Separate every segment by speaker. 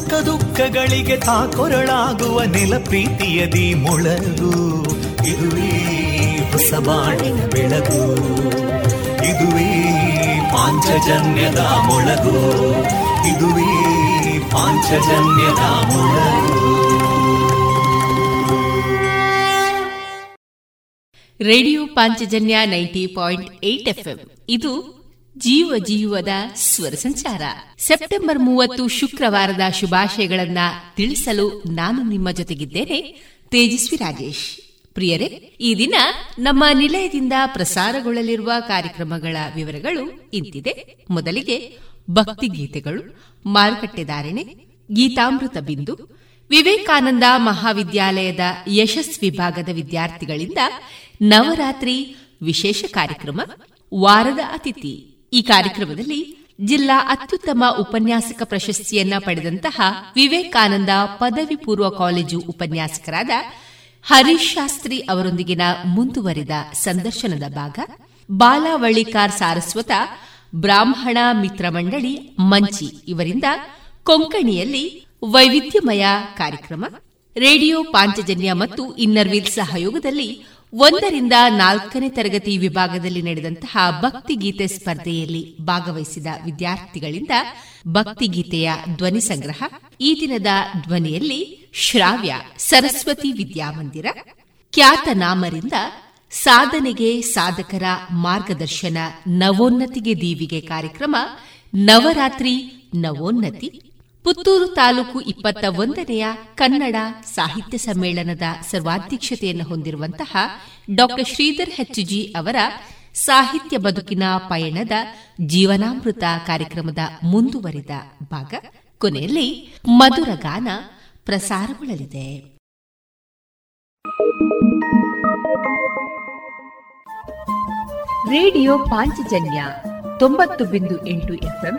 Speaker 1: ಸುಖ ದುಃಖಗಳಿಗೆ ತಾಕೊರಳಾಗುವ ನೆಲ ಪ್ರೀತಿಯದಿ ಮೊಳಗು. ಇದುವೇ ಹೊಸ ಬಾಣಿನ ಬೆಳಗು. ಇದುವೇ ಪಾಂಚಜನ್ಯದ ಮೊಳಗು. ಇದುವೇ ಪಾಂಚಜನ್ಯದ ಮೊಳಗು.
Speaker 2: Radio Panchajanya ninety point eight FM. ಇದು ಜೀವ ಜೀವದ ಸ್ವರ ಸಂಚಾರ. ಸೆಪ್ಟೆಂಬರ್ ಮೂವತ್ತು ಶುಕ್ರವಾರದ ಶುಭಾಶಯಗಳನ್ನ ತಿಳಿಸಲು ನಾನು ನಿಮ್ಮ ಜೊತೆಗಿದ್ದೇನೆ ತೇಜಸ್ವಿ ರಾಜೇಶ್. ಪ್ರಿಯರೇ, ಈ ದಿನ ನಮ್ಮ ನಿಲಯದಿಂದ ಪ್ರಸಾರಗೊಳ್ಳಲಿರುವ ಕಾರ್ಯಕ್ರಮಗಳ ವಿವರಗಳು ಇಂತಿದೆ. ಮೊದಲಿಗೆ ಭಕ್ತಿ ಗೀತೆಗಳು ಮಾರುಕಟ್ಟೆದಾರಣೆ ಗೀತಾಮೃತ ಬಿಂದು, ವಿವೇಕಾನಂದ ಮಹಾವಿದ್ಯಾಲಯದ ಯಶಸ್ ವಿಭಾಗದ ವಿದ್ಯಾರ್ಥಿಗಳಿಂದ ನವರಾತ್ರಿ ವಿಶೇಷ ಕಾರ್ಯಕ್ರಮ, ವಾರದ ಅತಿಥಿ ಈ ಕಾರ್ಯಕ್ರಮದಲ್ಲಿ ಜಿಲ್ಲಾ ಅತ್ಯುತ್ತಮ ಉಪನ್ಯಾಸಕ ಪ್ರಶಸ್ತಿಯನ್ನ ಪಡೆದಂತಹ ವಿವೇಕಾನಂದ ಪದವಿ ಪೂರ್ವ ಕಾಲೇಜು ಉಪನ್ಯಾಸಕರಾದ ಹರೀಶ್ ಶಾಸ್ತ್ರಿ ಅವರೊಂದಿಗಿನ ಮುಂದುವರಿದ ಸಂದರ್ಶನದ ಭಾಗ ಬಾಲಾವಳಿಕಾರ್ ಸಾರಸ್ವತ, ಬ್ರಾಹ್ಮಣ ಮಿತ್ರ ಮಂಡಳಿ, ಮಂಚಿ ಇವರಿಂದ ಕೊಂಕಣಿಯಲ್ಲಿ ವೈವಿಧ್ಯಮಯ ಕಾರ್ಯಕ್ರಮ, ರೇಡಿಯೋ ಪಾಂಚಜನ್ಯ ಮತ್ತು ಇನ್ನರ್ವಿಲ್ ಸಹಯೋಗದಲ್ಲಿ ಒಂದರಿಂದ ನಾಲ್ಕನೇ ತರಗತಿ ವಿಭಾಗದಲ್ಲಿ ನಡೆದಂತಹ ಭಕ್ತಿಗೀತೆ ಸ್ಪರ್ಧೆಯಲ್ಲಿ ಭಾಗವಹಿಸಿದ ವಿದ್ಯಾರ್ಥಿಗಳಿಂದ ಭಕ್ತಿಗೀತೆಯ ಧ್ವನಿ ಸಂಗ್ರಹ, ಈ ದಿನದ ಧ್ವನಿಯಲ್ಲಿ ಶ್ರಾವ್ಯ ಸರಸ್ವತಿ ವಿದ್ಯಾಮಂದಿರ ಖ್ಯಾತನಾಮರಿಂದ ಸಾಧನೆಗೆ ಸಾಧಕರ ಮಾರ್ಗದರ್ಶನ ನವೋನ್ನತಿಗೆ ದೀವಿಗೆ ಕಾರ್ಯಕ್ರಮ, ನವರಾತ್ರಿ ನವೋನ್ನತಿ ಪುತ್ತೂರು ತಾಲೂಕು ಇಪ್ಪತ್ತ ಒಂದನೆಯ ಕನ್ನಡ ಸಾಹಿತ್ಯ ಸಮ್ಮೇಳನದ ಸರ್ವಾಧ್ಯಕ್ಷತೆಯನ್ನು ಹೊಂದಿರುವಂತಹ ಡಾ ಶ್ರೀಧರ್ ಹೆಚ್ಜಿ ಅವರ ಸಾಹಿತ್ಯ ಬದುಕಿನ ಪಯಣದ ಜೀವನಾಮೃತ ಕಾರ್ಯಕ್ರಮದ ಮುಂದುವರಿದ ಭಾಗ. ಕೊನೆಯಲ್ಲಿ ಮಧುರ ಗಾನ ಪ್ರಸಾರಗೊಳ್ಳಲಿದೆ.
Speaker 3: ರೇಡಿಯೋ ಪಾಂಚಜನ್ಯ ತೊಂಬತ್ತು ಬಿಂದು ಎಂಟು ಎಫ್ಎಂ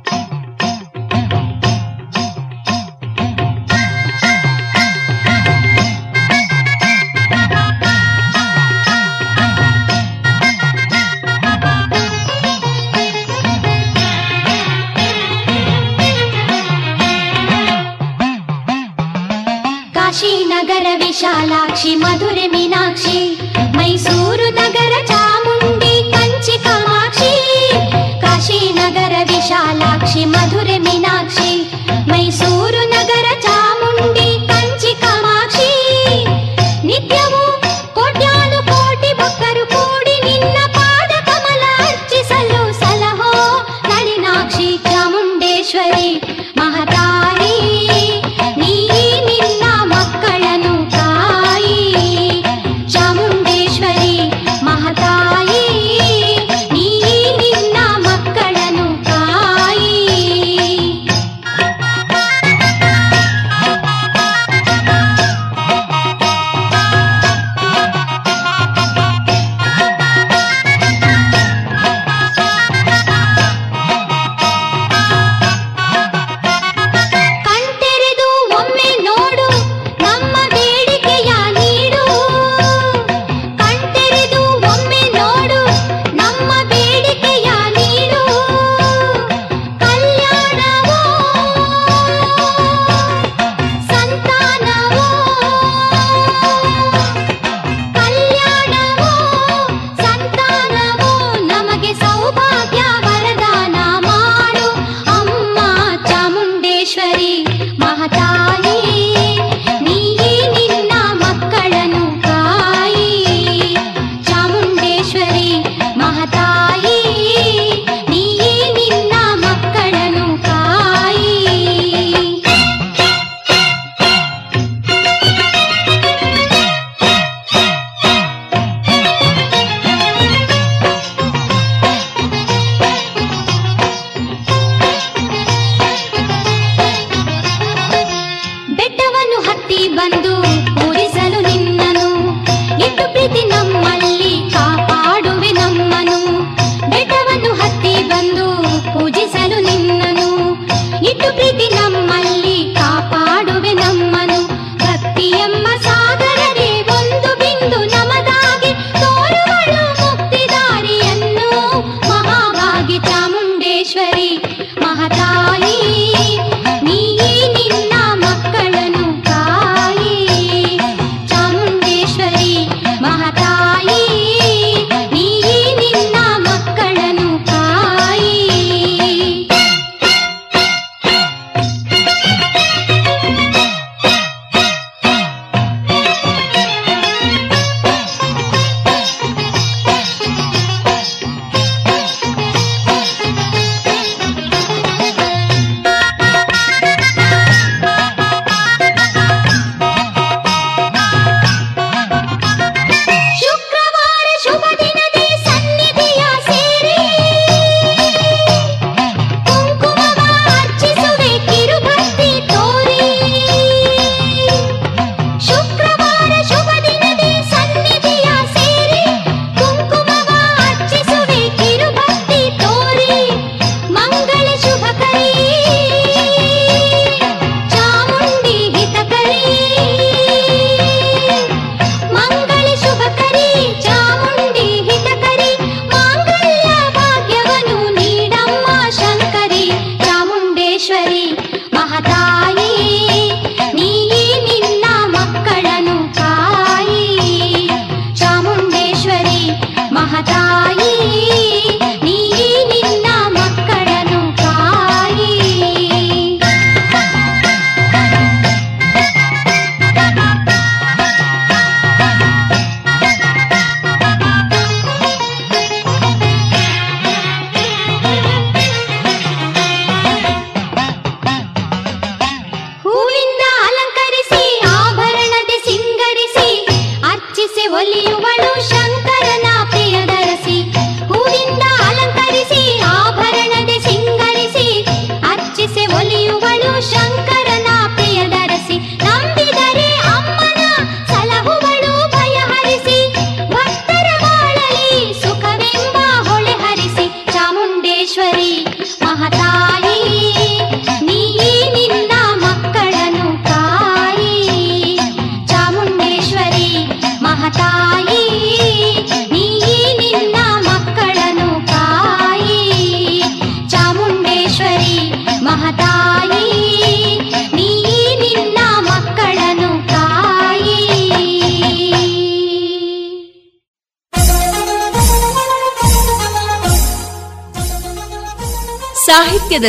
Speaker 4: వైశాలాక్షి మధురి మీనాక్షి మైసూరు నగర చాముండి కంచి కామాక్షి కాశీనగర విశాలాక్షి
Speaker 5: మధురి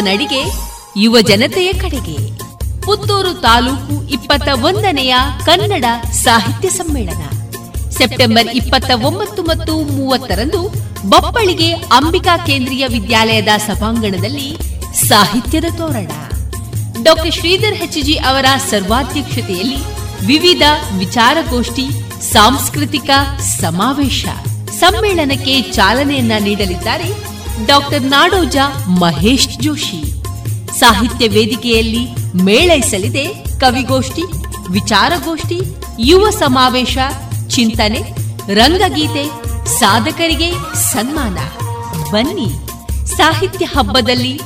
Speaker 5: ನಡಿಗೆ, ಯುವ ಜನತೆಯ ಕಡೆಗೆ. ಪುತ್ತೂರು ತಾಲೂಕು ಇಪ್ಪತ್ತ ಒಂದನೆಯ ಕನ್ನಡ ಸಾಹಿತ್ಯ ಸಮ್ಮೇಳನ. ಸೆಪ್ಟೆಂಬರ್ ಇಪ್ಪತ್ತ ಒಂಬತ್ತು ಮತ್ತು ಮೂವತ್ತರಂದು ಬಪ್ಪಳಿಗೆ ಅಂಬಿಕಾ ಕೇಂದ್ರೀಯ ವಿದ್ಯಾಲಯದ ಸಭಾಂಗಣದಲ್ಲಿ ಸಾಹಿತ್ಯದ ತೋರಣ. ಡಾಕ್ಟರ್ ಶ್ರೀಧರ್ ಹೆಚ್ಜಿ ಅವರ ಸರ್ವಾಧ್ಯಕ್ಷತೆಯಲ್ಲಿ ವಿವಿಧ ವಿಚಾರಗೋಷ್ಠಿ, ಸಾಂಸ್ಕೃತಿಕ ಸಮಾವೇಶ. ಸಮ್ಮೇಳನಕ್ಕೆ ಚಾಲನೆಯನ್ನ ನೀಡಲಿದ್ದಾರೆ ಡಾಕ್ಟರ್ ನಾಡೋಜ ಮಹೇಶ್ ಜೋಶಿ. ಸಾಹಿತ್ಯ ವೇದಿಕೆಯಲ್ಲಿ ಮೇಳೈಸಲಿದೆ ಕವಿಗೋಷ್ಠಿ, ವಿಚಾರಗೋಷ್ಠಿ, ಯುವ ಸಮಾವೇಶ, ಚಿಂತನೆ, ರಂಗಗೀತೆ, ಸಾಧಕರಿಗೆ ಸನ್ಮಾನ. ಬನ್ನಿ, ಸಾಹಿತ್ಯ ಹಬ್ಬದಲ್ಲಿ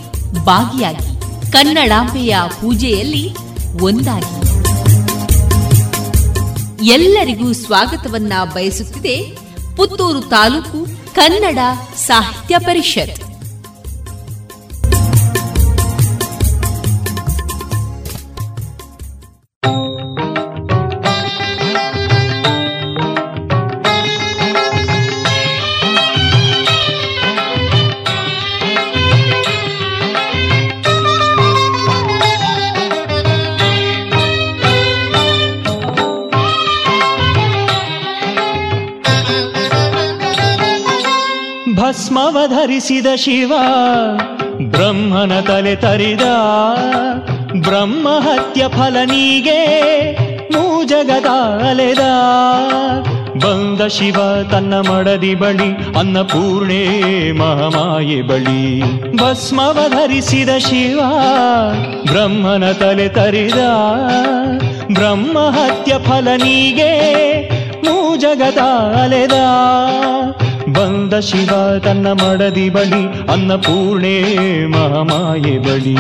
Speaker 5: ಭಾಗಿಯಾಗಿ ಕನ್ನಡಾಂಬೆಯ ಪೂಜೆಯಲ್ಲಿ ಒಂದಾಗಿ. ಎಲ್ಲರಿಗೂ ಸ್ವಾಗತವನ್ನ ಬಯಸುತ್ತಿದೆ ಪುತ್ತೂರು ತಾಲೂಕು ಕನ್ನಡ ಸಾಹಿತ್ಯ ಪರಿಷತ್
Speaker 6: ಭಸ್ಮವ ಧರಿಸಿದ ಶಿವ, ಬ್ರಹ್ಮನ ತಲೆ ತರಿದ ಬ್ರಹ್ಮಹತ್ಯ ಫಲನಿಗೆ ಮೂಜಗದ ಅಲೆದ ಬಂದ ಶಿವ ತನ್ನ ಮಡದಿ ಬಳಿ, ಅನ್ನಪೂರ್ಣೆ ಮಹಾಮಾಯೆ ಬಳಿ. ಭಸ್ಮವ ಧರಿಸಿದ ಶಿವ, ಬ್ರಹ್ಮನ ತಲೆ ತರಿದ ಬ್ರಹ್ಮಹತ್ಯ ಫಲನಿಗೆ ಮೂ ಜಗದ ಅಲೆದ ಬಂದ ಶಿವ ತನ್ನ ಮಡದಿ ಬಳಿ ಅನ್ನಪೂರ್ಣೆ ಮಹಾಮಾಯೆ ಬಳಿ.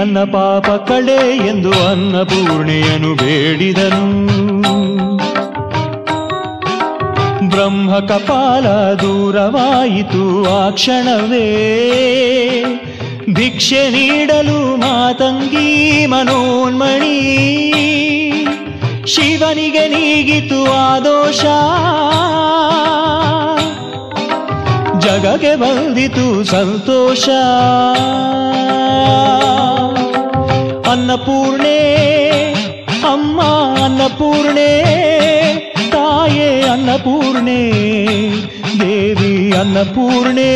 Speaker 6: ನನ್ನ ಪಾಪ ಕಳೆ ಎಂದು ಅನ್ನಪೂರ್ಣೆಯನು ಬೇಡಿದನು. ಬ್ರಹ್ಮ ಕಪಾಲ ದೂರವಾಯಿತು ಆ ಕ್ಷಣವೇ. ಭಿಕ್ಷೆ ನೀಡಲು ಮಾತಂಗಿ ಮನೋನ್ಮಣಿ. ಶಿವನಿಗೆ ನೀಗಿತು ಆ ದೋಷ. ಜಗಗೆ ಬಂದಿತು ಸಂತೋಷ. ಅನ್ನಪೂರ್ಣೆ ಅಮ್ಮ ಅನ್ನಪೂರ್ಣೆ ತಾಯೇ ಅನ್ನಪೂರ್ಣೆ ದೇವಿ ಅನ್ನಪೂರ್ಣೆ.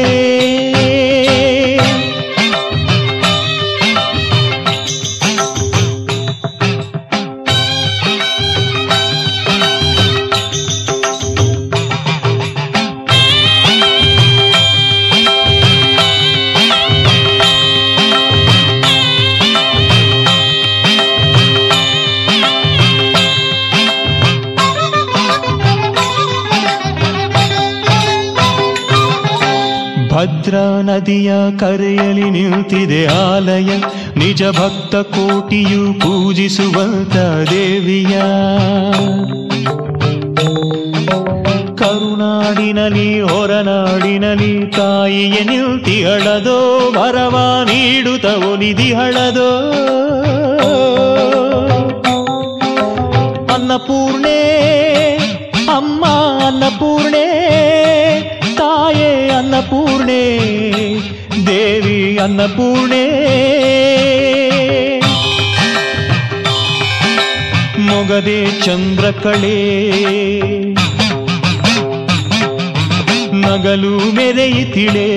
Speaker 6: ನದಿಯ ಕರೆಯಲಿ ನಿಂತಿದೆ ಆಲಯ. ನಿಜ ಭಕ್ತ ಕೋಟಿಯು ಪೂಜಿಸುವಂತ ದೇವಿಯ. ಕರುನಾಡಿನಲಿ ಹೊರನಾಡಿನಲಿ ತಾಯಿಯ ನಿಲ್ತಿಹಳದೋ ಭರವ ನೀಡುತ್ತ ಒಲಿದಿಹಳದೋ ಅನ್ನಪೂರ್ಣೆ, ಅಮ್ಮ ಅನ್ನಪೂರ್ಣೆ ಅನ್ನಪೂರ್ಣೆ ದೇವಿ ಅನ್ನಪೂರ್ಣೆ. ಮೊಗದೆ ಚಂದ್ರ ಕಳೆ ನಗಲು ಮೆರೆಯಿತಿಳೆ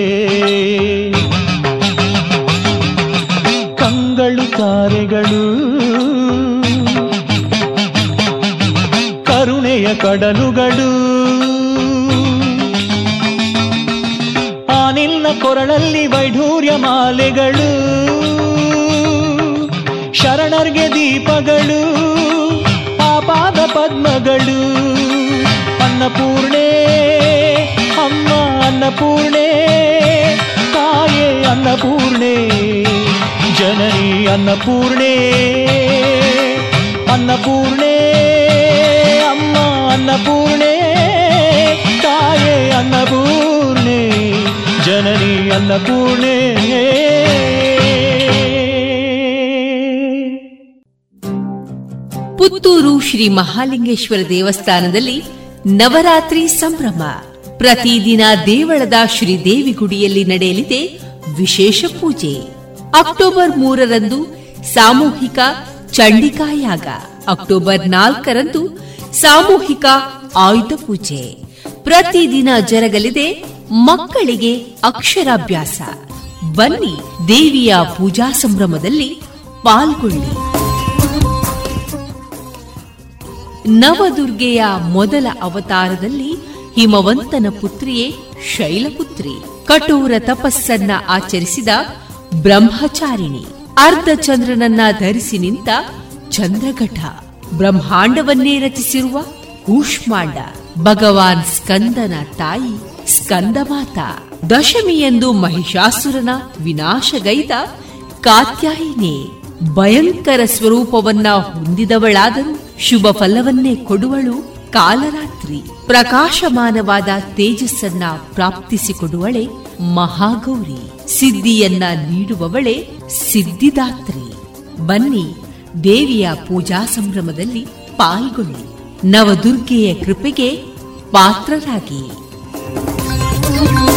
Speaker 6: ಕಂಗಳು ತಾರೆಗಳು ಕರುಣೆಯ ಕಡಲುಗಳು. ಕೊರಳಲ್ಲಿ ವೈಢೂರ್ಯ ಮಾಲೆಗಳು, ಶರಣರ್ಗೆ ದೀಪಗಳು, ಪಾಪಾದ ಪದ್ಮಗಳು. ಅನ್ನಪೂರ್ಣೆ, ಅಮ್ಮ ಅನ್ನಪೂರ್ಣೆ, ತಾಯೇ ಅನ್ನಪೂರ್ಣೆ ಜನನಿ ಅನ್ನಪೂರ್ಣೆ ಅನ್ನಪೂರ್ಣೆ, ಅಮ್ಮ ಅನ್ನಪೂರ್ಣೆ, ತಾಯೇ ಅನ್ನಪೂರ್ಣೆ. ಜನನಿ ಅನ್ನಪೂರ್ಣೆ
Speaker 2: ಪುತ್ತೂರು ಶ್ರೀ ಮಹಾಲಿಂಗೇಶ್ವರ ದೇವಸ್ಥಾನದಲ್ಲಿ ನವರಾತ್ರಿ ಸಂಭ್ರಮ. ಪ್ರತಿದಿನ ದೇವಳದ ಶ್ರೀದೇವಿ ಗುಡಿಯಲ್ಲಿ ನಡೆಯಲಿದೆ ವಿಶೇಷ ಪೂಜೆ. ಅಕ್ಟೋಬರ್ ಮೂರರಂದು ಸಾಮೂಹಿಕ ಚಂಡಿಕಾಯಾಗ ಅಕ್ಟೋಬರ್ ನಾಲ್ಕರಂದು ಸಾಮೂಹಿಕ ಆಯುಧ ಪೂಜೆ. ಪ್ರತಿದಿನ ಜರಗಲಿದೆ ಮಕ್ಕಳಿಗೆ ಅಕ್ಷರಾಭ್ಯಾಸ. ಬನ್ನಿ ದೇವಿಯ ಪೂಜಾ ಸಂಭ್ರಮದಲ್ಲಿ ಪಾಲ್ಗೊಳ್ಳಿ. ನವದುರ್ಗೆಯ ಮೊದಲ ಅವತಾರದಲ್ಲಿ ಹಿಮವಂತನ ಪುತ್ರಿಯೇ ಶೈಲಪುತ್ರಿ. ಕಠೋರ ತಪಸ್ಸನ್ನ ಆಚರಿಸಿದ ಬ್ರಹ್ಮಚಾರಿಣಿ. ಅರ್ಧ ಚಂದ್ರನನ್ನ ಧರಿಸಿ ನಿಂತ ಚಂದ್ರಘಟ. ಬ್ರಹ್ಮಾಂಡವನ್ನೇ ರಚಿಸಿರುವ ಕೂಷ್ಮಾಂಡ. ಭಗವಾನ್ ಸ್ಕಂದನ ತಾಯಿ ಸ್ಕಂದಮಾತ, ದಶಮಿಯಂದು ಮಹಿಷಾಸುರನ ವಿನಾಶಗೈದ ಕಾತ್ಯಾಯಿನಿ, ಭಯಂಕರ ಸ್ವರೂಪವನ್ನ ಹೊಂದಿದವಳಾದರೂ ಶುಭ ಫಲವನ್ನೇ ಕೊಡುವಳು ಕಾಲರಾತ್ರಿ. ಪ್ರಕಾಶಮಾನವಾದ ತೇಜಸ್ಸನ್ನ ಪ್ರಾಪ್ತಿಸಿಕೊಡುವಳೆ ಮಹಾಗೌರಿ. ಸಿದ್ಧಿಯನ್ನ ನೀಡುವವಳೆ ಸಿದ್ಧಿದಾತ್ರಿ. ಬನ್ನಿ, ದೇವಿಯ ಪೂಜಾ ಸಂಭ್ರಮದಲ್ಲಿ ಪಾಲ್ಗೊಳ್ಳಿ. ನವದುರ್ಗೆಯ ಕೃಪೆಗೆ ಪಾತ್ರರಾಗಿ.
Speaker 5: you.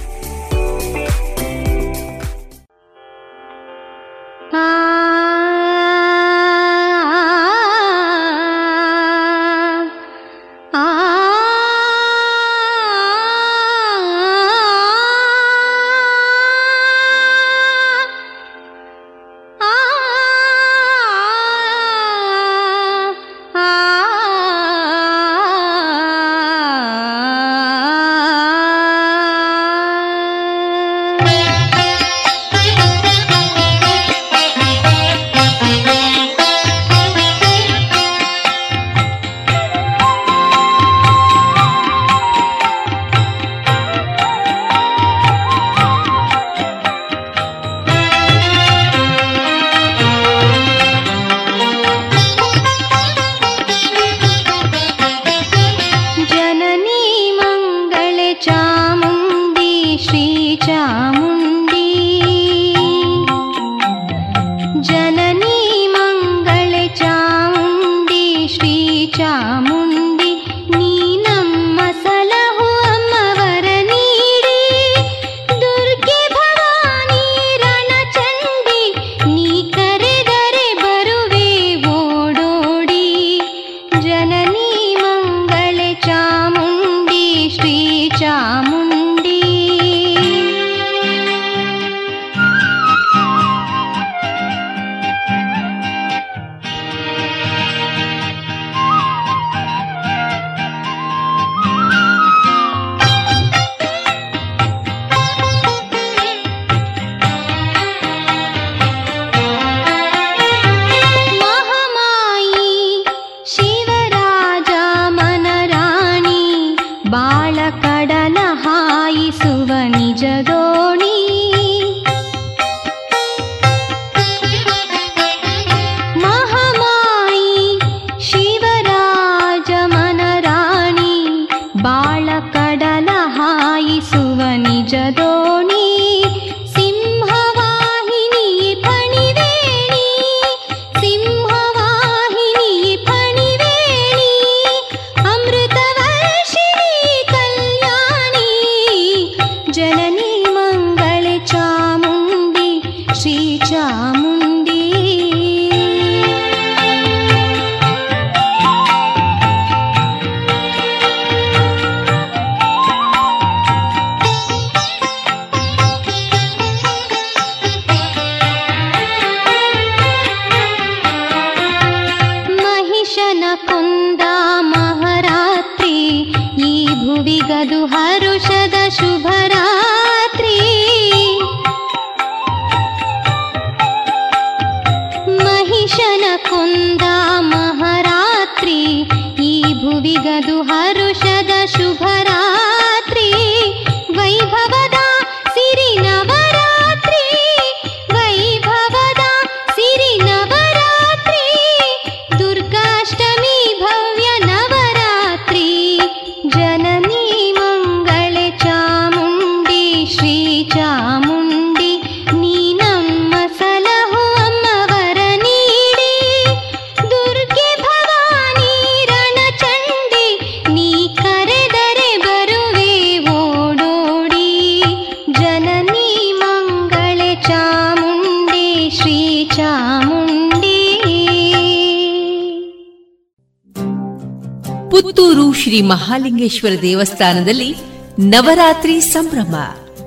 Speaker 2: ಮಹಾಲಿಂಗೇಶ್ವರ ದೇವಸ್ಥಾನದಲ್ಲಿ ನವರಾತ್ರಿ ಸಂಭ್ರಮ.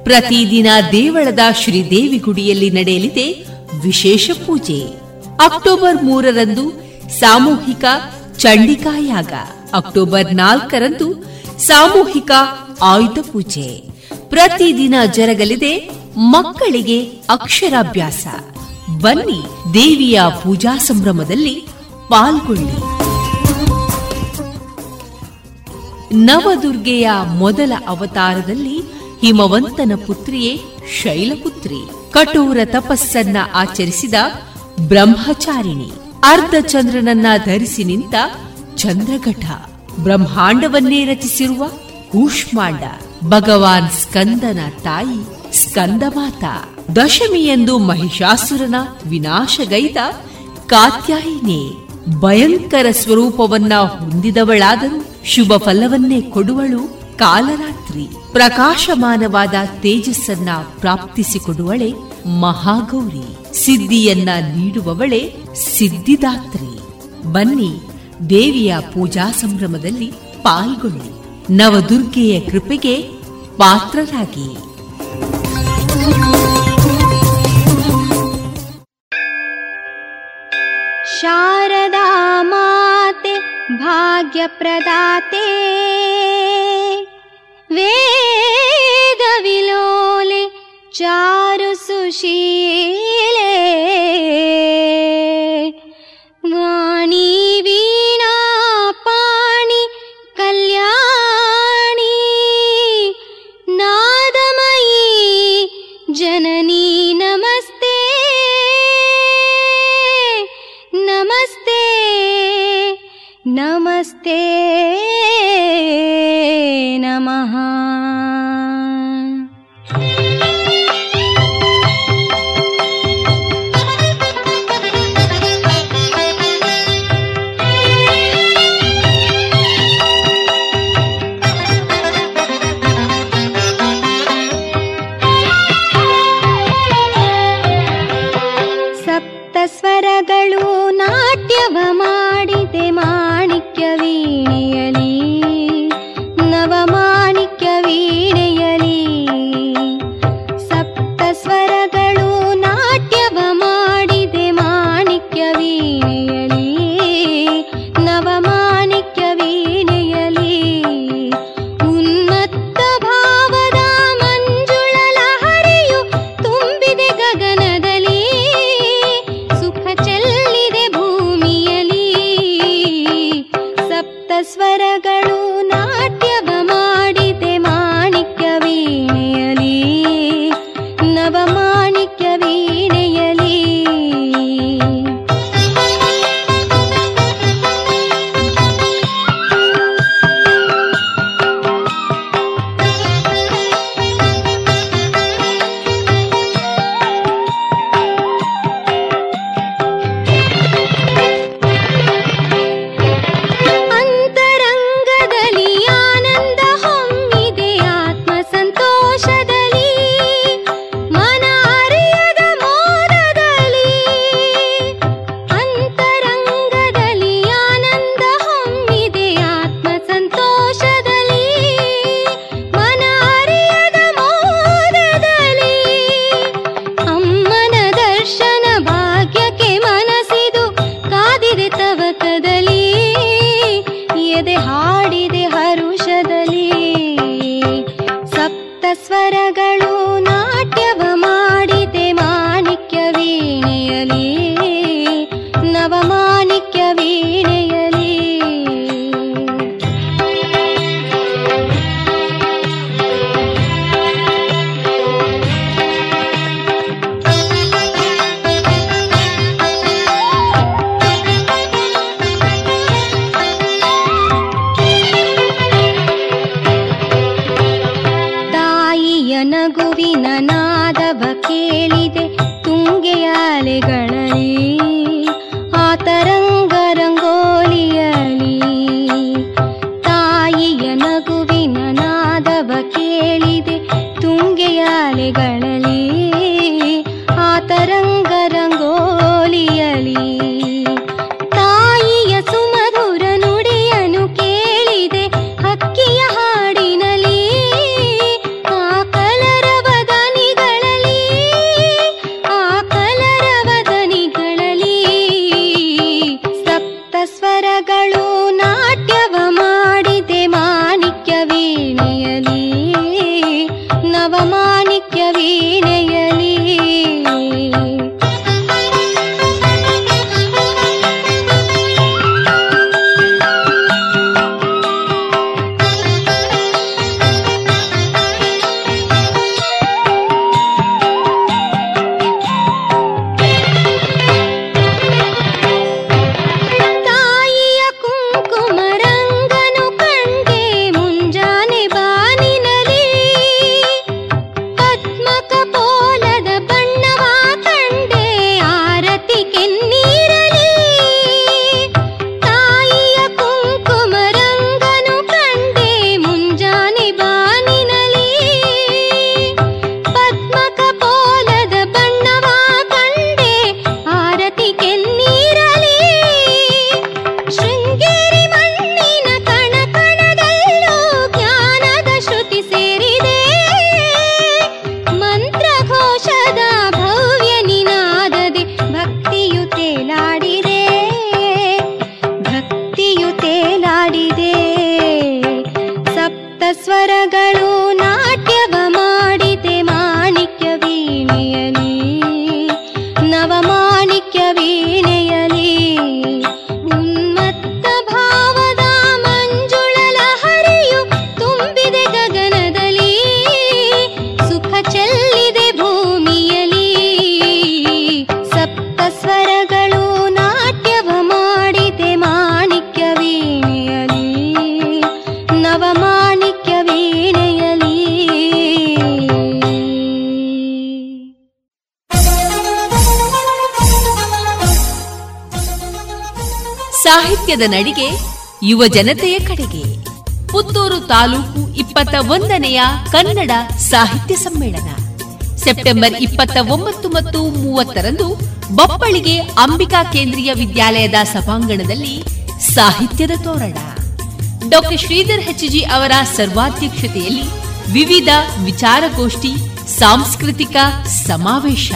Speaker 2: ಪ್ರತಿದಿನ ದೇವಳದ ಶ್ರೀ ದೇವಿ ಗುಡಿಯಲ್ಲಿ ನಡೆಯಲಿದೆ ವಿಶೇಷ ಪೂಜೆ. ಅಕ್ಟೋಬರ್ ಮೂರರಂದು ಸಾಮೂಹಿಕ ಚಂಡಿಕಾಯಾಗ ಅಕ್ಟೋಬರ್ ನಾಲ್ಕರಂದು ಸಾಮೂಹಿಕ ಆಯುಧ ಪೂಜೆ. ಪ್ರತಿದಿನ ಜರಗಲಿದೆ ಮಕ್ಕಳಿಗೆ ಅಕ್ಷರಾಭ್ಯಾಸ. ಬನ್ನಿ ದೇವಿಯ ಪೂಜಾ ಸಂಭ್ರಮದಲ್ಲಿ ಪಾಲ್ಗೊಳ್ಳಿ. ನವದುರ್ಗೆಯ ಮೊದಲ ಅವತಾರದಲ್ಲಿ ಹಿಮವಂತನ ಪುತ್ರಿಯೇ ಶೈಲಪುತ್ರಿ. ಕಠೋರ ತಪಸ್ಸನ್ನ ಆಚರಿಸಿದ ಬ್ರಹ್ಮಚಾರಿಣಿ. ಅರ್ಧ ಚಂದ್ರನನ್ನ ಧರಿಸಿ ನಿಂತ ಚಂದ್ರಘಟ. ಬ್ರಹ್ಮಾಂಡವನ್ನೇ ರಚಿಸಿರುವ ಕೂಷ್ಮಾಂಡ. ಭಗವಾನ್ ಸ್ಕಂದನ ತಾಯಿ ಸ್ಕಂದಮಾತ. ದಶಮಿಯಂದು ಮಹಿಷಾಸುರನ ವಿನಾಶಗೈದ ಕಾತ್ಯಾಯಿನಿ ಭಯಂಕರ ಸ್ವರೂಪವನ್ನ ಹೊಂದಿದವಳಾದರೂ ಶುಭ ಫಲವನ್ನೇ ಕೊಡುವಳು ಕಾಲರಾತ್ರಿ. ಪ್ರಕಾಶಮಾನವಾದ ತೇಜಸ್ಸನ್ನ ಪ್ರಾಪ್ತಿಸಿಕೊಡುವಳೆ ಮಹಾಗೌರಿ. ಸಿದ್ಧಿಯನ್ನ ನೀಡುವವಳೆ ಸಿದ್ಧಿದಾತ್ರಿ. ಬನ್ನಿ, ದೇವಿಯ ಪೂಜಾ ಸಂಭ್ರಮದಲ್ಲಿ ಪಾಲ್ಗೊಳ್ಳಿ. ನವದುರ್ಗೆಯ ಕೃಪೆಗೆ ಪಾತ್ರರಾಗಿ.
Speaker 5: ಶಾರದಾ भाग्यप्रदाते। वेदविलोले चारु सुशी ಸ್ವರಗಳು ನಾಟ್ಯವ ಮಾಡಿದೆ ಮಾಣಿಕ್ಯ ವೀಣೆಯಲಿ
Speaker 2: ಸಾಹಿತ್ಯದ ನಡಿಗೆ, ಯುವ ಜನತೆಯ ಕಡೆಗೆ. ಪುತ್ತೂರು ತಾಲೂಕು ಇಪ್ಪತ್ತ ಒಂದನೆಯ ಕನ್ನಡ ಸಾಹಿತ್ಯ ಸಮ್ಮೇಳನ. ಸೆಪ್ಟೆಂಬರ್ ಇಪ್ಪತ್ತ ಒಂಬತ್ತು ಮತ್ತು ಮೂವತ್ತರಂದು ಬಪ್ಪಳಿಗೆ ಅಂಬಿಕಾ ಕೇಂದ್ರೀಯ ವಿದ್ಯಾಲಯದ ಸಭಾಂಗಣದಲ್ಲಿ ಸಾಹಿತ್ಯದ ತೋರಣ. ಡಾಕ್ಟರ್ ಶ್ರೀಧರ್ ಹೆಚ್ಜಿ ಅವರ ಸರ್ವಾಧ್ಯಕ್ಷತೆಯಲ್ಲಿ ವಿವಿಧ ವಿಚಾರಗೋಷ್ಠಿ, ಸಾಂಸ್ಕೃತಿಕ ಸಮಾವೇಶ.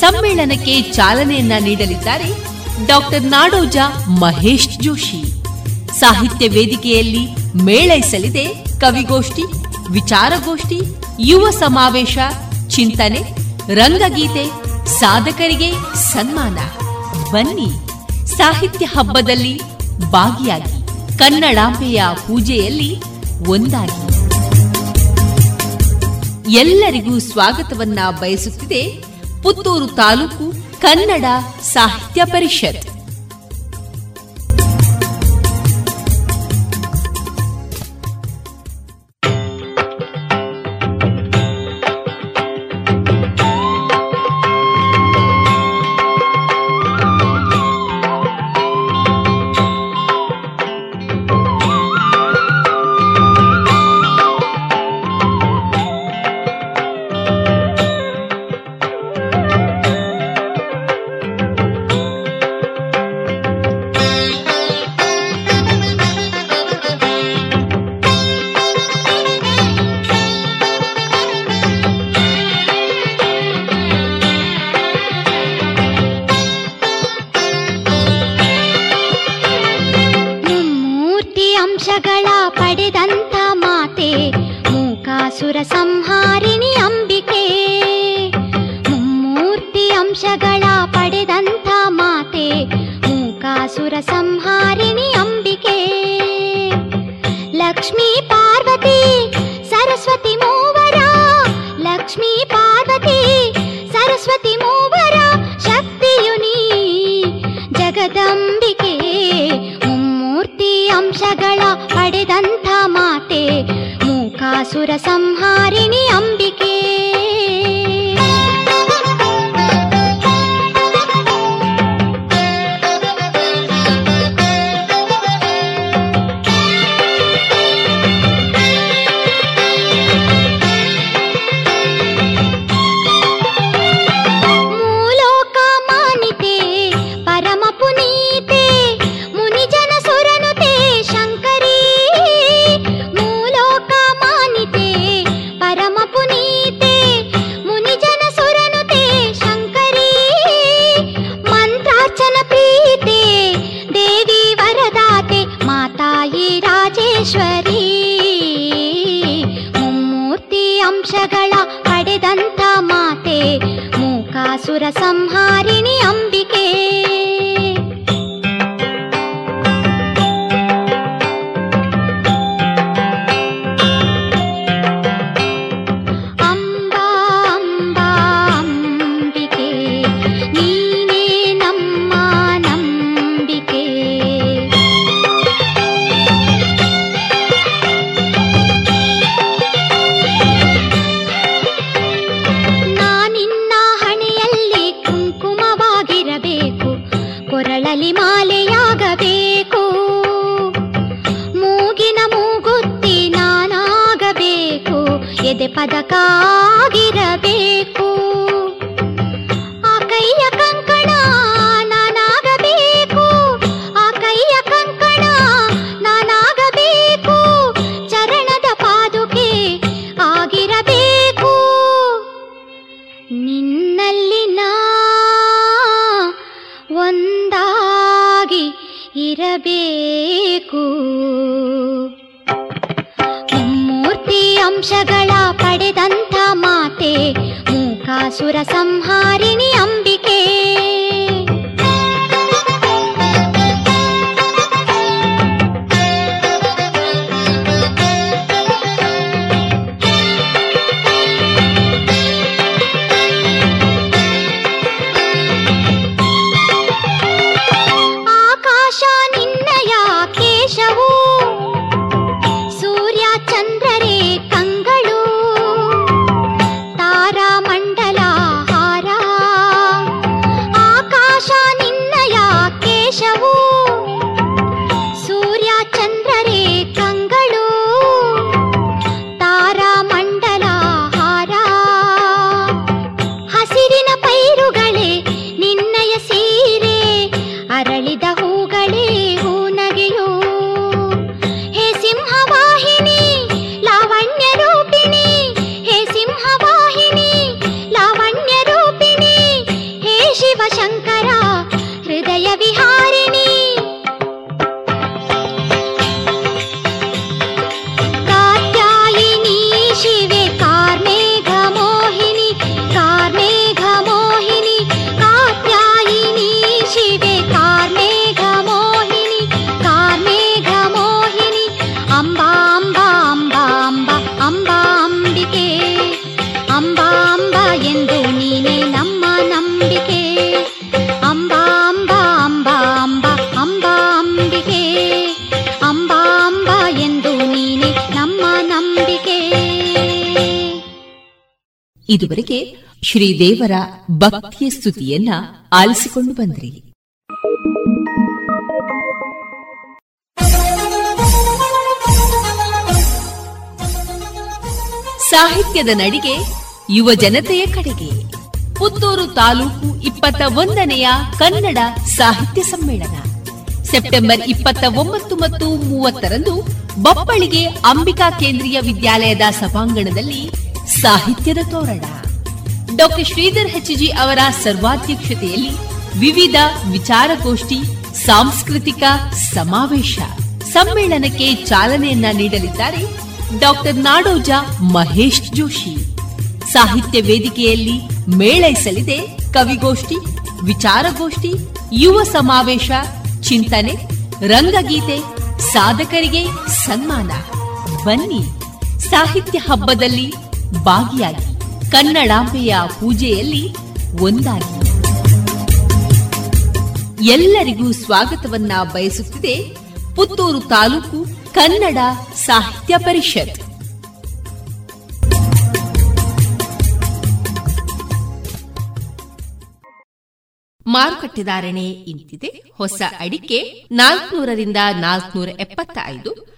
Speaker 2: ಸಮ್ಮೇಳನಕ್ಕೆ ಚಾಲನೆಯನ್ನ ನೀಡಲಿದ್ದಾರೆ ಡಾಕ್ಟರ್ ನಾಡೋಜ ಮಹೇಶ್ ಜೋಶಿ. ಸಾಹಿತ್ಯ ವೇದಿಕೆಯಲ್ಲಿ ಮೇಳೈಸಲಿದೆ ಕವಿಗೋಷ್ಠಿ, ವಿಚಾರಗೋಷ್ಠಿ, ಯುವ ಸಮಾವೇಶ, ಚಿಂತನೆ, ರಂಗಗೀತೆ, ಸಾಧಕರಿಗೆ ಸನ್ಮಾನ. ಬನ್ನಿ, ಸಾಹಿತ್ಯ ಹಬ್ಬದಲ್ಲಿ ಭಾಗಿಯಾಗಿ ಕನ್ನಡಾಂಬೆಯ ಪೂಜೆಯಲ್ಲಿ ಒಂದಾಗಿ. ಎಲ್ಲರಿಗೂ ಸ್ವಾಗತವನ್ನ ಬಯಸುತ್ತಿದೆ ಪುತ್ತೂರು ತಾಲೂಕು ಕನ್ನಡ ಸಾಹಿತ್ಯ ಪರಿಷತ್ ಶ್ರೀದೇವರ ಭಕ್ತಿಯ ಸ್ತುತಿಯನ್ನ ಆಲಿಸಿಕೊಂಡು ಬಂದ್ರಿ. ಸಾಹಿತ್ಯದ ನಡಿಗೆ ಯುವ ಜನತೆಯ ಕಡೆಗೆ. ಪುತ್ತೂರು ತಾಲೂಕು ಇಪ್ಪತ್ತ ಒಂದನೆಯ ಕನ್ನಡ ಸಾಹಿತ್ಯ ಸಮ್ಮೇಳನ. ಸೆಪ್ಟೆಂಬರ್ ಇಪ್ಪತ್ತ ಒಂಬತ್ತು ಮತ್ತು ಮೂವತ್ತರಂದು ಬಪ್ಪಳಿಗೆ ಅಂಬಿಕಾ ಕೇಂದ್ರೀಯ ವಿದ್ಯಾಲಯದ ಸಭಾಂಗಣದಲ್ಲಿ ಸಾಹಿತ್ಯದ ತೋರಣ. ಡಾಕ್ಟರ್ ಶ್ರೀಧರ್ ಹೆಚ್ಜಿ ಅವರ ಸರ್ವಾಧ್ಯಕ್ಷತೆಯಲ್ಲಿ ವಿವಿಧ ವಿಚಾರಗೋಷ್ಠಿ, ಸಾಂಸ್ಕೃತಿಕ ಸಮಾವೇಶ. ಸಮ್ಮೇಳನಕ್ಕೆ ಚಾಲನೆಯನ್ನ ನೀಡಲಿದ್ದಾರೆ ಡಾಕ್ಟರ್ ನಾಡೋಜ ಮಹೇಶ್ ಜೋಶಿ. ಸಾಹಿತ್ಯ ವೇದಿಕೆಯಲ್ಲಿ ಮೇಳೈಸಲಿದೆ ಕವಿಗೋಷ್ಠಿ, ವಿಚಾರಗೋಷ್ಠಿ, ಯುವ ಸಮಾವೇಶ, ಚಿಂತನೆ, ರಂಗಗೀತೆ, ಸಾಧಕರಿಗೆ ಸನ್ಮಾನ. ಬನ್ನಿ, ಸಾಹಿತ್ಯ ಹಬ್ಬದಲ್ಲಿ ಭಾಗಿಯಾಗಿ. ಕನ್ನಡಾಂಬೆಯ ಪೂಜೆಯಲ್ಲಿ ಒಂದಾಗಿ. ಎಲ್ಲರಿಗೂ ಸ್ವಾಗತವನ್ನ ಬಯಸುತ್ತಿದೆ ಪುತ್ತೂರು ತಾಲೂಕು ಕನ್ನಡ ಸಾಹಿತ್ಯ ಪರಿಷತ್. ಮಾರುಕಟ್ಟೆ ಧಾರಣೆ ಇಂತಿದೆ. ಹೊಸ ಅಡಿಕೆ ನಾಲ್ಕನೂರರಿಂದ ನಾಲ್ಕನೂರ ಎಪ್ಪತ್ತ ಐದು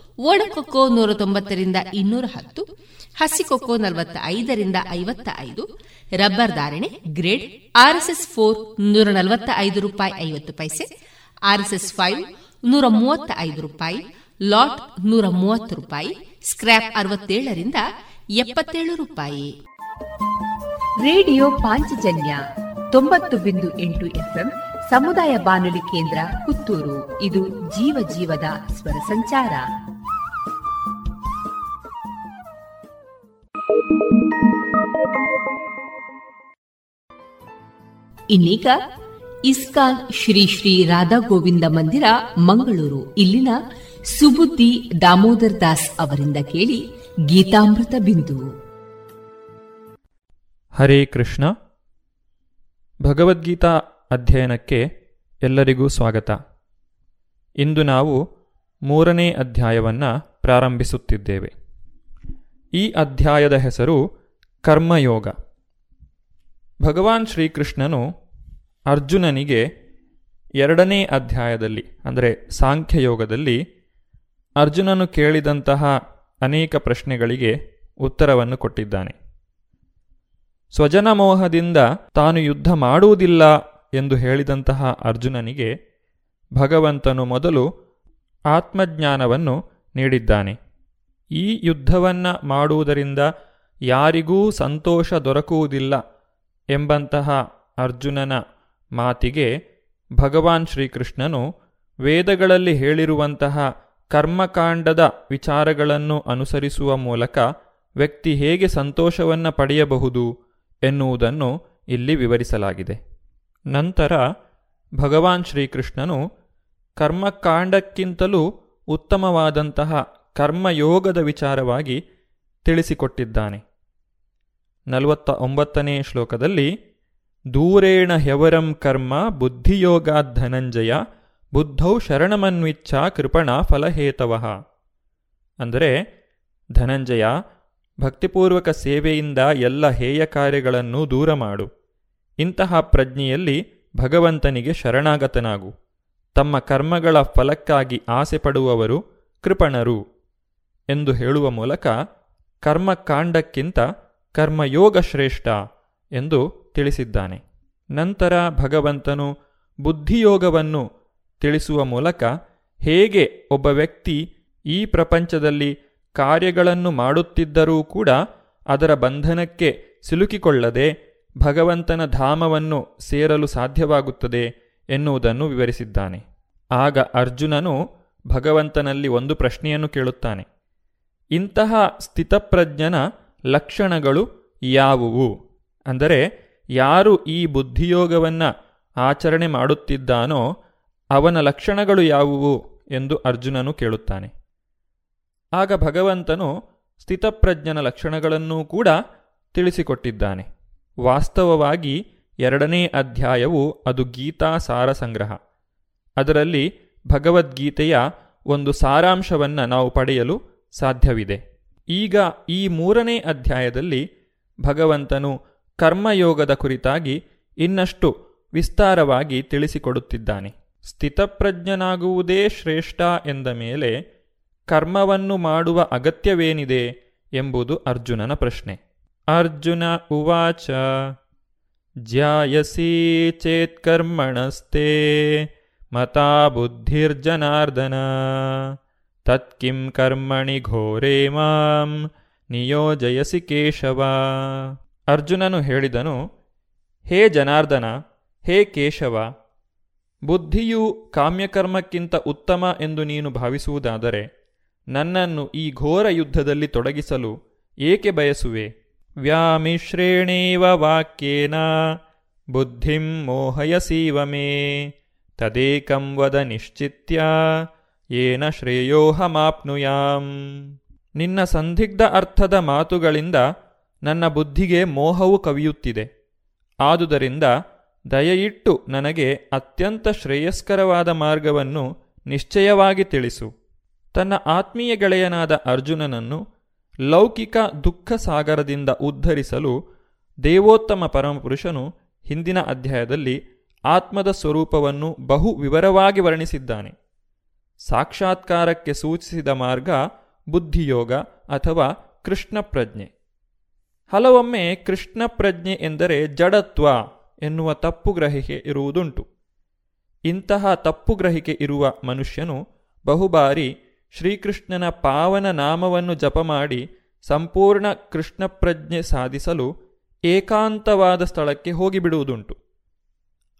Speaker 2: ಒಣಕೊಕ್ಕೋ ನೂರ ತೊಂಬತ್ತರಿಂದ ಇನ್ನೂರ ಹತ್ತು, ಹಸಿ ಕೊಕ್ಕೋ ನಲವತ್ತ ಐದರಿಂದ ಐವತ್ತ ಐದು ರಬ್ಬರ್ ಧಾರಣೆ ಗ್ರೇಡ್ ಆರ್ಎಸ್ಎಸ್ ಫೋರ್ ನೂರ ನಲವತ್ತ ಐದು ರೂಪಾಯಿ ಐವತ್ತು ಪೈಸೆ, ಆರ್ಎಸ್ಎಸ್ ಫೈವ್ ನೂರ ಮೂವತ್ತ ಐದು ರೂಪಾಯಿ, ಲಾಟ್ ನೂರ ಮೂವತ್ತು ರೂಪಾಯಿ ಸ್ಕ್ರಾಪ್ ಅರವತ್ತೇಳರಿಂದ ಎಪ್ಪತ್ತೇಳು ರೂಪಾಯಿ.
Speaker 7: ರೇಡಿಯೋ ಪಾಂಚಜನ್ಯ ತೊಂಬತ್ತು ಬಿಂದು ಎಂಟು ಎಫ್ಎಂ ಸಮುದಾಯ ಬಾನುಲಿ ಕೇಂದ್ರ ಪುತ್ತೂರು. ಇದು ಜೀವ ಜೀವದ ಸ್ವರ ಸಂಚಾರ.
Speaker 2: ಇನ್ನೀಗ ಇಸ್ಕಾನ್ ಶ್ರೀ ಶ್ರೀ ರಾಧಾ ಗೋವಿಂದ ಮಂದಿರ, ಮಂಗಳೂರು. ಇಲ್ಲಿನ ಸುಬುದ್ದಿ ದಾಮೋದರ್ ದಾಸ್ ಅವರಿಂದ ಕೇಳಿ ಗೀತಾಮೃತ ಬಿಂದು.
Speaker 8: ಹರೇ ಕೃಷ್ಣ. ಭಗವದ್ಗೀತಾ ಅಧ್ಯಯನಕ್ಕೆ ಎಲ್ಲರಿಗೂ ಸ್ವಾಗತ. ಇಂದು ನಾವು ಮೂರನೇ ಅಧ್ಯಾಯವನ್ನು ಪ್ರಾರಂಭಿಸುತ್ತಿದ್ದೇವೆ. ಈ ಅಧ್ಯಾಯದ ಹೆಸರು ಕರ್ಮಯೋಗ. ಭಗವಾನ್ ಶ್ರೀಕೃಷ್ಣನು ಅರ್ಜುನನಿಗೆ ಎರಡನೇ ಅಧ್ಯಾಯದಲ್ಲಿ, ಅಂದರೆ ಸಾಂಖ್ಯಯೋಗದಲ್ಲಿ, ಅರ್ಜುನನು ಕೇಳಿದಂತಹ ಅನೇಕ ಪ್ರಶ್ನೆಗಳಿಗೆ ಉತ್ತರವನ್ನು ಕೊಟ್ಟಿದ್ದಾನೆ. ಸ್ವಜನ ಮೋಹದಿಂದ ತಾನು ಯುದ್ಧ ಮಾಡುವುದಿಲ್ಲ ಎಂದು ಹೇಳಿದಂತಹ ಅರ್ಜುನನಿಗೆ ಭಗವಂತನು ಮೊದಲು ಆತ್ಮಜ್ಞಾನವನ್ನು ನೀಡಿದ್ದಾನೆ. ಈ ಯುದ್ಧವನ್ನು ಮಾಡುವುದರಿಂದ ಯಾರಿಗೂ ಸಂತೋಷ ದೊರಕುವುದಿಲ್ಲ ಎಂಬಂತಹ ಅರ್ಜುನನ ಮಾತಿಗೆ ಭಗವಾನ್ ಶ್ರೀಕೃಷ್ಣನು ವೇದಗಳಲ್ಲಿ ಹೇಳಿರುವಂತಹ ಕರ್ಮಕಾಂಡದ ವಿಚಾರಗಳನ್ನು ಅನುಸರಿಸುವ ಮೂಲಕ ವ್ಯಕ್ತಿ ಹೇಗೆ ಸಂತೋಷವನ್ನು ಪಡೆಯಬಹುದು ಎನ್ನುವುದನ್ನು ಇಲ್ಲಿ ವಿವರಿಸಲಾಗಿದೆ. ನಂತರ ಭಗವಾನ್ ಶ್ರೀಕೃಷ್ಣನು ಕರ್ಮಕಾಂಡಕ್ಕಿಂತಲೂ ಉತ್ತಮವಾದಂತಹ ಕರ್ಮಯೋಗದ ವಿಚಾರವಾಗಿ ತಿಳಿಸಿಕೊಟ್ಟಿದ್ದಾನೆ. ನಲವತ್ತ ಒಂಬತ್ತನೇ ಶ್ಲೋಕದಲ್ಲಿ, ದೂರೇಣ ಹೆವರಂ ಕರ್ಮ ಬುದ್ಧಿಯೋಗಾ ಧನಂಜಯ ಬುದ್ಧೌ ಶರಣಮನ್ವಿಚ್ಛ ಕೃಪಣ ಫಲಹೇತವಃ. ಅಂದರೆ, ಧನಂಜಯ, ಭಕ್ತಿಪೂರ್ವಕ ಸೇವೆಯಿಂದ ಎಲ್ಲ ಹೇಯ ಕಾರ್ಯಗಳನ್ನು ದೂರ ಮಾಡು. ಇಂತಹ ಪ್ರಜ್ಞೆಯಲ್ಲಿ ಭಗವಂತನಿಗೆ ಶರಣಾಗತನಾಗು. ತಮ್ಮ ಕರ್ಮಗಳ ಫಲಕ್ಕಾಗಿ ಆಸೆ ಪಡುವವರು ಕೃಪಣರು. ಎಂದು ಹೇಳುವ ಮೂಲಕ ಕರ್ಮಕಾಂಡಕ್ಕಿಂತ ಕರ್ಮಯೋಗ ಶ್ರೇಷ್ಠ ಎಂದು ತಿಳಿಸಿದ್ದಾನೆ. ನಂತರ ಭಗವಂತನು ಬುದ್ಧಿಯೋಗವನ್ನು ತಿಳಿಸುವ ಮೂಲಕ ಹೇಗೆ ಒಬ್ಬ ವ್ಯಕ್ತಿ ಈ ಪ್ರಪಂಚದಲ್ಲಿ ಕಾರ್ಯಗಳನ್ನು ಮಾಡುತ್ತಿದ್ದರೂ ಕೂಡ ಅದರ ಬಂಧನಕ್ಕೆ ಸಿಲುಕಿಕೊಳ್ಳದೆ ಭಗವಂತನ ಧಾಮವನ್ನು ಸೇರಲು ಸಾಧ್ಯವಾಗುತ್ತದೆ ಎನ್ನುವುದನ್ನು ವಿವರಿಸಿದ್ದಾನೆ. ಆಗ ಅರ್ಜುನನು ಭಗವಂತನಲ್ಲಿ ಒಂದು ಪ್ರಶ್ನೆಯನ್ನು ಕೇಳುತ್ತಾನೆ. ಇಂತಹ ಸ್ಥಿತಪ್ರಜ್ಞನ ಲಕ್ಷಣಗಳು ಯಾವುವು? ಅಂದರೆ ಯಾರು ಈ ಬುದ್ಧಿಯೋಗವನ್ನು ಆಚರಣೆ ಮಾಡುತ್ತಿದ್ದಾನೋ ಅವನ ಲಕ್ಷಣಗಳು ಯಾವುವು ಎಂದು ಅರ್ಜುನನು ಕೇಳುತ್ತಾನೆ. ಆಗ ಭಗವಂತನು ಸ್ಥಿತಪ್ರಜ್ಞನ ಲಕ್ಷಣಗಳನ್ನೂ ಕೂಡ ತಿಳಿಸಿಕೊಟ್ಟಿದ್ದಾನೆ. ವಾಸ್ತವವಾಗಿ ಎರಡನೇ ಅಧ್ಯಾಯವು ಅದು ಗೀತಾ ಸಾರ ಸಂಗ್ರಹ ಅದರಲ್ಲಿ ಭಗವದ್ಗೀತೆಯ ಒಂದು ಸಾರಾಂಶವನ್ನು ನಾವು ಪಡೆಯಲು ಸಾಧ್ಯವಿದೆ. ಈಗ ಈ ಮೂರನೇ ಅಧ್ಯಾಯದಲ್ಲಿ ಭಗವಂತನು ಕರ್ಮಯೋಗದ ಕುರಿತಾಗಿ ಇನ್ನಷ್ಟು ವಿಸ್ತಾರವಾಗಿ ತಿಳಿಸಿಕೊಡುತ್ತಿದ್ದಾನೆ. ಸ್ಥಿತಪ್ರಜ್ಞನಾಗುವುದೇ ಶ್ರೇಷ್ಠ ಎಂದ ಮೇಲೆ ಕರ್ಮವನ್ನು ಮಾಡುವ ಅಗತ್ಯವೇನಿದೆ ಎಂಬುದು ಅರ್ಜುನನ ಪ್ರಶ್ನೆ. ಅರ್ಜುನ ಉವಾಚ, ಜ್ಯಾಯಸಿ ಚೇತ್ಕರ್ಮಣಸ್ತೆ ಮತಾ ಬುದ್ಧಿರ್ಜನಾರ್ದನ. तत्किं कर्मणि घोरे ಮಾಂ ನಿಯೋಜಯಸಿ ಕೇಶವ ಅರ್ಜುನನು ಹೇಳಿದನು ಹೇ ಜನಾರ್ದನ ಹೇ ಕೇಶವ ಬುದ್ಧಿಯು ಕಾಮ್ಯಕರ್ಮಕ್ಕಿಂತ ಉತ್ತಮ ಎಂದು ನೀನು ಭಾವಿಸುವುದಾದರೆ ನನ್ನನ್ನು ಈ ಘೋರ ಯುದ್ಧದಲ್ಲಿ ತೊಡಗಿಸಲು ಏಕೆ ಬಯಸುವೆ ವ್ಯಾಮಿಶ್ರೇಣೇವ ವಾಕ್ಯೇನ ಬುದ್ಧಿಂ ಮೋಹಯಸೀವ ಮೇ ತದೇಕಂ ವದ ನಿಶ್ಚಿತ್ಯ ಏನ ಶ್ರೇಯೋಹಮಾಪ್ನುಯಾಂ. ನಿನ್ನ ಸಂದಿಗ್ಧ ಅರ್ಥದ ಮಾತುಗಳಿಂದ ನನ್ನ ಬುದ್ಧಿಗೆ ಮೋಹವು ಕವಿಯುತ್ತಿದೆ. ಆದುದರಿಂದ ದಯೆಯಿಟ್ಟು ನನಗೆ ಅತ್ಯಂತ ಶ್ರೇಯಸ್ಕರವಾದ ಮಾರ್ಗವನ್ನು ನಿಶ್ಚಯವಾಗಿ ತಿಳಿಸು. ತನ್ನ ಆತ್ಮೀಯ ಗೆಳೆಯನಾದ ಅರ್ಜುನನನ್ನು ಲೌಕಿಕ ದುಃಖ ಸಾಗರದಿಂದ ಉದ್ಧರಿಸಲು ದೇವೋತ್ತಮ ಪರಮಪುರುಷನು ಹಿಂದಿನ ಅಧ್ಯಾಯದಲ್ಲಿ ಆತ್ಮದ ಸ್ವರೂಪವನ್ನು ಬಹು ವಿವರವಾಗಿ ವರ್ಣಿಸಿದ್ದಾನೆ. ಸಾಕ್ಷಾತ್ಕಾರಕ್ಕೆ ಸೂಚಿಸಿದ ಮಾರ್ಗ ಬುದ್ಧಿಯೋಗ ಅಥವಾ ಕೃಷ್ಣ ಪ್ರಜ್ಞೆ ಹಲವೊಮ್ಮೆ ಕೃಷ್ಣ ಪ್ರಜ್ಞೆ ಎಂದರೆ ಜಡತ್ವ ಎನ್ನುವ ತಪ್ಪು ಗ್ರಹಿಕೆ ಇರುವುದುಂಟು. ಇಂತಹ ತಪ್ಪು ಗ್ರಹಿಕೆ ಇರುವ ಮನುಷ್ಯನು ಬಹುಬಾರಿ ಶ್ರೀಕೃಷ್ಣನ ಪಾವನ ನಾಮವನ್ನು ಜಪ ಮಾಡಿ ಸಂಪೂರ್ಣ ಕೃಷ್ಣ ಪ್ರಜ್ಞೆ ಸಾಧಿಸಲು ಏಕಾಂತವಾದ ಸ್ಥಳಕ್ಕೆ ಹೋಗಿಬಿಡುವುದುಂಟು.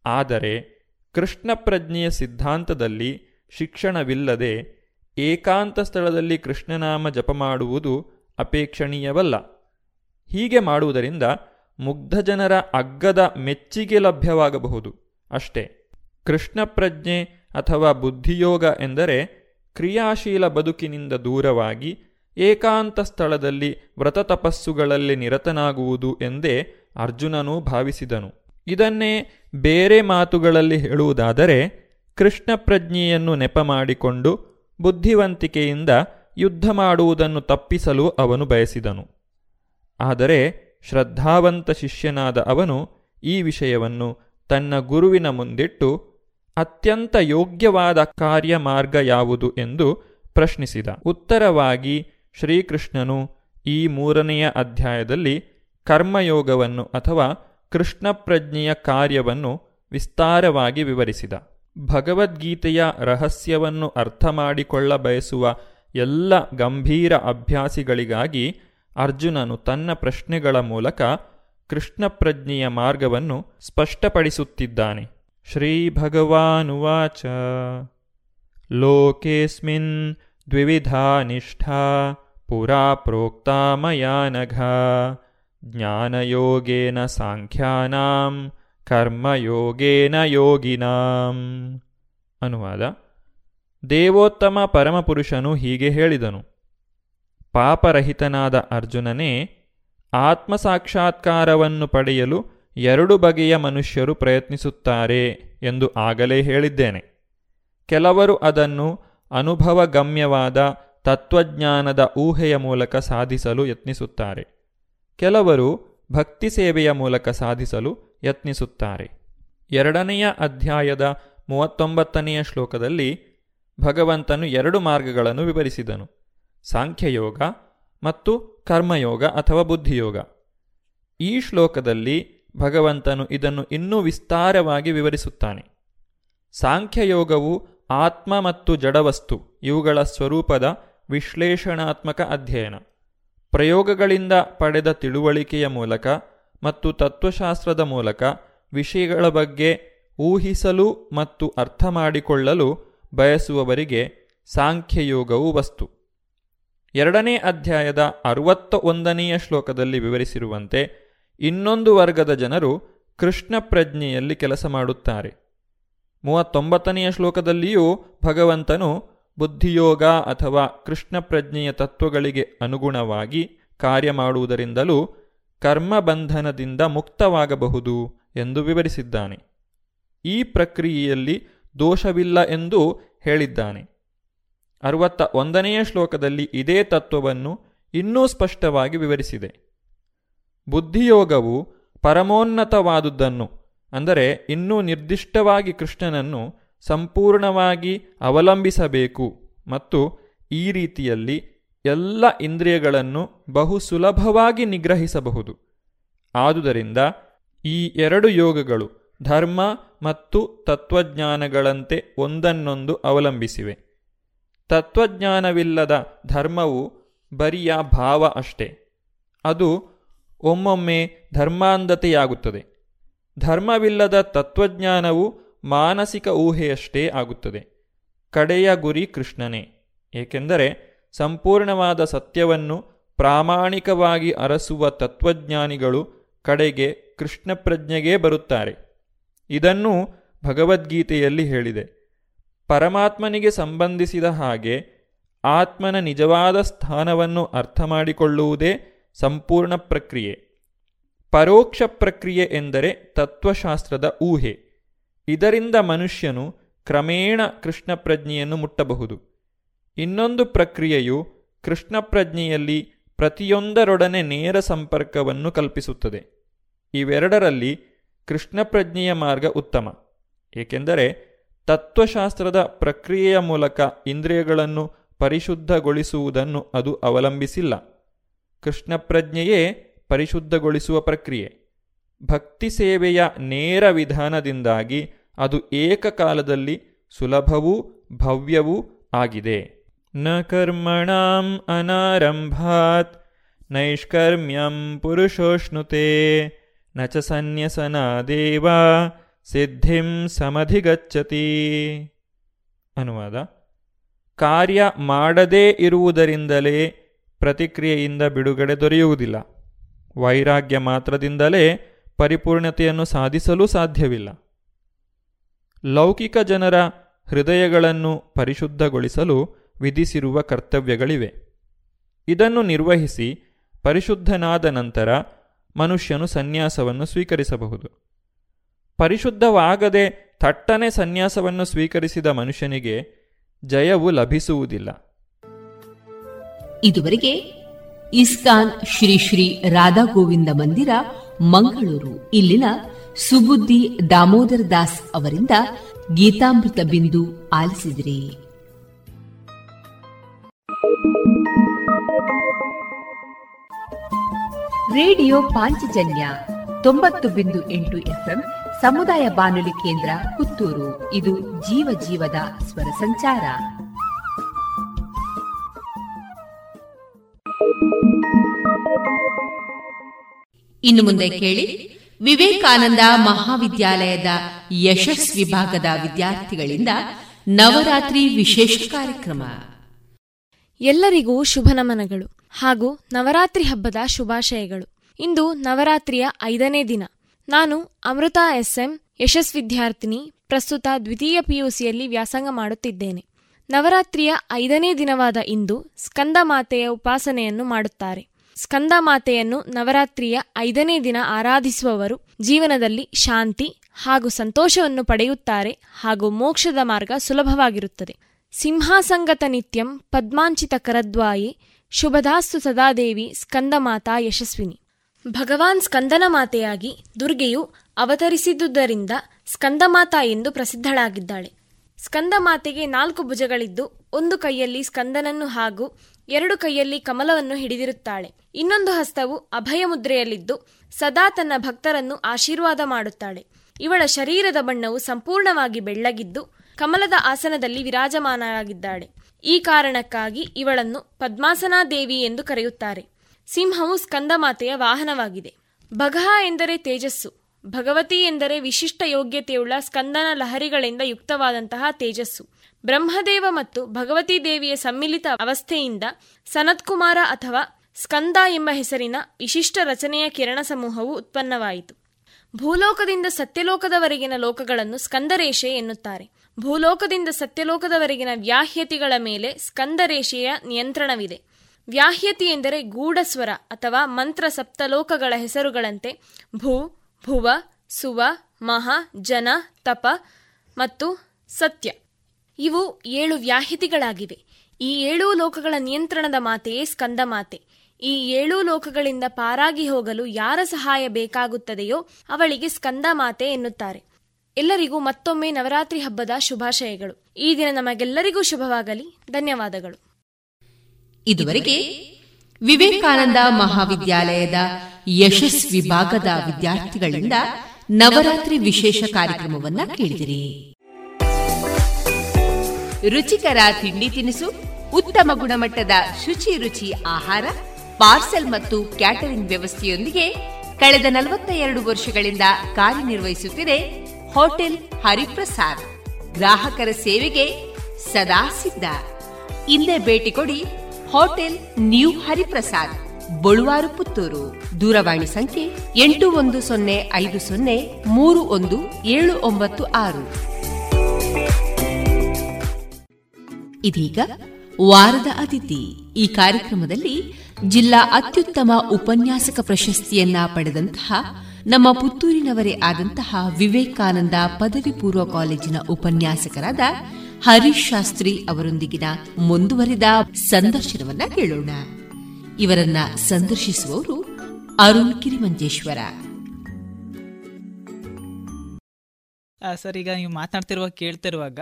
Speaker 8: ಆದರೆ ಕೃಷ್ಣ ಪ್ರಜ್ಞೆಯ ಸಿದ್ಧಾಂತದಲ್ಲಿ ಶಿಕ್ಷಣವಿಲ್ಲದೆ ಏಕಾಂತ ಸ್ಥಳದಲ್ಲಿ ಕೃಷ್ಣನಾಮ ಜಪ ಮಾಡುವುದು ಅಪೇಕ್ಷಣೀಯವಲ್ಲ. ಹೀಗೆ ಮಾಡುವುದರಿಂದ ಮುಗ್ಧ ಜನರ ಅಗ್ಗದ ಮೆಚ್ಚಿಗೆ ಲಭ್ಯವಾಗಬಹುದು ಅಷ್ಟೇ. ಕೃಷ್ಣ ಪ್ರಜ್ಞೆ ಅಥವಾ ಬುದ್ಧಿಯೋಗ ಎಂದರೆ ಕ್ರಿಯಾಶೀಲ ಬದುಕಿನಿಂದ ದೂರವಾಗಿ ಏಕಾಂತ ಸ್ಥಳದಲ್ಲಿ ವ್ರತ ತಪಸ್ಸುಗಳಲ್ಲಿ ನಿರತನಾಗುವುದು ಎಂದೇ ಅರ್ಜುನನು ಭಾವಿಸಿದನು. ಇದನ್ನೇ ಬೇರೆ ಮಾತುಗಳಲ್ಲಿ ಹೇಳುವುದಾದರೆ ಕೃಷ್ಣ ಪ್ರಜ್ಞೆಯನ್ನು ನೆಪ ಮಾಡಿಕೊಂಡು ಬುದ್ಧಿವಂತಿಕೆಯಿಂದ ಯುದ್ಧ ಮಾಡುವುದನ್ನು ತಪ್ಪಿಸಲು ಅವನು ಬಯಸಿದನು. ಆದರೆ ಶ್ರದ್ಧಾವಂತ ಶಿಷ್ಯನಾದ ಅವನು ಈ ವಿಷಯವನ್ನು ತನ್ನ ಗುರುವಿನ ಮುಂದಿಟ್ಟು ಅತ್ಯಂತ ಯೋಗ್ಯವಾದ ಕಾರ್ಯ ಮಾರ್ಗ ಯಾವುದು ಎಂದು ಪ್ರಶ್ನಿಸಿದ. ಉತ್ತರವಾಗಿ ಶ್ರೀಕೃಷ್ಣನು ಈ ಮೂರನೆಯ ಅಧ್ಯಾಯದಲ್ಲಿ ಕರ್ಮಯೋಗವನ್ನು ಅಥವಾ ಕೃಷ್ಣ ಪ್ರಜ್ಞೆಯ ಕಾರ್ಯವನ್ನು ವಿಸ್ತಾರವಾಗಿ ವಿವರಿಸಿದ. ಭಗವದ್ಗೀತೆಯ ರಹಸ್ಯವನ್ನು ಅರ್ಥ ಮಾಡಿಕೊಳ್ಳ ಬಯಸುವ ಎಲ್ಲ ಗಂಭೀರ ಅಭ್ಯಾಸಿಗಳಿಗಾಗಿ ಅರ್ಜುನನು ತನ್ನ ಪ್ರಶ್ನೆಗಳ ಮೂಲಕ ಕೃಷ್ಣ ಪ್ರಜ್ಞೆಯ ಮಾರ್ಗವನ್ನು ಸ್ಪಷ್ಟಪಡಿಸುತ್ತಿದ್ದಾನೆ. ಶ್ರೀಭಗವಾನುವಾಚ. ಲೋಕೇಸ್ಮಿನ್ ದ್ವಿವಿಧಾ ನಿಷ್ಠಾ ಪುರಾ ಪ್ರೋಕ್ತಾ ಜ್ಞಾನಯೋಗೇನ ಸಾಂಖ್ಯಾನಾಂ ಕರ್ಮಯೋಗೇನ ಯೋಗಿನಾಂ ಅನುವಾದ ದೇವೋತ್ತಮ ಪರಮಪುರುಷನು ಹೀಗೆ ಹೇಳಿದನು. ಪಾಪರಹಿತನಾದ ಅರ್ಜುನನೇ, ಆತ್ಮಸಾಕ್ಷಾತ್ಕಾರವನ್ನು ಪಡೆಯಲು ಎರಡು ಬಗೆಯ ಮನುಷ್ಯರು ಪ್ರಯತ್ನಿಸುತ್ತಾರೆ ಎಂದು ಆಗಲೇ ಹೇಳಿದ್ದೇನೆ. ಕೆಲವರು ಅದನ್ನು ಅನುಭವಗಮ್ಯವಾದ ತತ್ವಜ್ಞಾನದ ಊಹೆಯ ಮೂಲಕ ಸಾಧಿಸಲು ಯತ್ನಿಸುತ್ತಾರೆ. ಕೆಲವರು ಭಕ್ತಿ ಸೇವೆಯ ಮೂಲಕ ಸಾಧಿಸಲು ಯತ್ನಿಸುತ್ತಾರೆ. ಎರಡನೆಯ ಅಧ್ಯಾಯದ ಮೂವತ್ತೊಂಬತ್ತನೆಯ ಶ್ಲೋಕದಲ್ಲಿ ಭಗವಂತನು ಎರಡು ಮಾರ್ಗಗಳನ್ನು ವಿವರಿಸಿದನು. ಸಾಂಖ್ಯಯೋಗ ಮತ್ತು ಕರ್ಮಯೋಗ ಅಥವಾ ಬುದ್ಧಿಯೋಗ. ಈ ಶ್ಲೋಕದಲ್ಲಿ ಭಗವಂತನು ಇದನ್ನು ಇನ್ನೂ ವಿಸ್ತಾರವಾಗಿ ವಿವರಿಸುತ್ತಾನೆ. ಸಾಂಖ್ಯಯೋಗವು ಆತ್ಮ ಮತ್ತು ಜಡವಸ್ತು, ಇವುಗಳ ಸ್ವರೂಪದ ವಿಶ್ಲೇಷಣಾತ್ಮಕ ಅಧ್ಯಯನ. ಪ್ರಯೋಗಗಳಿಂದ ಪಡೆದ ತಿಳುವಳಿಕೆಯ ಮೂಲಕ ಮತ್ತು ತತ್ವಶಾಸ್ತ್ರದ ಮೂಲಕ ವಿಷಯಗಳ ಬಗ್ಗೆ ಊಹಿಸಲು ಮತ್ತು ಅರ್ಥ ಮಾಡಿಕೊಳ್ಳಲು ಬಯಸುವವರಿಗೆ ಸಾಂಖ್ಯಯೋಗವು ವಸ್ತು. ಎರಡನೇ ಅಧ್ಯಾಯದ ಅರವತ್ತ ಒಂದನೆಯ ಶ್ಲೋಕದಲ್ಲಿ ವಿವರಿಸಿರುವಂತೆ ಇನ್ನೊಂದು ವರ್ಗದ ಜನರು ಕೃಷ್ಣ ಪ್ರಜ್ಞೆಯಲ್ಲಿ ಕೆಲಸ ಮಾಡುತ್ತಾರೆ. ಮೂವತ್ತೊಂಬತ್ತನೆಯ ಶ್ಲೋಕದಲ್ಲಿಯೂ ಭಗವಂತನು ಬುದ್ಧಿಯೋಗ ಅಥವಾ ಕೃಷ್ಣ ಪ್ರಜ್ಞೆಯ ತತ್ವಗಳಿಗೆ ಅನುಗುಣವಾಗಿ ಕಾರ್ಯ ಮಾಡುವುದರಿಂದಲೂ ಕರ್ಮಬಂಧನದಿಂದ ಮುಕ್ತವಾಗಬಹುದು ಎಂದು ವಿವರಿಸಿದ್ದಾನೆ. ಈ ಪ್ರಕ್ರಿಯೆಯಲ್ಲಿ ದೋಷವಿಲ್ಲ ಎಂದು ಹೇಳಿದ್ದಾನೆ. ಅರವತ್ತ ಒಂದನೆಯ ಶ್ಲೋಕದಲ್ಲಿ ಇದೇ ತತ್ವವನ್ನು ಇನ್ನೂ ಸ್ಪಷ್ಟವಾಗಿ ವಿವರಿಸಿದೆ. ಬುದ್ಧಿಯೋಗವು ಪರಮೋನ್ನತವಾದುದನ್ನು, ಅಂದರೆ ಇನ್ನೂ ನಿರ್ದಿಷ್ಟವಾಗಿ ಕೃಷ್ಣನನ್ನು ಸಂಪೂರ್ಣವಾಗಿ ಅವಲಂಬಿಸಬೇಕು ಮತ್ತು ಈ ರೀತಿಯಲ್ಲಿ ಎಲ್ಲ ಇಂದ್ರಿಯಗಳನ್ನು ಬಹು ಸುಲಭವಾಗಿ ನಿಗ್ರಹಿಸಬಹುದು. ಆದುದರಿಂದ ಈ ಎರಡು ಯೋಗಗಳು ಧರ್ಮ ಮತ್ತು ತತ್ವಜ್ಞಾನಗಳಂತೆ ಒಂದನ್ನೊಂದು ಅವಲಂಬಿಸಿವೆ. ತತ್ವಜ್ಞಾನವಿಲ್ಲದ ಧರ್ಮವು ಬರಿಯ ಭಾವ ಅಷ್ಟೇ. ಅದು ಒಮ್ಮೊಮ್ಮೆ ಧರ್ಮಾಂಧತೆಯಾಗುತ್ತದೆ. ಧರ್ಮವಿಲ್ಲದ ತತ್ವಜ್ಞಾನವು ಮಾನಸಿಕ ಊಹೆಯಷ್ಟೇ ಆಗುತ್ತದೆ. ಕಡೆಯ ಗುರಿ ಕೃಷ್ಣನೇ. ಏಕೆಂದರೆ ಸಂಪೂರ್ಣವಾದ ಸತ್ಯವನ್ನು ಪ್ರಾಮಾಣಿಕವಾಗಿ ಅರಸುವ ತತ್ವಜ್ಞಾನಿಗಳು ಕಡೆಗೆ ಕೃಷ್ಣ ಪ್ರಜ್ಞೆಗೇ ಬರುತ್ತಾರೆ. ಇದನ್ನು ಭಗವದ್ಗೀತೆಯಲ್ಲಿ ಹೇಳಿದೆ. ಪರಮಾತ್ಮನಿಗೆ ಸಂಬಂಧಿಸಿದ ಹಾಗೆ ಆತ್ಮನ ನಿಜವಾದ ಸ್ಥಾನವನ್ನು ಅರ್ಥ ಮಾಡಿಕೊಳ್ಳುವುದೇ ಸಂಪೂರ್ಣ ಪ್ರಕ್ರಿಯೆ. ಪರೋಕ್ಷ ಪ್ರಕ್ರಿಯೆ ಎಂದರೆ ತತ್ವಶಾಸ್ತ್ರದ ಊಹೆ. ಇದರಿಂದ ಮನುಷ್ಯನು ಕ್ರಮೇಣ ಕೃಷ್ಣ ಪ್ರಜ್ಞೆಯನ್ನು ಮುಟ್ಟಬಹುದು. ಇನ್ನೊಂದು ಪ್ರಕ್ರಿಯೆಯು ಕೃಷ್ಣ ಪ್ರಜ್ಞೆಯಲ್ಲಿ ಪ್ರತಿಯೊಂದರೊಡನೆ ನೇರ ಸಂಪರ್ಕವನ್ನು ಕಲ್ಪಿಸುತ್ತದೆ. ಇವೆರಡರಲ್ಲಿ ಕೃಷ್ಣ ಪ್ರಜ್ಞೆಯ ಮಾರ್ಗ ಉತ್ತಮ. ಏಕೆಂದರೆ ತತ್ವಶಾಸ್ತ್ರದ ಪ್ರಕ್ರಿಯೆಯ ಮೂಲಕ ಇಂದ್ರಿಯಗಳನ್ನು ಪರಿಶುದ್ಧಗೊಳಿಸುವುದನ್ನು ಅದು ಅವಲಂಬಿಸಿಲ್ಲ. ಕೃಷ್ಣ ಪ್ರಜ್ಞೆಯೇ ಪರಿಶುದ್ಧಗೊಳಿಸುವ ಪ್ರಕ್ರಿಯೆ. ಭಕ್ತಿ ಸೇವೆಯ ನೇರ ವಿಧಾನದಿಂದಾಗಿ ಅದು ಏಕಕಾಲದಲ್ಲಿ ಸುಲಭವೂ ಭವ್ಯವೂ ಆಗಿದೆ. ಕರ್ಮಣಾಂ ಅನಾರಂಭಾತ್ ನೈಷ್ಕರ್ಮ್ಯಂ ಪುರುಷೋಷ್ಣುತೆ ಸನ್ಯಸನಾದೇವ ಸಿದ್ಧಿಂ ಸಮಧಿಗಚ್ಚತಿ ಅನುವಾದ ಕಾರ್ಯ ಮಾಡದೇ ಇರುವುದರಿಂದಲೇ ಪ್ರತಿಕ್ರಿಯೆಯಿಂದ ಬಿಡುಗಡೆ ದೊರೆಯುವುದಿಲ್ಲ. ವೈರಾಗ್ಯ ಮಾತ್ರದಿಂದಲೇ ಪರಿಪೂರ್ಣತೆಯನ್ನು ಸಾಧಿಸಲು ಸಾಧ್ಯವಿಲ್ಲ. ಲೌಕಿಕ ಜನರ ಹೃದಯಗಳನ್ನು ಪರಿಶುದ್ಧಗೊಳಿಸಲು ವಿಧಿಸಿರುವ ಕರ್ತವ್ಯಗಳಿವೆ. ಇದನ್ನು ನಿರ್ವಹಿಸಿ ಪರಿಶುದ್ಧನಾದ ನಂತರ ಮನುಷ್ಯನು ಸನ್ಯಾಸವನ್ನು ಸ್ವೀಕರಿಸಬಹುದು. ಪರಿಶುದ್ಧವಾಗದೆ ಥಟ್ಟನೆ ಸನ್ಯಾಸವನ್ನು ಸ್ವೀಕರಿಸಿದ ಮನುಷ್ಯನಿಗೆ ಜಯವು ಲಭಿಸುವುದಿಲ್ಲ.
Speaker 7: ಇದುವರೆಗೆ ಇಸ್ಕಾನ್ ಶ್ರೀ ಶ್ರೀ ರಾಧಾ ಗೋವಿಂದ ಮಂದಿರ, ಮಂಗಳೂರು. ಇಲ್ಲಿನ ಸುಬುದ್ದಿ ದಾಮೋದರ ದಾಸ್ ಅವರಿಂದ ಗೀತಾಮೃತ ಬಿಂದು ಆಲಿಸಿದಿರಿ. ರೇಡಿಯೋ ಪಾಂಚಜನ್ಯ ತೊಂಬತ್ತು ಬಿಂದು ಎಂಟು ಎಫ್ಎಂ ಸಮುದಾಯ ಬಾನುಲಿ ಕೇಂದ್ರ ಪುತ್ತೂರು. ಇದು ಜೀವ ಜೀವದ ಸ್ವರ ಸಂಚಾರ.
Speaker 2: ಇನ್ನು ಮುಂದೆ ಕೇಳಿ, ವಿವೇಕಾನಂದ ಮಹಾವಿದ್ಯಾಲಯದ ಯಶಸ್ ವಿಭಾಗದ ವಿದ್ಯಾರ್ಥಿಗಳಿಂದ ನವರಾತ್ರಿ ವಿಶೇಷ ಕಾರ್ಯಕ್ರಮ.
Speaker 9: ಎಲ್ಲರಿಗೂ ಶುಭ ನಮನಗಳು ಹಾಗೂ ನವರಾತ್ರಿ ಹಬ್ಬದ ಶುಭಾಶಯಗಳು. ಇಂದು ನವರಾತ್ರಿಯ ಐದನೇ ದಿನ. ನಾನು ಅಮೃತ ಎಸ್ಎಂ ಯಶಸ್ ವಿದ್ಯಾರ್ಥಿನಿ ಪ್ರಸ್ತುತ ದ್ವಿತೀಯ ಪಿಯುಸಿಯಲ್ಲಿ ವ್ಯಾಸಂಗ ಮಾಡುತ್ತಿದ್ದೇನೆ. ನವರಾತ್ರಿಯ ಐದನೇ ದಿನವಾದ ಇಂದು ಸ್ಕಂದ ಮಾತೆಯ ಉಪಾಸನೆಯನ್ನು ಮಾಡುತ್ತಾರೆ. ಸ್ಕಂದ ಮಾತೆಯನ್ನು ನವರಾತ್ರಿಯ ಐದನೇ ದಿನ ಆರಾಧಿಸುವವರು ಜೀವನದಲ್ಲಿ ಶಾಂತಿ ಹಾಗೂ ಸಂತೋಷವನ್ನು ಪಡೆಯುತ್ತಾರೆ ಹಾಗೂ ಮೋಕ್ಷದ ಮಾರ್ಗ ಸುಲಭವಾಗಿರುತ್ತದೆ. ಸಿಂಹಾಸಂಗತ ನಿತ್ಯಂ ಪದ್ಮಾಂಚಿತ ಕರದ್ವಾಯಿ ಶುಭದಾಸ್ತು ಸದಾದೇವಿ ಸ್ಕಂದಮಾತಾ ಯಶಸ್ವಿನಿ. ಭಗವಾನ್ ಸ್ಕಂದನ ಮಾತೆಯಾಗಿ ದುರ್ಗೆಯು ಅವತರಿಸಿದ್ದುದರಿಂದ ಸ್ಕಂದಮಾತಾ ಎಂದು ಪ್ರಸಿದ್ಧಳಾಗಿದ್ದಾಳೆ. ಸ್ಕಂದಮಾತೆಗೆ ನಾಲ್ಕು ಭುಜಗಳಿದ್ದು, ಒಂದು ಕೈಯಲ್ಲಿ ಸ್ಕಂದನನ್ನು ಹಾಗೂ ಎರಡು ಕೈಯಲ್ಲಿ ಕಮಲವನ್ನು ಹಿಡಿದಿರುತ್ತಾಳೆ. ಇನ್ನೊಂದು ಹಸ್ತವು ಅಭಯ ಮುದ್ರೆಯಲ್ಲಿದ್ದು, ಸದಾ ತನ್ನ ಭಕ್ತರನ್ನು ಆಶೀರ್ವಾದ ಮಾಡುತ್ತಾಳೆ. ಇವಳ ಶರೀರದ ಬಣ್ಣವು ಸಂಪೂರ್ಣವಾಗಿ ಬೆಳ್ಳಗಿದ್ದು ಕಮಲದ ಆಸನದಲ್ಲಿ ವಿರಾಜಮಾನರಾಗಿದ್ದಾಳೆ ಈ ಕಾರಣಕ್ಕಾಗಿ ಇವಳನ್ನು ಪದ್ಮಾಸನಾ ದೇವಿ ಎಂದು ಕರೆಯುತ್ತಾರೆ. ಸಿಂಹವು ಸ್ಕಂದಮಾತೆಯ ವಾಹನವಾಗಿದೆ. ಭಗಹ ಎಂದರೆ ತೇಜಸ್ಸು, ಭಗವತಿ ಎಂದರೆ ವಿಶಿಷ್ಟ ಯೋಗ್ಯತೆಯುಳ್ಳ ಸ್ಕಂದನ ಲಹರಿಗಳಿಂದ ಯುಕ್ತವಾದಂತಹ ತೇಜಸ್ಸು. ಬ್ರಹ್ಮದೇವ ಮತ್ತು ಭಗವತಿ ದೇವಿಯ ಸಮ್ಮಿಲಿತ ಅವಸ್ಥೆಯಿಂದ ಸನತ್ಕುಮಾರ ಅಥವಾ ಸ್ಕಂದ ಎಂಬ ಹೆಸರಿನ ವಿಶಿಷ್ಟ ರಚನೆಯ ಕಿರಣ ಸಮೂಹವು ಉತ್ಪನ್ನವಾಯಿತು. ಭೂಲೋಕದಿಂದ ಸತ್ಯಲೋಕದವರೆಗಿನ ಲೋಕಗಳನ್ನು ಸ್ಕಂದರೇಷೆ ಎನ್ನುತ್ತಾರೆ. ಭೂಲೋಕದಿಂದ ಸತ್ಯಲೋಕದವರೆಗಿನ ವ್ಯಾಹ್ಯತಿಗಳ ಮೇಲೆ ಸ್ಕಂದರೇಷೆಯ ನಿಯಂತ್ರಣವಿದೆ. ವ್ಯಾಹ್ಯತಿ ಎಂದರೆ ಗೂಢಸ್ವರ ಅಥವಾ ಮಂತ್ರ ಸಪ್ತಲೋಕಗಳ ಹೆಸರುಗಳಂತೆ ಭೂ, ಭುವ, ಸುವ, ಮಹ, ಜನ, ತಪ ಮತ್ತು ಸತ್ಯ. ಇವು ಏಳು ವ್ಯಾಹ್ಯತಿಗಳಾಗಿವೆ. ಈ ಏಳೂ ಲೋಕಗಳ ನಿಯಂತ್ರಣದ ಮಾತೆಯೇ ಸ್ಕಂದ ಮಾತೆ ಈ ಏಳೂ ಲೋಕಗಳಿಂದ ಪಾರಾಗಿ ಹೋಗಲು ಯಾರ ಸಹಾಯ ಬೇಕಾಗುತ್ತದೆಯೋ ಅವಳಿಗೆ ಸ್ಕಂದ ಮಾತೆ ಎನ್ನುತ್ತಾರೆ. ಎಲ್ಲರಿಗೂ ಮತ್ತೊಮ್ಮೆ ನವರಾತ್ರಿ ಹಬ್ಬದ ಶುಭಾಶಯಗಳು. ಈ ದಿನ ನಮಗೆಲ್ಲರಿಗೂ ಶುಭವಾಗಲಿ. ಧನ್ಯವಾದಗಳು.
Speaker 2: ಇದುವರೆಗೆ ವಿವೇಕಾನಂದ ಮಹಾವಿದ್ಯಾಲಯದ ಯಶಸ್ ವಿಭಾಗದ ವಿದ್ಯಾರ್ಥಿಗಳಿಂದ ನವರಾತ್ರಿ ವಿಶೇಷ ಕಾರ್ಯಕ್ರಮವನ್ನ ಕೇಳಿದಿರಿ. ರುಚಿಕರ ತಿಂಡಿ ತಿನಿಸು, ಉತ್ತಮ ಗುಣಮಟ್ಟದ ಶುಚಿ ರುಚಿ ಆಹಾರ, ಪಾರ್ಸೆಲ್ ಮತ್ತು ಕ್ಯಾಟರಿಂಗ್ ವ್ಯವಸ್ಥೆಯೊಂದಿಗೆ ಕಳೆದ ನಲವತ್ತ ಎರಡು ವರ್ಷಗಳಿಂದ ಕಾರ್ಯನಿರ್ವಹಿಸುತ್ತಿದೆ ಹೋಟೆಲ್ ಹರಿಪ್ರಸಾದ್. ಗ್ರಾಹಕರ ಸೇವೆಗೆ ಸದಾ ಸಿದ್ಧ. ಇಲ್ಲೇ ಭೇಟಿ ಕೊಡಿ ಹೋಟೆಲ್ ನ್ಯೂ ಹರಿಪ್ರಸಾದ್, ಬಳುವಾರು ಪುತ್ತೂರು. ದೂರವಾಣಿ ಸಂಖ್ಯೆ ಎಂಟು ಒಂದು ಸೊನ್ನೆ ಐದು ಸೊನ್ನೆ ಮೂರು ಒಂದು ಏಳು ಒಂಬತ್ತು ಆರು. ಇದೀಗ ವಾರದ ಅತಿಥಿ. ಈ ಕಾರ್ಯಕ್ರಮದಲ್ಲಿ ಜಿಲ್ಲಾ ಅತ್ಯುತ್ತಮ ಉಪನ್ಯಾಸಕ ಪ್ರಶಸ್ತಿಯನ್ನ ಪಡೆದಂತಹ ನಮ್ಮ ಪುತ್ತೂರಿನವರೇ ಆದಂತಹ ವಿವೇಕಾನಂದ ಪದವಿ ಪೂರ್ವ ಕಾಲೇಜಿನ ಉಪನ್ಯಾಸಕರಾದ ಹರೀಶ್ ಶಾಸ್ತ್ರಿ ಅವರೊಂದಿಗಿನ ಮುಂದುವರಿದ ಸಂದರ್ಶನವನ್ನ ಕೇಳೋಣ. ಇವರನ್ನ ಸಂದರ್ಶಿಸುವವರು ಅರುಣ್ ಕಿರಿಮಂಜೇಶ್ವರ.
Speaker 10: ಸರ್ ಈಗ ನೀವು ಮಾತನಾಡ್ತಿರುವಾಗ ಕೇಳ್ತಿರುವಾಗ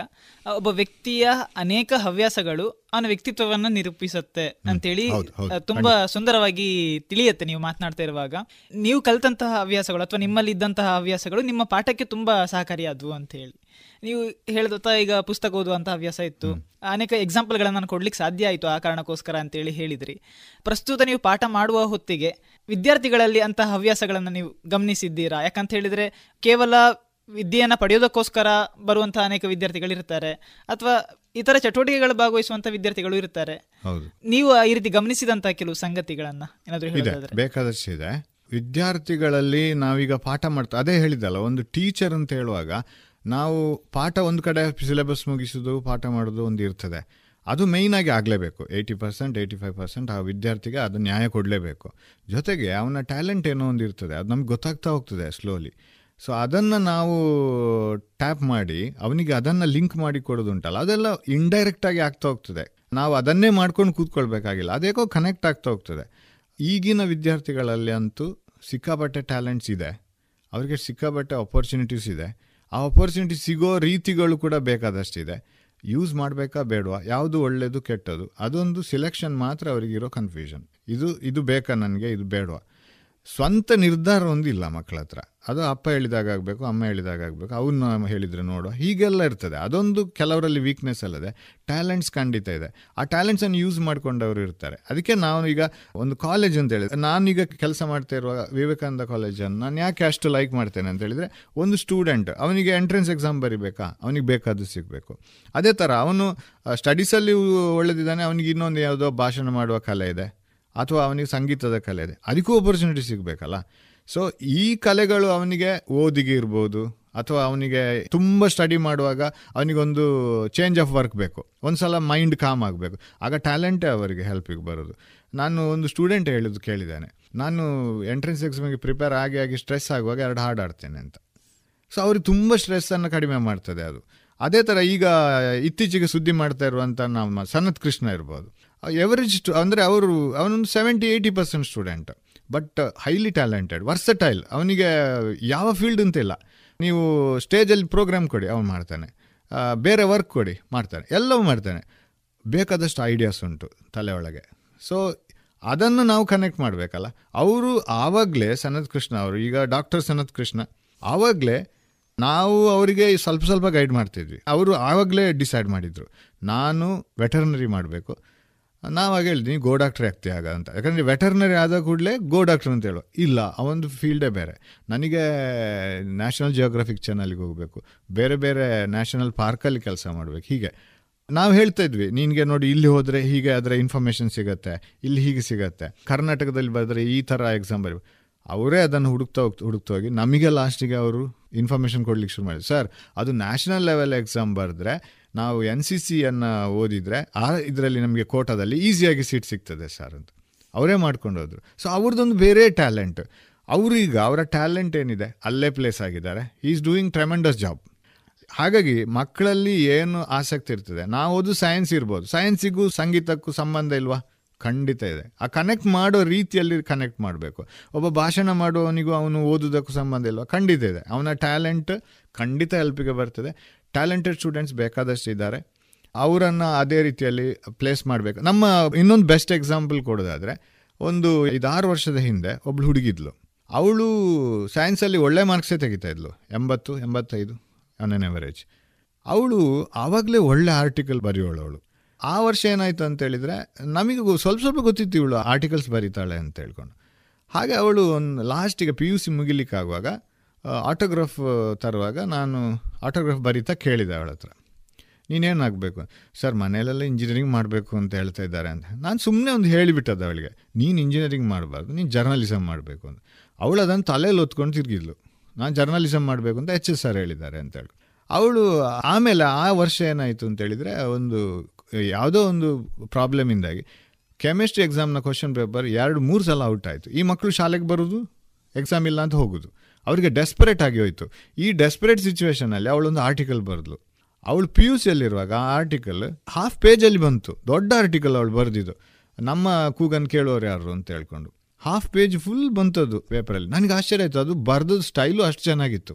Speaker 10: ಒಬ್ಬ ವ್ಯಕ್ತಿಯ ಅನೇಕ ಹವ್ಯಾಸಗಳು ಅವನ ವ್ಯಕ್ತಿತ್ವವನ್ನ ನಿರೂಪಿಸುತ್ತೆ ಅಂತೇಳಿ ತುಂಬಾ ಸುಂದರವಾಗಿ ತಿಳಿಯುತ್ತೆ ನೀವು ಮಾತನಾಡ್ತಾ ಇರುವಾಗ. ನೀವು ಕಲಿತಂತಹ ಹವ್ಯಾಸಗಳು ಅಥವಾ ನಿಮ್ಮಲ್ಲಿ ಇದ್ದಂತಹ ಹವ್ಯಾಸಗಳು ನಿಮ್ಮ ಪಾಠಕ್ಕೆ ತುಂಬಾ ಸಹಕಾರಿಯಾದವು ಅಂತ ಹೇಳಿ ನೀವು ಹೇಳಿದ ಈಗ ಪುಸ್ತಕ ಓದುವಂತ ಹವ್ಯಾಸ ಇತ್ತು. ಅನೇಕ ಎಕ್ಸಾಂಪಲ್ಗಳನ್ನು ನಾನು ಕೊಡ್ಲಿಕ್ಕೆ ಸಾಧ್ಯ ಆಯಿತು ಆ ಕಾರಣಕ್ಕೋಸ್ಕರ ಅಂತೇಳಿ ಹೇಳಿದ್ರಿ. ಪ್ರಸ್ತುತ ನೀವು ಪಾಠ ಮಾಡುವ ಹೊತ್ತಿಗೆ ವಿದ್ಯಾರ್ಥಿಗಳಲ್ಲಿ ಅಂತಹ ಹವ್ಯಾಸಗಳನ್ನು ನೀವು ಗಮನಿಸಿದ್ದೀರಾ? ಯಾಕಂತ ಹೇಳಿದ್ರೆ ಕೇವಲ ವಿದ್ಯೆಯನ್ನು ಪಡೆಯೋದಕ್ಕೋಸ್ಕರ ಬರುವಂತಹ ಅನೇಕ ವಿದ್ಯಾರ್ಥಿಗಳಿರ್ತಾರೆ. ಅಥವಾ ಇತರ ಚಟುವಟಿಕೆಗಳು ಭಾಗವಹಿಸುವಂತಹ ವಿದ್ಯಾರ್ಥಿಗಳು ಇರ್ತಾರೆ. ನೀವು ಈ ರೀತಿ ಗಮನಿಸಿದಂತಹ ಕೆಲವು ಸಂಗತಿಗಳನ್ನ ಏನಾದರೂ
Speaker 11: ಬೇಕಾದಷ್ಟು ಇದೆ. ವಿದ್ಯಾರ್ಥಿಗಳಲ್ಲಿ ನಾವೀಗ ಪಾಠ ಮಾಡ್ತಾ ಅದೇ ಹೇಳಿದಲ್ಲ ಒಂದು ಟೀಚರ್ ಅಂತ ಹೇಳುವಾಗ ನಾವು ಪಾಠ ಒಂದು ಕಡೆ ಸಿಲೆಬಸ್ ಮುಗಿಸೋದು ಪಾಠ ಮಾಡೋದು ಒಂದು ಇರ್ತದೆ. ಅದು ಆಗಿ ಆಗಲೇಬೇಕು. Eighty percent eighty five percent ಆ ವಿದ್ಯಾರ್ಥಿಗೆ ಅದು ನ್ಯಾಯ ಕೊಡಲೇಬೇಕು. ಜೊತೆಗೆ ಅವನ ಟ್ಯಾಲೆಂಟ್ ಏನೋ ಒಂದು ಇರ್ತದೆ. ಅದು ನಮ್ಗೆ ಗೊತ್ತಾಗ್ತಾ ಹೋಗ್ತದೆ ಸ್ಲೋಲಿ ಸೊ ಅದನ್ನು ನಾವು ಟ್ಯಾಪ್ ಮಾಡಿ, ಅವನಿಗೆ ಅದನ್ನು ಲಿಂಕ್ ಮಾಡಿ ಕೊಡೋದುಂಟಲ್ಲ, ಅದೆಲ್ಲ ಇಂಡೈರೆಕ್ಟಾಗಿ ಆಗ್ತಾ ಹೋಗ್ತದೆ. ನಾವು ಅದನ್ನೇ ಮಾಡ್ಕೊಂಡು ಕೂತ್ಕೊಳ್ಬೇಕಾಗಿಲ್ಲ ಅದೇಕೋ ಕನೆಕ್ಟ್ ಆಗ್ತಾ ಹೋಗ್ತದೆ. ಈಗಿನ ವಿದ್ಯಾರ್ಥಿಗಳಲ್ಲಿ ಅಂತೂ ಸಿಕ್ಕಾಪಟ್ಟೆ ಟ್ಯಾಲೆಂಟ್ಸ್ ಇದೆ, ಅವರಿಗೆ ಸಿಕ್ಕಾಪಟ್ಟೆ ಅಪರ್ಚುನಿಟೀಸ್ ಇದೆ. ಆ ಅಪರ್ಚುನಿಟಿ ಸಿಗೋ ರೀತಿಗಳು ಕೂಡ ಬೇಕಾದಷ್ಟಿದೆ. ಯೂಸ್ ಮಾಡಬೇಕಾ ಬೇಡವಾ? ಯಾವುದು ಒಳ್ಳೆಯದು ಕೆಟ್ಟದು? ಅದೊಂದು ಸಿಲೆಕ್ಷನ್ ಮಾತ್ರ ಅವರಿಗಿರೋ ಕನ್ಫ್ಯೂಷನ್ ಇದು ಇದು ಬೇಕಾ ನನಗೆ? ಇದು ಬೇಡವಾ? ಸ್ವಂತ ನಿರ್ಧಾರ ಒಂದಿಲ್ಲ ಮಕ್ಕಳ ಹತ್ರ. ಅದು ಅಪ್ಪ ಹೇಳಿದಾಗ ಆಗಬೇಕು, ಅಮ್ಮ ಹೇಳಿದಾಗ ಆಗಬೇಕು ಅವನ್ನ ಹೇಳಿದರೆ ನೋಡು, ಹೀಗೆಲ್ಲ ಇರ್ತದೆ. ಅದೊಂದು ಕೆಲವರಲ್ಲಿ ವೀಕ್ನೆಸ್ ಅಲ್ಲದೆ ಟ್ಯಾಲೆಂಟ್ಸ್ ಖಂಡಿತ ಇದೆ. ಆ ಟ್ಯಾಲೆಂಟ್ಸನ್ನು ಯೂಸ್ ಮಾಡ್ಕೊಂಡವರು ಇರ್ತಾರೆ. ಅದಕ್ಕೆ ನಾವು ಈಗ ಒಂದು ಕಾಲೇಜ್ ಅಂತ ಹೇಳಿದ್ರೆ ನಾನೀಗ ಕೆಲಸ ಮಾಡ್ತಾ ಇರುವ ವಿವೇಕಾನಂದ ಕಾಲೇಜನ್ನು ನಾನು ಯಾಕೆ ಅಷ್ಟು ಲೈಕ್ ಮಾಡ್ತೇನೆ ಅಂತ ಹೇಳಿದರೆ, ಒಂದು ಸ್ಟೂಡೆಂಟ್ ಅವನಿಗೆ ಎಂಟ್ರೆನ್ಸ್ ಎಕ್ಸಾಮ್ ಬರಿಬೇಕಾ? ಅವನಿಗೆ ಬೇಕಾದ್ದು ಸಿಗಬೇಕು. ಅದೇ ಥರ ಅವನು ಸ್ಟಡೀಸಲ್ಲಿ ಒಳ್ಳೆದಿದ್ದಾನೆ, ಅವನಿಗೆ ಇನ್ನೊಂದು ಯಾವುದೋ ಭಾಷಣ ಮಾಡುವ ಕಲೆ ಇದೆ. ಅಥವಾ ಅವನಿಗೆ ಸಂಗೀತದ ಕಲೆ ಇದೆ ಅದಕ್ಕೂ ಆಪರ್ಚುನಿಟಿ ಸಿಗಬೇಕಲ್ಲ. ಸೊ ಈ ಕಲೆಗಳು ಅವನಿಗೆ ಓದಿಗೆ ಇರ್ಬೋದು, ಅಥವಾ ಅವನಿಗೆ ತುಂಬ ಸ್ಟಡಿ ಮಾಡುವಾಗ ಅವನಿಗೊಂದು ಚೇಂಜ್ ಆಫ್ ವರ್ಕ್ ಬೇಕು. ಒಂದು ಸಲ ಮೈಂಡ್ ಕಾಮ್ ಆಗಬೇಕು. ಆಗ ಟ್ಯಾಲೆಂಟೇ ಅವರಿಗೆ ಹೆಲ್ಪಿಗೆ ಬರೋದು. ನಾನು ಒಂದು ಸ್ಟೂಡೆಂಟ್ ಹೇಳಿದ್ದು ಕೇಳಿದ್ದಾನೆ. ನಾನು ಎಂಟ್ರೆನ್ಸ್ ಎಕ್ಸಾಮಿಗೆ ಪ್ರಿಪೇರ್ ಆಗಿ ಆಗಿ ಸ್ಟ್ರೆಸ್ ಆಗುವಾಗ ಎರಡು ಹಾಡು ಆಡ್ತೇನೆ ಅಂತ. ಸೊ ಅವ್ರಿಗೆ ತುಂಬ ಸ್ಟ್ರೆಸ್ಸನ್ನು ಕಡಿಮೆ ಮಾಡ್ತದೆ ಅದು. ಅದೇ ಥರ ಈಗ ಇತ್ತೀಚೆಗೆ ಸುದ್ದಿ ಮಾಡ್ತಾ ಇರುವಂಥ ನಮ್ಮ ಸನತ್ ಕೃಷ್ಣ ಇರ್ಬೋದು. ಎವರೇಜ್ ಅಂದರೆ ಅವರು, ಅವನೊಂದು seventy eighty percent student but highly talented versatile ಅವನಿಗೆ ಯಾವ ಫೀಲ್ಡ್ ಅಂತಿಲ್ಲ ನೀವು ಸ್ಟೇಜಲ್ಲಿ ಪ್ರೋಗ್ರಾಮ್ ಕೊಡಿ, ಅವನು ಮಾಡ್ತಾನೆ. ಬೇರೆ ವರ್ಕ್ ಕೊಡಿ, ಮಾಡ್ತಾನೆ. ಎಲ್ಲವೂ ಮಾಡ್ತಾನೆ. ಬೇಕಾದಷ್ಟು ಐಡಿಯಾಸ್ ಉಂಟು ತಲೆ ಒಳಗೆ ಸೊ ಅದನ್ನು ನಾವು ಕನೆಕ್ಟ್ ಮಾಡಬೇಕಲ್ಲ. ಅವರು ಆವಾಗಲೇ ಸನತ್ ಕೃಷ್ಣ ಅವರು, ಈಗ ಡಾಕ್ಟರ್ ಸನತ್ ಕೃಷ್ಣ ಆವಾಗಲೇ ನಾವು ಅವರಿಗೆ ಸ್ವಲ್ಪ ಸ್ವಲ್ಪ ಗೈಡ್ ಮಾಡ್ತಿದ್ವಿ. ಅವರು ಆವಾಗಲೇ ಡಿಸೈಡ್ ಮಾಡಿದರು. ನಾನು ವೆಟರ್ನರಿ ಮಾಡಬೇಕು. ನಾವಾಗ ಹೇಳಿದ್ವಿ ಗೋ ಡಾಕ್ಟ್ರ್ ಆಗ್ತೀಯ ಆಗ ಅಂತ. ಯಾಕಂದರೆ ವೆಟರ್ನರಿ ಆದ ಕೂಡಲೇ ಗೋ ಡಾಕ್ಟ್ರ್ ಅಂತ ಹೇಳು. ಇಲ್ಲ ಒಂದು ಫೀಲ್ಡೇ ಬೇರೆ. ನನಗೆ ನ್ಯಾಷನಲ್ ಜಿಯೋಗ್ರಫಿಕ್ ಚಾನಲ್ಗೆ ಹೋಗಬೇಕು. ಬೇರೆ ಬೇರೆ ನ್ಯಾಷನಲ್ ಪಾರ್ಕಲ್ಲಿ ಕೆಲಸ ಮಾಡಬೇಕು. ಹೀಗೆ. ನಾವು ಹೇಳ್ತಾ ಇದ್ವಿ, ನಿನಗೆ ನೋಡಿ ಇಲ್ಲಿ ಹೋದರೆ ಹೀಗೆ ಅದರ ಇನ್ಫಾರ್ಮೇಷನ್ ಸಿಗುತ್ತೆ, ಇಲ್ಲಿ ಹೀಗೆ ಸಿಗುತ್ತೆ. ಕರ್ನಾಟಕದಲ್ಲಿ ಬಂದರೆ ಈ ಥರ ಎಕ್ಸಾಮ್ ಬರೀ ಅವರೇ ಅದನ್ನು ಹುಡುಕ್ತಾ ಹೋಗ್ತಾ ಹುಡುಕ್ತಾ ಹೋಗಿ ನಮಗೆ ಲಾಸ್ಟಿಗೆ ಅವರು ಇನ್ಫಾರ್ಮೇಷನ್ ಕೊಡ್ಲಿಕ್ಕೆ ಶುರು ಮಾಡಿದ್ರು. ಸರ್ ಅದು ನ್ಯಾಷನಲ್ ಲೆವೆಲ್ ಎಕ್ಸಾಮ್ ಬರೆದ್ರೆ ನಾವು ಎನ್ ಸಿ ಸಿಯನ್ನು ಓದಿದರೆ ಆ ಇದರಲ್ಲಿ ನಮಗೆ ಕೋಟಾದಲ್ಲಿ ಈಸಿಯಾಗಿ ಸೀಟ್ ಸಿಗ್ತದೆ ಸರ್ ಅಂತ. ಅವರೇ ಮಾಡ್ಕೊಂಡು ಹೋದರು ಸೊ ಅವ್ರದ್ದೊಂದು ಬೇರೆ ಟ್ಯಾಲೆಂಟ್ ಅವರೀಗ ಅವರ ಟ್ಯಾಲೆಂಟ್ ಏನಿದೆ, ಅಲ್ಲೇ ಪ್ಲೇಸ್ ಆಗಿದ್ದಾರೆ. ಈಸ್ ಡೂಯಿಂಗ್ ಟ್ರೆಮೆಂಡಸ್ ಜಾಬ್ ಹಾಗಾಗಿ ಮಕ್ಕಳಲ್ಲಿ ಏನು ಆಸಕ್ತಿ ಇರ್ತದೆ, ನಾವು ಓದು ಸೈನ್ಸ್ ಇರ್ಬೋದು. ಸೈನ್ಸಿಗೂ ಸಂಗೀತಕ್ಕೂ ಸಂಬಂಧ ಇಲ್ವಾ? ಖಂಡಿತ ಇದೆ. ಆ ಕನೆಕ್ಟ್ ಮಾಡೋ ರೀತಿಯಲ್ಲಿ ಕನೆಕ್ಟ್ ಮಾಡಬೇಕು. ಒಬ್ಬ ಭಾಷಣ ಮಾಡುವವನಿಗೂ ಅವನು ಓದೋದಕ್ಕೂ ಸಂಬಂಧ ಇಲ್ವಾ? ಖಂಡಿತ ಇದೆ. ಅವನ ಟ್ಯಾಲೆಂಟ್ ಖಂಡಿತ ಹೆಲ್ಪಿಗೆ ಬರ್ತದೆ. ಟ್ಯಾಲೆಂಟೆಡ್ ಸ್ಟೂಡೆಂಟ್ಸ್ ಬೇಕಾದಷ್ಟು ಇದ್ದಾರೆ ಅವರನ್ನು ಅದೇ ರೀತಿಯಲ್ಲಿ ಪ್ಲೇಸ್ ಮಾಡಬೇಕು. ನಮ್ಮ ಇನ್ನೊಂದು ಬೆಸ್ಟ್ ಎಕ್ಸಾಂಪಲ್ ಕೊಡೋದಾದರೆ, ಒಂದು ಐದಾರು ವರ್ಷದ ಹಿಂದೆ ಒಬ್ಳು ಹುಡುಗಿದ್ಲು. ಅವಳು ಸೈನ್ಸಲ್ಲಿ ಒಳ್ಳೆ ಮಾರ್ಕ್ಸೇ ತೆಗಿತಾ ಇದ್ಲು. ಎಂಬತ್ತು, ಎಂಬತ್ತೈದು ಆನ್ ಎನ್ ಎವರೇಜ್ ಅವಳು ಆವಾಗಲೇ ಒಳ್ಳೆ ಆರ್ಟಿಕಲ್ ಬರೆಯೋಳು ಅವಳು. ಆ ವರ್ಷ ಏನಾಯಿತು ಅಂತ ನಮಗೂ ನಮಗೆ ಸ್ವಲ್ಪ ಸ್ವಲ್ಪ ಗೊತ್ತಿತ್ತು ಇವಳು ಆರ್ಟಿಕಲ್ಸ್ ಬರೀತಾಳೆ ಅಂತ ಹೇಳ್ಕೊಂಡು. ಹಾಗೆ ಅವಳು ಒಂದು ಲಾಸ್ಟಿಗೆ ಪಿ ಯು ಸಿ ಮುಗಿಲಿಕ್ಕಾಗುವಾಗ ಆಟೋಗ್ರಾಫ್ ತರುವಾಗ ನಾನು ಆಟೋಗ್ರಾಫ್ ಬರೀತಾ ಕೇಳಿದೆ ಅವಳ ಹತ್ರ. ನೀನೇನಾಗಬೇಕು? ಸರ್, ಮನೆಯಲ್ಲೆಲ್ಲ ಇಂಜಿನಿಯರಿಂಗ್ ಮಾಡಬೇಕು ಅಂತ ಹೇಳ್ತಾ ಇದ್ದಾರೆ ಅಂತ. ನಾನು ಸುಮ್ಮನೆ ಒಂದು ಹೇಳಿಬಿಟ್ಟದ್ದು ಅವಳಿಗೆ. ನೀನು ಇಂಜಿನಿಯರಿಂಗ್ ಮಾಡಬಾರ್ದು, ನೀನು ಜರ್ನಲಿಸಮ್ ಮಾಡಬೇಕು ಅಂತ. ಅವಳು ಅದನ್ನು ತಲೆಯಲ್ಲಿ ಹೊತ್ಕೊಂಡು ತಿರುಗಿದ್ಲು. ನಾನು ಜರ್ನಲಿಸಮ್ ಮಾಡಬೇಕು ಅಂತ ಎಚ್ ಎಸ್ ಸರ್ ಹೇಳಿದ್ದಾರೆ ಅಂತ ಹೇಳಿ. ಅವಳು ಆಮೇಲೆ ಆ ವರ್ಷ ಏನಾಯಿತು ಅಂತ ಹೇಳಿದರೆ, ಒಂದು ಯಾವುದೋ ಒಂದು ಪ್ರಾಬ್ಲಮಿಂದಾಗಿ ಕೆಮಿಸ್ಟ್ರಿ ಎಕ್ಸಾಮ್ನ ಕ್ವಶನ್ ಪೇಪರ್ ಎರಡು ಮೂರು ಸಲ ಔಟ್ ಆಯಿತು. ಈ ಮಕ್ಕಳು ಶಾಲೆಗೆ ಬರೋದು ಎಕ್ಸಾಮ್ ಇಲ್ಲ ಅಂತ ಹೋಗೋದು. ಅವರಿಗೆ ಡೆಸ್ಪರೇಟ್ ಆಗಿ ಹೋಯಿತು. ಈ ಡೆಸ್ಪರೇಟ್ ಸಿಚುವೇಶನಲ್ಲಿ ಅವಳೊಂದು ಆರ್ಟಿಕಲ್ ಬರೆದ್ಲು. ಅವಳು ಪಿ ಯು ಸಿಯಲ್ಲಿರುವಾಗ ಆ ಆರ್ಟಿಕಲ್ ಹಾಫ್ ಪೇಜಲ್ಲಿ ಬಂತು. ದೊಡ್ಡ ಆರ್ಟಿಕಲ್ ಅವಳು ಬರೆದಿದ್ದು. ನಮ್ಮ ಕೂಗನ್ ಕೇಳೋರು ಯಾರು ಅಂತ ಹೇಳ್ಕೊಂಡು. ಹಾಫ್ ಪೇಜ್ ಫುಲ್ ಬಂತದ್ದು ಪೇಪರಲ್ಲಿ ನನಗೆ ಆಶ್ಚರ್ಯ ಆಯಿತು. ಅದು ಬರೆದದ್ದು ಸ್ಟೈಲು ಅಷ್ಟು ಚೆನ್ನಾಗಿತ್ತು.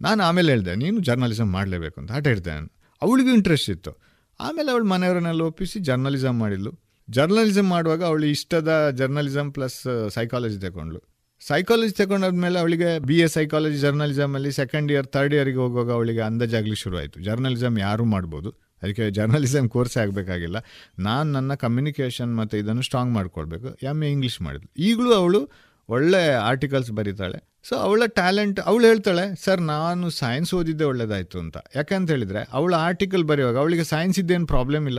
Speaker 11: ನಾನು ಆಮೇಲೆ ಹೇಳಿದೆ, ನೀನು ಜರ್ನಲಿಸಮ್ ಮಾಡಲೇಬೇಕು ಅಂತ. ಆಟ ಹೇಳ್ದೆ ನಾನು. ಅವಳಿಗೂ ಇಂಟ್ರೆಸ್ಟ್ ಇತ್ತು. ಆಮೇಲೆ ಅವಳು ಮನೆಯವರನ್ನೆಲ್ಲ ಒಪ್ಪಿಸಿ ಜರ್ನಲಿಸಮ್ ಮಾಡಿದ್ಲು. ಜರ್ನಲಿಸಮ್ ಮಾಡುವಾಗ ಅವಳು ಇಷ್ಟದ ಜರ್ನಲಿಸಮ್ ಪ್ಲಸ್ ಸೈಕಾಲಜಿ ತಗೊಂಡ್ಳು. ಸೈಕಾಲಜಿ ತಗೊಂಡಾದ್ಮೇಲೆ ಅವಳಿಗೆ ಬಿ ಎ ಸೈಕಾಲಜಿ ಜರ್ನಲಿಸಮಲ್ಲಿ ಸೆಕೆಂಡ್ ಇಯರ್ ಥರ್ಡ್ ಇಯರ್ಗೆ ಹೋಗುವಾಗ ಅವಳಿಗೆ ಅಂದಾಜಾಗಲಿ ಶುರುವಾಯಿತು. ಜರ್ನಲಿಸಮ್ ಯಾರೂ ಮಾಡ್ಬೋದು. ಅದಕ್ಕೆ ಜರ್ನಲಿಸಮ್ ಕೋರ್ಸೇ ಆಗಬೇಕಾಗಿಲ್ಲ. ನಾನು ನನ್ನ ಕಮ್ಯುನಿಕೇಷನ್ ಮತ್ತು ಇದನ್ನು ಸ್ಟ್ರಾಂಗ್ ಮಾಡ್ಕೊಳ್ಬೇಕು. ಎಂ ಎ ಇಂಗ್ಲೀಷ್ ಮಾಡಿದ್ಲು. ಈಗಲೂ ಅವಳು ಒಳ್ಳೆ ಆರ್ಟಿಕಲ್ಸ್ ಬರೀತಾಳೆ. ಸೊ ಅವಳ ಟ್ಯಾಲೆಂಟ್ ಅವಳು ಹೇಳ್ತಾಳೆ ಸರ್ ನಾನು ಸೈನ್ಸ್ ಓದಿದ್ದೆ ಒಳ್ಳೇದಾಯಿತು ಅಂತ. ಯಾಕಂತ ಹೇಳಿದರೆ, ಅವಳ ಆರ್ಟಿಕಲ್ ಬರೆಯುವಾಗ ಅವಳಿಗೆ ಸೈನ್ಸ್ ಇದ್ದೇನು ಪ್ರಾಬ್ಲಮ್ ಇಲ್ಲ.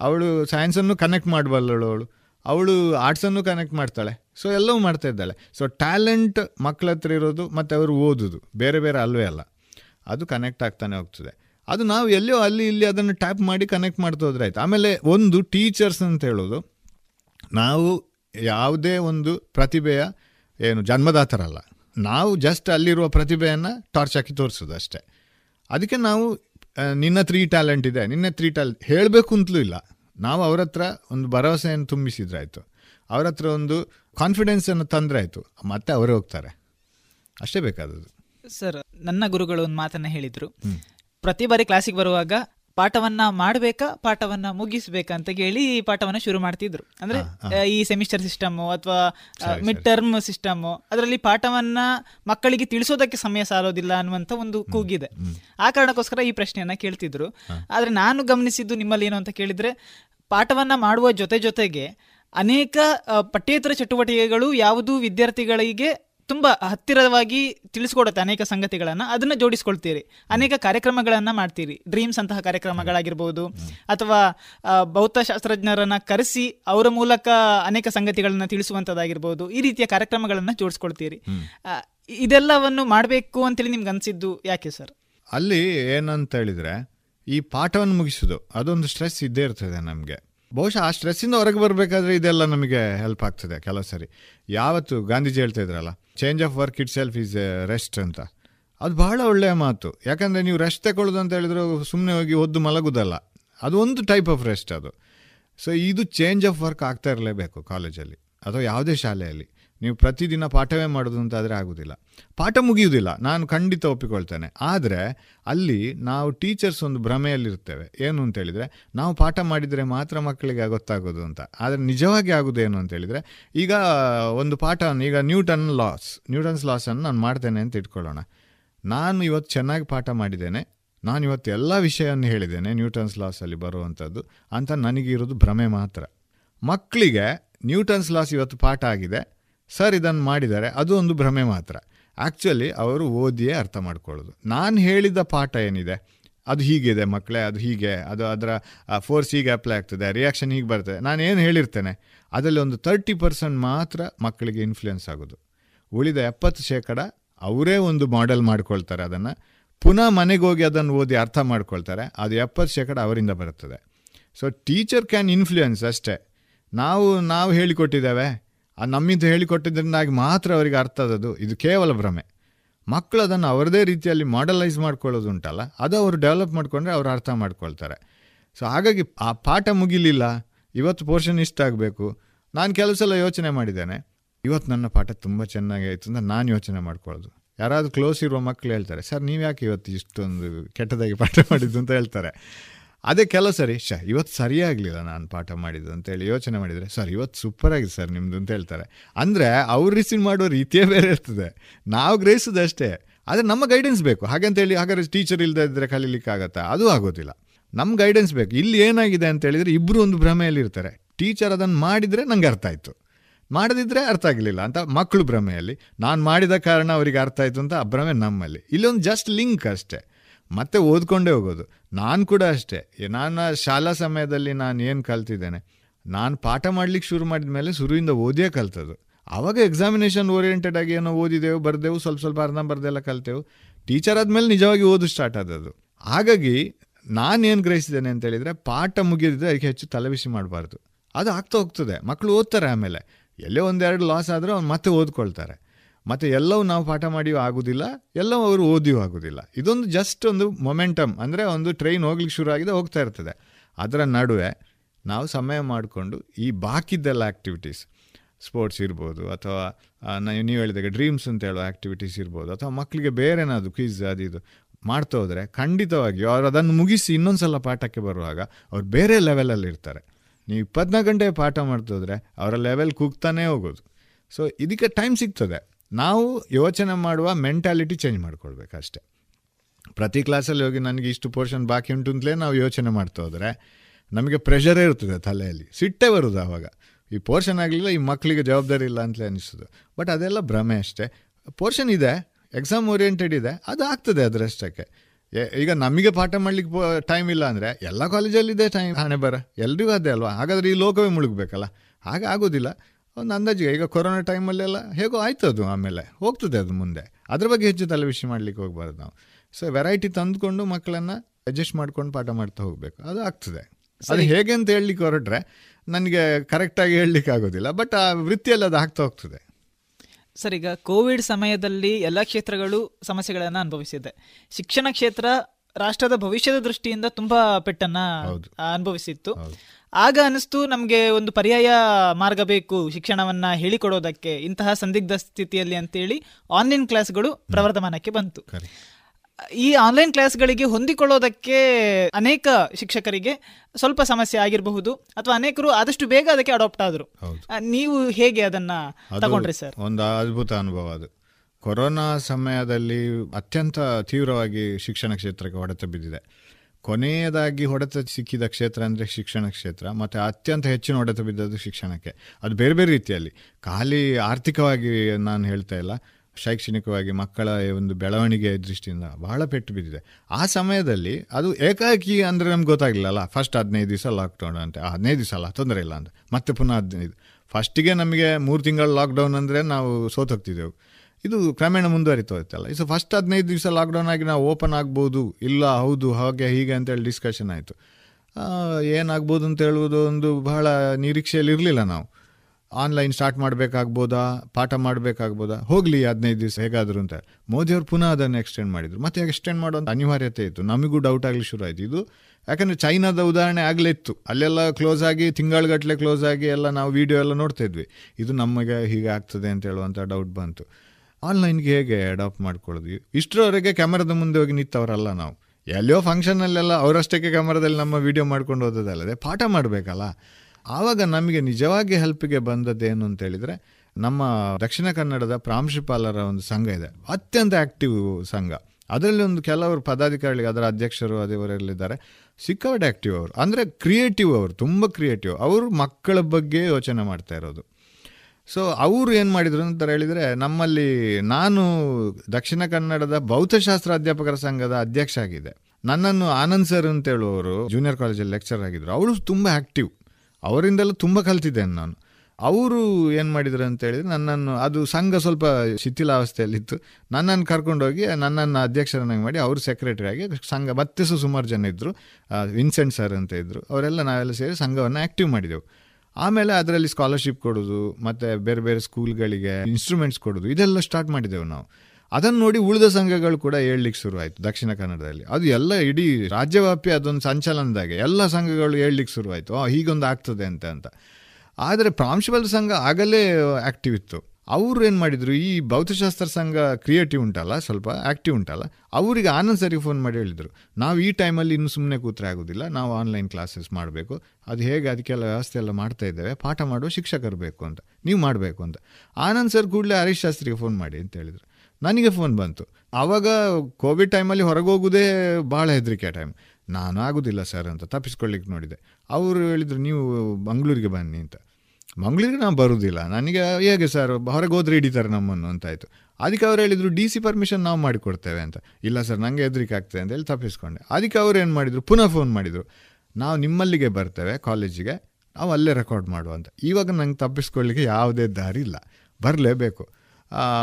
Speaker 11: ಅವಳು ಸೈನ್ಸನ್ನು ಕನೆಕ್ಟ್ ಮಾಡಬಲ್ಲಳು ಅವಳು. ಅವಳು ಆರ್ಟ್ಸನ್ನು ಕನೆಕ್ಟ್ ಮಾಡ್ತಾಳೆ. ಸೊ ಎಲ್ಲವೂ ಮಾಡ್ತಾ ಇದ್ದಾಳೆ. ಸೊ ಟ್ಯಾಲೆಂಟ್ ಮಕ್ಕಳ ಹತ್ರ ಇರೋದು ಮತ್ತು ಅವರು ಓದೋದು. ಬೇರೆ ಬೇರೆ ಅಲ್ವೇ ಅಲ್ಲ. ಅದು ಕನೆಕ್ಟ್ ಆಗ್ತಾನೆ ಹೋಗ್ತದೆ. ಅದು ನಾವು ಎಲ್ಲೋ ಅಲ್ಲಿ ಇಲ್ಲಿ ಅದನ್ನು ಟ್ಯಾಪ್ ಮಾಡಿ ಕನೆಕ್ಟ್ ಮಾಡ್ತಾ ಹೋದ್ರೆ ಆಯ್ತು. ಆಮೇಲೆ ಒಂದು ಟೀಚರ್ಸ್ ಅಂತ ಹೇಳೋದು. ನಾವು ಯಾವುದೇ ಒಂದು ಪ್ರತಿಭೆಯ ಏನು ಜನ್ಮದಾತರಲ್ಲ. ನಾವು ಜಸ್ಟ್ ಅಲ್ಲಿರುವ ಪ್ರತಿಭೆಯನ್ನು ಟಾರ್ಚ್ ಹಾಕಿ ತೋರಿಸೋದು ಅಷ್ಟೇ. ಅದಕ್ಕೆ ನಾವು ನಿನ್ನ ತ್ರೀ ಟ್ಯಾಲೆಂಟ್ ಇದೆ. ನಿನ್ನ ತ್ರೀ ಟ್ಯಾಲೆಂಟ್ ಹೇಳಬೇಕು ಅಂತಲೂ ಇಲ್ಲ. ನಾವು ಅವ್ರ ಹತ್ರ ಒಂದು ಭರವಸೆಯನ್ನು ತುಂಬಿಸಿದ್ರಾಯ್ತು ಅವ್ರ ಹತ್ರ ಒಂದು ಕಾನ್ಫಿಡೆನ್ಸನ್ನು ತಂದ್ರೆ ಆಯಿತು. ಮತ್ತೆ ಅವರೇ ಹೋಗ್ತಾರೆ. ಅಷ್ಟೇ ಬೇಕಾದದ್ದು.
Speaker 10: ಸರ್ ನನ್ನ ಗುರುಗಳು ಒಂದು ಮಾತನ್ನು ಹೇಳಿದ್ರು. ಪ್ರತಿ ಬಾರಿ ಕ್ಲಾಸಿಗೆ ಬರುವಾಗ ಪಾಠವನ್ನ ಮಾಡಬೇಕಾ ಪಾಠವನ್ನ ಮುಗಿಸ್ಬೇಕಾ ಅಂತ ಕೇಳಿ ಪಾಠವನ್ನ ಶುರು ಮಾಡ್ತಿದ್ರು. ಅಂದ್ರೆ ಈ ಸೆಮಿಸ್ಟರ್ ಸಿಸ್ಟಮ್ ಅಥವಾ ಮಿಡ್ ಟರ್ಮ್ ಸಿಸ್ಟಮ್ ಅದರಲ್ಲಿ ಪಾಠವನ್ನ ಮಕ್ಕಳಿಗೆ ತಿಳಿಸೋದಕ್ಕೆ ಸಮಯ ಸಾಲೋದಿಲ್ಲ ಅನ್ನುವಂತ ಒಂದು ಕೂಗಿದೆ. ಆ ಕಾರಣಕ್ಕೋಸ್ಕರ ಈ ಪ್ರಶ್ನೆಯನ್ನ ಕೇಳ್ತಿದ್ರು. ಆದ್ರೆ ನಾನು ಗಮನಿಸಿದ್ದು ನಿಮ್ಮಲ್ಲಿ ಏನು ಅಂತ ಕೇಳಿದ್ರೆ ಪಾಠವನ್ನ ಮಾಡುವ ಜೊತೆ ಜೊತೆಗೆ ಅನೇಕ ಪಠ್ಯೇತರ ಚಟುವಟಿಕೆಗಳು ಯಾವುದು ವಿದ್ಯಾರ್ಥಿಗಳಿಗೆ ತುಂಬಾ ಹತ್ತಿರವಾಗಿ ತಿಳಿಸ್ಕೊಡುತ್ತೆ ಅನೇಕ ಸಂಗತಿಗಳನ್ನ ಅದನ್ನ ಜೋಡಿಸ್ಕೊಳ್ತೀರಿ. ಅನೇಕ ಕಾರ್ಯಕ್ರಮಗಳನ್ನ ಮಾಡ್ತೀರಿ. ಡ್ರೀಮ್ಸ್ ಅಂತಹ ಕಾರ್ಯಕ್ರಮಗಳಾಗಿರ್ಬೋದು ಅಥವಾ ಭೌತಶಾಸ್ತ್ರಜ್ಞರನ್ನ ಕರೆಸಿ ಅವರ ಮೂಲಕ ಅನೇಕ ಸಂಗತಿಗಳನ್ನ ತಿಳಿಸುವಂಥದ್ದಾಗಿರ್ಬೋದು ಈ ರೀತಿಯ ಕಾರ್ಯಕ್ರಮಗಳನ್ನ ಜೋಡಿಸ್ಕೊಳ್ತೀರಿ. ಇದೆಲ್ಲವನ್ನು ಮಾಡಬೇಕು ಅಂತೇಳಿ ನಿಮ್ಗೆ ಅನ್ಸಿದ್ದು ಯಾಕೆ ಸರ್?
Speaker 11: ಅಲ್ಲಿ ಏನಂತ ಹೇಳಿದ್ರೆ ಈ ಪಾಠವನ್ನು ಮುಗಿಸೋದು ಅದೊಂದು ಸ್ಟ್ರೆಸ್ ಇದ್ದೇ ಇರ್ತದೆ ನಮಗೆ. ಬಹುಶಃ ಆ ಸ್ಟ್ರೆಸ್ಸಿಂದ ಹೊರಗೆ ಬರಬೇಕಾದ್ರೆ ಇದೆಲ್ಲ ನಮಗೆ ಹೆಲ್ಪ್ ಆಗ್ತದೆ ಕೆಲವು ಸರಿ. ಯಾವತ್ತು ಗಾಂಧೀಜಿ ಹೇಳ್ತಾ ಇದ್ರಲ್ಲ change of work itself is rest ಅಂತ. ಅದು ಬಹಳ ಒಳ್ಳೆಯ ಮಾತು. ಯಾಕಂದರೆ ನೀವು ರೆಸ್ಟ್ ತಗೊಳ್ಳೋದು ಅಂತ ಹೇಳಿದ್ರೆ ಸುಮ್ಮನೆ ಹೋಗಿ ಒದ್ದು ಮಲಗುದಲ್ಲ. ಅದು ಒಂದು ಟೈಪ್ ಆಫ್ ರೆಸ್ಟ್ ಅದು. ಸೊ ಇದು ಚೇಂಜ್ ಆಫ್ ವರ್ಕ್ ಆಗ್ತಾ ಇರಲೇಬೇಕು ಕಾಲೇಜಲ್ಲಿ ಅಥವಾ ಯಾವುದೇ ಶಾಲೆಯಲ್ಲಿ. ನೀವು ಪ್ರತಿದಿನ ಪಾಠವೇ ಮಾಡೋದು ಅಂತ ಆದರೆ ಆಗೋದಿಲ್ಲ. ಪಾಠ ಮುಗಿಯುವುದಿಲ್ಲ. ನಾನು ಖಂಡಿತ ಒಪ್ಪಿಕೊಳ್ತೇನೆ. ಆದರೆ ಅಲ್ಲಿ ನಾವು ಟೀಚರ್ಸ್ ಒಂದು ಭ್ರಮೆಯಲ್ಲಿರ್ತೇವೆ. ಏನು ಅಂತ ಹೇಳಿದರೆ, ನಾವು ಪಾಠ ಮಾಡಿದರೆ ಮಾತ್ರ ಮಕ್ಕಳಿಗೆ ಗೊತ್ತಾಗೋದು ಅಂತ. ಆದರೆ ನಿಜವಾಗಿ ಆಗೋದು ಏನು ಅಂತ ಹೇಳಿದರೆ, ಈಗ ಒಂದು ಪಾಠ, ಈಗ ನ್ಯೂಟನ್ ಲಾಸ್, ನ್ಯೂಟನ್ಸ್ ಲಾಸನ್ನು ನಾನು ಮಾಡ್ತೇನೆ ಅಂತ ಇಟ್ಕೊಳ್ಳೋಣ. ನಾನು ಇವತ್ತು ಚೆನ್ನಾಗಿ ಪಾಠ ಮಾಡಿದ್ದೇನೆ. ನಾನು ಇವತ್ತು ಎಲ್ಲ ವಿಷಯವನ್ನು ಹೇಳಿದ್ದೇನೆ, ನ್ಯೂಟನ್ಸ್ ಲಾಸಲ್ಲಿ ಬರುವಂಥದ್ದು ಅಂತ ನನಗಿರೋದು ಭ್ರಮೆ ಮಾತ್ರ. ಮಕ್ಕಳಿಗೆ ನ್ಯೂಟನ್ಸ್ ಲಾಸ್ ಇವತ್ತು ಪಾಠ ಆಗಿದೆ. ಸರ್ ಇದನ್ನು ಮಾಡಿದ್ದಾರೆ. ಅದು ಒಂದು ಭ್ರಮೆ ಮಾತ್ರ. ಆ್ಯಕ್ಚುಲಿ ಅವರು ಓದಿಯೇ ಅರ್ಥ ಮಾಡ್ಕೊಳ್ಳೋದು. ನಾನು ಹೇಳಿದ ಪಾಠ ಏನಿದೆ? ಅದು ಹೀಗಿದೆ ಮಕ್ಕಳೇ ಅದು ಹೀಗೆ. ಅದು ಅದರ ಫೋರ್ಸ್ ಹೀಗೆ ಅಪ್ಲೈ ಆಗ್ತದೆ. ರಿಯಾಕ್ಷನ್ ಹೀಗೆ ಬರ್ತದೆ. ನಾನು ಏನು ಹೇಳಿರ್ತೇನೆ? ಅದರಲ್ಲಿ ಒಂದು ತರ್ಟಿ ಪರ್ಸೆಂಟ್ ಮಾತ್ರ ಮಕ್ಕಳಿಗೆ ಇನ್ಫ್ಲುಯೆನ್ಸ್ ಆಗೋದು. ಉಳಿದ ಎಪ್ಪತ್ತು ಶೇಕಡ ಅವರೇ ಒಂದು ಮಾಡೆಲ್ ಮಾಡ್ಕೊಳ್ತಾರೆ ಅದನ್ನು. ಪುನಃ ಮನೆಗೆ ಹೋಗಿ ಅದನ್ನು ಓದಿ ಅರ್ಥ ಮಾಡ್ಕೊಳ್ತಾರೆ. ಅದು ಎಪ್ಪತ್ತು ಶೇಕಡ ಅವರಿಂದ ಬರುತ್ತದೆ. ಸೊ ಟೀಚರ್ ಕ್ಯಾನ್ ಇನ್ಫ್ಲುಯೆನ್ಸ್ ಅಷ್ಟೇ. ನಾವು ನಾವು ಹೇಳಿಕೊಟ್ಟಿದ್ದೇವೆ. ಆ ನಮ್ಮಿಂದ ಹೇಳಿಕೊಟ್ಟಿದ್ದರಿಂದಾಗಿ ಮಾತ್ರ ಅವರಿಗೆ ಅರ್ಥ ಆದದ್ದು, ಇದು ಕೇವಲ ಭ್ರಮೆ. ಮಕ್ಕಳು ಅದನ್ನು ಅವರದೇ ರೀತಿಯಲ್ಲಿ ಮಾಡಲೈಸ್ ಮಾಡ್ಕೊಳ್ಳೋದು ಉಂಟಲ್ಲ, ಅದು ಅವರು ಡೆವಲಪ್ ಮಾಡಿಕೊಂಡ್ರೆ ಅವರು ಅರ್ಥ ಮಾಡ್ಕೊಳ್ತಾರೆ. ಸೊ, ಹಾಗಾಗಿ ಆ ಪಾಠ ಮುಗಿಲಿಲ್ಲ, ಇವತ್ತು ಪೋರ್ಷನ್ ಇಷ್ಟ ಆಗಬೇಕು, ನಾನು ಕೆಲವು ಸಲ ಯೋಚನೆ ಮಾಡಿದ್ದೇನೆ, ಇವತ್ತು ನನ್ನ ಪಾಠ ತುಂಬ ಚೆನ್ನಾಗಿ ಆಯಿತು ಅಂತ ನಾನು ಯೋಚನೆ ಮಾಡ್ಕೊಳ್ಳೋದು. ಯಾರಾದರೂ ಕ್ಲೋಸ್ ಇರುವ ಮಕ್ಕಳು ಹೇಳ್ತಾರೆ, ಸರ್ ನೀವು ಯಾಕೆ ಇವತ್ತು ಇಷ್ಟೊಂದು ಕೆಟ್ಟದಾಗಿ ಪಾಠ ಮಾಡಿದ್ದು? ಅಂತ ಹೇಳ್ತಾರೆ. ಅದೇ ಕೆಲವು ಸರಿ ಶ ಇವತ್ತು ಸರಿಯಾಗಲಿಲ್ಲ ನಾನು ಪಾಠ ಮಾಡಿದ್ದು ಅಂತೇಳಿ ಯೋಚನೆ ಮಾಡಿದರೆ, ಸರ್, ಇವತ್ತು ಸೂಪರ್ ಆಗಿದೆ ಸರ್ ನಿಮ್ಮದು ಅಂತ ಹೇಳ್ತಾರೆ. ಅಂದರೆ ಅವ್ರು ರಿಸೀವ್ ಮಾಡೋ ರೀತಿಯೇ ಬೇರೆ ಇರ್ತದೆ. ನಾವು ಗ್ರಹಿಸೋದು ಅಷ್ಟೇ. ಆದರೆ ನಮ್ಮ ಗೈಡೆನ್ಸ್ ಬೇಕು. ಹಾಗಂತೇಳಿ ಹಾಗಾದ್ರೆ ಟೀಚರ್ ಇಲ್ಲದೆ ಇದ್ದರೆ ಕಲೀಲಿಕ್ಕಾಗತ್ತಾ ಅದು ಆಗೋದಿಲ್ಲ. ನಮ್ಮ ಗೈಡೆನ್ಸ್ ಬೇಕು. ಇಲ್ಲಿ ಏನಾಗಿದೆ ಅಂತ ಹೇಳಿದರೆ ಇಬ್ಬರು ಒಂದು ಭ್ರಮೆಯಲ್ಲಿ ಇರ್ತಾರೆ. ಟೀಚರ್ ಅದನ್ನು ಮಾಡಿದರೆ ನಂಗೆ ಅರ್ಥ ಆಯಿತು. ಮಾಡದಿದ್ದರೆ ಅರ್ಥ ಆಗಲಿಲ್ಲ ಅಂತ ಮಕ್ಕಳು ಭ್ರಮೆಯಲ್ಲಿ. ನಾನು ಮಾಡಿದ ಕಾರಣ ಅವರಿಗೆ ಅರ್ಥ ಆಯಿತು ಅಂತ ಆ ಭ್ರಮೆ ನಮ್ಮಲ್ಲಿ. ಇಲ್ಲೊಂದು ಜಸ್ಟ್ ಲಿಂಕ್ ಅಷ್ಟೇ. ಮತ್ತೆ ಓದ್ಕೊಂಡೇ ಹೋಗೋದು. ನಾನು ಕೂಡ ಅಷ್ಟೇ. ನಾನು ಶಾಲಾ ಸಮಯದಲ್ಲಿ ನಾನು ಏನು ಕಲ್ತಿದ್ದೇನೆ? ನಾನು ಪಾಠ ಮಾಡ್ಲಿಕ್ಕೆ ಶುರು ಮಾಡಿದ ಮೇಲೆ ಶುರುವಿಂದ ಓದಿಯೇ ಕಲ್ತದ್ದು. ಆವಾಗ ಎಕ್ಸಾಮಿನೇಷನ್ ಓರಿಯೆಂಟೆಡ್ ಆಗಿ ಏನೋ ಓದಿದೆವು, ಬರೆದೆವು, ಸ್ವಲ್ಪ ಸ್ವಲ್ಪ ಅರ್ಧ ಬರ್ದೆಲ್ಲ ಕಲ್ತೆವು. ಟೀಚರ್ ಆದಮೇಲೆ ನಿಜವಾಗಿ ಓದು ಸ್ಟಾರ್ಟ್ ಆದದ್ದು. ಹಾಗಾಗಿ ನಾನು ಏನು ಗ್ರಹಿಸಿದ್ದೇನೆ ಅಂತ ಹೇಳಿದರೆ ಪಾಠ ಮುಗಿದಿದ್ದರೆ ಅದಕ್ಕೆ ಹೆಚ್ಚು ತಲೆಬಿಸಿ ಮಾಡಬಾರ್ದು. ಅದು ಆಗ್ತಾ ಹೋಗ್ತದೆ. ಮಕ್ಕಳು ಓದ್ತಾರೆ ಆಮೇಲೆ. ಎಲ್ಲೇ ಒಂದೆರಡು ಲಾಸ್ ಆದರೂ ಅವ್ನು ಮತ್ತೆ ಓದ್ಕೊಳ್ತಾರೆ. ಮತ್ತು ಎಲ್ಲವೂ ನಾವು ಪಾಠ ಮಾಡಿಯೂ ಆಗೋದಿಲ್ಲ, ಎಲ್ಲವೂ ಅವರು ಓದಿಯೂ ಆಗೋದಿಲ್ಲ. ಇದೊಂದು ಜಸ್ಟ್ ಒಂದು ಮೊಮೆಂಟಮ್ ಅಂದರೆ ಒಂದು ಟ್ರೈನ್ ಹೋಗ್ಲಿಕ್ಕೆ ಶುರು ಆಗಿದೆ, ಹೋಗ್ತಾ ಇರ್ತದೆ. ಅದರ ನಡುವೆ ನಾವು ಸಮಯ ಮಾಡಿಕೊಂಡು ಈ ಬಾಕಿದ್ದೆಲ್ಲ ಆ್ಯಕ್ಟಿವಿಟೀಸ್ ಸ್ಪೋರ್ಟ್ಸ್ ಇರ್ಬೋದು, ಅಥವಾ ನೀವು ಹೇಳಿದಾಗ ಡ್ರೀಮ್ಸ್ ಅಂತ ಹೇಳೋ ಆ್ಯಕ್ಟಿವಿಟೀಸ್ ಇರ್ಬೋದು, ಅಥವಾ ಮಕ್ಕಳಿಗೆ ಬೇರೆನಾದ್ರು ಕ್ವಿಜ್ ಅದು ಇದು ಮಾಡ್ತಾ ಹೋದರೆ ಖಂಡಿತವಾಗಿ ಅವರು ಅದನ್ನು ಮುಗಿಸಿ ಇನ್ನೊಂದು ಸಲ ಪಾಠಕ್ಕೆ ಬರುವಾಗ ಅವ್ರು ಬೇರೆ ಲೆವೆಲಲ್ಲಿ ಇರ್ತಾರೆ. ನೀವು ಇಪ್ಪತ್ನಾಲ್ಕು ಗಂಟೆ ಪಾಠ ಮಾಡ್ತಿದ್ರೆ ಅವರ ಲೆವೆಲ್ ಕುಗ್ತಾನೇ ಹೋಗೋದು. ಸೊ ಇದಕ್ಕೆ ಟೈಮ್ ಸಿಗ್ತದೆ. ನಾವು ಯೋಚನೆ ಮಾಡುವ ಮೆಂಟಾಲಿಟಿ ಚೇಂಜ್ ಮಾಡ್ಕೊಳ್ಬೇಕಷ್ಟೆ. ಪ್ರತಿ ಕ್ಲಾಸಲ್ಲಿ ಹೋಗಿ ನನಗೆ ಇಷ್ಟು ಪೋರ್ಷನ್ ಬಾಕಿ ಉಂಟು ಅಂತಲೇ ನಾವು ಯೋಚನೆ ಮಾಡ್ತಾ ಹೋದರೆ ನಮಗೆ ಪ್ರೆಷರೇ ಇರ್ತದೆ ತಲೆಯಲ್ಲಿ. ಸಿಟ್ಟೇ ಬರೋದು ಆವಾಗ ಈ ಪೋರ್ಷನ್ ಆಗಲಿಲ್ಲ, ಈ ಮಕ್ಕಳಿಗೆ ಜವಾಬ್ದಾರಿ ಇಲ್ಲ ಅಂತಲೇ ಅನಿಸ್ತದೆ. ಬಟ್ ಅದೆಲ್ಲ ಭ್ರಮೆ ಅಷ್ಟೇ. ಪೋರ್ಷನ್ ಇದೆ ಎಕ್ಸಾಮ್ ಓರಿಯೆಂಟೆಡ್ ಇದೆ, ಅದು ಆಗ್ತದೆ ಅದರಷ್ಟಕ್ಕೆ. ಈಗ ನಮಗೆ ಪಾಠ ಮಾಡ್ಲಿಕ್ಕೆ ಟೈಮ್ ಇಲ್ಲ ಅಂದರೆ ಎಲ್ಲ ಕಾಲೇಜಲ್ಲಿದೆ ಟೈಮ್ ಹಣೆ ಬರ. ಎಲ್ರಿಗೂ ಅದೇ ಅಲ್ವಾ? ಹಾಗಾದರೆ ಈ ಲೋಕವೇ ಮುಳುಗಬೇಕಲ್ಲ? ಹಾಗೆ ಆಗೋದಿಲ್ಲ. ಒಂದು ಅಂದಾಜಿಗೆ ಈಗ ಕೊರೋನಾ ಟೈಮಲ್ಲೆಲ್ಲ ಹೇಗೋ ಆಯ್ತು ಅದು ಆಮೇಲೆ ಹೋಗ್ತದೆ ಅದು ಮುಂದೆ. ಅದ್ರ ಬಗ್ಗೆ ಹೆಚ್ಚು ತಲೆಬಿಸಿ ಮಾಡ್ಲಿಕ್ಕೆ ಹೋಗ್ಬಾರ್ದು ನಾವು. ಸೊ ವೆರೈಟಿ ತಂದುಕೊಂಡು ಮಕ್ಕಳನ್ನು ಅಡ್ಜಸ್ಟ್ ಮಾಡ್ಕೊಂಡು ಪಾಠ ಮಾಡ್ತಾ ಹೋಗಬೇಕು. ಅದು ಆಗ್ತದೆ. ಅದು ಹೇಗೆ ಅಂತ ಹೇಳಲಿಕ್ಕೆ ಹೊರಟ್ರೆ ನನಗೆ ಕರೆಕ್ಟಾಗಿ ಹೇಳಲಿಕ್ಕೆ ಆಗೋದಿಲ್ಲ ಬಟ್ ಆ ವೃತ್ತಿಯಲ್ಲಿ ಅದು ಆಗ್ತಾ ಹೋಗ್ತದೆ.
Speaker 10: ಸರ್ ಈಗ ಕೋವಿಡ್ ಸಮಯದಲ್ಲಿ ಎಲ್ಲ ಕ್ಷೇತ್ರಗಳು ಸಮಸ್ಯೆಗಳನ್ನು ಅನುಭವಿಸಿದೆ. ಶಿಕ್ಷಣ ಕ್ಷೇತ್ರ ರಾಷ್ಟ್ರದ ಭವಿಷ್ಯದ ದೃಷ್ಟಿಯಿಂದ ತುಂಬಾ ಪೆಟ್ಟನ್ನ ಅನುಭವಿಸಿತ್ತು. ಆಗ ಅನಿಸ್ತು ನಮಗೆ ಒಂದು ಪರ್ಯಾಯ ಮಾರ್ಗ ಬೇಕು ಶಿಕ್ಷಣವನ್ನ ಹೇಳಿಕೊಡೋದಕ್ಕೆ ಇಂತಹ ಸಂದಿಗ್ಧ ಸ್ಥಿತಿಯಲ್ಲಿ ಅಂತೇಳಿ ಆನ್ಲೈನ್ ಕ್ಲಾಸ್ಗಳು ಪ್ರವರ್ಧಮಾನಕ್ಕೆ ಬಂತು. ಈ ಆನ್ಲೈನ್ ಕ್ಲಾಸ್ಗಳಿಗೆ ಹೊಂದಿಕೊಳ್ಳೋದಕ್ಕೆ ಅನೇಕ ಶಿಕ್ಷಕರಿಗೆ ಸ್ವಲ್ಪ ಸಮಸ್ಯೆ ಆಗಿರಬಹುದು ಅಥವಾ ಅನೇಕರು ಆದಷ್ಟು ಬೇಗ ಅದಕ್ಕೆ ಅಡಾಪ್ಟ್ ಆದರು. ನೀವು ಹೇಗೆ ಅದನ್ನ ತಗೊಂಡ್ರಿ ಸರ್?
Speaker 11: ಒಂದು ಅದ್ಭುತ ಅನುಭವ ಅದು. ಕೊರೋನಾ ಸಮಯದಲ್ಲಿ ಅತ್ಯಂತ ತೀವ್ರವಾಗಿ ಶಿಕ್ಷಣ ಕ್ಷೇತ್ರಕ್ಕೆ ಹೊಡೆತ ಬಿದ್ದಿದೆ ಕೊನೆಯದಾಗಿ ಹೊಡೆತ ಸಿಕ್ಕಿದ ಕ್ಷೇತ್ರ ಅಂದರೆ ಶಿಕ್ಷಣ ಕ್ಷೇತ್ರ, ಮತ್ತು ಅತ್ಯಂತ ಹೆಚ್ಚಿನ ಹೊಡೆತ ಬಿದ್ದದ್ದು ಶಿಕ್ಷಣಕ್ಕೆ. ಅದು ಬೇರೆ ಬೇರೆ ರೀತಿಯಲ್ಲಿ. ಖಾಲಿ ಆರ್ಥಿಕವಾಗಿ ನಾನು ಹೇಳ್ತಾ ಇಲ್ಲ, ಶೈಕ್ಷಣಿಕವಾಗಿ ಮಕ್ಕಳ ಒಂದು ಬೆಳವಣಿಗೆ ದೃಷ್ಟಿಯಿಂದ ಬಹಳ ಪೆಟ್ಟು ಬಿದ್ದಿದೆ. ಆ ಸಮಯದಲ್ಲಿ ಅದು ಏಕಾಏಕಿ ಅಂದರೆ ನಮ್ಗೆ ಗೊತ್ತಾಗಲಿಲ್ಲ ಫಸ್ಟ್ ಹದಿನೈದು ದಿವಸ ಲಾಕ್ಡೌನ್ ಅಂತ. ಹದಿನೈದು ದಿವಸ ಅಲ್ಲ, ತೊಂದರೆ ಇಲ್ಲ ಅಂತ. ಮತ್ತೆ ಪುನಃ ಹದಿನೈದು. ಫಸ್ಟಿಗೆ ನಮಗೆ ಮೂರು ತಿಂಗಳು ಲಾಕ್ಡೌನ್ ಅಂದರೆ ನಾವು ಸೋತೋಗ್ತಿದ್ದೆವು. ಇದು ಕ್ರಮೇಣ ಮುಂದುವರಿತು ಹೋಯ್ತಲ್ಲ ಇದು ಫಸ್ಟ್ ಹದಿನೈದು ದಿವಸ ಲಾಕ್ಡೌನ್ ಆಗಿ ನಾವು ಓಪನ್ ಆಗ್ಬೋದು, ಇಲ್ಲ ಹೌದು, ಹಾಗೆ, ಹೀಗೆ ಅಂತೇಳಿ ಡಿಸ್ಕಷನ್ ಆಯಿತು. ಏನಾಗ್ಬೋದು ಅಂತ ಹೇಳುವುದು ಒಂದು ಬಹಳ ನಿರೀಕ್ಷೆಯಲ್ಲಿ ಇರಲಿಲ್ಲ ನಾವು. ಆನ್ಲೈನ್ ಸ್ಟಾರ್ಟ್ ಮಾಡಬೇಕಾಗ್ಬೋದಾ? ಪಾಠ ಮಾಡಬೇಕಾಗ್ಬೋದಾ? ಹೋಗಲಿ ಹದಿನೈದು ದಿವಸ ಹೇಗಾದರೂ ಅಂತ. ಮೋದಿಯವರು ಪುನಃ ಅದನ್ನು ಎಕ್ಸ್ಟೆಂಡ್ ಮಾಡಿದರು. ಮತ್ತೆ ಎಕ್ಸ್ಟೆಂಡ್ ಮಾಡುವಂಥ ಅನಿವಾರ್ಯತೆ ಇತ್ತು. ನಮಗೂ ಡೌಟ್ ಆಗಲಿ ಶುರು ಆಯಿತು. ಇದು ಯಾಕಂದರೆ ಚೈನಾದ ಉದಾಹರಣೆ ಆಗಲೇ ಇತ್ತು. ಅಲ್ಲೆಲ್ಲ ಕ್ಲೋಸ್ ಆಗಿ ತಿಂಗಳುಗಟ್ಟಲೆ ಕ್ಲೋಸ್ ಆಗಿ ಎಲ್ಲ ನಾವು ವೀಡಿಯೋ ಎಲ್ಲ ನೋಡ್ತಾ ಇದ್ವಿ. ಇದು ನಮಗೆ ಹೀಗೆ ಆಗ್ತದೆ ಅಂತ ಹೇಳುವಂಥ ಡೌಟ್ ಬಂತು. ಆನ್ಲೈನ್ಗೆ ಹೇಗೆ ಅಡಾಪ್ಟ್ ಮಾಡ್ಕೊಳ್ಳೋದು? ಇಷ್ಟರವರೆಗೆ ಕ್ಯಾಮರಾದ ಮುಂದೆ ಹೋಗಿ ನಿಂತವರಲ್ಲ ನಾವು. ಎಲ್ಲಿಯೋ ಫಂಕ್ಷನ್ನಲ್ಲೆಲ್ಲ ಅವರಷ್ಟಕ್ಕೆ ಕ್ಯಾಮರಾದಲ್ಲಿ ನಮ್ಮ ವೀಡಿಯೋ ಮಾಡ್ಕೊಂಡು ಹೋದದಲ್ಲದೆ ಪಾಠ ಮಾಡಬೇಕಲ್ಲ? ಆವಾಗ ನಮಗೆ ನಿಜವಾಗಿ ಹೆಲ್ಪ್ಗೆ ಬಂದದ್ದೇನು ಅಂತ ಹೇಳಿದರೆ, ನಮ್ಮ ದಕ್ಷಿಣ ಕನ್ನಡದ ಪ್ರಾಂಶುಪಾಲರ ಒಂದು ಸಂಘ ಇದೆ. ಅತ್ಯಂತ ಆ್ಯಕ್ಟಿವ್ ಸಂಘ. ಅದರಲ್ಲಿ ಒಂದು ಕೆಲವರು ಪದಾಧಿಕಾರಿಗಳಿಗೆ, ಅದರ ಅಧ್ಯಕ್ಷರು ಅದೇವರೆಲ್ಲಿದ್ದಾರೆ ಸಿಕ್ಕವಡ್ ಆ್ಯಕ್ಟಿವ್ ಅವರು. ಅಂದರೆ ಕ್ರಿಯೇಟಿವ್ ಅವರು, ತುಂಬ ಕ್ರಿಯೇಟಿವ್ ಅವರು ಮಕ್ಕಳ ಬಗ್ಗೆ ಯೋಚನೆ ಮಾಡ್ತಾ ಇರೋದು. ಸೊ ಅವರು ಏನು ಮಾಡಿದರು ಅಂತ ಹೇಳಿದರೆ, ನಮ್ಮಲ್ಲಿ ನಾನು ದಕ್ಷಿಣ ಕನ್ನಡದ ಭೌತಶಾಸ್ತ್ರ ಅಧ್ಯಾಪಕರ ಸಂಘದ ಅಧ್ಯಕ್ಷ ಆಗಿದೆ. ನನ್ನನ್ನು ಆನಂದ್ ಸರ್ ಅಂತ ಹೇಳುವವರು ಜೂನಿಯರ್ ಕಾಲೇಜಲ್ಲಿ ಲೆಕ್ಚರ್ ಆಗಿದ್ದರು ಅವಳು ತುಂಬ ಆ್ಯಕ್ಟಿವ್ ಅವರಿಂದೆಲ್ಲ ತುಂಬ ಕಲ್ತಿದ್ದೇನೆ ನಾನು. ಅವರು ಏನು ಮಾಡಿದರು ಅಂತ ಹೇಳಿದರೆ, ನನ್ನನ್ನು, ಅದು ಸಂಘ ಸ್ವಲ್ಪ ಶಿಥಿಲಾವಸ್ಥೆಯಲ್ಲಿತ್ತು ನನ್ನನ್ನು ಕರ್ಕೊಂಡೋಗಿ, ನನ್ನನ್ನು ಅಧ್ಯಕ್ಷರನ್ನಾಗಿ ಮಾಡಿ ಅವರು ಸೆಕ್ರೆಟರಿ ಆಗಿ ಸಂಘ, ಮತ್ತೆ ಸುಮಾರು ಜನ ಇದ್ದರು ವಿನ್ಸೆಂಟ್ ಸರ್ ಅಂತ ಇದ್ದರು ಅವರೆಲ್ಲ ನಾವೆಲ್ಲ ಸೇರಿ ಸಂಘವನ್ನು ಆ್ಯಕ್ಟಿವ್ ಮಾಡಿದೆವು. ಆಮೇಲೆ ಅದರಲ್ಲಿ ಸ್ಕಾಲರ್ಶಿಪ್ ಕೊಡೋದು, ಮತ್ತು ಬೇರೆ ಬೇರೆ ಸ್ಕೂಲ್ಗಳಿಗೆ ಇನ್ಸ್ಟ್ರೂಮೆಂಟ್ಸ್ ಕೊಡೋದು, ಇದೆಲ್ಲ ಸ್ಟಾರ್ಟ್ ಮಾಡಿದೆವು ನಾವು. ಅದನ್ನು ನೋಡಿ ಉಳಿದ ಸಂಘಗಳು ಕೂಡ ಹೇಳಲಿಕ್ಕೆ ಶುರುವಾಯಿತು ದಕ್ಷಿಣ ಕನ್ನಡದಲ್ಲಿ. ಅದು ಎಲ್ಲ ಇಡೀ ರಾಜ್ಯವ್ಯಾಪಿ ಅದೊಂದು ಸಂಚಲನದಾಗೆ ಎಲ್ಲ ಸಂಘಗಳು ಹೇಳಲಿಕ್ಕೆ ಶುರುವಾಯಿತು ಹೀಗೊಂದು ಆಗ್ತದೆ ಅಂತ ಅಂತ. ಆದರೆ ಪ್ರಾಂಶುಪಾಲ ಸಂಘ ಆಗಲೇ ಆ್ಯಕ್ಟಿವ್ ಇತ್ತು. ಅವರು ಏನು ಮಾಡಿದರು? ಈ ಭೌತಶಾಸ್ತ್ರ ಸಂಘ ಕ್ರಿಯೇಟಿವ್ ಉಂಟಲ್ಲ, ಸ್ವಲ್ಪ ಆ್ಯಕ್ಟಿವ್ ಉಂಟಲ್ಲ, ಅವರಿಗೆ ಆನಂದ್ ಸರಿಗೆ ಫೋನ್ ಮಾಡಿ ಹೇಳಿದರು. ನಾವು ಈ ಟೈಮಲ್ಲಿ ಇನ್ನು ಸುಮ್ಮನೆ ಕೂತ್ರೆ ಆಗೋದಿಲ್ಲ, ನಾವು ಆನ್ಲೈನ್ ಕ್ಲಾಸಸ್ ಮಾಡಬೇಕು. ಅದು ಹೇಗೆ ಅದಕ್ಕೆಲ್ಲ ವ್ಯವಸ್ಥೆ ಎಲ್ಲ ಮಾಡ್ತಾ ಇದ್ದೇವೆ, ಪಾಠ ಮಾಡುವ ಶಿಕ್ಷಕರು ಬೇಕು ಅಂತ, ನೀವು ಮಾಡಬೇಕು ಅಂತ. ಆನಂದ್ ಸರ್ ಕೂಡಲೇ ಹರೀಶ್ ಶಾಸ್ತ್ರಿಗೆ ಫೋನ್ ಮಾಡಿ ಅಂತ ಹೇಳಿದರು. ನನಗೆ ಫೋನ್ ಬಂತು. ಆವಾಗ ಕೋವಿಡ್ ಟೈಮಲ್ಲಿ ಹೊರಗೆ ಹೋಗೋದೇ ಭಾಳ ಹೆದರಿಕೆ ಟೈಮ್ ನಾನು ಆಗೋದಿಲ್ಲ ಸರ್ ಅಂತ ತಪ್ಪಿಸ್ಕೊಳ್ಳಿಕ್ಕೆ ನೋಡಿದೆ. ಅವರು ಹೇಳಿದರು, ನೀವು ಮಂಗಳೂರಿಗೆ ಬನ್ನಿ ಅಂತ. ಮಂಗಳೂರಿಗೆ ನಾವು ಬರುವುದಿಲ್ಲ ನನಗೆ, ಹೇಗೆ ಸರ್ ಹೊರಗೆ ಹೋದ್ರೆ ಹಿಡಿತಾರೆ ನಮ್ಮನ್ನು ಅಂತಾಯಿತು ಅದಕ್ಕೆ ಅವ್ರು ಹೇಳಿದರು ಡಿ ಸಿ ಪರ್ಮಿಷನ್ ನಾವು ಮಾಡಿಕೊಡ್ತೇವೆ ಅಂತ. ಇಲ್ಲ ಸರ್ ನನಗೆ ಹೆದರಿಕೆ ಆಗ್ತದೆ ಅಂತ ಹೇಳಿ ತಪ್ಪಿಸ್ಕೊಂಡೆ. ಅದಕ್ಕೆ ಅವ್ರು ಏನು ಮಾಡಿದರು, ಪುನಃ ಫೋನ್ ಮಾಡಿದರು. ನಾವು ನಿಮ್ಮಲ್ಲಿಗೆ ಬರ್ತೇವೆ ಕಾಲೇಜಿಗೆ ನಾವು ಅಲ್ಲೇ ರೆಕಾರ್ಡ್ ಮಾಡುವಂತ ಇವಾಗ ನಂಗೆ ತಪ್ಪಿಸ್ಕೊಳ್ಳಿಕ್ಕೆ ಯಾವುದೇ ದಾರಿ ಇಲ್ಲ. ಬರಲೇಬೇಕು.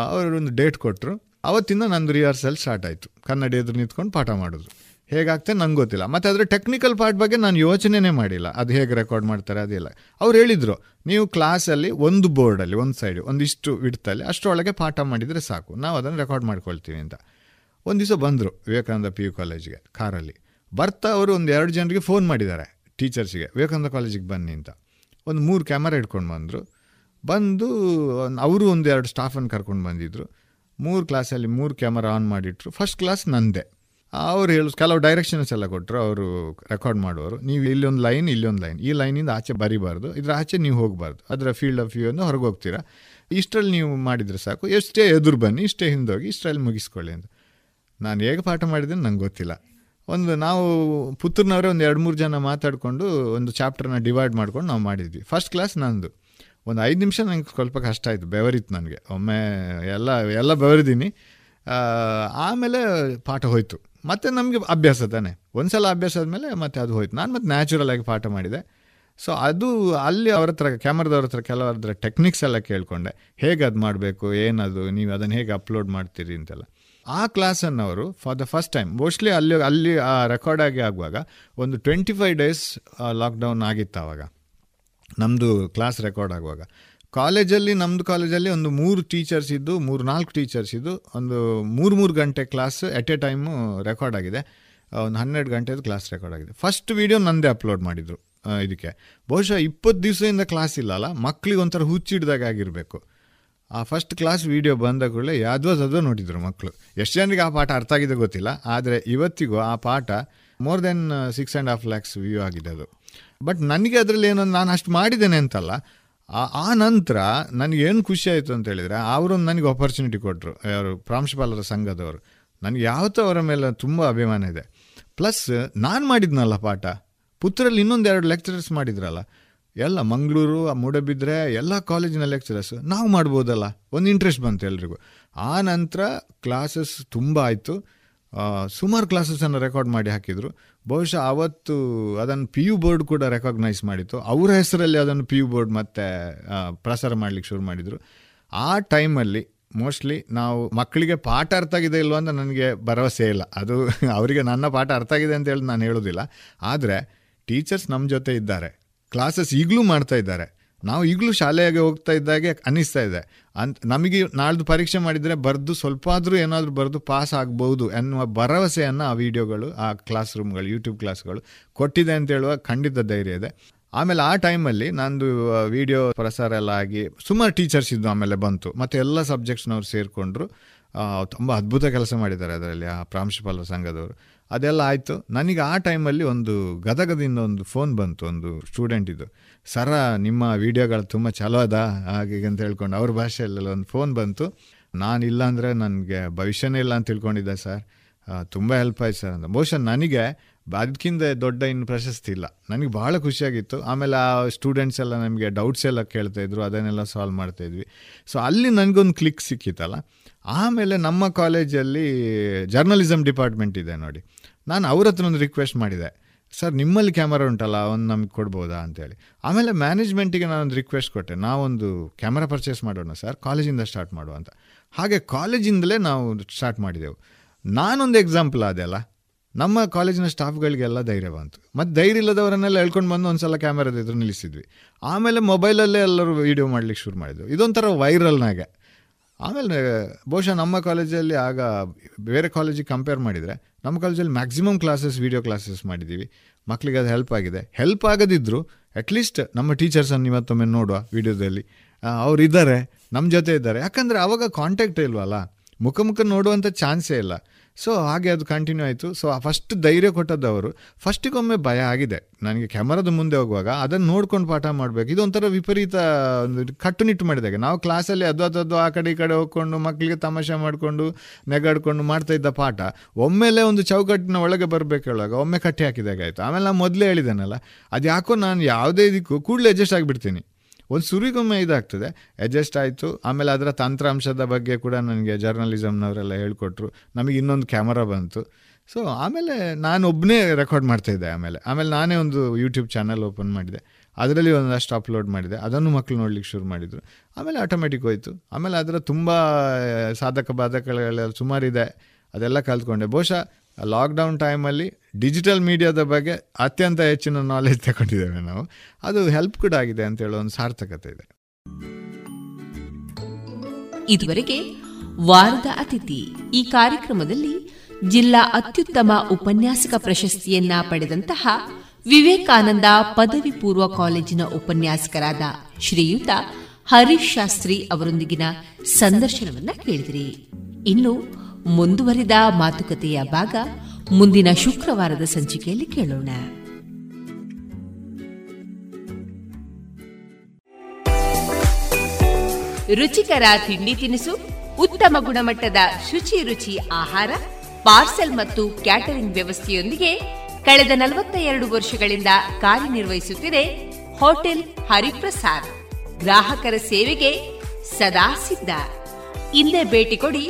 Speaker 11: ಅವರು ಒಂದು ಡೇಟ್ ಕೊಟ್ಟರು ಅವತ್ತಿಂದ ನಂದು ರಿಹರ್ಸಲ್ ಸ್ಟಾರ್ಟ್ ಆಯಿತು. ಕನ್ನಡ ಎದುರು ನಿಂತ್ಕೊಂಡು ಪಾಠ ಮಾಡೋದು. ಹೇಗಾಗ್ತದೆ ನಂಗೆ ಗೊತ್ತಿಲ್ಲ. ಮತ್ತು ಅದರ ಟೆಕ್ನಿಕಲ್ ಪಾರ್ಟ್ ಬಗ್ಗೆ ನಾನು ಯೋಚನೆನೇ ಮಾಡಿಲ್ಲ. ಅದು ಹೇಗೆ ರೆಕಾರ್ಡ್ ಮಾಡ್ತಾರೆ ಅದೆಲ್ಲ. ಅವ್ರು ಹೇಳಿದರು, ನೀವು ಕ್ಲಾಸಲ್ಲಿ ಒಂದು ಬೋರ್ಡಲ್ಲಿ ಒಂದು ಸೈಡ್ ಒಂದಿಷ್ಟು ಇಡ್ತಲ್ಲಿ ಅಷ್ಟರೊಳಗೆ ಪಾಠ ಮಾಡಿದರೆ ಸಾಕು. ನಾವು ಅದನ್ನು ರೆಕಾರ್ಡ್ ಮಾಡ್ಕೊಳ್ತೀವಿ ಅಂತ. ಒಂದು ದಿವಸ ಬಂದರು ವಿವೇಕಾನಂದ ಪಿ ಯು ಕಾಲೇಜಿಗೆ ಕಾರಲ್ಲಿ ಬರ್ತಾ ಅವರು ಒಂದು ಎರಡು ಜನರಿಗೆ ಫೋನ್ ಮಾಡಿದ್ದಾರೆ ಟೀಚರ್ಸಿಗೆ ವಿವೇಕಾನಂದ ಕಾಲೇಜಿಗೆ ಬನ್ನಿ ಅಂತ. ಒಂದು ಮೂರು ಕ್ಯಾಮರಾ ಇಟ್ಕೊಂಡು ಬಂದರು. ಬಂದು ಅವರು ಒಂದು ಎರಡು ಸ್ಟಾಫನ್ನು ಕರ್ಕೊಂಡು ಬಂದಿದ್ದರು ಮೂರು ಕ್ಲಾಸಲ್ಲಿ ಮೂರು ಕ್ಯಾಮರಾ ಆನ್ ಮಾಡಿಟ್ರು. ಫಸ್ಟ್ ಕ್ಲಾಸ್ ನಂದೆ. ಅವ್ರು ಹೇಳು, ಕೆಲವು ಡೈರೆಕ್ಷನ್ಸ್ ಎಲ್ಲ ಕೊಟ್ಟರು ಅವರು ರೆಕಾರ್ಡ್ ಮಾಡುವವರು. ನೀವು ಇಲ್ಲೊಂದು ಲೈನ್ ಇಲ್ಲೊಂದು ಲೈನ್ ಈ ಲೈನಿಂದ ಆಚೆ ಬರಿಬಾರ್ದು, ಇದರ ಆಚೆ ನೀವು ಹೋಗಬಾರ್ದು. ಅದರ ಫೀಲ್ಡ್ ಆಫ್ ವ್ಯೂ ಅನ್ನು ಹೊರಗೆ ಹೋಗ್ತೀರಾ? ಇಷ್ಟರಲ್ಲಿ ನೀವು ಮಾಡಿದರೆ ಸಾಕು. ಎಷ್ಟೇ ಎದುರು ಬನ್ನಿ, ಇಷ್ಟೇ ಹಿಂದೋಗಿ, ಇಷ್ಟರಲ್ಲಿ ಮುಗಿಸ್ಕೊಳ್ಳಿ ಅಂತ. ನಾನು ಹೇಗೆ ಪಾಠ ಮಾಡಿದ್ದೀನಿ ನಂಗೆ ಗೊತ್ತಿಲ್ಲ. ಒಂದು ನಾವು ಪುತ್ರನವರೇ ಒಂದು ಎರಡು ಮೂರು ಜನ ಮಾತಾಡಿಕೊಂಡು ಒಂದು ಚಾಪ್ಟರ್ನ ಡಿವೈಡ್ ಮಾಡ್ಕೊಂಡು ನಾವು ಮಾಡಿದ್ವಿ. ಫಸ್ಟ್ ಕ್ಲಾಸ್ ನಂದು. ಒಂದು ಐದು ನಿಮಿಷ ನಂಗೆ ಸ್ವಲ್ಪ ಕಷ್ಟ ಆಯಿತು, ಬೆವರಿತ್ತು ನನಗೆ. ಒಮ್ಮೆ ಎಲ್ಲ ಎಲ್ಲ ಬೆವರಿದ್ದೀನಿ ಆಮೇಲೆ ಪಾಠ ಹೋಯಿತು. ಮತ್ತು ನಮಗೆ ಅಭ್ಯಾಸ ತಾನೆ. ಒಂದು ಸಲ ಅಭ್ಯಾಸ ಆದಮೇಲೆ ಮತ್ತೆ ಅದು ಹೋಯ್ತು. ನಾನು ಮತ್ತೆ ನ್ಯಾಚುರಲ್ ಆಗಿ ಪಾಠ ಮಾಡಿದೆ. ಸೊ ಅದು ಅಲ್ಲಿ ಅವ್ರ ಹತ್ರ ಕ್ಯಾಮ್ರಾದವ್ರ ಹತ್ರ ಕೆಲವರ ಟೆಕ್ನಿಕ್ಸ್ ಎಲ್ಲ ಕೇಳಿಕೊಂಡೆ. ಹೇಗೆ ಅದು ಮಾಡಬೇಕು? ಏನದು? ನೀವು ಅದನ್ನು ಹೇಗೆ ಅಪ್ಲೋಡ್ ಮಾಡ್ತೀರಿ ಅಂತೆಲ್ಲ. ಆ ಕ್ಲಾಸನ್ನು ಅವರು for the first time mostly ಅಲ್ಲಿ ಅಲ್ಲಿ ಆ ರೆಕಾರ್ಡ್ ಆಗಿ ಆಗುವಾಗ ಒಂದು ಟ್ವೆಂಟಿ ಫೈವ್ ಡೇಸ್ ಲಾಕ್ಡೌನ್ ಆಗಿತ್ತು ಆವಾಗ ನಮ್ಮದು ಕ್ಲಾಸ್ ರೆಕಾರ್ಡ್ ಆಗುವಾಗ. ಕಾಲೇಜಲ್ಲಿ ನಮ್ಮದು ಕಾಲೇಜಲ್ಲಿ ಒಂದು ಮೂರು ಟೀಚರ್ಸ್ ಇದ್ದು, ಮೂರು ನಾಲ್ಕು ಟೀಚರ್ಸ್ ಇದ್ದು, ಒಂದು ಮೂರು ಮೂರು ಗಂಟೆ class at a time record ಆಗಿದೆ. ಒಂದು ಹನ್ನೆರಡು ಗಂಟೆದು ಕ್ಲಾಸ್ ರೆಕಾರ್ಡ್ ಆಗಿದೆ. ಫಸ್ಟ್ ವೀಡಿಯೋ ನಂದೇ ಅಪ್ಲೋಡ್ ಮಾಡಿದರು ಇದಕ್ಕೆ. ಬಹುಶಃ ಇಪ್ಪತ್ತು ದಿವಸದಿಂದ ಕ್ಲಾಸ್ ಇಲ್ಲಲ್ಲ ಮಕ್ಕಳಿಗೆ ಒಂಥರ ಹುಚ್ಚಿಡ್ದಾಗ ಆಗಿರಬೇಕು. ಆ ಫಸ್ಟ್ ಕ್ಲಾಸ್ ವೀಡಿಯೋ ಬಂದ ಕೂಡಲೇ ಯಾವ್ದೋ ಅದೋ ನೋಡಿದರು ಮಕ್ಕಳು ಎಷ್ಟು ಜನರಿಗೆ ಆ ಪಾಠ ಅರ್ಥ ಆಗಿದೆ ಗೊತ್ತಿಲ್ಲ, ಆದರೆ ಇವತ್ತಿಗೂ ಆ ಪಾಠ more than six and half lakhs view ಆಗಿದೆ ಅದು. ಬಟ್ ನನಗೆ ಅದರಲ್ಲಿ ನಾನು ಅಷ್ಟು ಮಾಡಿದ್ದೇನೆ ಅಂತಲ್ಲ ಆ ನಂತರ ನನಗೇನು ಖುಷಿ ಆಯಿತು ಅಂತ ಹೇಳಿದರೆ, ಅವರು ನನಗೆ ಆಪರ್ಚುನಿಟಿ ಕೊಟ್ಟರು ಯಾರು ಪ್ರಾಂಶುಪಾಲರ ಸಂಘದವರು. ನನಗೆ ಯಾವತ್ತೂ ಅವರ ಮೇಲೆ ತುಂಬ ಅಭಿಮಾನ ಇದೆ. ಪ್ಲಸ್ ನಾನು ಮಾಡಿದ್ನಲ್ಲ ಪಾಠ. ಪುತ್ರಲ್ಲಿ ಇನ್ನೊಂದು ಎರಡು ಲೆಕ್ಚರರ್ಸ್ ಮಾಡಿದ್ರಲ್ಲ. ಎಲ್ಲ ಮಂಗಳೂರು, ಮೂಡಬಿದ್ರೆ, ಎಲ್ಲ ಕಾಲೇಜಿನ ಲೆಕ್ಚರರ್ಸ್ ನಾವು ಮಾಡ್ಬೋದಲ್ಲ. ಒಂದು ಇಂಟ್ರೆಸ್ಟ್ ಬಂತು ಎಲ್ರಿಗೂ. ಆ ನಂತರ ಕ್ಲಾಸಸ್ ತುಂಬ ಆಯಿತು. ಸುಮಾರು ಕ್ಲಾಸಸನ್ನು ರೆಕಾರ್ಡ್ ಮಾಡಿ ಹಾಕಿದರು. ಬಹುಶಃ ಅವತ್ತು ಅದನ್ನು ಪಿ ಯು ಬೋರ್ಡ್ ಕೂಡ ರೆಕಾಗ್ನೈಸ್ ಮಾಡಿತ್ತು. ಅವರ ಹೆಸರಲ್ಲಿ ಅದನ್ನು ಪಿ ಯು ಬೋರ್ಡ್ ಮತ್ತೆ ಪ್ರಸಾರ ಮಾಡಲಿಕ್ಕೆ ಶುರು ಮಾಡಿದರು. ಆ ಟೈಮಲ್ಲಿ ಮೋಸ್ಟ್ಲಿ ನಾವು ಮಕ್ಕಳಿಗೆ ಪಾಠ ಅರ್ಥ ಆಗಿದೆ ಇಲ್ವೋ ಅಂತ ನನಗೆ ಭರವಸೆ ಇಲ್ಲ. ಅದು ಅವರಿಗೆ ನನ್ನ ಪಾಠ ಅರ್ಥ ಆಗಿದೆ ಅಂತ ಹೇಳಿ ನಾನು ಹೇಳೋದಿಲ್ಲ. ಆದರೆ ಟೀಚರ್ಸ್ ನಮ್ಮ ಜೊತೆ ಇದ್ದಾರೆ. ಕ್ಲಾಸಸ್ ಈಗಲೂ ಮಾಡ್ತಾ ಇದ್ದಾರೆ. ನಾವು ಈಗಲೂ ಶಾಲೆಗೆ ಹೋಗ್ತಾ ಇದ್ದಾಗೆ ಅನ್ನಿಸ್ತಾ ಇದೆ. ಅಂತ ನಮಗೆ ನಾಳ್ದು ಪರೀಕ್ಷೆ ಮಾಡಿದರೆ ಬರೆದು ಸ್ವಲ್ಪ ಆದರೂ ಏನಾದರೂ ಬರೆದು ಪಾಸ್ ಆಗ್ಬೋದು ಎನ್ನುವ ಭರವಸೆಯನ್ನು ಆ ವಿಡಿಯೋಗಳು, ಆ ಕ್ಲಾಸ್ ರೂಮ್ಗಳು ಯೂಟ್ಯೂಬ್ ಕ್ಲಾಸ್ಗಳು ಕೊಟ್ಟಿದೆ ಅಂತ ಹೇಳುವ ಖಂಡಿತ ಧೈರ್ಯ ಇದೆ. ಆಮೇಲೆ ಆ ಟೈಮಲ್ಲಿ ನಂದು ವಿಡಿಯೋ ಪ್ರಸಾರ ಎಲ್ಲ ಆಗಿ ಸುಮಾರು ಟೀಚರ್ಸ್ ಇದ್ದು ಆಮೇಲೆ ಬಂತು. ಮತ್ತು ಎಲ್ಲ ಸಬ್ಜೆಕ್ಟ್ಸ್ನವ್ರು ಸೇರಿಕೊಂಡ್ರು. ತುಂಬ ಅದ್ಭುತ ಕೆಲಸ ಮಾಡಿದ್ದಾರೆ ಅದರಲ್ಲಿ ಆ ಪ್ರಾಂಶುಪಾಲ ಸಂಘದವರು. ಅದೆಲ್ಲ ಆಯಿತು. ನನಗೆ ಆ ಟೈಮಲ್ಲಿ ಒಂದು ಗದಗದಿಂದ ಒಂದು ಫೋನ್ ಬಂತು, ಒಂದು ಸ್ಟೂಡೆಂಟ್ ಇದು. ಸರ, ನಿಮ್ಮ ವೀಡಿಯೋಗಳು ತುಂಬ ಚಲೋ ಅದ. ಹಾಗೆ ಅಂತ ಹೇಳ್ಕೊಂಡು ಅವ್ರ ಭಾಷೆಯಲ್ಲೆಲ್ಲ ಒಂದು ಫೋನ್ ಬಂತು. ನಾನು ಇಲ್ಲ ಅಂದರೆ ನನಗೆ ಭವಿಷ್ಯನೇ ಇಲ್ಲ ಅಂತ ತಿಳ್ಕೊಂಡಿದ್ದೆ ಸರ್. ತುಂಬ ಹೆಲ್ಪ್ ಆಯ್ತು ಸರ್ ಅಂತ. ಬಹುಶಃ ನನಗೆ ಅದಕ್ಕಿಂತ ದೊಡ್ಡ ಇನ್ನು ಪ್ರಶಸ್ತಿ ಇಲ್ಲ. ನನಗೆ ಭಾಳ ಖುಷಿಯಾಗಿತ್ತು. ಆಮೇಲೆ ಆ ಸ್ಟೂಡೆಂಟ್ಸ್ ಎಲ್ಲ ನಮಗೆ ಡೌಟ್ಸ್ ಎಲ್ಲ ಕೇಳ್ತಾಯಿದ್ರು ಅದನ್ನೆಲ್ಲ ಸಾಲ್ವ್ ಮಾಡ್ತಾಯಿದ್ವಿ ಸೊ ಅಲ್ಲಿ ನನಗೊಂದು ಕ್ಲಿಕ್ ಸಿಕ್ಕಿತ್ತಲ್ಲ. ಆಮೇಲೆ ನಮ್ಮ ಕಾಲೇಜಲ್ಲಿ ಜರ್ನಲಿಸಮ್ ಡಿಪಾರ್ಟ್ಮೆಂಟ್ ಇದೆ ನೋಡಿ. ನಾನು ಅವ್ರ ಹತ್ರ ಒಂದು ರಿಕ್ವೆಸ್ಟ್ ಮಾಡಿದೆ. ಸರ್, ನಿಮ್ಮಲ್ಲಿ ಕ್ಯಾಮರಾ ಉಂಟಲ್ಲ, ಒಂದು ನಮ್ಗೆ ಕೊಡ್ಬೋದಾ ಅಂತೇಳಿ. ಆಮೇಲೆ ಮ್ಯಾನೇಜ್ಮೆಂಟಿಗೆ ನಾನೊಂದು ರಿಕ್ವೆಸ್ಟ್ ಕೊಟ್ಟೆ. ನಾವೊಂದು ಕ್ಯಾಮ್ರಾ ಪರ್ಚೇಸ್ ಮಾಡೋಣ ಸರ್, ಕಾಲೇಜಿಂದ ಸ್ಟಾರ್ಟ್ ಮಾಡುವ ಅಂತ. ಹಾಗೆ ಕಾಲೇಜಿಂದಲೇ ನಾವು ಸ್ಟಾರ್ಟ್ ಮಾಡಿದೆವು. ನಾನೊಂದು ಎಕ್ಸಾಂಪಲ್ ಅದೆಲ್ಲ ನಮ್ಮ ಕಾಲೇಜಿನ ಸ್ಟಾಫ್ಗಳಿಗೆಲ್ಲ ಧೈರ್ಯ ಬಂತು. ಮತ್ತು ಧೈರ್ಯ ಇಲ್ಲದವರನ್ನೆಲ್ಲ ಹೇಳ್ಕೊಂಡು ಬಂದು ಒಂದು ಸಲ ಕ್ಯಾಮ್ರಾದ ಎದುರು ನಿಲ್ಲಿಸಿದ್ವಿ. ಆಮೇಲೆ ಮೊಬೈಲಲ್ಲೇ ಎಲ್ಲರೂ ವೀಡಿಯೋ ಮಾಡ್ಲಿಕ್ಕೆ ಶುರು ಮಾಡಿದ್ವಿ ಇದೊಂಥರ ವೈರಲ್ನಾಗೆ ಆಮೇಲೆ, ಬಹುಶಃ ನಮ್ಮ ಕಾಲೇಜಲ್ಲಿ ಆಗ ಬೇರೆ ಕಾಲೇಜಿಗೆ ಕಂಪೇರ್ ಮಾಡಿದರೆ, ನಮ್ಮ ಕಾಲೇಜಲ್ಲಿ ಮ್ಯಾಕ್ಸಿಮಮ್ ಕ್ಲಾಸಸ್ ವೀಡಿಯೋ ಕ್ಲಾಸಸ್ ಮಾಡಿದ್ದೀವಿ. ಮಕ್ಕಳಿಗೆ ಅದು ಹೆಲ್ಪ್ ಆಗಿದೆ. ಹೆಲ್ಪ್ ಆಗದಿದ್ದರೂ ಅಟ್ಲೀಸ್ಟ್ ನಮ್ಮ ಟೀಚರ್ಸನ್ನು ಇವತ್ತೊಮ್ಮೆ ನೋಡುವ ವೀಡಿಯೋದಲ್ಲಿ ಅವ್ರು ಇದ್ದಾರೆ ನಮ್ಮ ಜೊತೆ ಇದ್ದಾರೆ. ಯಾಕಂದರೆ ಅವಾಗ ಕಾಂಟ್ಯಾಕ್ಟ್ ಇಲ್ವಲ್ಲ? ಮುಖ ಮುಖ ನೋಡುವಂಥ ಚಾನ್ಸೇ ಇಲ್ಲ. ಸೊ ಹಾಗೆ ಅದು ಕಂಟಿನ್ಯೂ ಆಯಿತು. ಸೊ ಫಸ್ಟ್ ಧೈರ್ಯ ಕೊಟ್ಟದ್ದು ಅವರು. ಫಸ್ಟಿಗೊಮ್ಮೆ ಭಯ ಆಗಿದೆ. ನನಗೆ ಕ್ಯಾಮರಾದ ಮುಂದೆ ಹೋಗುವಾಗ ಅದನ್ನು ನೋಡ್ಕೊಂಡು ಪಾಠ ಮಾಡಬೇಕು. ಇದೊಂಥರ ವಿಪರೀತ ಒಂದು ಕಟ್ಟುನಿಟ್ಟು ಮಾಡಿದಾಗ ನಾವು ಕ್ಲಾಸಲ್ಲಿ ಅದು ಅದು ಆ ಕಡೆ ಈ ಕಡೆ ಹೋಗ್ಕೊಂಡು ಮಕ್ಕಳಿಗೆ ತಮಾಷೆ ಮಾಡಿಕೊಂಡು, ನೆಗಾಡ್ಕೊಂಡು ಮಾಡ್ತಾ ಇದ್ದ ಪಾಠ. ಒಮ್ಮೆಲೆ ಒಂದು ಚೌಕಟ್ಟಿನ ಒಳಗೆ ಬರಬೇಕು ಹೇಳುವಾಗ ಒಮ್ಮೆ ಕಟ್ಟಿ ಹಾಕಿದಾಗ ಆಯಿತು. ಆಮೇಲೆ ನಾನು ಮೊದಲೇ ಹೇಳಿದ್ದೇನಲ್ಲ ಅದು ಯಾಕೋ ನಾನು ಯಾವುದೇ ಇದಕ್ಕೂ ಕೂಡಲೇ ಅಡ್ಜಸ್ಟ್ ಆಗಿಬಿಡ್ತೀನಿ. ಒಂದು ಸುರಿಗೊಮ್ಮೆ ಇದಾಗ್ತದೆ. ಅಡ್ಜಸ್ಟ್ ಆಯಿತು. ಆಮೇಲೆ ಅದರ ತಂತ್ರಾಂಶದ ಬಗ್ಗೆ ಕೂಡ ನನಗೆ ಜರ್ನಲಿಸಮ್ನವರೆಲ್ಲ ಹೇಳ್ಕೊಟ್ರು. ನಮಗೆ ಇನ್ನೊಂದು ಕ್ಯಾಮರಾ ಬಂತು. ಸೊ ಆಮೇಲೆ ನಾನು ಒಬ್ಬನೇ ರೆಕಾರ್ಡ್ ಮಾಡ್ತಾಯಿದ್ದೆ ಆಮೇಲೆ. ಆಮೇಲೆ ನಾನೇ ಒಂದು ಯೂಟ್ಯೂಬ್ ಚಾನಲ್ ಓಪನ್ ಮಾಡಿದೆ. ಅದರಲ್ಲಿ ಒಂದಷ್ಟು ಅಪ್ಲೋಡ್ ಮಾಡಿದೆ. ಅದನ್ನು ಮಕ್ಕಳು ನೋಡ್ಲಿಕ್ಕೆ ಶುರು ಮಾಡಿದರು. ಆಮೇಲೆ ಆಟೋಮೆಟಿಕ್ ಹೋಯಿತು. ಆಮೇಲೆ ಅದರ ತುಂಬ, ಸಾಧಕ ಬಾಧಕಗಳೆಲ್ಲ ಸುಮಾರಿದೆ. ಅದೆಲ್ಲ ಕಲ್ತ್ಕೊಂಡೆ. ಬಹುಶಃ ಲಾಕ್ಡೌನ್ ಟೈಮಲ್ಲಿ ಡಿಜಿಟಲ್ ಮೀಡಿಯಾದ ಬಗ್ಗೆ ಅತ್ಯಂತ ಹೆಚ್ಚಿನ ನಾಲೆಜ್ ತಗೊಂಡಿದ್ದೇವೆ ನಾವು. ಅದು ಹೆಲ್ಪ್ ಕೂಡ ಆಗಿದೆ ಅಂತ ಹೇಳೋ ಒಂದು ಸಾರ್ಥಕತೆ ಇದೆ.
Speaker 2: ಇದುವರೆಗೆ ವಾರದ ಅತಿಥಿ ಈ ಕಾರ್ಯಕ್ರಮದಲ್ಲಿ ಜಿಲ್ಲಾ ಅತ್ಯುತ್ತಮ ಉಪನ್ಯಾಸಕ ಪ್ರಶಸ್ತಿಯನ್ನ ಪಡೆದಂತಹ ವಿವೇಕಾನಂದ ಪದವಿ ಪೂರ್ವ ಕಾಲೇಜಿನ ಉಪನ್ಯಾಸಕರಾದ ಶ್ರೀಯುತ ಹರೀಶ್ ಶಾಸ್ತ್ರಿ ಅವರೊಂದಿಗಿನ ಸಂದರ್ಶನವನ್ನ ಕೇಳಿದಿರಿ. ಇನ್ನು ಮುಂದುವರಿದ ಮಾತುಕತೆಯ ಭಾಗ ಮುಂದಿನ ಶುಕ್ರವಾರದ ಸಂಚಿಕೆಯಲ್ಲಿ ಕೇಳೋಣ. ರುಚಿಕರ ತಿಂಡಿ ತಿನಿಸು, ಉತ್ತಮ ಗುಣಮಟ್ಟದ ಶುಚಿ ರುಚಿ ಆಹಾರ, ಪಾರ್ಸೆಲ್ ಮತ್ತು ಕ್ಯಾಟರಿಂಗ್ ವ್ಯವಸ್ಥೆಯೊಂದಿಗೆ ಕಳೆದ ನಲವತ್ತ ಎರಡು ವರ್ಷಗಳಿಂದ ಕಾರ್ಯನಿರ್ವಹಿಸುತ್ತಿದೆ ಹೋಟೆಲ್ ಹರಿಪ್ರಸಾದ್. ಗ್ರಾಹಕರ ಸೇವೆಗೆ ಸದಾ ಸಿದ್ಧ. ಇಂದೇ ಭೇಟಿ ಕೊಡಿ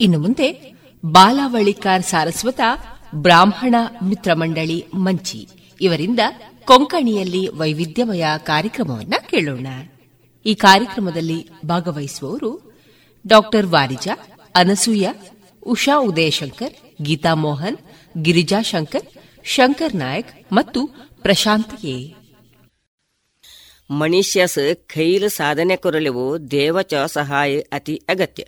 Speaker 2: ಇನ್ನು ಮುಂದೆ ಬಾಲಾವಳಿಕಾರ್ ಸಾರಸ್ವತ, ಬ್ರಾಹ್ಮಣ ಮಿತ್ರ ಮಂಡಳಿ ಮಂಚಿ. ಇವರಿಂದ ಕೊಂಕಣಿಯಲ್ಲಿ ವೈವಿಧ್ಯಮಯ ಕಾರ್ಯಕ್ರಮವನ್ನ ಕೇಳೋಣ. ಈ ಕಾರ್ಯಕ್ರಮದಲ್ಲಿ ಭಾಗವಹಿಸುವವರು ಡಾಕ್ಟರ್ ವಾರಿಜಾ, ಅನಸೂಯ, ಉಷಾ ಉದಯಶಂಕರ್, ಗೀತಾ ಮೋಹನ್, ಗಿರಿಜಾ ಶಂಕರ್ ಶಂಕರ್ ನಾಯಕ್ ಮತ್ತು ಪ್ರಶಾಂತ್ ಎ.
Speaker 12: ಮನುಷ್ಯಸ್ ಖೈಲ್ ಸಾಧನೆ ಕೊರಲೆವು ದೇವಚ ಸಹಾಯ ಅತಿ ಅಗತ್ಯ.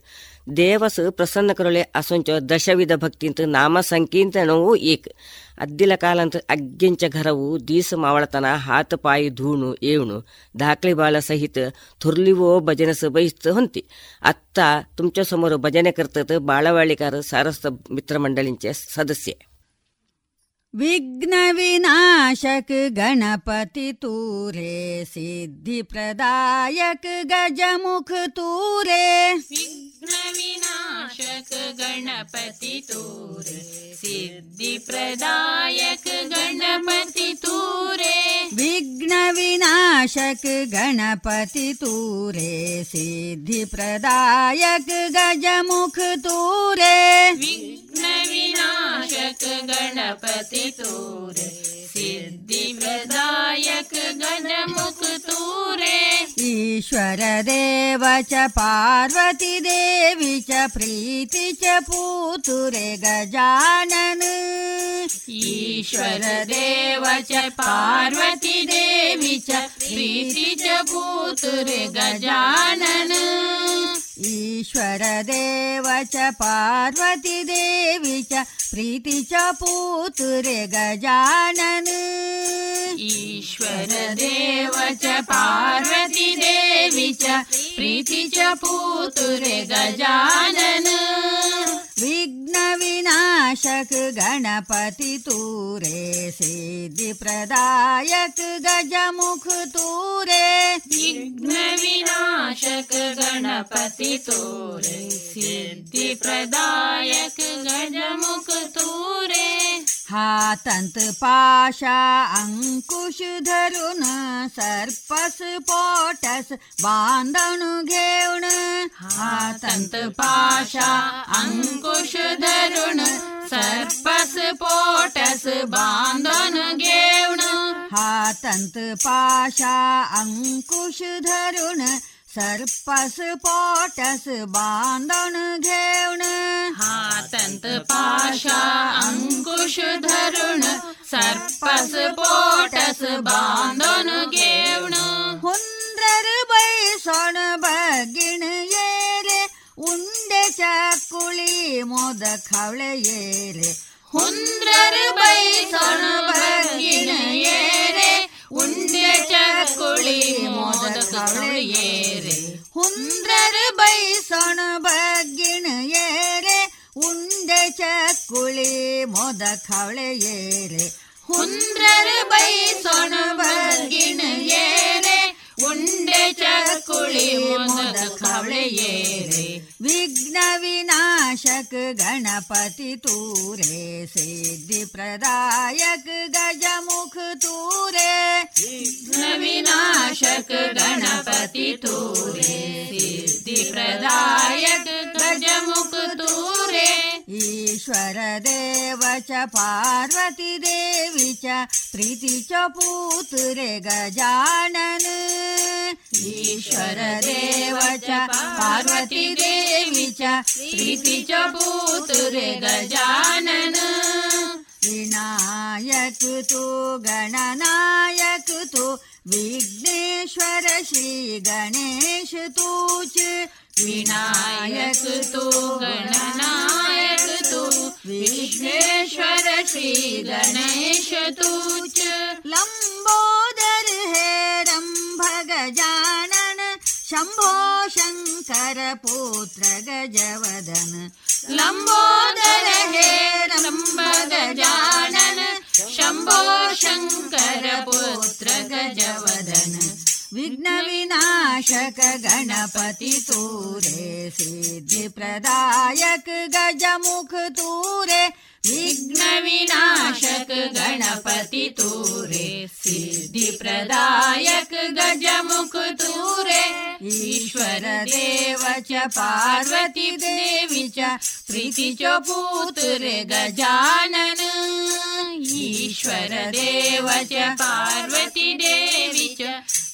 Speaker 12: ದೇವಸ್ ಪ್ರಸನ್ನಕರುಳೆ ಅಸೊಂಚ ದಶವಿಧ ಭಕ್ತಿಂತ ನಾಮ ಸಂಕೀರ್ತನವೂ ಏಕ್. ಅದ್ದಿಲ ಕಾಲಂತ ಅಗ್ಗಿಂಚ ಘರವು ದೀಸ ಮಾವಳತನ ಹಾತ ಪಾಯಿ ಧೂಣು ಏವಣು. ದಾಖಲೆ ಬಾಳ ಸಹಿತ ಥುರ್ಲಿವೋ ಭಜನೆ ಬಯಸ್ತ ಹೊಂತಿ. ಅತ್ತ ತುಮಚ ಸಮೋರ ಭಜನೆ ಕರ್ತತ ಬಾಳವಾಳಿಕಾರ ಸಾರಸ್ತ ಮಿತ್ರಮಂಡಳಿಂಚೆ
Speaker 13: ಸದಸ್ಯೆ. ವಿಘ್ನ ವಿನಾಶಕ ಗಣಪತಿ ತೂರೆ ಸಿದ್ಧಿ ಪ್ರದಾಯಕ ಗಜಮುಖ
Speaker 14: ತೂರೆ. विनाशक गणपति तूरे सिद्धि प्रदायक गणपति तूरे
Speaker 13: विघ्न विनाशक गणपति तूरे सिद्धि प्रदायक गजमुख तूरे
Speaker 14: विघ्न विनाशक गणपति तूरे सिद्धि प्रदायक गणमुख तूरे
Speaker 13: ईश्वर देव च पार्वती देवी ವಿಚ ಪ್ರೀತಿ ಚ ಪೂತುರೆ ಗಜಾನನ.
Speaker 14: ಈಶ್ವರ ದೇವ ಚ ಪಾರ್ವತಿ ದೇವಿ ಚ ಪ್ರೀತಿ ಚ ಪೂತುರೆ ಗಜಾನನ. गजानन
Speaker 13: ईश्वर देव च पार्वती देवी च प्रीति च पूतुरे गजानन
Speaker 14: ईश्वर देव च पार्वती देवी च प्रीति च पूतुरे गजानन
Speaker 13: विघ्नविनाशक गणपति तु सिद्धिप्रदायक गजमुख तु
Speaker 14: रे विघ्नविनाशक गणपति तु सिद्धिप्रदायक गजमुख तु
Speaker 13: हातंत पाशा अंकुश धरून सर्पस पोटस बांधण घेऊन
Speaker 14: हातंत पाशा अंकुश धरून सर्पस पोटस बांधून घेऊन
Speaker 13: हातंत पाशा अंकुश धरून सर्पस पोटस बांधण घेऊन
Speaker 14: हातंत पाशा अंकुश धरून सर्पस पोटस बांधून घेऊन
Speaker 13: हुंद्रर बैसण बगिण येरे उंडेच्या कुळी मोद खावळे येरे
Speaker 14: हुंद्रर बैसण बगिण येरे ಉಂಡೆ ಚಕ್ಕುಳಿ ಮೋದಕ ಏರೆ
Speaker 13: ಹುಂದ್ರ ಬೈಸೋಣ ಬಗ್ಗಿಣ ಏರೆ. ಉಂಡೆ ಚಕ್ಕುಳಿ ಮೋದಕ ಏರೆ ಹುಂದ್ರ
Speaker 14: ಬೈಸೋಣ ಉಂಡೆ ಚಕುಳಿ ಮೊದಲ ಕವಳೆಯೇರೆ ವಿಘ್ನ ವಿನಾಶಕ ಗಣಪತಿ ತೂರೆ,
Speaker 13: ಸಿದ್ಧಿ ಪ್ರದಾಯಕ ಗಜಮುಖ ತೂರೆ, ವಿಘ್ನ ವಿನಾಶಕ ಗಣಪತಿ ತೂರೆ,
Speaker 14: ಸಿದ್ಧಿ ಪ್ರದಾಯಕ ಗಜಮುಖ ತೂರೆ, ಈಶ್ವರ ದೇವ ಚ, ಪಾರ್ವತಿ
Speaker 13: ದೇವಿ ಚ, ಪ್ರೀತಿ ಚ, ಪೂತುರೆ ಗಜಾನನ गजानन
Speaker 14: ईश्वर देवाच्या पार्वती देवीच्या प्रीतीच्या पुत्रे गजानन
Speaker 13: विनायक तु गणनायक तु विघ्नेश्वर श्रीगणेश गणेशतु च
Speaker 14: विनायक तु गणनायक तु विघ्नेश्वर श्रीगणेश
Speaker 13: गणेशतु च लम्बोदर् हेरम्भगजानन् शम्भो शङ्कर पुत्र गजवदन।
Speaker 14: ಲಂಬೋದರ ಹೇ ರಂಬದ ಜಾಣನ ಶಂಭೋ ಶಂಕರ ಪುತ್ರ ಗಜವದನ,
Speaker 13: ವಿಘ್ನ ವಿನಾಶಕ ಗಣಪತಿ ತೂರೆ, ಸಿದ್ಧಿ ಪ್ರದಾಯಕ ಗಜಮುಖ ತೂರೆ,
Speaker 14: ವಿಘ್ನ ವಿನಾಶಕ ಗಣಪತಿ ತೂರೆ, ಸಿದ್ಧಿ ಪ್ರದಾಯಕ ಗಜಮುಖ ತೂರೆ, ಈಶ್ವರ ದೇವ ಚ ಪಾರ್ವತಿ ದೇವಿ ಚ प्रीति च पूतृगजानन ईश्वरदेव च पार्वती पार्वतीवि च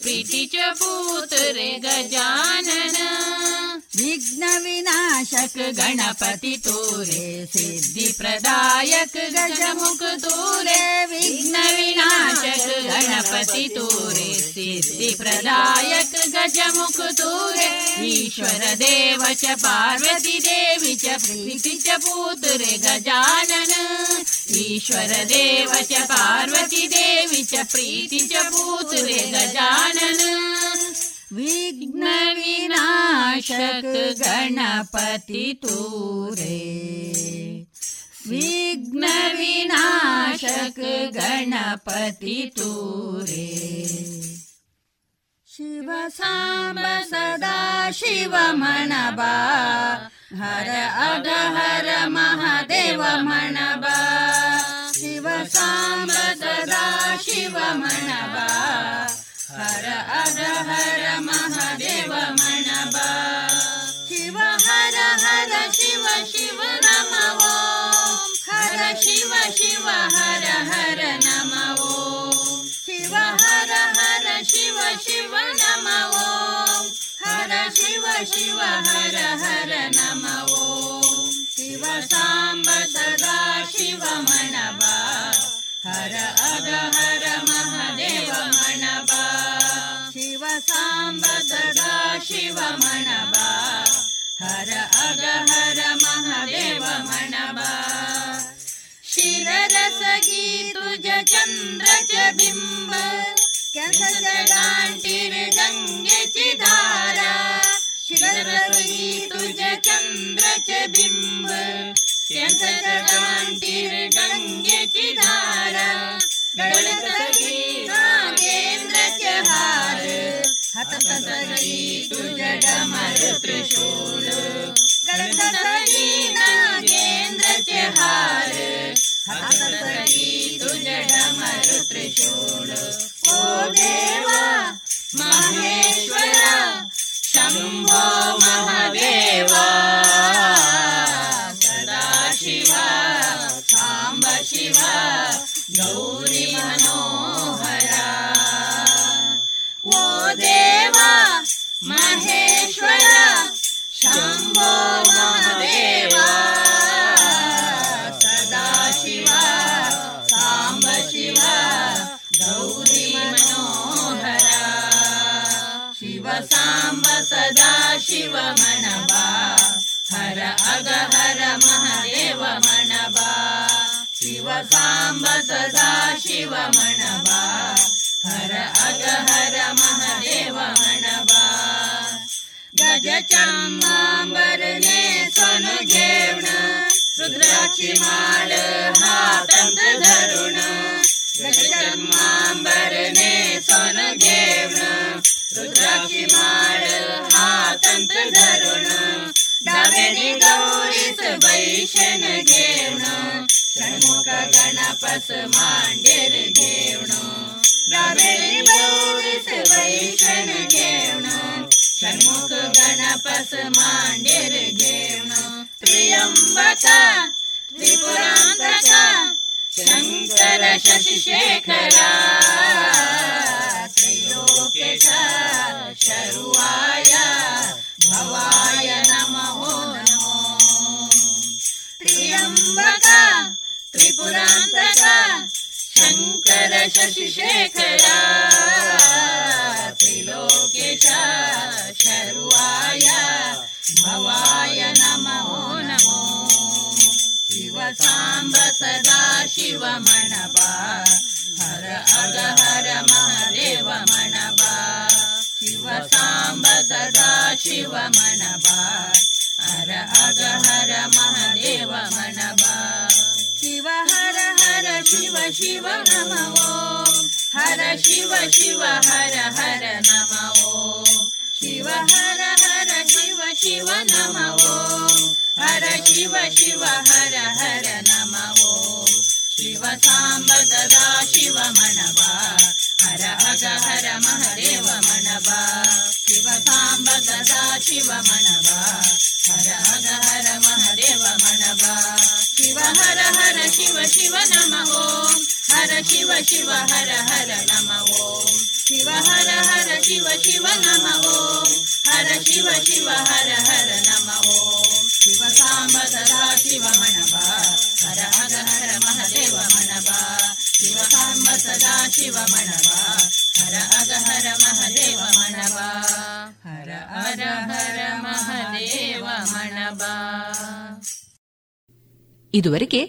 Speaker 14: प्रीति च
Speaker 13: पूतृगजानन विघ्नविनाशक
Speaker 14: गणपति तु सिद्धिप्रदायक गजमुख तु विघ्नविनाशक गणपति रे सिद्धिप्रदायक गजमुख ईश्वरदेव च पार्वतीदेवी च प्रीति च पूतुरे गजानन। ईश्वरदेव च पार्वतीदेवी च प्रीति च पूतुरे गजानन।
Speaker 13: विघ्नविनाशक गणपति
Speaker 14: तु विघ्नविनाशक गणपति तु
Speaker 13: ಶಿವ ಸಾಂಬ ಸದಾ ಶಿವ ಮಣಬಾ ಹರ ಅಗ ಹರ ಮಹಾದೇವ ಮಣಬಾ ಶಿವ ಸಾಂಬ ಸದಾ ಶಿವ ಮಣಬಾ ಹರ ಅಗ ಹರ ಮಹಾದೇವ ಮಣಬಾ ಶಿವ ಹರ ಹರ ಶಿವ ಶಿವ ನಮವೋ ಹರ ಶಿವ ಶಿವ ಹರ ಹರ ನಮವೋ ಶಿವ ಹರ ಹರ ಶಿವ ಶಿವ ನಮ ಓಂ ಹರ ಶಿವ ಶಿವ ಹರ ಹರ ನಮ ಓಂ ಶಿವ ಸಾಂಬ ಸದಾ ಶಿವ ಮಣಬ ಹರ ಅಗ ಹರ ಮಹದೇವ ಮಣಬ ಶಿವ ಸಾಂಬ ಸದಾ ಶಿವ ಮಣಬ ಹರ ಅಗ ಹರ ಮಹದೇವ ಮಣಬ शिररसगी तुझ चंद्रच बिंब कंसडांटीने धारा शिररसगी तुझ चंद्रच बिंब गंगेची धारा गळसगी नागेंद्रचे हार हतसगी तुझ डमर त्रिशूल हार। त्रिशूल ओ देवा महेश्वर शम्भो महादेवा सदा शिवा साम्ब शिवा गौरी मनोहरा ओ देवा महेश्वर शम्भो ಶಿವ ಮನವಾ ಹರ ಅಗ ಹರ ಮಹದೇವ ಮನವಾ ಶಿವ ಸಾಂಬ ಸದಾ ಶಿವ ಮನವಾ ಹರ ಅಗ ಹರ ಮಹದೇವ ಮನವಾ ಗಜ ಚಂಬರನೆ ಸನು ಜೇವಣ. ರುದ್ರಾಕ್ಷಿ ಮಾಳ ಹಾತಂತ ಧರುಣ. ಗಜ ಚಂಬರನೆ ಸನು ಜೇವಣ. रुद्राक्षी माळ हातात धरुण डावेने गौरीच बैशन घेवण षण्मुख गणपस मांडेर घेवण डावेने गौरीच बैशन घेवण षण्मुख गणपस मांडेर घेवण त्र्यंबक त्रिपुरांतक ಶಂಕರ ಶಶಿಶೇಖರ ತ್ರಯೋಕೇಶ ಶರುವಾಯ ಭವಾಯ ನಮೋ ನಮೋ ತ್ರಿಯಂಬಕ ತ್ರಿಪುರಾಂತಕ ಶಂಕರ ಶಶಿಶೇಖರ ತ್ರಿಲೋಕೇಶ ಶರುವಾಯ ಭವಾಯ सांब साम्ब सदा शिव मणवा हर अग हर महादेव मणवा शिव सांब सदा शिव मणवा हर अग हर महादेव मणवा शिव हर हर शिव शिव नमो। हर शिव शिव हर हर नमो। शिव हर हर शिव शिव नमो. हर शिव शिव हर हर नमो. शिव साम्ब सदा शिव मनवा. हर अग हर महदेव मनवा. शिव साम्ब सदा शिव मनवा. हर अग हर महदेव मनवा. शिव हर हर शिव शिव नमो. हर शिव शिव हर हर नमो शिव हर हर शिव शिव नमो हर शिव शिव हर हर नमो शिव साम्ब सदा शिव मणवा हर अग हर महादेव मणवा शिव साम्ब सदा शिव मणवा हर अग हर महादेव मणवा हर हर हर महादेव मणवा
Speaker 2: ಇದುವರೆಗೆ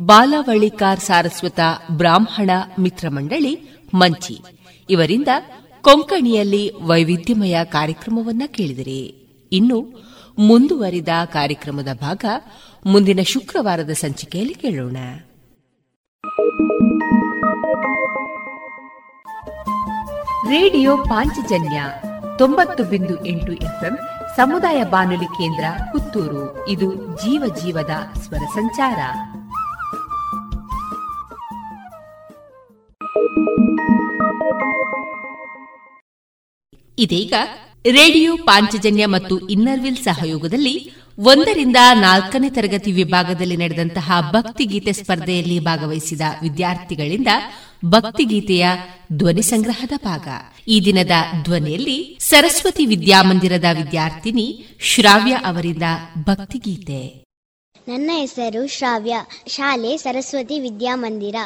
Speaker 2: ಬಾಲವಳ್ಳಿಕಾರ್ ಸಾರಸ್ವತ ಬ್ರಾಹ್ಮಣ ಮಿತ್ರ ಮಂಡಳಿ, ಮಂಚಿ. ಇವರಿಂದ ಕೊಂಕಣಿಯಲ್ಲಿ ವೈವಿಧ್ಯಮಯ ಕಾರ್ಯಕ್ರಮವನ್ನ ಕೇಳಿದಿರಿ. ಇನ್ನು ಮುಂದುವರಿದ ಕಾರ್ಯಕ್ರಮದ ಭಾಗ ಮುಂದಿನ ಶುಕ್ರವಾರದ ಸಂಚಿಕೆಯಲ್ಲಿ ಕೇಳೋಣ.
Speaker 7: ರೇಡಿಯೋ ಪಾಂಚಜನ್ಯ ತೊಂಬತ್ತು ಬಿಂದು ಎಂಟು ಎಫ್ಎಂ ಸಮುದಾಯ ಬಾನುಲಿ ಕೇಂದ್ರ ಪುತ್ತೂರು. ಇದು ಜೀವ ಜೀವದ ಸ್ವರ ಸಂಚಾರ.
Speaker 2: ಇದೀಗ ರೇಡಿಯೋ ಪಾಂಚಜನ್ಯ ಮತ್ತು ಇನ್ನರ್ವಿಲ್ ಸಹಯೋಗದಲ್ಲಿ ಒಂದರಿಂದ ನಾಲ್ಕನೇ ತರಗತಿ ವಿಭಾಗದಲ್ಲಿ ನಡೆದಂತಹ ಭಕ್ತಿಗೀತೆ ಸ್ಪರ್ಧೆಯಲ್ಲಿ ಭಾಗವಹಿಸಿದ ವಿದ್ಯಾರ್ಥಿಗಳಿಂದ ಭಕ್ತಿಗೀತೆಯ ಧ್ವನಿ ಸಂಗ್ರಹದ ಭಾಗ. ಈ ದಿನದ ಧ್ವನಿಯಲ್ಲಿ ಸರಸ್ವತಿ ವಿದ್ಯಾಮಂದಿರದ ವಿದ್ಯಾರ್ಥಿನಿ ಶ್ರಾವ್ಯ ಅವರಿಂದ ಭಕ್ತಿಗೀತೆ.
Speaker 15: ನನ್ನ ಹೆಸರು ಶ್ರಾವ್ಯ. ಶಾಲೆ ಸರಸ್ವತಿ ವಿದ್ಯಾಮಂದಿರ.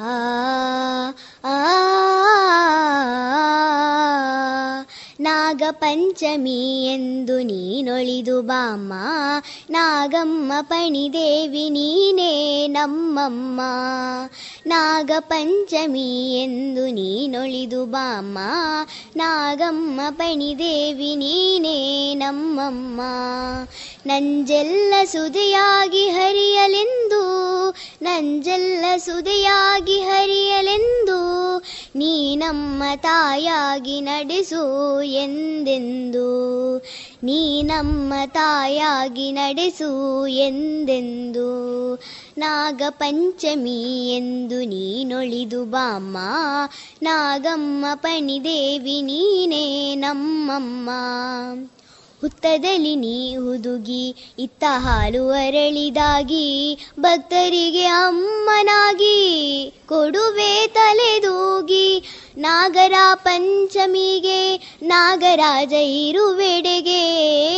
Speaker 15: ಆ ಆ ನಾಗಪಂಚಮಿ ಎಂದು ನೀನೊಳಿದು ಬಾಮ್ಮ. ನಾಗಮ್ಮ ಪಣಿದೇವಿ ನೀನೇ ನಮ್ಮಮ್ಮ. ನಾಗಪಂಚಮಿ ಎಂದು ನೀನೊಳಿದು ಬಾಮ್ಮ. ನಾಗಮ್ಮ ಪಣಿದೇವಿ ನೀನೇ ನಮ್ಮಮ್ಮ. ನಂಜೆಲ್ಲ ಸುದೆಯಾಗಿ ಹರಿಯಲೆಂದು, ನಂಜೆಲ್ಲ ಸುದೆಯಾಗಿ ಹರಿಯಲೆಂದು ನೀ ನಮ್ಮ ತಾಯಾಗಿ ನಡೆಸು ಎಂದೆಂದು? ನೀ ನಮ್ಮ ತಾಯಾಗಿ ನಡೆಸು ಎಂದೆಂದು? ನಾಗಪಂಚಮಿ ಎಂದು ನೀನೊಳಿದು ಬಾಮ್ಮ. ನಾಗಮ್ಮ ಪಣಿದೇವಿ ನೀನೇ ನಮ್ಮಮ್ಮ. ಹುತ್ತದಲ್ಲಿ ನೀ ಹುದುಗಿ, ಇತ್ತ ಹಾಲು ಅರಳಿದಾಗಿ, ಭಕ್ತರಿಗೆ ಅಮ್ಮನಾಗಿ, ಕೊಡುವೆ ತಲೆದೂಗಿ. ನಾಗರ ಪಂಚಮಿಗೆ, ನಾಗರಾಜ ಇರುವೆಡೆಗೆ,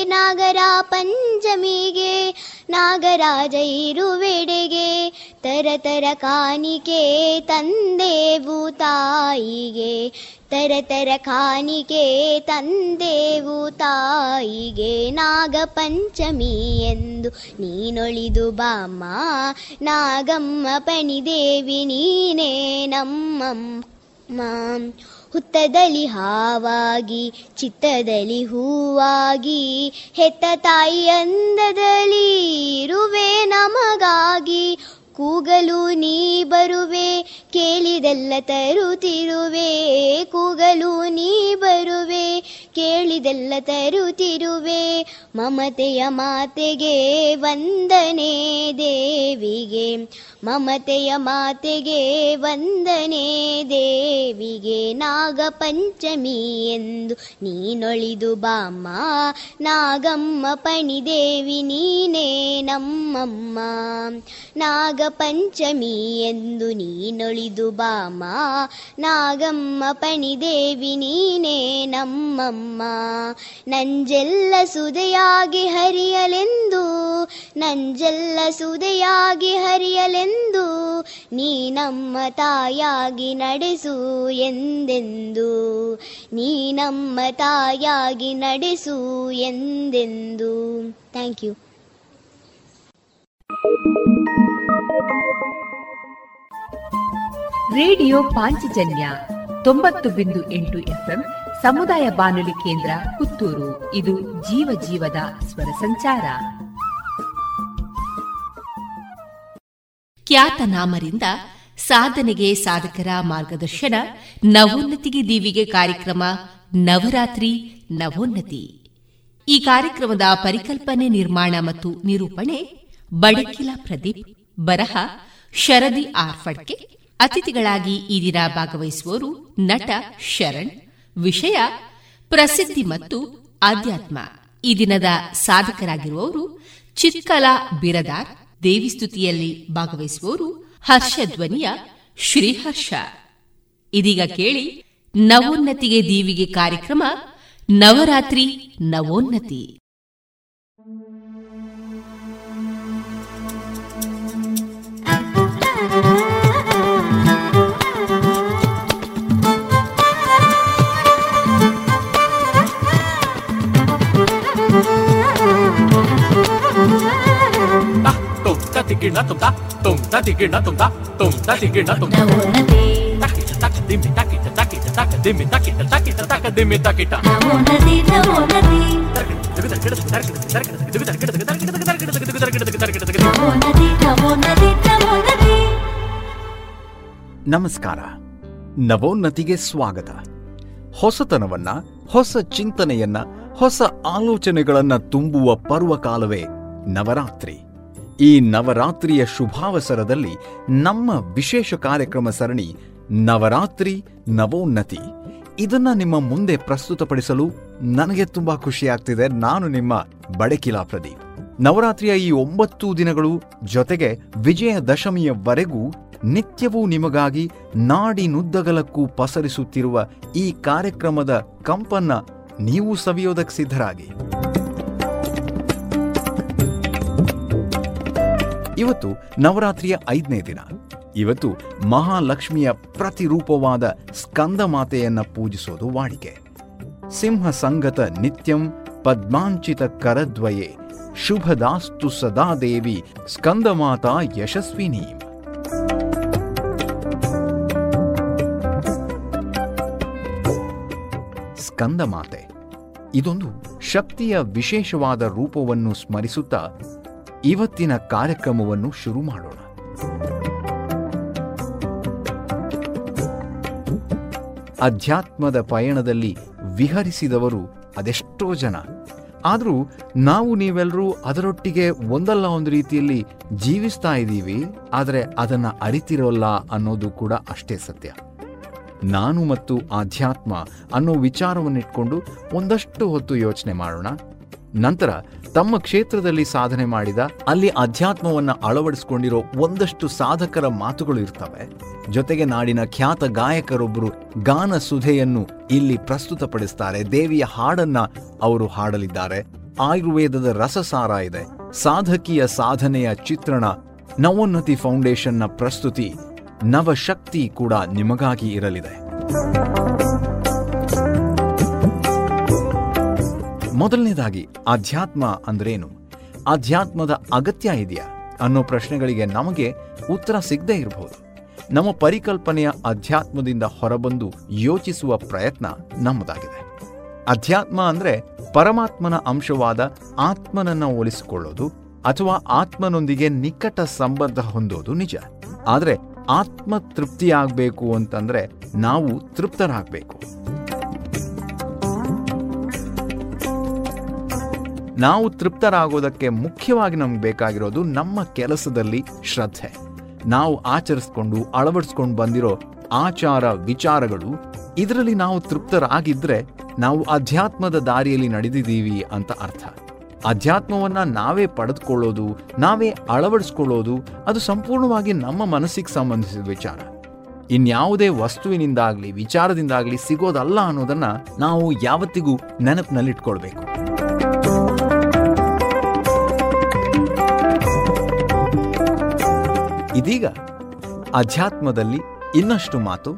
Speaker 15: ನಾಗರ ಪಂಚಮಿಗೆ, ನಾಗರಾಜ ಇರುವೆಡೆಗೆ. ತರತರ ಕಾಣಿಕೆ ತಂದೆವು ತಾಯಿಗೆ ತರತರ ಕಾಣಿಕೆ ತಂದೇವು ತಾಯಿಗೆ ನಾಗ ಪಂಚಮಿ ಎಂದು. ನೀನೊಳಿದು ಬಾಮ್ಮ, ನಾಗಮ್ಮ ಪಣಿದೇವಿ, ನೀನೇ ನಮ್ಮಮ್ಮ. ಹುತ್ತದಲ್ಲಿ ಹಾವಾಗಿ, ಚಿತ್ತದಲ್ಲಿ ಹೂವಾಗಿ, ಹೆತ್ತ ತಾಯಿ ಅಂದದಲ್ಲಿ ಇರುವೆ ನಮಗಾಗಿ. ಕೂಗಲು ನೀ ಬರುವೆ, ಕೇಳಿದೆಲ್ಲ ತರುತ್ತಿರುವೆ. ಕೂಗಲು ನೀ ಬರುವೆ, ಕೇಳಿದೆಲ್ಲ ತರುತ್ತಿರುವೆ. ಮಮತೆಯ ಮಾತೆಗೆ ವಂದನೆ ದೇವಿಗೆ. ಮಮತೆಯ ಮಾತೆಗೆ ವಂದನೆ ದೇವಿಗೆ. ನಾಗಪಂಚಮಿ ಎಂದು ನೀನೊಳಿದು ಬಾಮ್ಮ, ನಾಗಮ್ಮ ಪಣಿದೇವಿ ನೀನೇ ನಮ್ಮಮ್ಮ. ನಾಗ ಪಂಚಮಿ ಎಂದು ನೀನೊಳಿದು ಬಾಮ. ನಾಗಮ್ಮ ಪಣಿದೇವಿ ನೀನೇ ನಮ್ಮಮ್ಮ. ನಂಜೆಲ್ಲ ಸುದೆಯಾಗಿ ಹರಿಯಲೆಂದು, ನಂಜೆಲ್ಲ ಸುದೆಯಾಗಿ ಹರಿಯಲೆಂದು ನೀ ನಮ್ಮ ತಾಯಾಗಿ ನಡೆಸು ಎಂದೆಂದು ನೀ ನಮ್ಮ ತಾಯಾಗಿ ನಡೆಸು ಎಂದೆಂದು. ಥ್ಯಾಂಕ್ ಯು
Speaker 7: ರೇಡಿಯೋ ಪಾಂಚಜನ್ಯ ತೊಂಬತ್ತು ಬಿಂದು ಎಂಟು ಎಫ್ಎಂ ಸಮುದಾಯ ಬಾನುಲಿ ಕೇಂದ್ರ ಪುತ್ತೂರು. ಇದು ಜೀವ ಜೀವದ ಸ್ವರ ಸಂಚಾರ.
Speaker 2: ಖ್ಯಾತನಾಮರಿಂದ ಸಾಧನೆಗೆ ಸಾಧಕರ ಮಾರ್ಗದರ್ಶನ, ನವೋನ್ನತಿಗೆ ದೀವಿಗೆ ಕಾರ್ಯಕ್ರಮ, ನವರಾತ್ರಿ, ನವೋನ್ನತಿ. ಈ ಕಾರ್ಯಕ್ರಮದ ಪರಿಕಲ್ಪನೆ, ನಿರ್ಮಾಣ ಮತ್ತು ನಿರೂಪಣೆ ಬಡಕಿಲ ಪ್ರದೀಪ್ ಬರಹ ಶರದಿ ಆರ್ಫಡ್ಕೆ ಅತಿಥಿಗಳಾಗಿ ಈ ದಿನ ಭಾಗವಹಿಸುವವರು ನಟ ಶರಣ್, ವಿಷಯ ಪ್ರಸಿದ್ಧಿ ಮತ್ತು ಆಧ್ಯಾತ್ಮ. ಈ ದಿನದ ಸಾಧಕರಾಗಿರುವವರು ಚಿತ್ಕಲಾ ಬಿರದಾರ್ ದೇವಿಸ್ತುತಿಯಲ್ಲಿ ಭಾಗವಹಿಸುವವರು ಹರ್ಷಧ್ವನಿಯ ಶ್ರೀಹರ್ಷ. ಇದೀಗ ಕೇಳಿ ನವೋನ್ನತಿಗೆ ದೀವಿಗೆ ಕಾರ್ಯಕ್ರಮ ನವರಾತ್ರಿ ನವೋನ್ನತಿ.
Speaker 16: ಗಿಣ ತುಂಗ ತುಂ tắc ಗಿಣ tắc ತುಂ ತಟಿ ಗಿಣ ತುಂಗ ತಕಿಟ ತಕ ದಿಮ್ಮಿ ತಕಿಟ ತಕಿಟ ತಕ ದಿಮ್ಮಿ tắc ತಕಿಟ ತಕ ದಿಮ್ಮಿ ತಕಿಟ
Speaker 17: ನಮಸ್ಕಾರ. ನವೋನ್ನತಿಗೆ ಸ್ವಾಗತ. ಹೊಸತನವನ್ನ ಹೊಸ ಚಿಂತನೆಯನ್ನ ಹೊಸ ಆಲೋಚನೆಗಳನ್ನ ತುಂಬುವ ಪರ್ವಕಾಲವೇ ನವರಾತ್ರಿ. ಈ ನವರಾತ್ರಿಯ ಶುಭಾವಸರದಲ್ಲಿ ನಮ್ಮ ವಿಶೇಷ ಕಾರ್ಯಕ್ರಮ ಸರಣಿ ನವರಾತ್ರಿ ನವೋನ್ನತಿ. ಇದನ್ನ ನಿಮ್ಮ ಮುಂದೆ ಪ್ರಸ್ತುತಪಡಿಸಲು ನನಗೆ ತುಂಬಾ ಖುಷಿಯಾಗ್ತಿದೆ. ನಾನು ನಿಮ್ಮ ಬಡಕಿಲಾ ಪ್ರದೀಪ್. ನವರಾತ್ರಿಯ ಈ ಒಂಬತ್ತು ದಿನಗಳು ಜೊತೆಗೆ ವಿಜಯದಶಮಿಯವರೆಗೂ ನಿತ್ಯವೂ ನಿಮಗಾಗಿ ನಾಡಿನುದ್ದಗಲಕ್ಕೂ ಪಸರಿಸುತ್ತಿರುವ ಈ ಕಾರ್ಯಕ್ರಮದ ಕಂಪನ್ನ ನೀವು ಸವಿಯೋದಕ್ಕೆ ಸಿದ್ಧರಾಗಿ. ಇವತ್ತು ನವರಾತ್ರಿಯ ಐದನೇ ದಿನ. ಇವತ್ತು ಮಹಾಲಕ್ಷ್ಮಿಯ ಪ್ರತಿರೂಪವಾದ ಸ್ಕಂದ ಮಾತೆಯನ್ನ ಪೂಜಿಸೋದು ವಾಡಿಕೆ. ಸಿಂಹ ಸಂಗತ ನಿತ್ಯಂ ಪದ್ಮಾಂಚಿತ ಕರದ್ವಯೇ. ಶುಭದಾಸ್ತು ಸದಾ ದೇವಿ ಸ್ಕಂದ ಮಾತಾ ಯಶಸ್ವಿನಿ. ಸ್ಕಂದ ಮಾತೆ ಇದೊಂದು ಶಕ್ತಿಯ ವಿಶೇಷವಾದ ರೂಪವನ್ನು ಸ್ಮರಿಸುತ್ತಾ ಇವತ್ತಿನ ಕಾರ್ಯಕ್ರಮವನ್ನು ಶುರು ಮಾಡೋಣ. ಅಧ್ಯಾತ್ಮದ ಪಯಣದಲ್ಲಿ ವಿಹರಿಸಿದವರು ಅದೆಷ್ಟೋ ಜನ. ಆದರೂ ನಾವು ನೀವೆಲ್ಲರೂ ಅದರೊಟ್ಟಿಗೆ ಒಂದಲ್ಲ ಒಂದು ರೀತಿಯಲ್ಲಿ ಜೀವಿಸ್ತಾ ಇದ್ದೀವಿ, ಆದರೆ ಅದನ್ನು ಅರಿತಿರೋಲ್ಲ ಅನ್ನೋದು ಕೂಡ ಅಷ್ಟೇ ಸತ್ಯ. ನಾನು ಮತ್ತು ಆಧ್ಯಾತ್ಮ ಅನ್ನೋ ವಿಚಾರವನ್ನಿಟ್ಕೊಂಡು ಒಂದಷ್ಟು ಹೊತ್ತು ಯೋಚನೆ ಮಾಡೋಣ. ನಂತರ ತಮ್ಮ ಕ್ಷೇತ್ರದಲ್ಲಿ ಸಾಧನೆ ಮಾಡಿದ, ಅಲ್ಲಿ ಅಧ್ಯಾತ್ಮವನ್ನ ಅಳವಡಿಸಿಕೊಂಡಿರೋ ಒಂದಷ್ಟು ಸಾಧಕರ ಮಾತುಗಳು ಇರ್ತವೆ. ಜೊತೆಗೆ ನಾಡಿನ ಖ್ಯಾತ ಗಾಯಕರೊಬ್ಬರು ಗಾನ ಸುಧೆಯನ್ನು ಇಲ್ಲಿ ಪ್ರಸ್ತುತಪಡಿಸ್ತಾರೆ. ದೇವಿಯ ಹಾಡನ್ನ ಅವರು ಹಾಡಲಿದ್ದಾರೆ. ಆಯುರ್ವೇದದ ರಸಸಾರ ಇದೆ. ಸಾಧಕಿಯ ಸಾಧನೆಯ ಚಿತ್ರಣ, ನವೋನ್ನತಿ ಫೌಂಡೇಶನ್ನ ಪ್ರಸ್ತುತಿ, ನವಶಕ್ತಿ ಕೂಡ ನಿಮಗಾಗಿ ಇರಲಿದೆ. ಮೊದಲನೇದಾಗಿ, ಅಧ್ಯಾತ್ಮ ಅಂದ್ರೇನು? ಅಧ್ಯಾತ್ಮದ ಅಗತ್ಯ ಇದೆಯಾ? ಅನ್ನೋ ಪ್ರಶ್ನೆಗಳಿಗೆ ನಮಗೆ ಉತ್ತರ ಸಿಗದೇ ಇರಬಹುದು ನಮ್ಮ ಪರಿಕಲ್ಪನೆಯ ಅಧ್ಯಾತ್ಮದಿಂದ ಹೊರಬಂದು ಯೋಚಿಸುವ ಪ್ರಯತ್ನ ನಮ್ಮದಾಗಿದೆ. ಅಧ್ಯಾತ್ಮ ಅಂದ್ರೆ ಪರಮಾತ್ಮನ ಅಂಶವಾದ ಆತ್ಮನನ್ನ ಒಲಿಸಿಕೊಳ್ಳೋದು ಅಥವಾ ಆತ್ಮನೊಂದಿಗೆ ನಿಕಟ ಸಂಬಂಧ ಹೊಂದೋದು ನಿಜ. ಆದರೆ ಆತ್ಮ ತೃಪ್ತಿಯಾಗಬೇಕು ಅಂತಂದ್ರೆ ನಾವು ತೃಪ್ತರಾಗಬೇಕು. ನಾವು ತೃಪ್ತರಾಗೋದಕ್ಕೆ ಮುಖ್ಯವಾಗಿ ನಮ್ಗೆ ಬೇಕಾಗಿರೋದು ನಮ್ಮ ಕೆಲಸದಲ್ಲಿ ಶ್ರದ್ಧೆ. ನಾವು ಆಚರಿಸ್ಕೊಂಡು ಅಳವಡಿಸ್ಕೊಂಡು ಬಂದಿರೋ ಆಚಾರ ವಿಚಾರಗಳು, ಇದರಲ್ಲಿ ನಾವು ತೃಪ್ತರಾಗಿದ್ರೆ ನಾವು ಅಧ್ಯಾತ್ಮದ ದಾರಿಯಲ್ಲಿ ನಡೆದಿದ್ದೀವಿ ಅಂತ ಅರ್ಥ. ಅಧ್ಯಾತ್ಮವನ್ನ ನಾವೇ ಪಡೆದುಕೊಳ್ಳೋದು, ನಾವೇ ಅಳವಡಿಸ್ಕೊಳ್ಳೋದು, ಅದು ಸಂಪೂರ್ಣವಾಗಿ ನಮ್ಮ ಮನಸ್ಸಿಗೆ ಸಂಬಂಧಿಸಿದ ವಿಚಾರ. ಇನ್ಯಾವುದೇ ವಸ್ತುವಿನಿಂದಾಗ್ಲಿ, ವಿಚಾರದಿಂದಾಗ್ಲಿ ಸಿಗೋದಲ್ಲ ಅನ್ನೋದನ್ನ ನಾವು ಯಾವತ್ತಿಗೂ ನೆನಪಿನಲ್ಲಿಟ್ಕೊಳ್ಬೇಕು. ಇದೀಗ ಅಧ್ಯಾತ್ಮದಲ್ಲಿ ಇನ್ನಷ್ಟು ಮಾತು,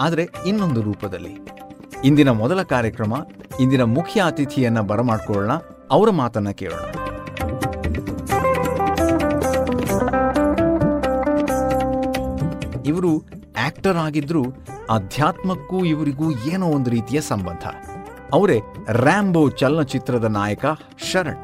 Speaker 17: ಆದರೆ ಇನ್ನೊಂದು ರೂಪದಲ್ಲಿ. ಇಂದಿನ ಮೊದಲ ಕಾರ್ಯಕ್ರಮ, ಇಂದಿನ ಮುಖ್ಯ ಅತಿಥಿಯನ್ನ ಬರಮಾಡ್ಕೊಳ್ಳೋಣ, ಅವರ ಮಾತನ್ನ ಕೇಳೋಣ. ಇವರು ಆಕ್ಟರ್ ಆಗಿದ್ರು ಅಧ್ಯಾತ್ಮಕ್ಕೂ ಇವರಿಗೂ ಏನೋ ಒಂದು ರೀತಿಯ ಸಂಬಂಧ. ಅವರೇ ರ್ಯಾಂಬೋ ಚಲನಚಿತ್ರದ ನಾಯಕ ಶರಣ್.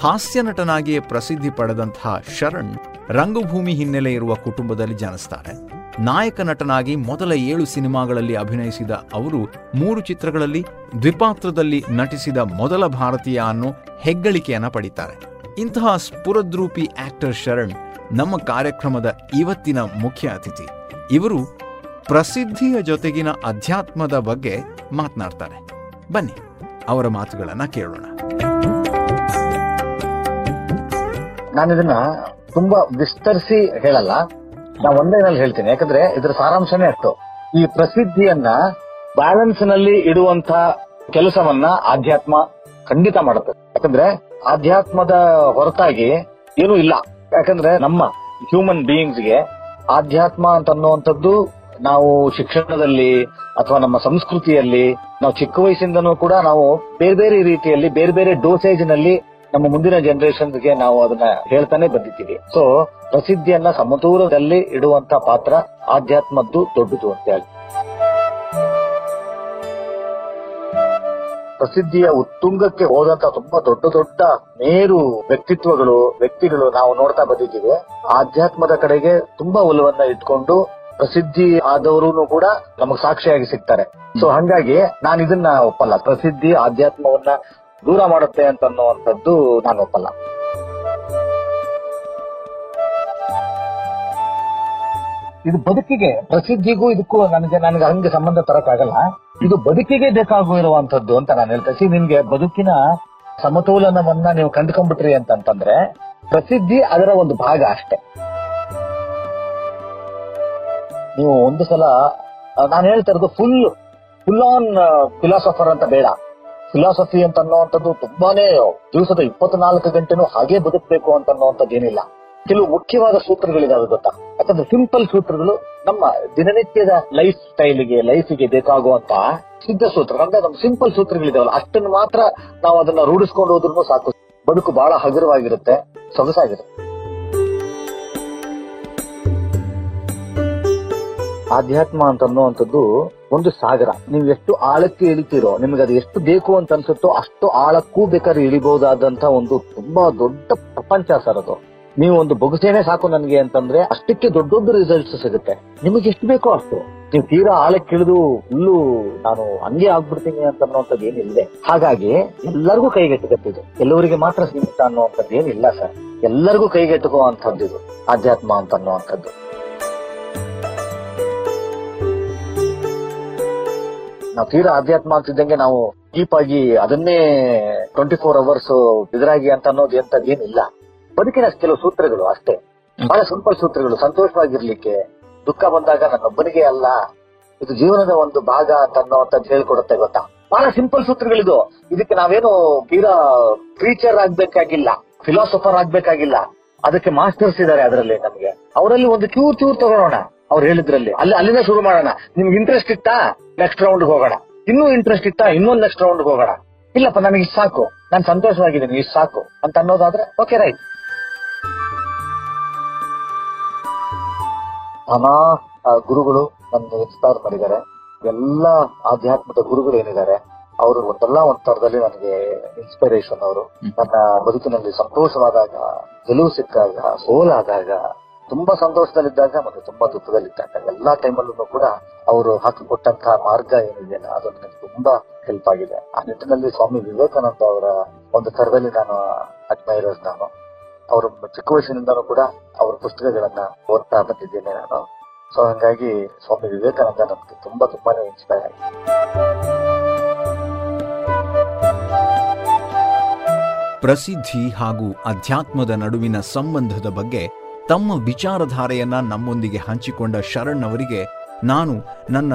Speaker 17: ಹಾಸ್ಯ ನಟನಾಗಿಯೇ ಪ್ರಸಿದ್ಧಿ ಪಡೆದಂತಹ ಶರಣ್ ರಂಗಭೂಮಿ ಹಿನ್ನೆಲೆ ಇರುವ ಕುಟುಂಬದಲ್ಲಿ ಜನಿಸ್ತಾರೆ. ನಾಯಕ ನಟನಾಗಿ ಮೊದಲ ಏಳು ಸಿನಿಮಾಗಳಲ್ಲಿ ಅಭಿನಯಿಸಿದ ಅವರು ಮೂರು ಚಿತ್ರಗಳಲ್ಲಿ ದ್ವಿಪಾತ್ರದಲ್ಲಿ ನಟಿಸಿದ ಮೊದಲ ಭಾರತೀಯ ಅನ್ನೋ ಹೆಗ್ಗಳಿಕೆಯನ್ನು ಪಡಿತಾರೆ. ಇಂತಹ ಸ್ಫುರದ್ರೂಪಿ ಆಕ್ಟರ್ ಶರಣ್ ನಮ್ಮ ಕಾರ್ಯಕ್ರಮದ ಇವತ್ತಿನ ಮುಖ್ಯ ಅತಿಥಿ. ಇವರು ಪ್ರಸಿದ್ಧಿಯ ಜೊತೆಗಿನ ಅಧ್ಯಾತ್ಮದ ಬಗ್ಗೆ ಮಾತನಾಡ್ತಾರೆ. ಬನ್ನಿ, ಅವರ ಮಾತುಗಳನ್ನ ಕೇಳೋಣ.
Speaker 18: ನಾನಿದನ್ನ ತುಂಬಾ ವಿಸ್ತರಿಸಿ ಹೇಳಲ್ಲ. ನಾ ಒಂದೇನಲ್ಲಿ ಹೇಳ್ತೀನಿ. ಯಾಕಂದ್ರೆ ಇದ್ರ ಸಾರಾಂಶನೇ ಅಷ್ಟು. ಈ ಪ್ರಸಿದ್ಧಿಯನ್ನ ಬ್ಯಾಲೆನ್ಸ್ನಲ್ಲಿ ಇಡುವಂತ ಕೆಲಸವನ್ನ ಆಧ್ಯಾತ್ಮ ಖಂಡಿತ ಮಾಡುತ್ತೆ. ಯಾಕಂದ್ರೆ ಆಧ್ಯಾತ್ಮದ ಹೊರತಾಗಿ ಏನೂ ಇಲ್ಲ. ಯಾಕಂದ್ರೆ ನಮ್ಮ ಹ್ಯೂಮನ್ ಬೀಯಿಂಗ್ಸ್ಗೆ ಆಧ್ಯಾತ್ಮ ಅಂತ ಅನ್ನುವಂಥದ್ದು ನಾವು ಶಿಕ್ಷಣದಲ್ಲಿ ಅಥವಾ ನಮ್ಮ ಸಂಸ್ಕೃತಿಯಲ್ಲಿ ನಾವು ಚಿಕ್ಕ ವಯಸ್ಸಿಂದನೂ ಕೂಡ ನಾವು ಬೇರೆ ಬೇರೆ ರೀತಿಯಲ್ಲಿ ಬೇರೆ ಬೇರೆ ಡೋಸೇಜ್ನಲ್ಲಿ ನಮ್ಮ ಮುಂದಿನ ಜನರೇಷನ್ಗೆ ನಾವು ಅದನ್ನ ಹೇಳ್ತಾನೆ ಬಂದಿದ್ದೀವಿ. ಸೊ ಪ್ರಸಿದ್ಧಿಯನ್ನ ಸಮತೋಲದಲ್ಲಿ ಇಡುವಂತ ಪಾತ್ರ ಆಧ್ಯಾತ್ಮದ್ದು ದೊಡ್ಡದು ಅಂತ ಹೇಳಿ. ಪ್ರಸಿದ್ಧಿಯ ಉತ್ತುಂಗಕ್ಕೆ ಹೋದಂತ ತುಂಬಾ ದೊಡ್ಡ ದೊಡ್ಡ ಮೇರು ವ್ಯಕ್ತಿತ್ವಗಳು, ವ್ಯಕ್ತಿಗಳು ನಾವು ನೋಡ್ತಾ ಬಂದಿದ್ದೀವಿ. ಆಧ್ಯಾತ್ಮದ ಕಡೆಗೆ ತುಂಬಾ ಒಲವನ್ನ ಇಟ್ಕೊಂಡು ಪ್ರಸಿದ್ಧಿ ಆದವರು ಕೂಡ ನಮಗ್ ಸಾಕ್ಷಿಯಾಗಿ ಸಿಗ್ತಾರೆ. ಸೊ ಹಂಗಾಗಿ ನಾನು ಇದನ್ನ ಒಪ್ಪಲ್ಲ. ಪ್ರಸಿದ್ಧಿ, ಆಧ್ಯಾತ್ಮವನ್ನ ದೂರ ಮಾಡುತ್ತೆ ಅಂತ ಅನ್ನುವಂಥದ್ದು ನಾನು ಒಪ್ಪಲ್ಲ. ಇದು ಬದುಕಿಗೆ, ಪ್ರಸಿದ್ಧಿಗೂ ಇದಕ್ಕೂ ನನಗೆ ನನಗೆ ಹಂಗೆ ಸಂಬಂಧ ತರಕ್ಕಾಗಲ್ಲ. ಇದು ಬದುಕಿಗೆ ಬೇಕಾಗಿರುವಂತದ್ದು ಅಂತ ನಾನು ಹೇಳ್ತೇನೆ ಸಿ ನಿಮ್ಗೆ ಬದುಕಿನ ಸಮತೋಲನವನ್ನ ನೀವು ಕಂಡುಕೊಂಡ್ಬಿಟ್ರಿ ಅಂತಂತಂದ್ರೆ, ಪ್ರಸಿದ್ಧಿ ಅದರ ಒಂದು ಭಾಗ ಅಷ್ಟೇ. ನೀವು ಒಂದು ಸಲ ನಾನು ಹೇಳ್ತಾ ಇರೋದು ಫುಲ್ ಫುಲ್ ಆನ್ ಫಿಲಾಸಫರ್ ಅಂತ ಬೇಡ. ಫಿಲಾಸಫಿ ಅಂತ ಅನ್ನುವಂಥದ್ದು ತುಂಬಾನೇ ದಿವಸದ ಇಪ್ಪತ್ನಾಲ್ಕು ಗಂಟೆನೂ ಹಾಗೆ ಬದುಕಬೇಕು ಅಂತ ಅನ್ನುವಂಥದ್ದೇನಿಲ್ಲ ಕೆಲವು ಮುಖ್ಯವಾದ ಸೂತ್ರಗಳಿದಾವೆ ಗೊತ್ತಾ? ಯಾಕಂದ್ರೆ ಸಿಂಪಲ್ ಸೂತ್ರಗಳು ನಮ್ಮ ದಿನನಿತ್ಯದ ಲೈಫ್ ಸ್ಟೈಲ್ಗೆ, ಲೈಫಿಗೆ ಬೇಕಾಗುವಂತ ಸಿದ್ಧ ಸೂತ್ರ. ಅಂದ್ರೆ ನಮ್ಮ ಸಿಂಪಲ್ ಸೂತ್ರಗಳಿದಾವಲ್ಲ, ಅಷ್ಟನ್ನು ಮಾತ್ರ ನಾವು ಅದನ್ನ ರೂಢಿಸ್ಕೊಂಡು ಹೋದ್ರೂ ಸಾಕು. ಬದುಕು ಬಹಳ ಹಗುರವಾಗಿರುತ್ತೆ, ಸೊಗಸಾಗಿರುತ್ತೆ. ಆಧ್ಯಾತ್ಮ ಅಂತ ಅನ್ನುವಂಥದ್ದು ಒಂದು ಸಾಗರ. ನೀವು ಎಷ್ಟು ಆಳಕ್ಕೆ ಇಳಿತೀರೋ, ನಿಮಗೆ ಅದು ಎಷ್ಟು ಬೇಕು ಅಂತ ಅನ್ಸುತ್ತೋ ಅಷ್ಟು ಆಳಕ್ಕೂ ಬೇಕಾದ್ರೆ ಇಳಿಬಹುದಾದಂತ ಒಂದು ತುಂಬಾ ದೊಡ್ಡ ಪ್ರಪಂಚ ಸರ್ ಅದು. ನೀವು ಒಂದು ಬೊಗಸೇನೆ ಸಾಕು ನನಗೆ ಅಂತಂದ್ರೆ ಅಷ್ಟಕ್ಕೆ ದೊಡ್ಡ ದೊಡ್ಡ ರಿಸಲ್ಟ್ಸ್ ಸಿಗುತ್ತೆ. ನಿಮಗೆ ಎಷ್ಟು ಬೇಕೋ ಅಷ್ಟು. ನೀವು ತೀರಾ ಆಳಕ್ಕಿಳಿದು ಫುಲ್ಲು ನಾನು ಹಂಗೆ ಆಗ್ಬಿಡ್ತೀನಿ ಅಂತ ಅನ್ನುವಂಥದ್ದು ಏನಿಲ್ಲ ಹಾಗಾಗಿ ಎಲ್ಲರಿಗೂ ಕೈಗೆಟುಕತ್ತಿದೆ ಎಲ್ಲವರಿಗೆ ಮಾತ್ರ ಸೀಮಿತ ಅನ್ನುವಂಥದ್ದು ಏನಿಲ್ಲ ಸರ್. ಎಲ್ಲರಿಗೂ ಕೈಗೆಟುಕುವಂಥದ್ದು ಆಧ್ಯಾತ್ಮ ಅಂತ ಅನ್ನುವಂಥದ್ದು. ನಾವು ತೀರಾ ಆಧ್ಯಾತ್ಮ ಅಂತಿದ್ದಂಗೆ ನಾವು ಡೀಪ್ ಆಗಿ ಅದನ್ನೇ ಟ್ವೆಂಟಿ ಫೋರ್ ಅವರ್ಸ್ ಇದ್ರಾಗಿ ಅಂತ ಅನ್ನೋದು ಎಂತದ್ದು ಏನಿಲ್ಲ. ಬದುಕಿನ ಕೆಲವು ಸೂತ್ರಗಳು ಅಷ್ಟೇ. ಬಹಳ ಸಿಂಪಲ್ ಸೂತ್ರಗಳು. ಸಂತೋಷವಾಗಿರ್ಲಿಕ್ಕೆ ದುಃಖ ಬಂದಾಗ ನನ್ನೊಬ್ಬನಿಗೆ ಅಲ್ಲ, ಇದು ಜೀವನದ ಒಂದು ಭಾಗ ಅಂತ ಅನ್ನೋಂಥದ್ದು ಹೇಳ್ಕೊಡುತ್ತೆ ಗೊತ್ತಾ? ಬಹಳ ಸಿಂಪಲ್ ಸೂತ್ರಗಳಿದು. ಇದಕ್ಕೆ ನಾವೇನು ತೀರಾ ಟೀಚರ್ ಆಗ್ಬೇಕಾಗಿಲ್ಲ ಫಿಲಾಸಫರ್ ಆಗ್ಬೇಕಾಗಿಲ್ಲ. ಅದಕ್ಕೆ ಮಾಸ್ಟರ್ಸ್ ಇದಾರೆ ಅದರಲ್ಲಿ ನಮಗೆ. ಅವರಲ್ಲಿ ಒಂದು ಚೂರ್ ಚೂರ್ ತಗೊಳ್ಳೋಣ. ಅವ್ರು ಹೇಳಿದ್ರಲ್ಲಿ. ಅಲ್ಲಿ ಅಲ್ಲಿಂದ ಶುರು ಮಾಡೋಣ. ನಿಮ್ಗೆ ಇಂಟ್ರೆಸ್ಟ್ ಇತ್ತಾ? ನೆಕ್ಸ್ಟ್ ರೌಂಡ್ ಹೋಗೋಣ. ಇನ್ನೂ ಇಂಟ್ರೆಸ್ಟ್ ಇತ್ತಾ? ಇನ್ನೊಂದು ನೆಕ್ಸ್ಟ್ ರೌಂಡ್ ಹೋಗೋಣ. ಇಲ್ಲಪ್ಪ ನನಗೆ ಇಷ್ಟು ಸಾಕು. ನಾನು ಸಂತೋಷವಾಗಿದ್ದೀನಿ ಇಷ್ಟು ಸಾಕು. ಅಂತ ಅನ್ನೋದಾದ್ರೆ ಓಕೆ ರೈಟ್ ನಾನಾ ಆ, ಗುರುಗಳು ನನ್ನ ಇನ್ಸ್ಪೈರ್ ಮಾಡಿದ್ದಾರೆ. ಎಲ್ಲ ಆಧ್ಯಾತ್ಮಿಕ ಗುರುಗಳು ಏನಿದ್ದಾರೆ ಅವರು ಒಂದಲ್ಲ ಒಂದ್ ತರದಲ್ಲಿ ನನಗೆ ಇನ್ಸ್ಪಿರೇಷನ್ ಅವರು. ನನ್ನ ಬದುಕಿನಲ್ಲಿ ಸಂತೋಷವಾದಾಗ ಗೆಲುವು ಸಿಕ್ಕಾಗ ಸೋಲಾದಾಗ ತುಂಬಾ ಸಂತೋಷದಲ್ಲಿದ್ದಾಗ ಮತ್ತೆ ತುಂಬಾ ದುಃಖದಲ್ಲಿದ್ದಾಗ ಎಲ್ಲಾ ಟೈಮಲ್ಲೂ ಕೂಡ ಅವರು ಹಾಕಿಕೊಟ್ಟಂತಹ ಮಾರ್ಗ ಏನಿದೆ ಅದು ನನಗೆ ತುಂಬಾ ಹೆಲ್ಪ್ ಆಗಿದೆ. ಆ ನಿಟ್ಟಿನಲ್ಲಿ ಸ್ವಾಮಿ ವಿವೇಕಾನಂದ ಅವರ ಒಂದು ತರದಲ್ಲಿ ನಾನು ಅಡ್ಮೈರರ್ ನಾನು. ಅವರು ಚಿಕ್ಕ ವಯಸ್ಸಿನಿಂದನೂ ಕೂಡ ಅವರ ಪುಸ್ತಕಗಳನ್ನ ಓದ್ತಾ ಬಂದಿದ್ದೇನೆ ನಾನು. ಸೊ ಹಂಗಾಗಿ ಸ್ವಾಮಿ ವಿವೇಕಾನಂದ ನಮ್ಗೆ ತುಂಬಾ ತುಂಬಾನೇ ಇನ್ಸ್ಪೈರ್ ಆಗಿದೆ.
Speaker 17: ಪ್ರಸಿದ್ಧಿ ಹಾಗೂ ಅಧ್ಯಾತ್ಮದ ನಡುವಿನ ಸಂಬಂಧದ ಬಗ್ಗೆ ತಮ್ಮ ವಿಚಾರಧಾರೆಯನ್ನ ನಮ್ಮೊಂದಿಗೆ ಹಂಚಿಕೊಂಡ ಶರಣ್ ಅವರಿಗೆ ನಾನು ನನ್ನ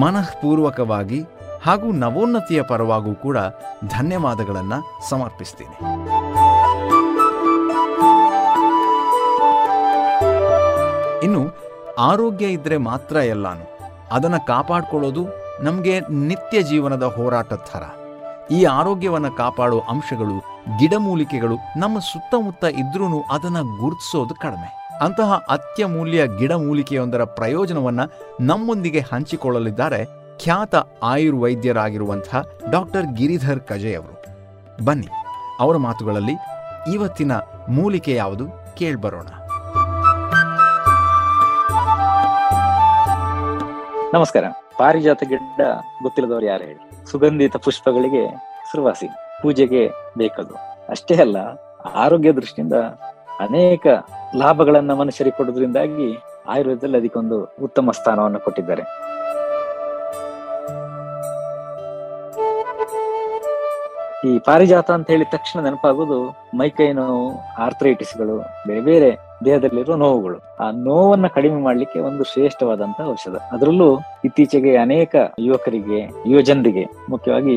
Speaker 17: ಮನಃಪೂರ್ವಕವಾಗಿ ಹಾಗೂ ನವೋನ್ನತಿಯ ಪರವಾಗೂ ಕೂಡ ಧನ್ಯವಾದಗಳನ್ನು ಸಮರ್ಪಿಸ್ತೀನಿ. ಇನ್ನು ಆರೋಗ್ಯ ಇದ್ರೆ ಮಾತ್ರ ಎಲ್ಲಾನು. ಅದನ್ನು ಕಾಪಾಡ್ಕೊಳ್ಳೋದು ನಮಗೆ ನಿತ್ಯ ಜೀವನದ ಹೋರಾಟದ ಥರ. ಈ ಆರೋಗ್ಯವನ್ನು ಕಾಪಾಡೋ ಅಂಶಗಳು, ಗಿಡಮೂಲಿಕೆಗಳು ನಮ್ಮ ಸುತ್ತಮುತ್ತ ಇದ್ರೂ ಅದನ್ನು ಗುರುತಿಸೋದು ಕಡಿಮೆ. ಅಂತಹ ಅತ್ಯಮೂಲ್ಯ ಗಿಡಮೂಲಿಕೆಯೊಂದರ ಪ್ರಯೋಜನವನ್ನ ನಮ್ಮೊಂದಿಗೆ ಹಂಚಿಕೊಳ್ಳಲಿದ್ದಾರೆ ಖ್ಯಾತ ಆಯುರ್ವೈದ್ಯರಾಗಿರುವಂತಹ ಡಾಕ್ಟರ್ ಗಿರಿಧರ್ ಕಜೆ ಅವರು. ಬನ್ನಿ, ಅವರ ಮಾತುಗಳಲ್ಲಿ ಇವತ್ತಿನ ಮೂಲಿಕೆ ಯಾವುದು ಕೇಳ್ಬರೋಣ.
Speaker 19: ನಮಸ್ಕಾರ. ಪಾರಿಜಾತ ಗಿಡ ಗೊತ್ತಿಲ್ಲದವ್ರು ಯಾರು ಹೇಳಿ? ಸುಗಂಧಿತ ಪುಷ್ಪಗಳಿಗೆ ಹೆಸರುವಾಸಿ. ಪೂಜೆಗೆ ಬೇಕದು. ಅಷ್ಟೇ ಅಲ್ಲ, ಆರೋಗ್ಯ ದೃಷ್ಟಿಯಿಂದ ಅನೇಕ ಲಾಭಗಳನ್ನ ಮನುಷ್ಯರಿಗೆ ಕೊಡೋದ್ರಿಂದಾಗಿ ಆಯುರ್ವೇದದಲ್ಲಿ ಅದಕ್ಕೊಂದು ಉತ್ತಮ ಸ್ಥಾನವನ್ನು ಕೊಟ್ಟಿದ್ದಾರೆ. ಈ ಪಾರಿಜಾತ ಅಂತ ಹೇಳಿದ ತಕ್ಷಣ ನೆನಪಾಗೋದು ಮೈಕೈ ನೋವು, ಆರ್ಥರೈಟಿಸ್ಗಳು, ಬೇರೆ ಬೇರೆ ದೇಹದಲ್ಲಿರುವ ನೋವುಗಳು. ಆ ನೋವನ್ನ ಕಡಿಮೆ ಮಾಡ್ಲಿಕ್ಕೆ ಒಂದು ಶ್ರೇಷ್ಠವಾದಂತಹ ಔಷಧ. ಅದರಲ್ಲೂ ಇತ್ತೀಚೆಗೆ ಅನೇಕ ಯುವಕರಿಗೆ, ಯುವಜನರಿಗೆ, ಮುಖ್ಯವಾಗಿ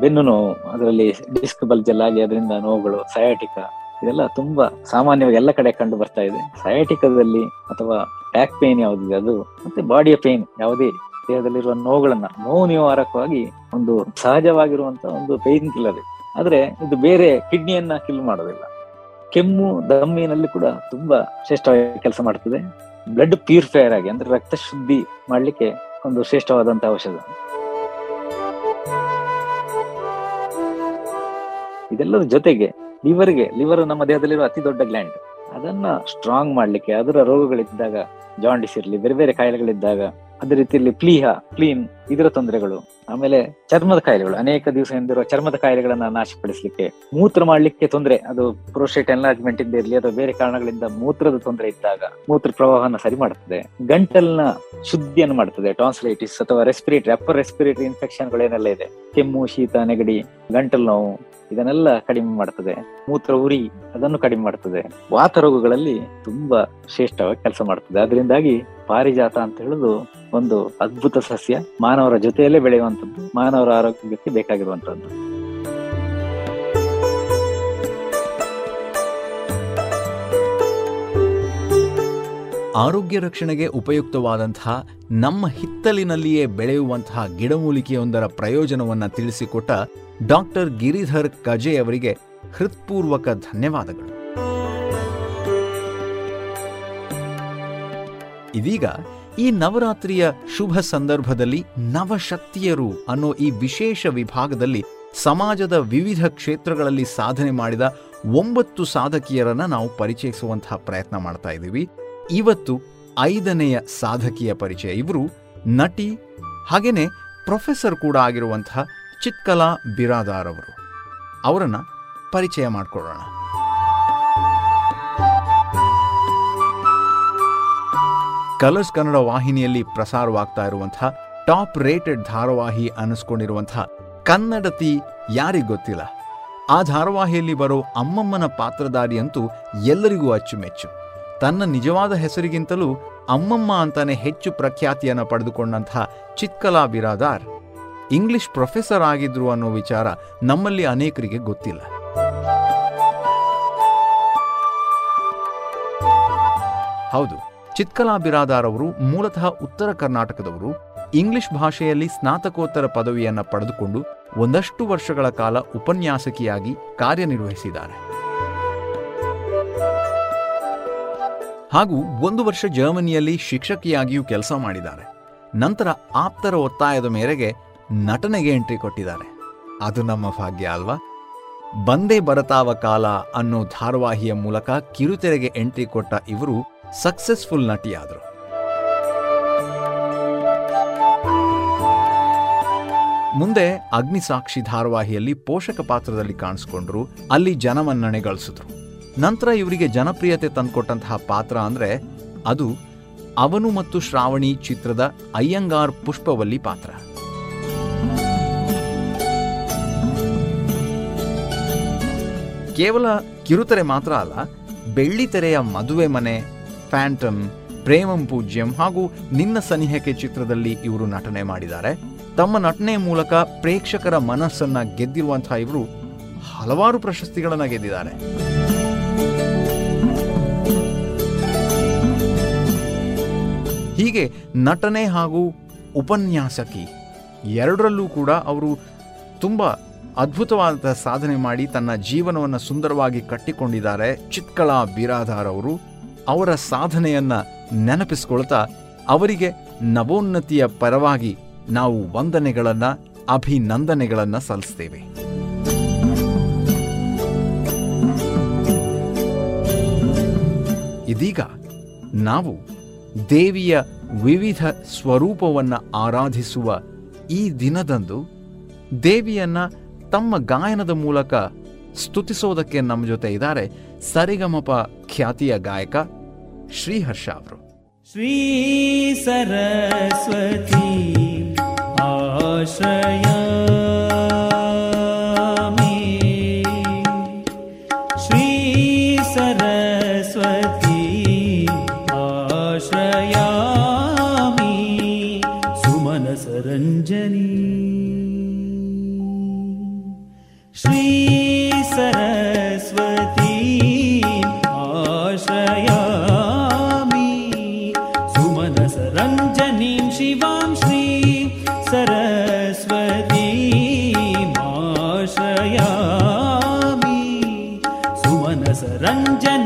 Speaker 19: ಬೆನ್ನು ನೋವು, ಅದರಲ್ಲಿ ಡಿಸ್ಕ್ ಬಲ್ಜಲ್ ಆಗಿ ಅದರಿಂದ ನೋವುಗಳು ಸಯಾಟಿಕ ಇದೆಲ್ಲ ತುಂಬಾ ಸಾಮಾನ್ಯವಾಗಿ ಎಲ್ಲ ಕಡೆ ಕಂಡು ಬರ್ತಾ ಇದೆ. ಸಯಾಟಿಕದಲ್ಲಿ ಅಥವಾ ಬ್ಯಾಕ್ ಪೇನ್ ಯಾವುದಿದೆ, ಅದು ಮತ್ತೆ ಬಾಡಿಯ ಪೇನ್ ಯಾವುದೇ ದೇಹದಲ್ಲಿರುವ ನೋವುಗಳನ್ನ, ನೋವು ನಿವಾರಕವಾಗಿ ಒಂದು ಸಹಜವಾಗಿರುವಂತ ಒಂದು ಪೇನ್ ಕಿಲ್ಲರ್ ಆದ್ರೆ ಇದು ಬೇರೆ ಕಿಡ್ನಿಯನ್ನ ಕಿಲ್ ಮಾಡೋದಿಲ್ಲ. ಕೆಮ್ಮು, ದಮ್ಮಿನಲ್ಲಿ ಕೂಡ ತುಂಬಾ ಶ್ರೇಷ್ಠವಾಗಿ ಕೆಲಸ ಮಾಡ್ತದೆ. ಬ್ಲಡ್ ಪ್ಯೂರಿಫೈಯರ್ ಆಗಿ, ಅಂದ್ರೆ ರಕ್ತ ಶುದ್ಧಿ ಮಾಡಲಿಕ್ಕೆ ಒಂದು ಶ್ರೇಷ್ಠವಾದಂತ ಔಷಧ. ಇದೆಲ್ಲದ ಜೊತೆಗೆ ಲಿವರ್ಗೆ ಲಿವರ್ ನಮ್ಮ ದೇಹದಲ್ಲಿರುವ ಅತಿ ದೊಡ್ಡ ಗ್ಲ್ಯಾಂಡ್ ಅದನ್ನ ಸ್ಟ್ರಾಂಗ್ ಮಾಡ್ಲಿಕ್ಕೆ, ಅದರ ರೋಗಗಳಿದ್ದಾಗ ಜಾಂಡಿಸ್ ಇರಲಿ, ಬೇರೆ ಬೇರೆ ಕಾಯಿಲೆಗಳಿದ್ದಾಗ ಅದೇ ರೀತಿಯಲ್ಲಿ ಪ್ಲೀಹ, ಕ್ಲೀನ್, ಇದರ ತೊಂದರೆಗಳು. ಆಮೇಲೆ ಚರ್ಮದ ಕಾಯಿಲೆಗಳು. ಅನೇಕ ದಿವಸ ಎಂದಿರುವ ಚರ್ಮದ ಕಾಯಿಲೆಗಳನ್ನ ನಾಶಪಡಿಸಲಿಕ್ಕೆ ಮೂತ್ರ ಮಾಡ್ಲಿಕ್ಕೆ ತೊಂದರೆ. ಅದು ಪ್ರೋಸ್ಟೇಟ್ ಎನ್ಲಾರ್ಜ್ಮೆಂಟ್ ಇಂದ ಇರಲಿ ಅಥವಾ ಬೇರೆ ಕಾರಣಗಳಿಂದ ಮೂತ್ರದ ತೊಂದರೆ ಇದ್ದಾಗ ಮೂತ್ರ ಪ್ರವಾಹನ ಸರಿ ಮಾಡುತ್ತದೆ ಗಂಟಲ್ನ ಶುದ್ಧಿಯನ್ನು ಮಾಡುತ್ತದೆ ಟಾನ್ಸ್ಲೈಟಿಸ್ ಅಥವಾ ರೆಸ್ಪಿರೇಟರಿ ಅಪ್ಪರ್ ರೆಸ್ಪಿರೇಟರಿ ಇನ್ಫೆಕ್ಷನ್ಗಳೇನೆಲ್ಲ ಇದೆ? ಕೆಮ್ಮು, ಶೀತ, ನೆಗಡಿ, ಗಂಟಲು ನೋವು, ಇದನ್ನೆಲ್ಲ ಕಡಿಮೆ ಮಾಡ್ತದೆ. ಮೂತ್ರ ಉರಿ, ಅದನ್ನು ಕಡಿಮೆ ಮಾಡ್ತದೆ. ವಾತ ರೋಗಗಳಲ್ಲಿ ತುಂಬಾ ಶ್ರೇಷ್ಠವಾಗಿ ಕೆಲಸ ಮಾಡ್ತದೆ. ಅದರಿಂದಾಗಿ ಪಾರಿಜಾತ ಅಂತ ಹೇಳುದು ಒಂದು ಅದ್ಭುತ ಸಸ್ಯ ಮಾನವರ ಜೊತೆಯಲ್ಲೇ ಬೆಳೆಯುವಂಥದ್ದು, ಮಾನವರ ಆರೋಗ್ಯಕ್ಕೆ ಬೇಕಾಗಿರುವಂತದ್ದು
Speaker 17: ಆರೋಗ್ಯ ರಕ್ಷಣೆಗೆ ಉಪಯುಕ್ತವಾದಂತಹ ನಮ್ಮ ಹಿತ್ತಲಿನಲ್ಲಿಯೇ ಬೆಳೆಯುವಂತಹ ಗಿಡಮೂಲಿಕೆಯೊಂದರ ಪ್ರಯೋಜನವನ್ನು ತಿಳಿಸಿಕೊಟ್ಟ ಡಾಕ್ಟರ್ ಗಿರಿಧರ್ ಕಜೆ ಅವರಿಗೆ ಹೃತ್ಪೂರ್ವಕ ಧನ್ಯವಾದಗಳು. ಇದೀಗ ಈ ನವರಾತ್ರಿಯ ಶುಭ ಸಂದರ್ಭದಲ್ಲಿ ನವಶಕ್ತಿಯರು ಅನ್ನೋ ಈ ವಿಶೇಷ ವಿಭಾಗದಲ್ಲಿ ಸಮಾಜದ ವಿವಿಧ ಕ್ಷೇತ್ರಗಳಲ್ಲಿ ಸಾಧನೆ ಮಾಡಿದ ಒಂಬತ್ತು ಸಾಧಕಿಯರನ್ನ ನಾವು ಪರಿಚಯಿಸುವಂತಹ ಪ್ರಯತ್ನ ಮಾಡ್ತಾ ಇದ್ದೀವಿ. ಇವತ್ತು ಐದನೆಯ ಸಾಧಕಿಯ ಪರಿಚಯ. ಇವರು ನಟಿ, ಹಾಗೇನೆ ಪ್ರೊಫೆಸರ್ ಕೂಡ ಆಗಿರುವಂತಹ ಚಿತ್ಕಲಾ ಬಿರಾದಾರ್ ಅವರು. ಅವರನ್ನು ಪರಿಚಯ ಮಾಡಿಕೊಳ್ಳೋಣ. ಕಲರ್ಸ್ ಕನ್ನಡ ವಾಹಿನಿಯಲ್ಲಿ ಪ್ರಸಾರವಾಗ್ತಾ ಇರುವಂತಹ ಟಾಪ್ ರೇಟೆಡ್ ಧಾರಾವಾಹಿ ಅನ್ನಿಸ್ಕೊಂಡಿರುವಂತಹ ಕನ್ನಡತಿ ಯಾರಿಗೆ ಗೊತ್ತಿಲ್ಲ? ಆ ಧಾರಾವಾಹಿಯಲ್ಲಿ ಬರೋ ಅಮ್ಮಮ್ಮನ ಪಾತ್ರಧಾರಿಯಂತೂ ಎಲ್ಲರಿಗೂ ಅಚ್ಚುಮೆಚ್ಚು. ತನ್ನ ನಿಜವಾದ ಹೆಸರಿಗಿಂತಲೂ ಅಮ್ಮಮ್ಮ ಅಂತಾನೆ ಹೆಚ್ಚು ಪ್ರಖ್ಯಾತಿಯನ್ನು ಪಡೆದುಕೊಂಡಂತಹ ಚಿತ್ಕಲಾ ಬಿರಾದಾರ್ ಇಂಗ್ಲಿಷ್ ಪ್ರೊಫೆಸರ್ ಆಗಿದ್ರು ಅನ್ನೋ ವಿಚಾರ ನಮ್ಮಲ್ಲಿ ಅನೇಕರಿಗೆ ಗೊತ್ತಿಲ್ಲ. ಹೌದು. ಚಿತ್ಕಲಾ ಬಿರಾದಾರ್ ಅವರು ಮೂಲತಃ ಉತ್ತರ ಕರ್ನಾಟಕದವರು, ಇಂಗ್ಲಿಷ್ ಭಾಷೆಯಲ್ಲಿ ಸ್ನಾತಕೋತ್ತರ ಪದವಿಯನ್ನು ಪಡೆದುಕೊಂಡು ಒಂದಷ್ಟು ವರ್ಷಗಳ ಕಾಲ ಉಪನ್ಯಾಸಕಿಯಾಗಿ ಕಾರ್ಯನಿರ್ವಹಿಸಿದ್ದಾರೆ. ಹಾಗೂ ಒಂದು ವರ್ಷ ಜರ್ಮನಿಯಲ್ಲಿ ಶಿಕ್ಷಕಿಯಾಗಿಯೂ ಕೆಲಸ ಮಾಡಿದ್ದಾರೆ. ನಂತರ ಆಪ್ತರ ಒತ್ತಾಯದ ಮೇರೆಗೆ ನಟನೆಗೆ ಎಂಟ್ರಿ ಕೊಟ್ಟಿದ್ದಾರೆ. ಅದು ನಮ್ಮ ಭಾಗ್ಯ ಅಲ್ವಾ? ಬಂದೇ ಬರತಾವ ಕಾಲ ಅನ್ನೋ ಧಾರಾವಾಹಿಯ ಮೂಲಕ ಕಿರುತೆರೆಗೆ ಎಂಟ್ರಿ ಕೊಟ್ಟ ಇವರು ಸಕ್ಸಸ್ಫುಲ್ ನಟಿಯಾದರು. ಮುಂದೆ ಅಗ್ನಿಸಾಕ್ಷಿ ಧಾರಾವಾಹಿಯಲ್ಲಿ ಪೋಷಕ ಪಾತ್ರದಲ್ಲಿ ಕಾಣಿಸ್ಕೊಂಡ್ರು, ಅಲ್ಲಿ ಜನಮನ್ನಣೆ ಗಳಿಸಿದ್ರು. ನಂತರ ಇವರಿಗೆ ಜನಪ್ರಿಯತೆ ತಂದುಕೊಟ್ಟಂತಹ ಪಾತ್ರ ಅಂದ್ರೆ ಅದು ಅವನು ಮತ್ತು ಶ್ರಾವಣಿ ಚಿತ್ರದ ಅಯ್ಯಂಗಾರ್ ಪುಷ್ಪವಲ್ಲಿ ಪಾತ್ರ. ಕೇವಲ ಕಿರುತೆರೆ ಮಾತ್ರ ಅಲ್ಲ, ಬೆಳ್ಳಿತೆರೆಯ ಮದುವೆ ಮನೆ ಫ್ಯಾಂಟಮ್ ಪ್ರೇಮಂ ಪೂಜ್ಯಂ ಹಾಗೂ ನಿನ್ನ ಸನಿಹಕ್ಕೆ ಚಿತ್ರದಲ್ಲಿ ಇವರು ನಟನೆ ಮಾಡಿದ್ದಾರೆ. ತಮ್ಮ ನಟನೆ ಮೂಲಕ ಪ್ರೇಕ್ಷಕರ ಮನಸ್ಸನ್ನ ಗೆದ್ದಿರುವಂತಹ ಇವರು ಹಲವಾರು ಪ್ರಶಸ್ತಿಗಳನ್ನು ಗೆದ್ದಿದ್ದಾರೆ. ಹೀಗೆ ನಟನೆ ಹಾಗೂ ಉಪನ್ಯಾಸಕಿ ಎರಡರಲ್ಲೂ ಕೂಡ ಅವರು ತುಂಬ ಅದ್ಭುತವಾದ ಸಾಧನೆ ಮಾಡಿ ತನ್ನ ಜೀವನವನ್ನು ಸುಂದರವಾಗಿ ಕಟ್ಟಿಕೊಂಡಿದ್ದಾರೆ ಚಿತ್ಕಳಾ ಬಿರಾದಾರ್ ಅವರು. ಅವರ ಸಾಧನೆಯನ್ನ ನೆನಪಿಸ್ಕೊಳ್ತಾ ಅವರಿಗೆ ನವೋನ್ನತಿಯ ಪರವಾಗಿ ನಾವು ವಂದನೆಗಳನ್ನ, ಅಭಿನಂದನೆಗಳನ್ನ ಸಲ್ಲಿಸ್ತೇವೆ. ಇದೀಗ ನಾವು ದೇವಿಯ ವಿವಿಧ ಸ್ವರೂಪವನ್ನ ಆರಾಧಿಸುವ ಈ ದಿನದಂದು ದೇವಿಯನ್ನ ತಮ್ಮ ಗಾಯನದ ಮೂಲಕ ಸ್ತುತಿಸೋದಕ್ಕೆ ನಮ್ಮ ಜೊತೆ ಇದ್ದಾರೆ ಸರಿಗಮಪ ಖ್ಯಾತಿಯ ಗಾಯಕ ಶ್ರೀಹರ್ಷ ಅವರು
Speaker 6: श्री सरस्वती आश्रयामि श्री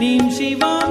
Speaker 6: नीं शिवा।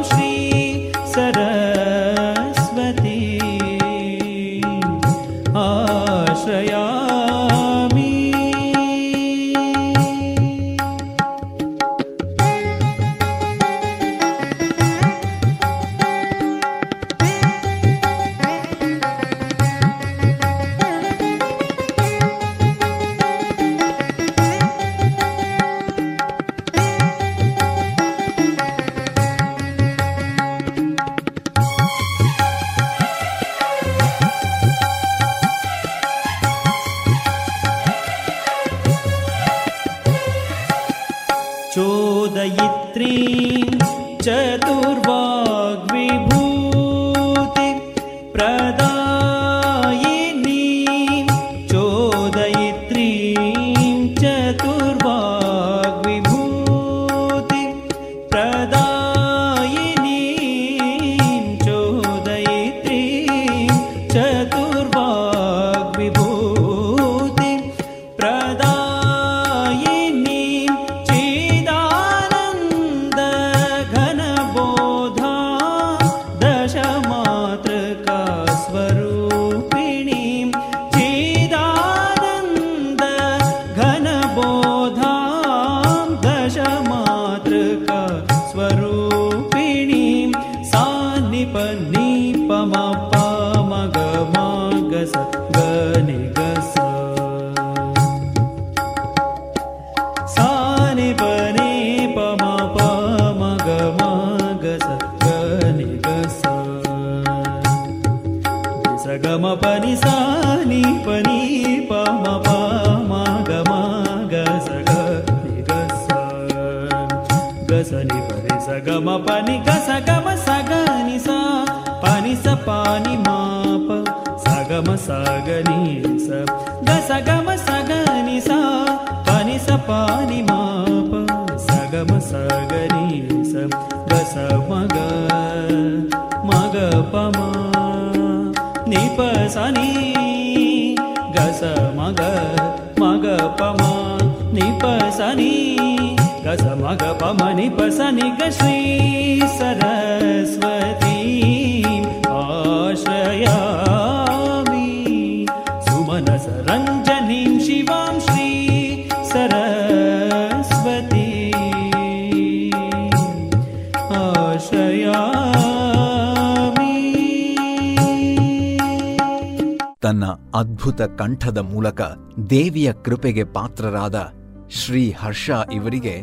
Speaker 17: ಅದ್ಭುತ ಕಂಠದ ಮೂಲಕ ದೇವಿಯ ಕೃಪೆಗೆ ಪಾತ್ರರಾದ ಶ್ರೀ ಹರ್ಷ ಇವರಿಗೆ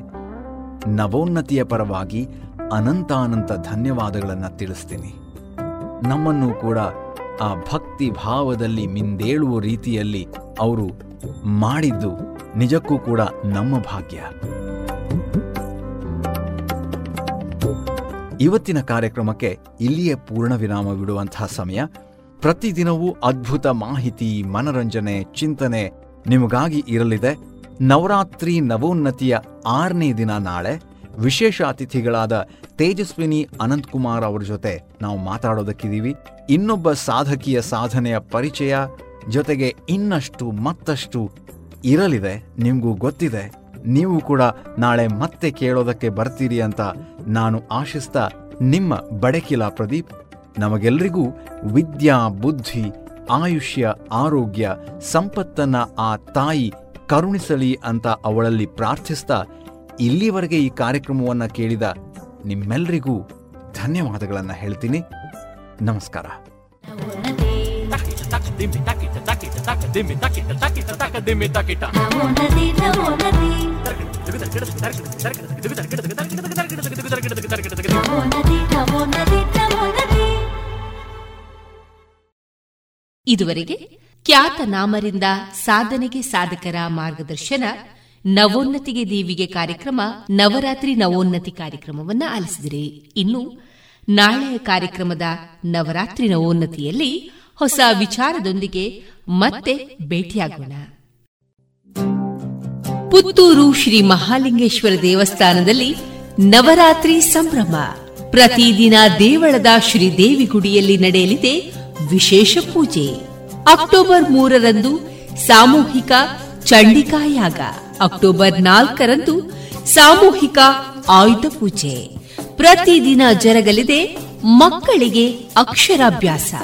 Speaker 17: ನವೋನ್ನತಿಯ ಪರವಾಗಿ ಅನಂತಾನಂತ ಧನ್ಯವಾದಗಳನ್ನು ತಿಳಿಸ್ತೀನಿ. ನಮ್ಮನ್ನು ಕೂಡ ಆ ಭಕ್ತಿ ಭಾವದಲ್ಲಿ ಮಿಂದೇಳುವ ರೀತಿಯಲ್ಲಿ ಅವರು ಮಾಡಿದ್ದು ನಿಜಕ್ಕೂ ಕೂಡ ನಮ್ಮ ಭಾಗ್ಯ. ಇವತ್ತಿನ ಕಾರ್ಯಕ್ರಮಕ್ಕೆ ಇಲ್ಲಿಯೇ ಪೂರ್ಣ ವಿರಾಮ ಬಿಡುವಂತಹ ಸಮಯ. ಪ್ರತಿದಿನವೂ ಅದ್ಭುತ ಮಾಹಿತಿ, ಮನರಂಜನೆ, ಚಿಂತನೆ ನಿಮಗಾಗಿ ಇರಲಿದೆ. ನವರಾತ್ರಿ ನವೋನ್ನತಿಯ ಆರನೇ ದಿನ ನಾಳೆ ವಿಶೇಷ ಅತಿಥಿಗಳಾದ ತೇಜಸ್ವಿನಿ ಅನಂತಕುಮಾರ್ ಅವರ ಜೊತೆ ನಾವು ಮಾತಾಡೋದಕ್ಕಿದ್ದೀವಿ. ಇನ್ನೊಬ್ಬ ಸಾಧಕಿಯ ಸಾಧನೆಯ ಪರಿಚಯ ಜೊತೆಗೆ ಇನ್ನಷ್ಟು ಮತ್ತಷ್ಟು ಇರಲಿದೆ. ನಿಮಗೂ ಗೊತ್ತಿದೆ. ನೀವು ಕೂಡ ನಾಳೆ ಮತ್ತೆ ಕೇಳೋದಕ್ಕೆ ಬರ್ತೀರಿ ಅಂತ ನಾನು ಆಶಿಸ್ತಾ ನಿಮ್ಮ ಬಡಕಿಲಾ ಪ್ರದೀಪ್ ನಮಗೆಲ್ಲರಿಗೂ ವಿದ್ಯಾ, ಬುದ್ಧಿ, ಆಯುಷ್ಯ, ಆರೋಗ್ಯ, ಸಂಪತ್ತನ್ನ ಆ ತಾಯಿ ಕರುಣಿಸಲಿ ಅಂತ ಅವಳಲ್ಲಿ ಪ್ರಾರ್ಥಿಸ್ತಾ ಇಲ್ಲಿವರೆಗೆ ಈ ಕಾರ್ಯಕ್ರಮವನ್ನು ಕೇಳಿದ ನಿಮ್ಮೆಲ್ಲರಿಗೂ ಧನ್ಯವಾದಗಳನ್ನು ಹೇಳ್ತೀನಿ. ನಮಸ್ಕಾರ.
Speaker 2: ಇದುವರೆಗೆ ಖ್ಯಾತ ನಾಮರಿಂದ ಸಾಧನೆಗೆ ಸಾಧಕರ ಮಾರ್ಗದರ್ಶನ, ನವೋನ್ನತಿಗೆ ದೇವಿಗೆ ಕಾರ್ಯಕ್ರಮ, ನವರಾತ್ರಿ ನವೋನ್ನತಿ ಕಾರ್ಯಕ್ರಮವನ್ನ ಆಲಿಸಿದಿರಿ. ಇನ್ನು ನಾಳೆಯ ಕಾರ್ಯಕ್ರಮದ ನವರಾತ್ರಿ ನವೋನ್ನತಿಯಲ್ಲಿ ಹೊಸ ವಿಚಾರದೊಂದಿಗೆ ಮತ್ತೆ ಭೇಟಿಯಾಗೋಣ. ಪುತ್ತೂರು ಶ್ರೀ ಮಹಾಲಿಂಗೇಶ್ವರ ದೇವಸ್ಥಾನದಲ್ಲಿ ನವರಾತ್ರಿ ಸಂಭ್ರಮ. ಪ್ರತಿದಿನ ದೇವಳದ ಶ್ರೀದೇವಿ ಗುಡಿಯಲ್ಲಿ ನಡೆಯಲಿದೆ ವಿಶೇಷ ಪೂಜೆ. ಅಕ್ಟೋಬರ್ ಮೂರರಂದು ಸಾಮೂಹಿಕ ಚಂಡಿಕಾಯಾಗ. ಅಕ್ಟೋಬರ್ ನಾಲ್ಕರಂದು ಸಾಮೂಹಿಕ ಆಯುಧ ಪೂಜೆ. ಪ್ರತಿದಿನ ಜರಗಲಿದೆ ಮಕ್ಕಳಿಗೆ ಅಕ್ಷರಾಭ್ಯಾಸ.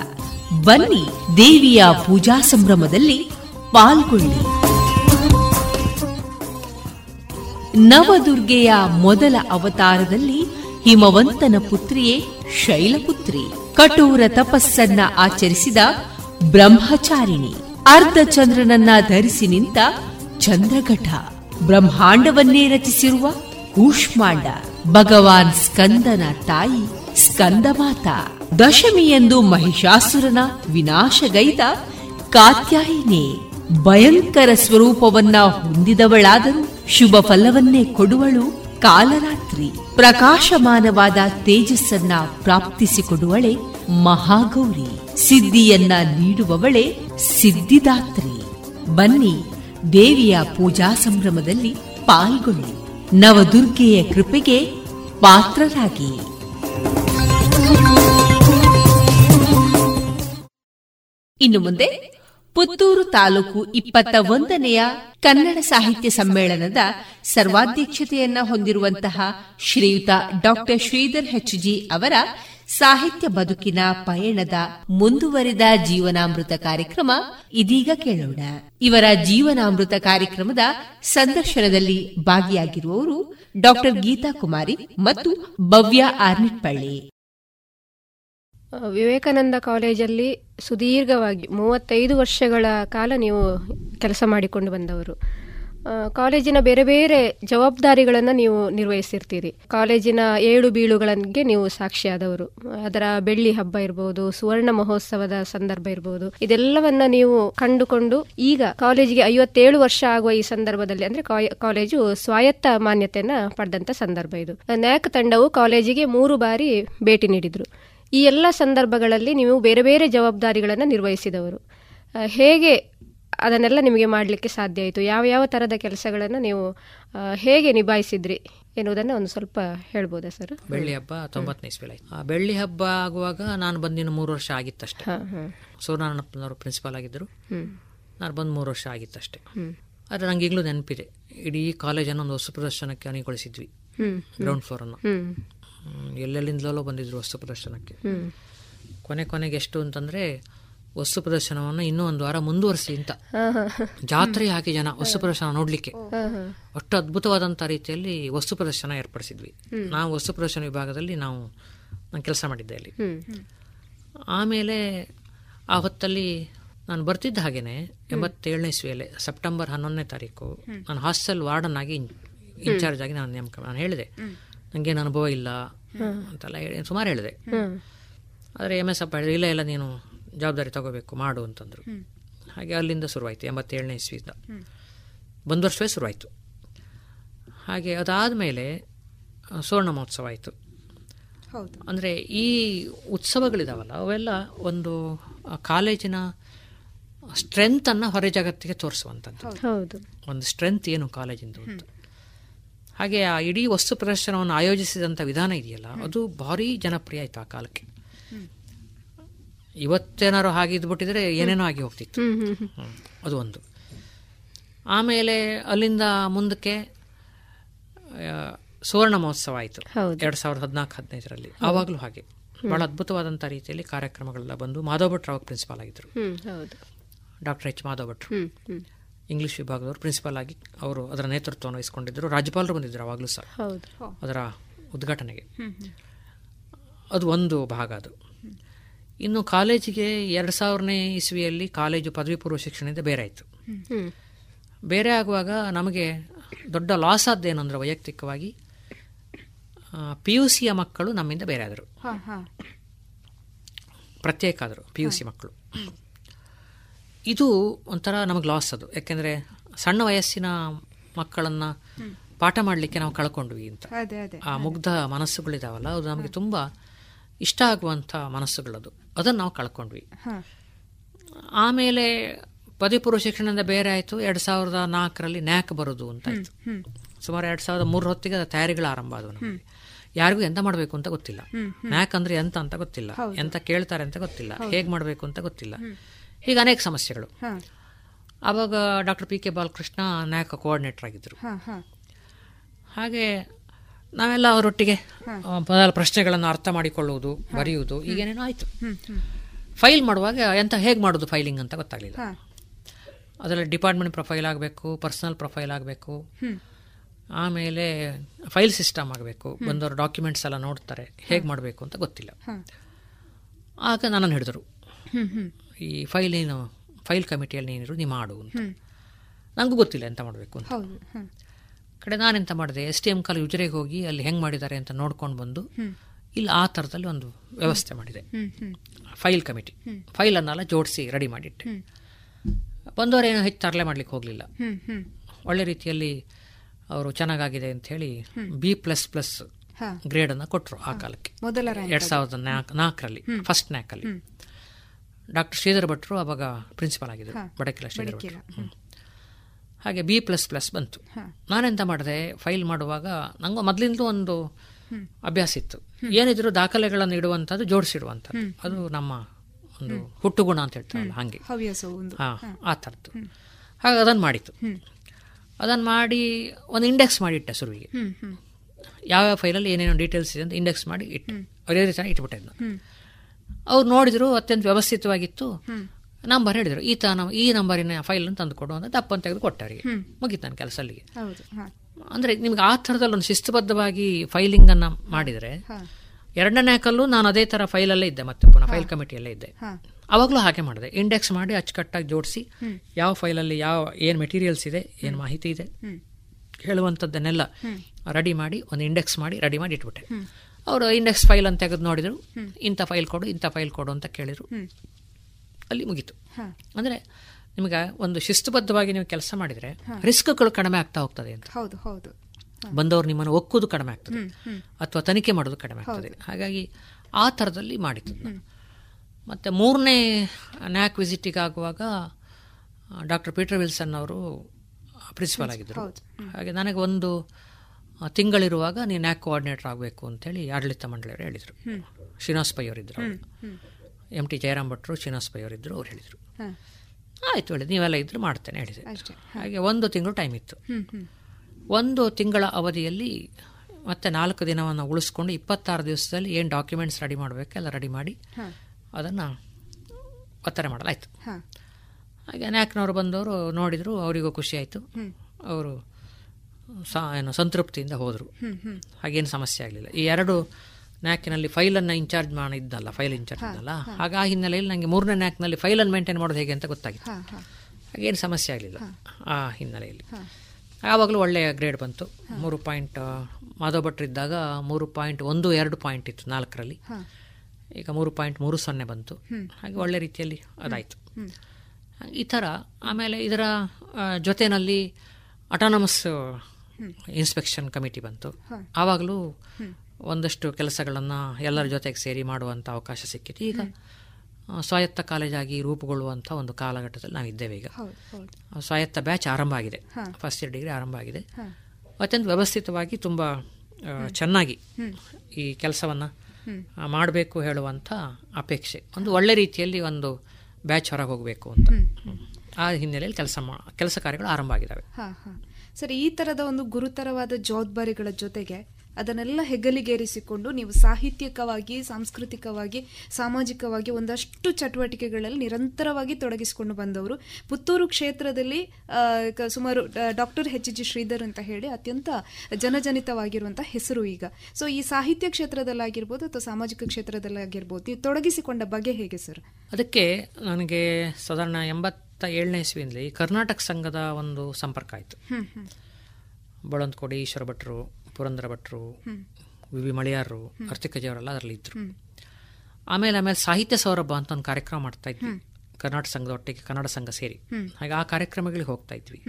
Speaker 2: ಬನ್ನಿ ದೇವಿಯ ಪೂಜಾ ಸಂಭ್ರಮದಲ್ಲಿ ಪಾಲ್ಗೊಳ್ಳಿ. ನವದುರ್ಗೆಯ ಮೊದಲ ಅವತಾರದಲ್ಲಿ ಹಿಮವಂತನ ಪುತ್ರಿಯೇ ಶೈಲಪುತ್ರಿ. ಕಠೋರ ತಪಸ್ಸನ್ನ ಆಚರಿಸಿದ ಬ್ರಹ್ಮಚಾರಿಣಿ. ಅರ್ಧ ಚಂದ್ರನನ್ನ ಧರಿಸಿ ನಿಂತ ಚಂದ್ರಘಟ. ಬ್ರಹ್ಮಾಂಡವನ್ನೇ ರಚಿಸಿರುವ ಕೂಷ್ಮಾಂಡ. ಭಗವಾನ್ ಸ್ಕಂದನ ತಾಯಿ ಸ್ಕಂದಮಾತ. ದಶಮಿಯೆಂದು ಮಹಿಷಾಸುರನ ವಿನಾಶಗೈದ ಕಾತ್ಯಾಯಿನಿ. ಭಯಂಕರ ಸ್ವರೂಪವನ್ನ ಹೊಂದಿದವಳಾದರೂ ಶುಭ ಫಲವನ್ನೇ ಕೊಡುವಳು ಕಾಲರಾತ್ರಿ ಪ್ರಕಾಶಮಾನವಾದ ತೇಜಸ್ಸನ್ನ ಪ್ರಾಪ್ತಿಸಿಕೊಡುವಳೆ ಮಹಾಗೌರಿ. ಸಿದ್ಧಿಯನ್ನ ನೀಡುವವಳೆ ಸಿದ್ಧಿದಾತ್ರಿ. ಬನ್ನಿ ದೇವಿಯ ಪೂಜಾ ಸಂಭ್ರಮದಲ್ಲಿ ಪಾಲ್ಗೊಳ್ಳಿ. ನವದುರ್ಗೆಯ ಕೃಪೆಗೆ ಪಾತ್ರರಾಗಿ. ಇನ್ನು ಮುಂದೆ ಪುತ್ತೂರು ತಾಲೂಕು ಇಪ್ಪತ್ತ ಒಂದನೆಯ ಕನ್ನಡ ಸಾಹಿತ್ಯ ಸಮ್ಮೇಳನದ ಸರ್ವಾಧ್ಯಕ್ಷತೆಯನ್ನ ಹೊಂದಿರುವಂತಹ ಶ್ರೀಯುತ ಡಾಕ್ಟರ್ ಶ್ರೀಧರ್ ಹೆಚ್ಜಿ ಅವರ ಸಾಹಿತ್ಯ ಬದುಕಿನ ಪಯಣದ ಮುಂದುವರಿದ ಜೀವನಾಮೃತ ಕಾರ್ಯಕ್ರಮ ಇದೀಗ ಕೇಳೋಣ. ಇವರ ಜೀವನಾಮೃತ ಕಾರ್ಯಕ್ರಮದ ಸಂದರ್ಶನದಲ್ಲಿ ಭಾಗಿಯಾಗಿರುವವರು ಡಾಕ್ಟರ್ ಗೀತಾ ಕುಮಾರಿ ಮತ್ತು ಭವ್ಯ ಆರ್ನಿಟ್ಪಳ್ಳಿ.
Speaker 20: ವಿವೇಕಾನಂದ ಕಾಲೇಜಲ್ಲಿ ಸುದೀರ್ಘವಾಗಿ ಮೂವತ್ತೈದು ವರ್ಷಗಳ ಕಾಲ ನೀವು ಕೆಲಸ ಮಾಡಿಕೊಂಡು ಬಂದವರು. ಕಾಲೇಜಿನ ಬೇರೆ ಬೇರೆ ಜವಾಬ್ದಾರಿಗಳನ್ನು ನೀವು ನಿರ್ವಹಿಸಿರ್ತೀರಿ. ಕಾಲೇಜಿನ ಏಳು ಬೀಳುಗಳಿಗೆ ನೀವು ಸಾಕ್ಷಿಯಾದವರು. ಅದರ ಬೆಳ್ಳಿ ಹಬ್ಬ ಇರಬಹುದು ಸುವರ್ಣ ಮಹೋತ್ಸವದ ಸಂದರ್ಭ ಇರಬಹುದು ಇದೆಲ್ಲವನ್ನ ನೀವು ಕಂಡುಕೊಂಡು ಈಗ ಕಾಲೇಜಿಗೆ ಐವತ್ತೇಳು ವರ್ಷ ಆಗುವ ಈ ಸಂದರ್ಭದಲ್ಲಿ ಅಂದ್ರೆ ಕಾಲೇಜು ಸ್ವಾಯತ್ತ ಮಾನ್ಯತೆಯನ್ನ ಪಡೆದಂತ ಸಂದರ್ಭ ಇದು. ನ್ಯಾಕ್ ತಂಡವು ಕಾಲೇಜಿಗೆ ಮೂರು ಬಾರಿ ಭೇಟಿ ನೀಡಿದ್ರು. ಈ ಎಲ್ಲ ಸಂದರ್ಭಗಳಲ್ಲಿ ನೀವು ಬೇರೆ ಬೇರೆ ಜವಾಬ್ದಾರಿಗಳನ್ನು ನಿರ್ವಹಿಸಿದವರು ಹೇಗೆ ಅದನ್ನೆಲ್ಲ ನಿಮಗೆ ಮಾಡಲಿಕ್ಕೆ ಸಾಧ್ಯ ಆಯಿತು ಯಾವ ಯಾವ ಥರದ ಕೆಲಸಗಳನ್ನು ನೀವು ಹೇಗೆ ನಿಭಾಯಿಸಿದ್ರಿ ಎನ್ನುವುದನ್ನು ಒಂದು ಸ್ವಲ್ಪ ಹೇಳ್ಬೋದಾ ಸರ್
Speaker 21: ಬೆಳ್ಳಿ ಹಬ್ಬ ತೊಂಬತ್ತನೇ ಇಸ್ವಿಲ ಬೆಳ್ಳಿ ಹಬ್ಬ ಆಗುವಾಗ ನಾನು ಬಂದಿನ ಮೂರು ವರ್ಷ ಆಗಿತ್ತಷ್ಟೇ. ಸೂರ್ಯನಾರಾಯಣಪ್ಪನವರು ಪ್ರಿನ್ಸಿಪಾಲ್ ಆಗಿದ್ದರು. ನಾನು ಬಂದು ಮೂರು ವರ್ಷ ಆಗಿತ್ತಷ್ಟೇ. ಆದರೆ ನಂಗೆ ಈಗಲೂ ನೆನಪಿದೆ ಇಡೀ ಕಾಲೇಜನ್ನು ಒಂದು ವಸ್ತು ಪ್ರದರ್ಶನಕ್ಕೆ ಅಣಿಗೊಳಿಸಿದ್ವಿ. ಗ್ರೌಂಡ್ ಫ್ಲೋರನ್ನು. ಎಲ್ಲೆಲ್ಲಿಂದಲೋ ಬಂದಿದ್ರು ವಸ್ತು ಪ್ರದರ್ಶನಕ್ಕೆ. ಕೊನೆ ಕೊನೆಗೆ ಎಷ್ಟು ಅಂತಂದ್ರೆ ವಸ್ತು ಪ್ರದರ್ಶನವನ್ನು ಇನ್ನೂ ಒಂದು ವಾರ ಮುಂದುವರಿಸಿ ಅಂತ. ಜಾತ್ರೆ ಹಾಕಿ ಜನ ವಸ್ತು ಪ್ರದರ್ಶನ ನೋಡ್ಲಿಕ್ಕೆ. ಅಷ್ಟು ಅದ್ಭುತವಾದಂಥ ರೀತಿಯಲ್ಲಿ ವಸ್ತು ಪ್ರದರ್ಶನ ಏರ್ಪಡಿಸಿದ್ವಿ. ನಾವು ವಸ್ತು ಪ್ರದರ್ಶನ ವಿಭಾಗದಲ್ಲಿ ನಾವು ನಾನು ಕೆಲಸ ಮಾಡಿದ್ದೆ ಅಲ್ಲಿ. ಆಮೇಲೆ ಆ ಹೊತ್ತಲ್ಲಿ ನಾನು ಬರ್ತಿದ್ದ ಹಾಗೇನೆ ಎಂಬತ್ತೇಳನೇ ಇಸ್ವಿಯಲ್ಲಿ ಸೆಪ್ಟೆಂಬರ್ ಹನ್ನೊಂದನೇ ತಾರೀಕು. ನಾನು ಹಾಸ್ಟೆಲ್ ವಾರ್ಡನ್ ಆಗಿ ಇನ್ಚಾರ್ಜ್ ಆಗಿ ನಾನು ನೇಮಕ ನಾನು ಹೇಳಿದೆ ನನಗೇನು ಅನುಭವ ಇಲ್ಲ. ಅಂತೆಲ್ಲ ಹೇಳಿ ಸುಮಾರು ಹೇಳಿದೆ. ಆದರೆ ಎಂ ಎಸ್ ಅಪ್ಪ ಹೇಳಿದ್ರು ಇಲ್ಲ ಇಲ್ಲ ನೀನು ಜವಾಬ್ದಾರಿ ತಗೋಬೇಕು ಮಾಡು ಅಂತಂದರು. ಹಾಗೆ ಅಲ್ಲಿಂದ ಶುರುವಾಯಿತು ಎಂಬತ್ತೇಳನೇ ಇಸ್ವಿಯಿಂದ. ಒಂದು ವರ್ಷವೇ ಶುರುವಾಯಿತು. ಹಾಗೆ ಅದಾದ ಮೇಲೆ ಸುವರ್ಣ ಮಹೋತ್ಸವ ಆಯಿತು. ಅಂದರೆ ಈ ಉತ್ಸವಗಳಿದಾವಲ್ಲ ಅವೆಲ್ಲ ಒಂದು ಕಾಲೇಜಿನ ಸ್ಟ್ರೆಂತನ್ನು ಹೊರ ಜಗತ್ತಿಗೆ ತೋರಿಸುವಂಥದ್ದು ಒಂದು ಸ್ಟ್ರೆಂತ್ ಏನು ಕಾಲೇಜಿಂದು ಅಂತ ಹಾಗೆ ಆ ಇಡೀ ವಸ್ತು ಪ್ರದರ್ಶನವನ್ನು ಆಯೋಜಿಸಿದಂಥ ವಿಧಾನ ಇದೆಯಲ್ಲ ಅದು ಭಾರಿ ಜನಪ್ರಿಯ ಆಯಿತು ಆ ಕಾಲಕ್ಕೆ. ಇವತ್ತೇನಾರೋ ಹಾಗೆ ಇದ್ಬಿಟ್ಟಿದ್ರೆ ಏನೇನೋ ಆಗಿ ಹೋಗ್ತಿತ್ತು. ಅದು ಒಂದು. ಆಮೇಲೆ ಅಲ್ಲಿಂದ ಮುಂದಕ್ಕೆ ಸುವರ್ಣ ಮಹೋತ್ಸವ ಆಯಿತು. ಎರಡು ಸಾವಿರದ ಹದಿನಾಲ್ಕು ಹದಿನೈದರಲ್ಲಿ. ಆವಾಗಲೂ ಹಾಗೆ. ಬಹಳ ಅದ್ಭುತವಾದಂಥ ರೀತಿಯಲ್ಲಿ ಕಾರ್ಯಕ್ರಮಗಳೆಲ್ಲ ಬಂದು ಮಾಧವ ಭಟ್ ಅವಾಗ ಪ್ರಿನ್ಸಿಪಾಲ್ ಆಗಿದ್ದರು ಡಾಕ್ಟರ್ ಎಚ್ ಮಾಧವ ಭಟ್ರು ಇಂಗ್ಲಿಷ್ ವಿಭಾಗದವರು ಪ್ರಿನ್ಸಿಪಾಲ್ ಆಗಿ ಅವರು ಅದರ ನೇತೃತ್ವವನ್ನು ವಹಿಸಿಕೊಂಡಿದ್ದರು ರಾಜ್ಯಪಾಲರು ಬಂದಿದ್ದರು ಅವಾಗಲೂ ಸಹ.
Speaker 20: ಹೌದು.
Speaker 21: ಅದರ ಉದ್ಘಾಟನೆಗೆ. ಅದು ಒಂದು ಭಾಗ ಅದು. ಇನ್ನು ಕಾಲೇಜಿಗೆ ಎರಡು ಸಾವಿರನೇ ಇಸ್ವಿಯಲ್ಲಿ ಕಾಲೇಜು ಪದವಿ ಪೂರ್ವ ಶಿಕ್ಷಣದಿಂದ ಬೇರೆ ಆಯಿತು. ಬೇರೆ ಆಗುವಾಗ ನಮಗೆ ದೊಡ್ಡ ಲಾಸ್ ಆದ್ದೇನೆಂದ್ರೆ ವೈಯಕ್ತಿಕವಾಗಿ ಪಿ ಯು ಸಿಯ ಮಕ್ಕಳು ನಮ್ಮಿಂದ ಬೇರೆ ಆದರು.
Speaker 22: ಹಾ ಹಾ.
Speaker 21: ಪ್ರತ್ಯೇಕ ಆದರು ಪಿ ಯು ಸಿ ಮಕ್ಕಳು. ಇದು ಒಂಥರ ನಮಗೆ ಲಾಸ್ ಅದು. ಯಾಕೆಂದರೆ ಸಣ್ಣ ವಯಸ್ಸಿನ ಮಕ್ಕಳನ್ನು ಪಾಠ ಮಾಡಲಿಕ್ಕೆ ನಾವು ಕಳ್ಕೊಂಡ್ವಿ ಅಂತ. ಆ ಮುಗ್ಧ ಮನಸ್ಸುಗಳಿದಾವಲ್ಲ ಅದು ನಮಗೆ ತುಂಬ ಇಷ್ಟ ಆಗುವಂಥ ಮನಸ್ಸುಗಳದು. ಅದನ್ನು ನಾವು ಕಳ್ಕೊಂಡ್ವಿ. ಆಮೇಲೆ ಪದವಿ ಪೂರ್ವ ಶಿಕ್ಷಣದಿಂದ ಬೇರೆ ಆಯಿತು. ಎರಡು ಸಾವಿರದ ನಾಲ್ಕರಲ್ಲಿ ನ್ಯಾಕ್ ಬರೋದು ಅಂತ ಆಯಿತು. ಸುಮಾರು ಎರಡು ಸಾವಿರದ ಮೂರು ಹೊತ್ತಿಗೆ ಅದು ತಯಾರಿಗಳು ಆರಂಭ ಆದವು ನಮಗೆ. ಯಾರಿಗೂ ಎಂತ ಮಾಡಬೇಕು ಅಂತ ಗೊತ್ತಿಲ್ಲ. ನ್ಯಾಕ್ ಅಂದ್ರೆ ಎಂತ ಅಂತ ಗೊತ್ತಿಲ್ಲ. ಎಂತ ಕೇಳ್ತಾರೆ ಅಂತ ಗೊತ್ತಿಲ್ಲ. ಹೇಗೆ ಮಾಡಬೇಕು ಅಂತ ಗೊತ್ತಿಲ್ಲ. ಹೀಗೆ ಅನೇಕ ಸಮಸ್ಯೆಗಳು. ಆವಾಗ ಡಾಕ್ಟರ್ ಪಿ ಕೆ ಬಾಲಕೃಷ್ಣ ನಾಯಕ ಕೋಆರ್ಡಿನೇಟರ್ ಆಗಿದ್ದರು ಹಾಗೆ ನಾವೆಲ್ಲ ಅವರೊಟ್ಟಿಗೆ ಮೊದಲ ಪ್ರಶ್ನೆಗಳನ್ನು ಅರ್ಥ ಮಾಡಿಕೊಳ್ಳುವುದು ಬರೆಯುವುದು ಈಗೇನೇನೋ ಆಯಿತು. ಫೈಲ್ ಮಾಡುವಾಗ ಎಂತ ಹೇಗೆ ಮಾಡೋದು ಫೈಲಿಂಗ್ ಅಂತ ಗೊತ್ತಾಗಲಿಲ್ಲ. ಅದರಲ್ಲಿ ಡಿಪಾರ್ಟ್ಮೆಂಟ್ ಪ್ರೊಫೈಲ್ ಆಗಬೇಕು ಪರ್ಸನಲ್ ಪ್ರೊಫೈಲ್ ಆಗಬೇಕು ಆಮೇಲೆ ಫೈಲ್ ಸಿಸ್ಟಮ್ ಆಗಬೇಕು ಬಂದವರು ಡಾಕ್ಯುಮೆಂಟ್ಸ್ ಎಲ್ಲ ನೋಡ್ತಾರೆ ಹೇಗೆ ಮಾಡಬೇಕು ಅಂತ ಗೊತ್ತಿಲ್ಲ. ಆಗ ನನ್ನನ್ನು ಹಿಡಿದರು. ಈ ಫೈಲ್ ಏನು ಫೈಲ್ ಕಮಿಟಿಯಲ್ಲಿ ನೀನಿರು ನೀ ಮಾಡು ಅಂತ. ನನಗೂ ಗೊತ್ತಿಲ್ಲ ಎಂತ ಮಾಡಬೇಕು ಅಂತ. ಕಡೆ ನಾನೆಂತ ಮಾಡಿದೆ ಎಸ್ ಟಿ ಎಂ ಕಾಲ್ ಉಜಿರೆಗೆ ಹೋಗಿ ಅಲ್ಲಿ ಹೆಂಗೆ ಮಾಡಿದ್ದಾರೆ ಅಂತ ನೋಡ್ಕೊಂಡು ಬಂದು ಇಲ್ಲಿ ಆ ಥರದಲ್ಲಿ ಒಂದು ವ್ಯವಸ್ಥೆ ಮಾಡಿದೆ. ಫೈಲ್ ಕಮಿಟಿ ಫೈಲನ್ನೆಲ್ಲ ಜೋಡಿಸಿ ರೆಡಿ ಮಾಡಿಟ್ಟೆ.
Speaker 22: ಬಂದವರು
Speaker 21: ಬಂದವರೇನು ಹೆಚ್ಚು ತರಲೆ ಮಾಡ್ಲಿಕ್ಕೆ ಹೋಗಲಿಲ್ಲ. ಒಳ್ಳೆ ರೀತಿಯಲ್ಲಿ ಅವರು ಚೆನ್ನಾಗಾಗಿದೆ ಅಂತ ಹೇಳಿ ಬಿ ಪ್ಲಸ್ ಪ್ಲಸ್. ಗ್ರೇಡನ್ನು ಕೊಟ್ಟರು ಆ ಕಾಲಕ್ಕೆ. ಎರಡು ಸಾವಿರದ ನಾಲ್ಕು ನಾಲ್ಕರಲ್ಲಿ ಫಸ್ಟ್ ನ್ಯಾಕಲ್ಲಿ. ಡಾಕ್ಟರ್ ಶ್ರೀಧರ್ ಭಟ್ರು ಅವಾಗ ಪ್ರಿನ್ಸಿಪಾಲ್ ಆಗಿದ್ದರು. ಬಡಕಿಲ ಶ್ರೀಧರ್ ಭಟ್ರು. ಹಾಗೆ ಬಿ ಪ್ಲಸ್ ಪ್ಲಸ್ ಬಂತು. ನಾನೆಂತ ಮಾಡಿದೆ ಫೈಲ್ ಮಾಡುವಾಗ ನಂಗೆ ಮೊದಲಿಂದಲೂ ಒಂದು. ಅಭ್ಯಾಸ ಇತ್ತು. ಏನಿದ್ರು ದಾಖಲೆಗಳನ್ನು ಇಡುವಂಥದ್ದು ಜೋಡಿಸಿಡುವಂಥದ್ದು. ಅದು ನಮ್ಮ ಒಂದು ಹುಟ್ಟುಗುಣ ಅಂತ ಹೇಳ್ತಾರಲ್ಲ ಹಾಗೆ. ಹಾ. ಆ ಥರದ್ದು. ಹಾಗೆ ಅದನ್ನು ಮಾಡಿತ್ತು. ಅದನ್ನು ಮಾಡಿ ಒಂದು ಇಂಡೆಕ್ಸ್ ಮಾಡಿಟ್ಟೆ ಶುರುವಿಗೆ.
Speaker 22: ಹ್ಮ್ ಹ್ಮ್.
Speaker 21: ಯಾವ್ಯಾವ ಫೈಲಲ್ಲಿ ಏನೇನೋ ಡೀಟೇಲ್ಸ್ ಇದೆ ಅಂತ ಇಂಡೆಕ್ಸ್ ಮಾಡಿ ಇಟ್ಟು. ಅದೇ ರೀತಿ ಇಟ್ಬಿಟ್ಟೆ ಅವ್ರು ನೋಡಿದ್ರು ಅತ್ಯಂತ ವ್ಯವಸ್ಥಿತವಾಗಿತ್ತು. ನಂಬರ್ ಹೇಳಿದ್ರು ಈ ನಾವು ಈ ನಂಬರಿನ ಫೈಲ್ ತಂದು ಕೊಡು ಅಂತ ತೆಗೆದು ಕೊಟ್ಟೆ ಮುಗಿತ ನನ್ನ ಕೆಲಸ ಅಲ್ಲಿಗೆ ಅಂದರೆ ನಿಮ್ಗೆ ಆ ಥರದಲ್ಲಿ ಒಂದು ಶಿಸ್ತುಬದ್ಧವಾಗಿ ಫೈಲಿಂಗನ್ನು ಮಾಡಿದರೆ
Speaker 22: ಮಾಡಿದ್ರೆ
Speaker 21: ಎರಡನೇ ಕಲ್ಲು ನಾನು ಅದೇ ಥರ ಫೈಲಲ್ಲೇ ಇದ್ದೆ ಮತ್ತೆ ಪುನಃ ಫೈಲ್ ಕಮಿಟಿಯಲ್ಲೇ ಇದ್ದೆ. ಅವಾಗಲೂ ಹಾಗೆ ಮಾಡಿದೆ. ಇಂಡೆಕ್ಸ್ ಮಾಡಿ ಅಚ್ಚುಕಟ್ಟಾಗಿ ಜೋಡಿಸಿ ಯಾವ ಫೈಲಲ್ಲಿ ಯಾವ ಏನು ಮೆಟೀರಿಯಲ್ಸ್ ಇದೆ ಏನು ಮಾಹಿತಿ ಇದೆ ಹೇಳುವಂಥದ್ದನ್ನೆಲ್ಲ ರೆಡಿ ಮಾಡಿ ಒಂದು ಇಂಡೆಕ್ಸ್ ಮಾಡಿ ರೆಡಿ ಮಾಡಿ ಇಟ್ಬಿಟ್ಟೆ. ಅವರು ಇಂಡೆಕ್ಸ್ ಫೈಲ್ ಅಂತ ತೆಗೆದು ನೋಡಿದರು. ಇಂಥ ಫೈಲ್ ಕೊಡು ಇಂಥ ಫೈಲ್ ಕೊಡು ಅಂತ ಕೇಳಿದರು. ಅಲ್ಲಿ ಮುಗೀತು. ಅಂದರೆ ನಿಮಗೆ ಒಂದು ಶಿಸ್ತುಬದ್ಧವಾಗಿ ನೀವು ಕೆಲಸ ಮಾಡಿದರೆ ರಿಸ್ಕ್ಗಳು ಕಡಿಮೆ ಆಗ್ತಾ ಹೋಗ್ತದೆ ಅಂತ.
Speaker 22: ಹೌದು ಹೌದು.
Speaker 21: ಬಂದವರು ನಿಮ್ಮನ್ನು ಒಕ್ಕುದು ಕಡಿಮೆ ಆಗ್ತದೆ. ಅಥವಾ ತನಿಖೆ ಮಾಡೋದು ಕಡಿಮೆ ಆಗ್ತದೆ. ಹಾಗಾಗಿ ಆ ಥರದಲ್ಲಿ ಮಾಡಿತ್ತು ಮತ್ತು ಮೂರನೇ ನ್ಯಾಕ್ ವಿಸಿಟಿಗೆ ಆಗುವಾಗ ಡಾಕ್ಟರ್ ಪೀಟರ್ ವಿಲ್ಸನ್ ಅವರು ಪ್ರಿನ್ಸಿಪಾಲ್ ಆಗಿದ್ದರು. ಹಾಗೆ ನನಗೆ ಒಂದು ತಿಂಗಳಿರುವಾಗ ನೀನು ಯಾಕೆ ಕೋಆರ್ಡಿನೇಟರ್ ಆಗಬೇಕು ಅಂತೇಳಿ ಆಡಳಿತ ಮಂಡಳಿಯವರು ಹೇಳಿದರು. ಶ್ರೀನಿವಾಸ ಪೈ ಅವರಿದ್ದರು
Speaker 22: ಹ್ಮ್, ಹ್ಮ್.
Speaker 21: ಎಂ ಟಿ ಜಯರಾಮ್ ಭಟ್ರು ಶ್ರೀನಿವಾಸ್ ಪೈ ಅವರಿದ್ದರು ಅವ್ರು ಹೇಳಿದರು. ಆಯಿತು ಹೇಳಿ ನೀವೆಲ್ಲ ಇದ್ದರು ಮಾಡ್ತೇನೆ ಹೇಳಿದೆ. ಹಾಗೆ ಒಂದು ತಿಂಗಳು ಟೈಮ್ ಇತ್ತು. ಒಂದು ತಿಂಗಳ ಅವಧಿಯಲ್ಲಿ ಮತ್ತೆ ನಾಲ್ಕು ದಿನವನ್ನು ಉಳಿಸ್ಕೊಂಡು ಇಪ್ಪತ್ತಾರು ದಿವಸದಲ್ಲಿ ಏನು ಡಾಕ್ಯುಮೆಂಟ್ಸ್ ರೆಡಿ ಮಾಡಬೇಕು ಎಲ್ಲ ರೆಡಿ ಮಾಡಿ. ಅದನ್ನು ಒತ್ತಾರೆ ಮಾಡಲಾಯಿತು. ಹಾಗೆ ನ್ಯಾಕ್ನವರು ಬಂದವರು ನೋಡಿದರು ಅವರಿಗೂ ಖುಷಿ ಆಯಿತು. ಅವರು ಸಾ ಏನು ಸಂತೃಪ್ತಿಯಿಂದ ಹೋದರು. ಹಾಗೇನು ಸಮಸ್ಯೆ ಆಗಲಿಲ್ಲ. ಈ ಎರಡು ನ್ಯಾಕ್ನಲ್ಲಿ ಫೈಲನ್ನು ಇನ್ಚಾರ್ಜ್ ಮಾಡಿದ್ದಲ್ಲ ಫೈಲ್ ಇನ್ಚಾರ್ಜ್ ಇದ್ದಲ್ಲ. ಹಾಗೆ ಆ ಹಿನ್ನೆಲೆಯಲ್ಲಿ ನನಗೆ ಮೂರನೇ ನ್ಯಾಕ್ನಲ್ಲಿ ಫೈಲನ್ನು ಮೇಂಟೈನ್ ಮಾಡೋದು ಹೇಗೆ ಅಂತ ಗೊತ್ತಾಗಿತ್ತು. ಹಾಗೇನು ಸಮಸ್ಯೆ ಆಗಲಿಲ್ಲ ಆ ಹಿನ್ನೆಲೆಯಲ್ಲಿ. ಯಾವಾಗಲೂ ಒಳ್ಳೆಯ ಗ್ರೇಡ್ ಬಂತು. ಮೂರು ಪಾಯಿಂಟ್ ಮಾಧವ ಭಟ್ರು ಇದ್ದಾಗ ಮೂರು ಪಾಯಿಂಟ್ ಒಂದು ಎರಡು ಪಾಯಿಂಟ್ ಇತ್ತು ನಾಲ್ಕರಲ್ಲಿ. ಈಗ ಮೂರು ಪಾಯಿಂಟ್ ಮೂರು ಸೊನ್ನೆ ಬಂತು. ಹಾಗೆ ಒಳ್ಳೆ ರೀತಿಯಲ್ಲಿ ಅದಾಯಿತು. ಈ ಥರ ಆಮೇಲೆ ಇದರ ಜೊತೆಯಲ್ಲಿ ಅಟಾನಮಸ್ ಇನ್ಸ್ಪೆಕ್ಷನ್ ಕಮಿಟಿ ಬಂತು. ಆವಾಗಲೂ ಒಂದಷ್ಟು ಕೆಲಸಗಳನ್ನು ಎಲ್ಲರ ಜೊತೆಗೆ ಸೇರಿ ಮಾಡುವಂಥ ಅವಕಾಶ ಸಿಕ್ಕಿತು. ಈಗ ಸ್ವಾಯತ್ತ ಕಾಲೇಜಾಗಿ ರೂಪುಗೊಳ್ಳುವಂಥ ಒಂದು ಕಾಲಘಟ್ಟದಲ್ಲಿ ನಾವಿದ್ದೇವೆ ಈಗ.
Speaker 22: ಹೌದು ಹೌದು.
Speaker 21: ಸ್ವಾಯತ್ತ ಬ್ಯಾಚ್ ಆರಂಭ ಆಗಿದೆ. ಫಸ್ಟ್ ಇಯರ್ ಡಿಗ್ರಿ ಆರಂಭ ಆಗಿದೆ. ಅತ್ಯಂತ ವ್ಯವಸ್ಥಿತವಾಗಿ ತುಂಬ ಚೆನ್ನಾಗಿ ಈ ಕೆಲಸವನ್ನು ಮಾಡಬೇಕು ಹೇಳುವಂಥ ಅಪೇಕ್ಷೆ. ಒಂದು ಒಳ್ಳೆ ರೀತಿಯಲ್ಲಿ ಒಂದು ಬ್ಯಾಚ್ ಹೊರಗೆ ಹೋಗಬೇಕು ಅಂತ. ಆ ಹಿನ್ನೆಲೆಯಲ್ಲಿ ಕೆಲಸ ಮಾ ಕೆಲಸ ಕಾರ್ಯಗಳು ಆರಂಭ ಆಗಿದ್ದಾವೆ.
Speaker 22: ಸರಿ, ಈ ತರದ ಒಂದು ಗುರುತರವಾದ ಜವಾಬ್ದಾರಿಗಳ ಜೊತೆಗೆ ಅದನ್ನೆಲ್ಲ ಹೆಗಲಿಗೇರಿಸಿಕೊಂಡು ನೀವು ಸಾಹಿತ್ಯಿಕವಾಗಿ, ಸಾಂಸ್ಕೃತಿಕವಾಗಿ, ಸಾಮಾಜಿಕವಾಗಿ ಒಂದಷ್ಟು ಚಟುವಟಿಕೆಗಳಲ್ಲಿ ನಿರಂತರವಾಗಿ ತೊಡಗಿಸಿಕೊಂಡು ಬಂದವರು. ಪುತ್ತೂರು ಕ್ಷೇತ್ರದಲ್ಲಿ ಸುಮಾರು ಡಾಕ್ಟರ್ ಹೆಚ್ ಜಿ ಶ್ರೀಧರ್ ಅಂತ ಹೇಳಿ ಅತ್ಯಂತ ಜನಜನಿತವಾಗಿರುವಂಥ ಹೆಸರು ಈಗ. ಸೊ ಈ ಸಾಹಿತ್ಯ ಕ್ಷೇತ್ರದಲ್ಲಾಗಿರ್ಬೋದು ಅಥವಾ ಸಾಮಾಜಿಕ ಕ್ಷೇತ್ರದಲ್ಲಾಗಿರ್ಬೋದು, ನೀವು ತೊಡಗಿಸಿಕೊಂಡ ಬಗೆ ಹೇಗೆ, ಸರ್?
Speaker 21: ಅದಕ್ಕೆ ನನಗೆ ಸಾಧಾರಣ ಎಂಬತ್ತ ಏಳನೇ ಇಸ್ವಿಯಲ್ಲಿ ಕರ್ನಾಟಕ ಸಂಘದ ಒಂದು ಸಂಪರ್ಕ ಆಯಿತು. ಬಳಂದ್ಕೋಡಿ ಈಶ್ವರ ಭಟ್ರು ಪುರಂದರ ಭಟ್ರು. ವಿ ವಿ ಮಳಿಯಾರರು ಅರ್ತಿಕಜಿಯವರೆಲ್ಲ ಅದರಲ್ಲಿ
Speaker 22: ಇದ್ದರು
Speaker 21: ಆಮೇಲೆ ಆಮೇಲೆ ಸಾಹಿತ್ಯ ಸೌರಭ ಅಂತ ಒಂದು ಕಾರ್ಯಕ್ರಮ ಮಾಡ್ತಾ ಇದ್ವಿ. ಕರ್ನಾಟಕ ಸಂಘದ ಒಟ್ಟಿಗೆ ಕನ್ನಡ ಸಂಘ ಸೇರಿ. ಹಾಗೆ ಆ ಕಾರ್ಯಕ್ರಮಗಳಿಗೆ ಹೋಗ್ತಾ ಇದ್ವಿ.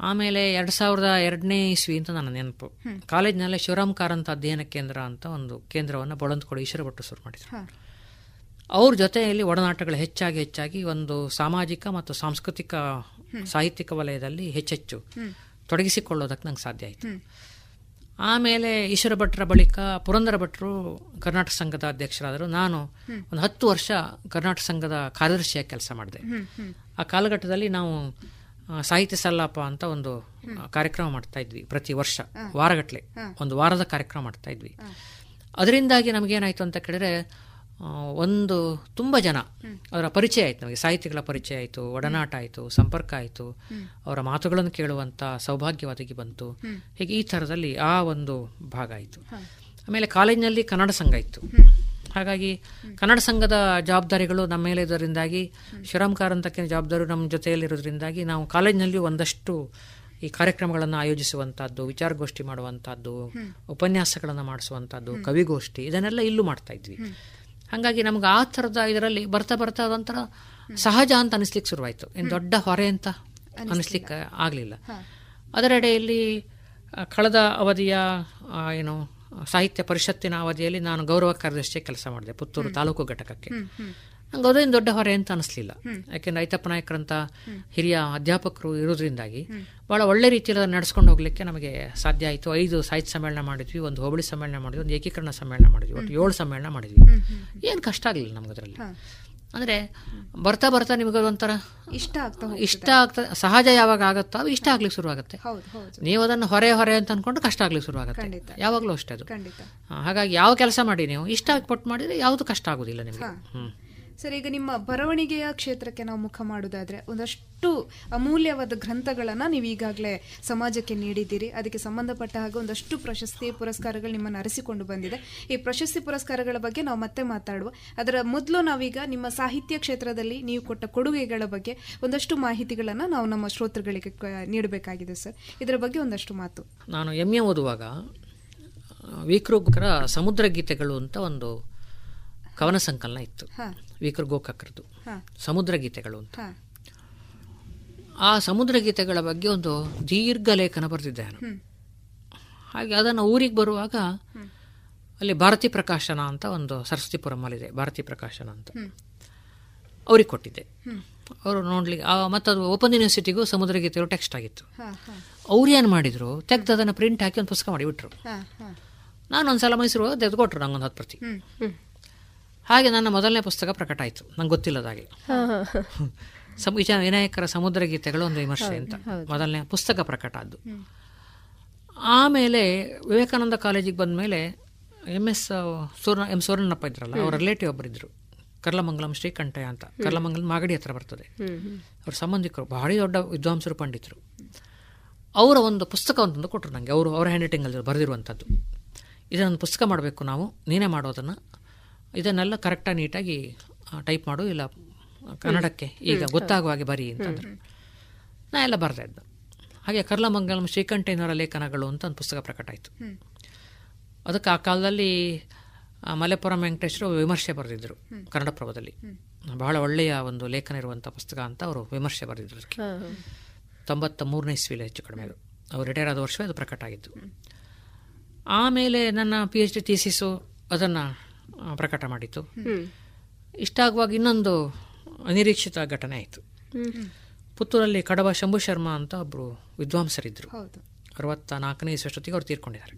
Speaker 21: ಆಮೇಲೆ ಎರಡು ಸಾವಿರದ ಎರಡನೇ ಇಸ್ವಿ ಅಂತ ನನ್ನ ನೆನಪು. ಕಾಲೇಜ್ನಲ್ಲೇ ಶಿವರಾಮ್ ಕಾರಂತ ಅಧ್ಯಯನ ಕೇಂದ್ರ ಅಂತ ಒಂದು ಕೇಂದ್ರವನ್ನು ಬಳಂದ್ಕೊಡಿ ಈಶ್ವರ ಭಟ್ರು ಶುರು ಮಾಡಿದ್ರು. ಅವ್ರ ಜೊತೆಯಲ್ಲಿ ಒಡನಾಟಗಳು ಹೆಚ್ಚಾಗಿ ಹೆಚ್ಚಾಗಿ ಒಂದು ಸಾಮಾಜಿಕ ಮತ್ತು ಸಾಂಸ್ಕೃತಿಕ ಸಾಹಿತ್ಯಿಕ ವಲಯದಲ್ಲಿ ಹೆಚ್ಚೆಚ್ಚು. ತೊಡಗಿಸಿಕೊಳ್ಳೋದಕ್ಕೆ ನಂಗೆ ಸಾಧ್ಯ ಆಯಿತು. ಆಮೇಲೆ ಈಶ್ವರ ಭಟ್ರ ಬಳಿಕ ಪುರಂದರ ಭಟ್ರು ಕರ್ನಾಟಕ ಸಂಘದ ಅಧ್ಯಕ್ಷರಾದರು. ನಾನು ಒಂದು ಹತ್ತು ವರ್ಷ ಕರ್ನಾಟಕ ಸಂಘದ ಕಾರ್ಯದರ್ಶಿಯಾಗಿ ಕೆಲಸ ಮಾಡಿದೆ. ಆ ಕಾಲಘಟ್ಟದಲ್ಲಿ ನಾವು ಸಾಹಿತ್ಯ ಸಲ್ಲಾಪ ಅಂತ ಒಂದು ಕಾರ್ಯಕ್ರಮ ಮಾಡ್ತಾ ಇದ್ವಿ ಪ್ರತಿ ವರ್ಷ
Speaker 22: ವಾರಗಟ್ಟಲೆ
Speaker 21: ವಾರಗಟ್ಲೆ ಒಂದು ವಾರದ ಕಾರ್ಯಕ್ರಮ ಮಾಡ್ತಾ ಇದ್ವಿ. ಅದರಿಂದಾಗಿ ನಮಗೇನಾಯಿತು ಅಂತ ಕೇಳಿದ್ರೆ ಒಂದು ತುಂಬ ಜನ. ಅವರ ಪರಿಚಯ ಆಯಿತು ನಮಗೆ. ಸಾಹಿತಿಗಳ ಪರಿಚಯ ಆಯಿತು ಒಡನಾಟ ಆಯಿತು ಸಂಪರ್ಕ ಆಯಿತು. ಅವರ ಮಾತುಗಳನ್ನು ಕೇಳುವಂಥ ಸೌಭಾಗ್ಯ ಒದಗಿ ಬಂತು ಹೀಗೆ ಈ ಥರದಲ್ಲಿ ಆ ಒಂದು ಭಾಗ ಆಯಿತು. ಆಮೇಲೆ ಕಾಲೇಜಿನಲ್ಲಿ ಕನ್ನಡ ಸಂಘ ಇತ್ತು. ಹಾಗಾಗಿ ಕನ್ನಡ ಸಂಘದ ಜವಾಬ್ದಾರಿಗಳು ನಮ್ಮ ಮೇಲೆ ಇದರಿಂದಾಗಿ ಶಿವರಾಮ್ ಜವಾಬ್ದಾರಿ ನಮ್ಮ ಜೊತೆಯಲ್ಲಿರೋದ್ರಿಂದಾಗಿ ನಾವು ಕಾಲೇಜಿನಲ್ಲಿ ಒಂದಷ್ಟು ಈ ಕಾರ್ಯಕ್ರಮಗಳನ್ನು ಆಯೋಜಿಸುವಂಥದ್ದು ವಿಚಾರಗೋಷ್ಠಿ ಮಾಡುವಂಥದ್ದು ಉಪನ್ಯಾಸಗಳನ್ನು ಮಾಡಿಸುವಂಥದ್ದು. ಕವಿಗೋಷ್ಠಿ ಇದನ್ನೆಲ್ಲ ಇಲ್ಲೂ ಮಾಡ್ತಾ ಇದ್ವಿ. ಹಾಗಾಗಿ ನಮ್ಗೆ ಆ ಥರದ ಇದರಲ್ಲಿ ಬರ್ತಾ ಬರ್ತಾ ಅದೊಂಥರ ಸಹಜ ಅಂತ ಅನಿಸ್ಲಿಕ್ಕೆ ಶುರುವಾಯಿತು. ಏನು ದೊಡ್ಡ ಹೊರೆ ಅಂತ ಅನಿಸ್ಲಿಕ್ಕೆ ಆಗಲಿಲ್ಲ. ಅದರೆಡೆಯಲ್ಲಿ ಕಳೆದ ಅವಧಿಯ ಏನು ಸಾಹಿತ್ಯ ಪರಿಷತ್ತಿನ ಅವಧಿಯಲ್ಲಿ ನಾನು ಗೌರವ ಕಾರ್ಯದರ್ಶಿ ಕೆಲಸ ಮಾಡಿದೆ ಪುತ್ತೂರು ತಾಲೂಕು ಘಟಕಕ್ಕೆ. ನಂಗೆ ಅದೇನು ದೊಡ್ಡ ಹೊರೆ ಅಂತ ಅನಿಸ್ಲಿಲ್ಲ. ಯಾಕೆಂದ್ರೆ ಐತಪ್ಪ ನಾಯಕರಂತ ಹಿರಿಯ ಅಧ್ಯಾಪಕರು ಇರೋದ್ರಿಂದಾಗಿ
Speaker 22: ಭಾಳ
Speaker 21: ಬಹಳ ಒಳ್ಳೆ ರೀತಿಯಲ್ಲಿ ಅದನ್ನ ನಡ್ಸ್ಕೊಂಡು ಹೋಗ್ಲಿಕ್ಕೆ ನಮಗೆ ಸಾಧ್ಯ ಆಯಿತು. ಐದು ಸಾಹಿತ್ಯ ಸಮ್ಮೇಳನ ಮಾಡಿದ್ವಿ ಒಂದು ಹೋಬಳಿ ಸಮ್ಮೇಳನ ಮಾಡಿದ್ವಿ ಒಂದು ಏಕೀಕರಣ ಸಮ್ಮೇಳನ ಮಾಡಿದ್ವಿ. ಒಟ್ಟು ಏಳು ಸಮ್ಮೇಳನ ಮಾಡಿದ್ವಿ. ಏನು ಕಷ್ಟ ಆಗಲಿಲ್ಲ ನಮ್ಗೆ ಅದರಲ್ಲಿ
Speaker 22: ಹಾ.
Speaker 21: ಅಂದರೆ ಬರ್ತಾ ಬರ್ತಾ ನಿಮಗೆ ಒಂಥರ
Speaker 22: ಇಷ್ಟ ಆಗ್ತಾ
Speaker 21: ಇಷ್ಟ ಆಗ್ತಾ ಸಹಜ ಯಾವಾಗ ಆಗುತ್ತೋ ಅದು ಇಷ್ಟ ಆಗ್ಲಿಕ್ಕೆ ಶುರು ಆಗುತ್ತೆ.
Speaker 22: ಹೌದು ಹೌದು.
Speaker 21: ನೀವು ಅದನ್ನು ಹೊರೆ ಹೊರೆ ಅಂತ ಅನ್ಕೊಂಡು ಕಷ್ಟ ಆಗ್ಲಿಕ್ಕೆ ಶುರು ಆಗುತ್ತೆ. ಯಾವಾಗಲೂ ಅಷ್ಟೇ ಅದು. ಹಾಗಾಗಿ ಯಾವ ಕೆಲಸ ಮಾಡಿ ನೀವು ಇಷ್ಟ ಪಟ್ಟು ಮಾಡಿದರೆ ಯಾವುದು ಕಷ್ಟ ಆಗೋದಿಲ್ಲ ನಿಮಗೆ.
Speaker 22: ಹಾ. ಸರ್, ಈಗ ನಿಮ್ಮ ಬರವಣಿಗೆಯ ಕ್ಷೇತ್ರಕ್ಕೆ ನಾವು ಮುಖ ಮಾಡುವುದಾದ್ರೆ ಒಂದಷ್ಟು ಅಮೂಲ್ಯವಾದ ಗ್ರಂಥಗಳನ್ನು ನೀವು ಈಗಾಗಲೇ ಸಮಾಜಕ್ಕೆ ನೀಡಿದ್ದೀರಿ. ಅದಕ್ಕೆ ಸಂಬಂಧಪಟ್ಟ ಹಾಗೆ ಒಂದಷ್ಟು ಪ್ರಶಸ್ತಿ, ಪುರಸ್ಕಾರಗಳು ನಿಮ್ಮನ್ನು ಅರಸಿಕೊಂಡು ಬಂದಿದೆ. ಈ ಪ್ರಶಸ್ತಿ, ಪುರಸ್ಕಾರಗಳ ಬಗ್ಗೆ ನಾವು ಮತ್ತೆ ಮಾತಾಡುವ. ಅದರ ಮೊದಲು ನಾವೀಗ ನಿಮ್ಮ ಸಾಹಿತ್ಯ ಕ್ಷೇತ್ರದಲ್ಲಿ ನೀವು ಕೊಟ್ಟ ಕೊಡುಗೆಗಳ ಬಗ್ಗೆ ಒಂದಷ್ಟು ಮಾಹಿತಿಗಳನ್ನು ನಾವು ನಮ್ಮ ಶ್ರೋತೃಗಳಿಗೆ ನೀಡಬೇಕಾಗಿದೆ ಸರ್. ಇದರ ಬಗ್ಗೆ ಒಂದಷ್ಟು ಮಾತು.
Speaker 21: ನಾನು ಎಂ ಎ ಓದುವಾಗ ವಿಕ್ರೋಗ್ರ ಸಮುದ್ರ ಗೀತೆಗಳು ಅಂತ ಒಂದು ಕವನ ಸಂಕಲನ ಇತ್ತು. ವೀಕರ್ ಗೋಕಾಕ್ರದ್ದು. ಸಮುದ್ರ ಗೀತೆಗಳು ಅಂತ. ಆ ಸಮುದ್ರ ಗೀತೆಗಳ ಬಗ್ಗೆ ಒಂದು ದೀರ್ಘ ಲೇಖನ ಬರೆದಿದ್ದೆ ನಾನು ಹಾಗೆ ಅದನ್ನು ಊರಿಗೆ ಬರುವಾಗ ಅಲ್ಲಿ ಭಾರತಿ ಪ್ರಕಾಶನ ಅಂತ ಒಂದು ಸರಸ್ವತಿಪುರಮಲ್ಲಿದೆ ಭಾರತಿ ಪ್ರಕಾಶನ ಅಂತ. ಅವ್ರಿಗೆ ಕೊಟ್ಟಿದ್ದೆ. ಅವರು ನೋಡ್ಲಿಕ್ಕೆ ಮತ್ತು ಅದು ಓಪನ್ ಯೂನಿವರ್ಸಿಟಿಗೂ ಸಮುದ್ರ ಗೀತೆಗಳು ಟೆಕ್ಸ್ಟ್ ಆಗಿತ್ತು. ಅವ್ರು ಏನು ಮಾಡಿದ್ರು ತೆಗ್ದು ಅದನ್ನು ಪ್ರಿಂಟ್ ಹಾಕಿ ಒಂದು ಪುಸ್ತಕ ಮಾಡಿಬಿಟ್ರು
Speaker 22: ನಾನು
Speaker 21: ನಾನು ಒಂದ್ಸಲ ಮೈಸೂರು ತೆಗೆದುಕೊಟ್ರು ನಂಗೊಂದು ಹತ್ತು ಪ್ರತಿ. ಹಾಗೆ ನನ್ನ ಮೊದಲನೇ ಪುಸ್ತಕ ಪ್ರಕಟ ಆಯಿತು. ನಂಗೆ
Speaker 20: ಗೊತ್ತಿಲ್ಲದಾಗೆ.
Speaker 21: ಸಮ ವಿನಾಯಕರ ಸಮುದ್ರ ಗೀತೆಗಳು ಒಂದು ವಿಮರ್ಶೆ ಅಂತ. ಮೊದಲನೇ ಪುಸ್ತಕ ಪ್ರಕಟ ಆದ್ದು. ಆಮೇಲೆ ವಿವೇಕಾನಂದ ಕಾಲೇಜಿಗೆ ಬಂದ ಮೇಲೆ ಎಂ ಎಸ್ ಸೂರ್ಣ ಎಂ ಸೂರ್ಣಪ್ಪ ಇದ್ರಲ್ಲ ಅವ್ರ ರಿಲೇಟಿವ್ ಒಬ್ಬರಿದ್ರು ಕರ್ಲಮಂಗಲಂ ಶ್ರೀಕಂಠಯ್ಯ ಅಂತ. ಕರ್ಲಮಂಗಲಂ ಮಾಗಡಿ ಹತ್ರ ಬರ್ತದೆ. ಅವ್ರ ಸಂಬಂಧಿಕರು ಭಾರಿ ದೊಡ್ಡ ವಿದ್ವಾಂಸರು ಪಂಡಿತರು. ಅವರ ಒಂದು ಪುಸ್ತಕ ಅಂತಂದು ಕೊಟ್ಟರು ನನಗೆ ಅವರು ಅವರ ಹ್ಯಾಂಡ್ ರೈಟಿಂಗಲ್ಲಿ ಬರೆದಿರುವಂಥದ್ದು ಇದನ್ನೊಂದು ಪುಸ್ತಕ ಮಾಡಬೇಕು ನಾವು ನೀನೇ ಮಾಡೋದನ್ನು. ಇದನ್ನೆಲ್ಲ ಕರೆಕ್ಟಾಗಿ ನೀಟಾಗಿ ಟೈಪ್ ಮಾಡು. ಇಲ್ಲ ಕನ್ನಡಕ್ಕೆ ಈಗ ಗೊತ್ತಾಗುವ ಹಾಗೆ ಬರೀ ಅಂತಂದ್ರೆ. ನಾ ಎಲ್ಲ ಬರ್ತಾ ಇದ್ದ. ಹಾಗೆ ಕರ್ಲಮಂಗಲಂ ಶ್ರೀಕಂಠೇನವರ ಲೇಖನಗಳು ಅಂತ ಒಂದು ಪುಸ್ತಕ ಪ್ರಕಟ ಆಯಿತು. ಅದಕ್ಕೆ ಆ ಕಾಲದಲ್ಲಿ ಮಲೆಪುರಂ ವೆಂಕಟೇಶ್ವರು ವಿಮರ್ಶೆ ಬರೆದಿದ್ದರು. ಕನ್ನಡಪ್ರಭದಲ್ಲಿ. ಬಹಳ ಒಳ್ಳೆಯ ಒಂದು ಲೇಖನ ಇರುವಂಥ ಪುಸ್ತಕ ಅಂತ ಅವರು ವಿಮರ್ಶೆ ಬರೆದಿದ್ರು ಅದಕ್ಕೆ. ತೊಂಬತ್ತ ಮೂರನೇ ಇಸ್ವಿಲಿ ಹೆಚ್ಚು ಕಡಿಮೆ ಅದು. ಅವ್ರು ರಿಟೈರ್ ಆದ ವರ್ಷವೇ ಅದು ಪ್ರಕಟ ಆಗಿತ್ತು. ಆಮೇಲೆ ನನ್ನ ಪಿ ಎಚ್ ಡಿ ಥೀಸಿಸು ಅದನ್ನು ಪ್ರಕಟ ಮಾಡಿತು.
Speaker 20: ಇಷ್ಟ
Speaker 21: ಇಷ್ಟಾಗುವಾಗ ಇನ್ನೊಂದು ಅನಿರೀಕ್ಷಿತ ಘಟನೆ ಆಯಿತು. ಪುತ್ತೂರಲ್ಲಿ ಕಡಬ ಶಂಭು ಶರ್ಮಾ ಅಂತ ಒಬ್ಬರು ವಿದ್ವಾಂಸರಿದ್ದರು ಅರವತ್ತ ನಾಲ್ಕನೇ ಇಸ್ವಷ್ಟೊತ್ತಿಗೆ ಅವ್ರು ತೀರ್ಕೊಂಡಿದ್ದಾರೆ.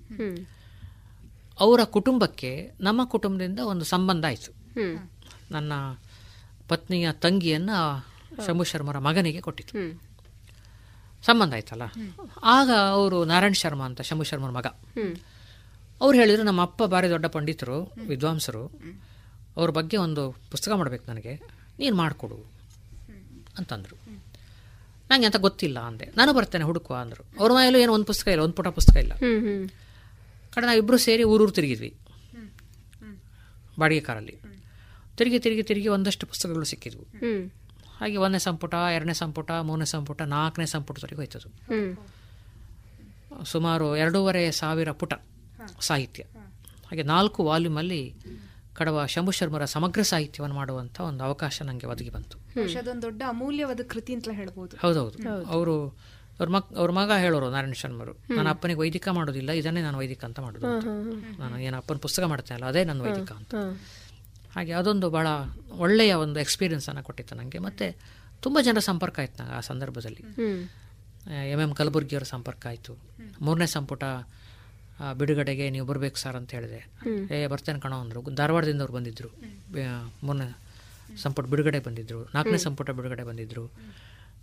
Speaker 21: ಅವರ ಕುಟುಂಬಕ್ಕೆ ನಮ್ಮ ಕುಟುಂಬದಿಂದ ಒಂದು ಸಂಬಂಧ ಆಯಿತು. ನನ್ನ ಪತ್ನಿಯ ತಂಗಿಯನ್ನು ಶಂಭು ಶರ್ಮರ ಮಗನಿಗೆ
Speaker 20: ಕೊಟ್ಟಿತು.
Speaker 21: ಸಂಬಂಧ ಆಯ್ತಲ್ಲ? ಆಗ ಅವರು ನಾರಾಯಣ್ ಶರ್ಮಾ ಅಂತ ಶಂಭು ಶರ್ಮರ ಮಗ. ಅವ್ರು ಹೇಳಿದ್ರು ನಮ್ಮ ಅಪ್ಪ ಭಾರಿ ದೊಡ್ಡ ಪಂಡಿತರು ವಿದ್ವಾಂಸರು. ಅವ್ರ ಬಗ್ಗೆ ಒಂದು ಪುಸ್ತಕ ಮಾಡಬೇಕು ನನಗೆ. ನೀನು ಮಾಡಿಕೊಡು ಅಂತಂದರು. ನನಗೆ ಅಂತ ಗೊತ್ತಿಲ್ಲ ಅಂದೆ. ನಾನು ಬರ್ತೇನೆ ಹುಡುಕು ಅಂದರು. ಅವ್ರ ಮನೆಯಲ್ಲೂ ಏನು ಒಂದು ಪುಸ್ತಕ ಇಲ್ಲ ಒಂದು ಪುಟ ಪುಸ್ತಕ ಇಲ್ಲ. ಕಡೆ ನಾವಿಬ್ಬರು ಸೇರಿ ಊರೂರು ತಿರುಗಿದ್ವಿ. ಬಾಡಿಗೆ ಕಾರಲ್ಲಿ. ತಿರುಗಿ ತಿರುಗಿ ತಿರುಗಿ ಒಂದಷ್ಟು ಪುಸ್ತಕಗಳು ಸಿಕ್ಕಿದ್ವು. ಹಾಗೆ ಒಂದನೇ ಸಂಪುಟ ಎರಡನೇ ಸಂಪುಟ ಮೂರನೇ ಸಂಪುಟ ನಾಲ್ಕನೇ ಸಂಪುಟದವರೆಗೂ ಹೋಯ್ತದು. ಸುಮಾರು ಎರಡೂವರೆ ಸಾವಿರ ಪುಟ. ಸಾಹಿತ್ಯ. ಹಾಗೆ ನಾಲ್ಕು ವಾಲ್ಯೂಮಲ್ಲಿ ಕಡವ ಶಂಭು ಶರ್ಮರ ಸಮಗ್ರ ಸಾಹಿತ್ಯವನ್ನು ಮಾಡುವಂತ ಒಂದು ಅವಕಾಶ ನನಗೆ ಒದಗಿ ಬಂತು.
Speaker 22: ಅದೊಂದು ದೊಡ್ಡ ಅಮೂಲ್ಯವಾದ ಕೃತಿ ಅಂತ ಹೇಳ್ಬೋದು.
Speaker 21: ಹೌದೌದು. ಅವರು ಅವ್ರ ಮಕ್ ಅವ್ರ ಮಗ ಹೇಳೋರು ನಾರಾಯಣ ಶರ್ಮರು. ನನ್ನ ಅಪ್ಪನಿಗೆ ವೈದಿಕ ಮಾಡೋದಿಲ್ಲ ಇದನ್ನೇ ನಾನು ವೈದಿಕ ಅಂತ ಮಾಡೋದು. ನಾನು ಏನು ಅಪ್ಪನ ಪುಸ್ತಕ ಮಾಡ್ತೇನಲ್ಲ ಅದೇ ನನ್ನ ವೈದಿಕ ಅಂತ. ಹಾಗೆ ಅದೊಂದು ಭಾಳ ಒಳ್ಳೆಯ ಒಂದು ಎಕ್ಸ್ಪೀರಿಯನ್ಸನ್ನು ಕೊಟ್ಟಿತ್ತು ನನಗೆ. ಮತ್ತೆ ತುಂಬಾ ಜನರ ಸಂಪರ್ಕ ಆಯ್ತು ನಂಗೆ ಆ ಸಂದರ್ಭದಲ್ಲಿ.
Speaker 20: ಎಂ
Speaker 21: ಎಂ ಎಂ ಕಲಬುರ್ಗಿಯವರ ಸಂಪರ್ಕ ಆಯಿತು. ಮೂರನೇ ಸಂಪುಟ ಬಿಡುಗಡೆಗೆ ನೀವು ಬರಬೇಕು ಸರ್ ಅಂತ ಹೇಳಿದೆ. ಏ ಬರ್ತೇನೆ ಕಣೋ ಅಂದರು. ಧಾರವಾಡದಿಂದ ಅವ್ರು ಬಂದಿದ್ದರು ಮೂರನೇ ಸಂಪುಟ ಬಿಡುಗಡೆ ಬಂದಿದ್ದರು ನಾಲ್ಕನೇ ಸಂಪುಟ ಬಿಡುಗಡೆ ಬಂದಿದ್ರು.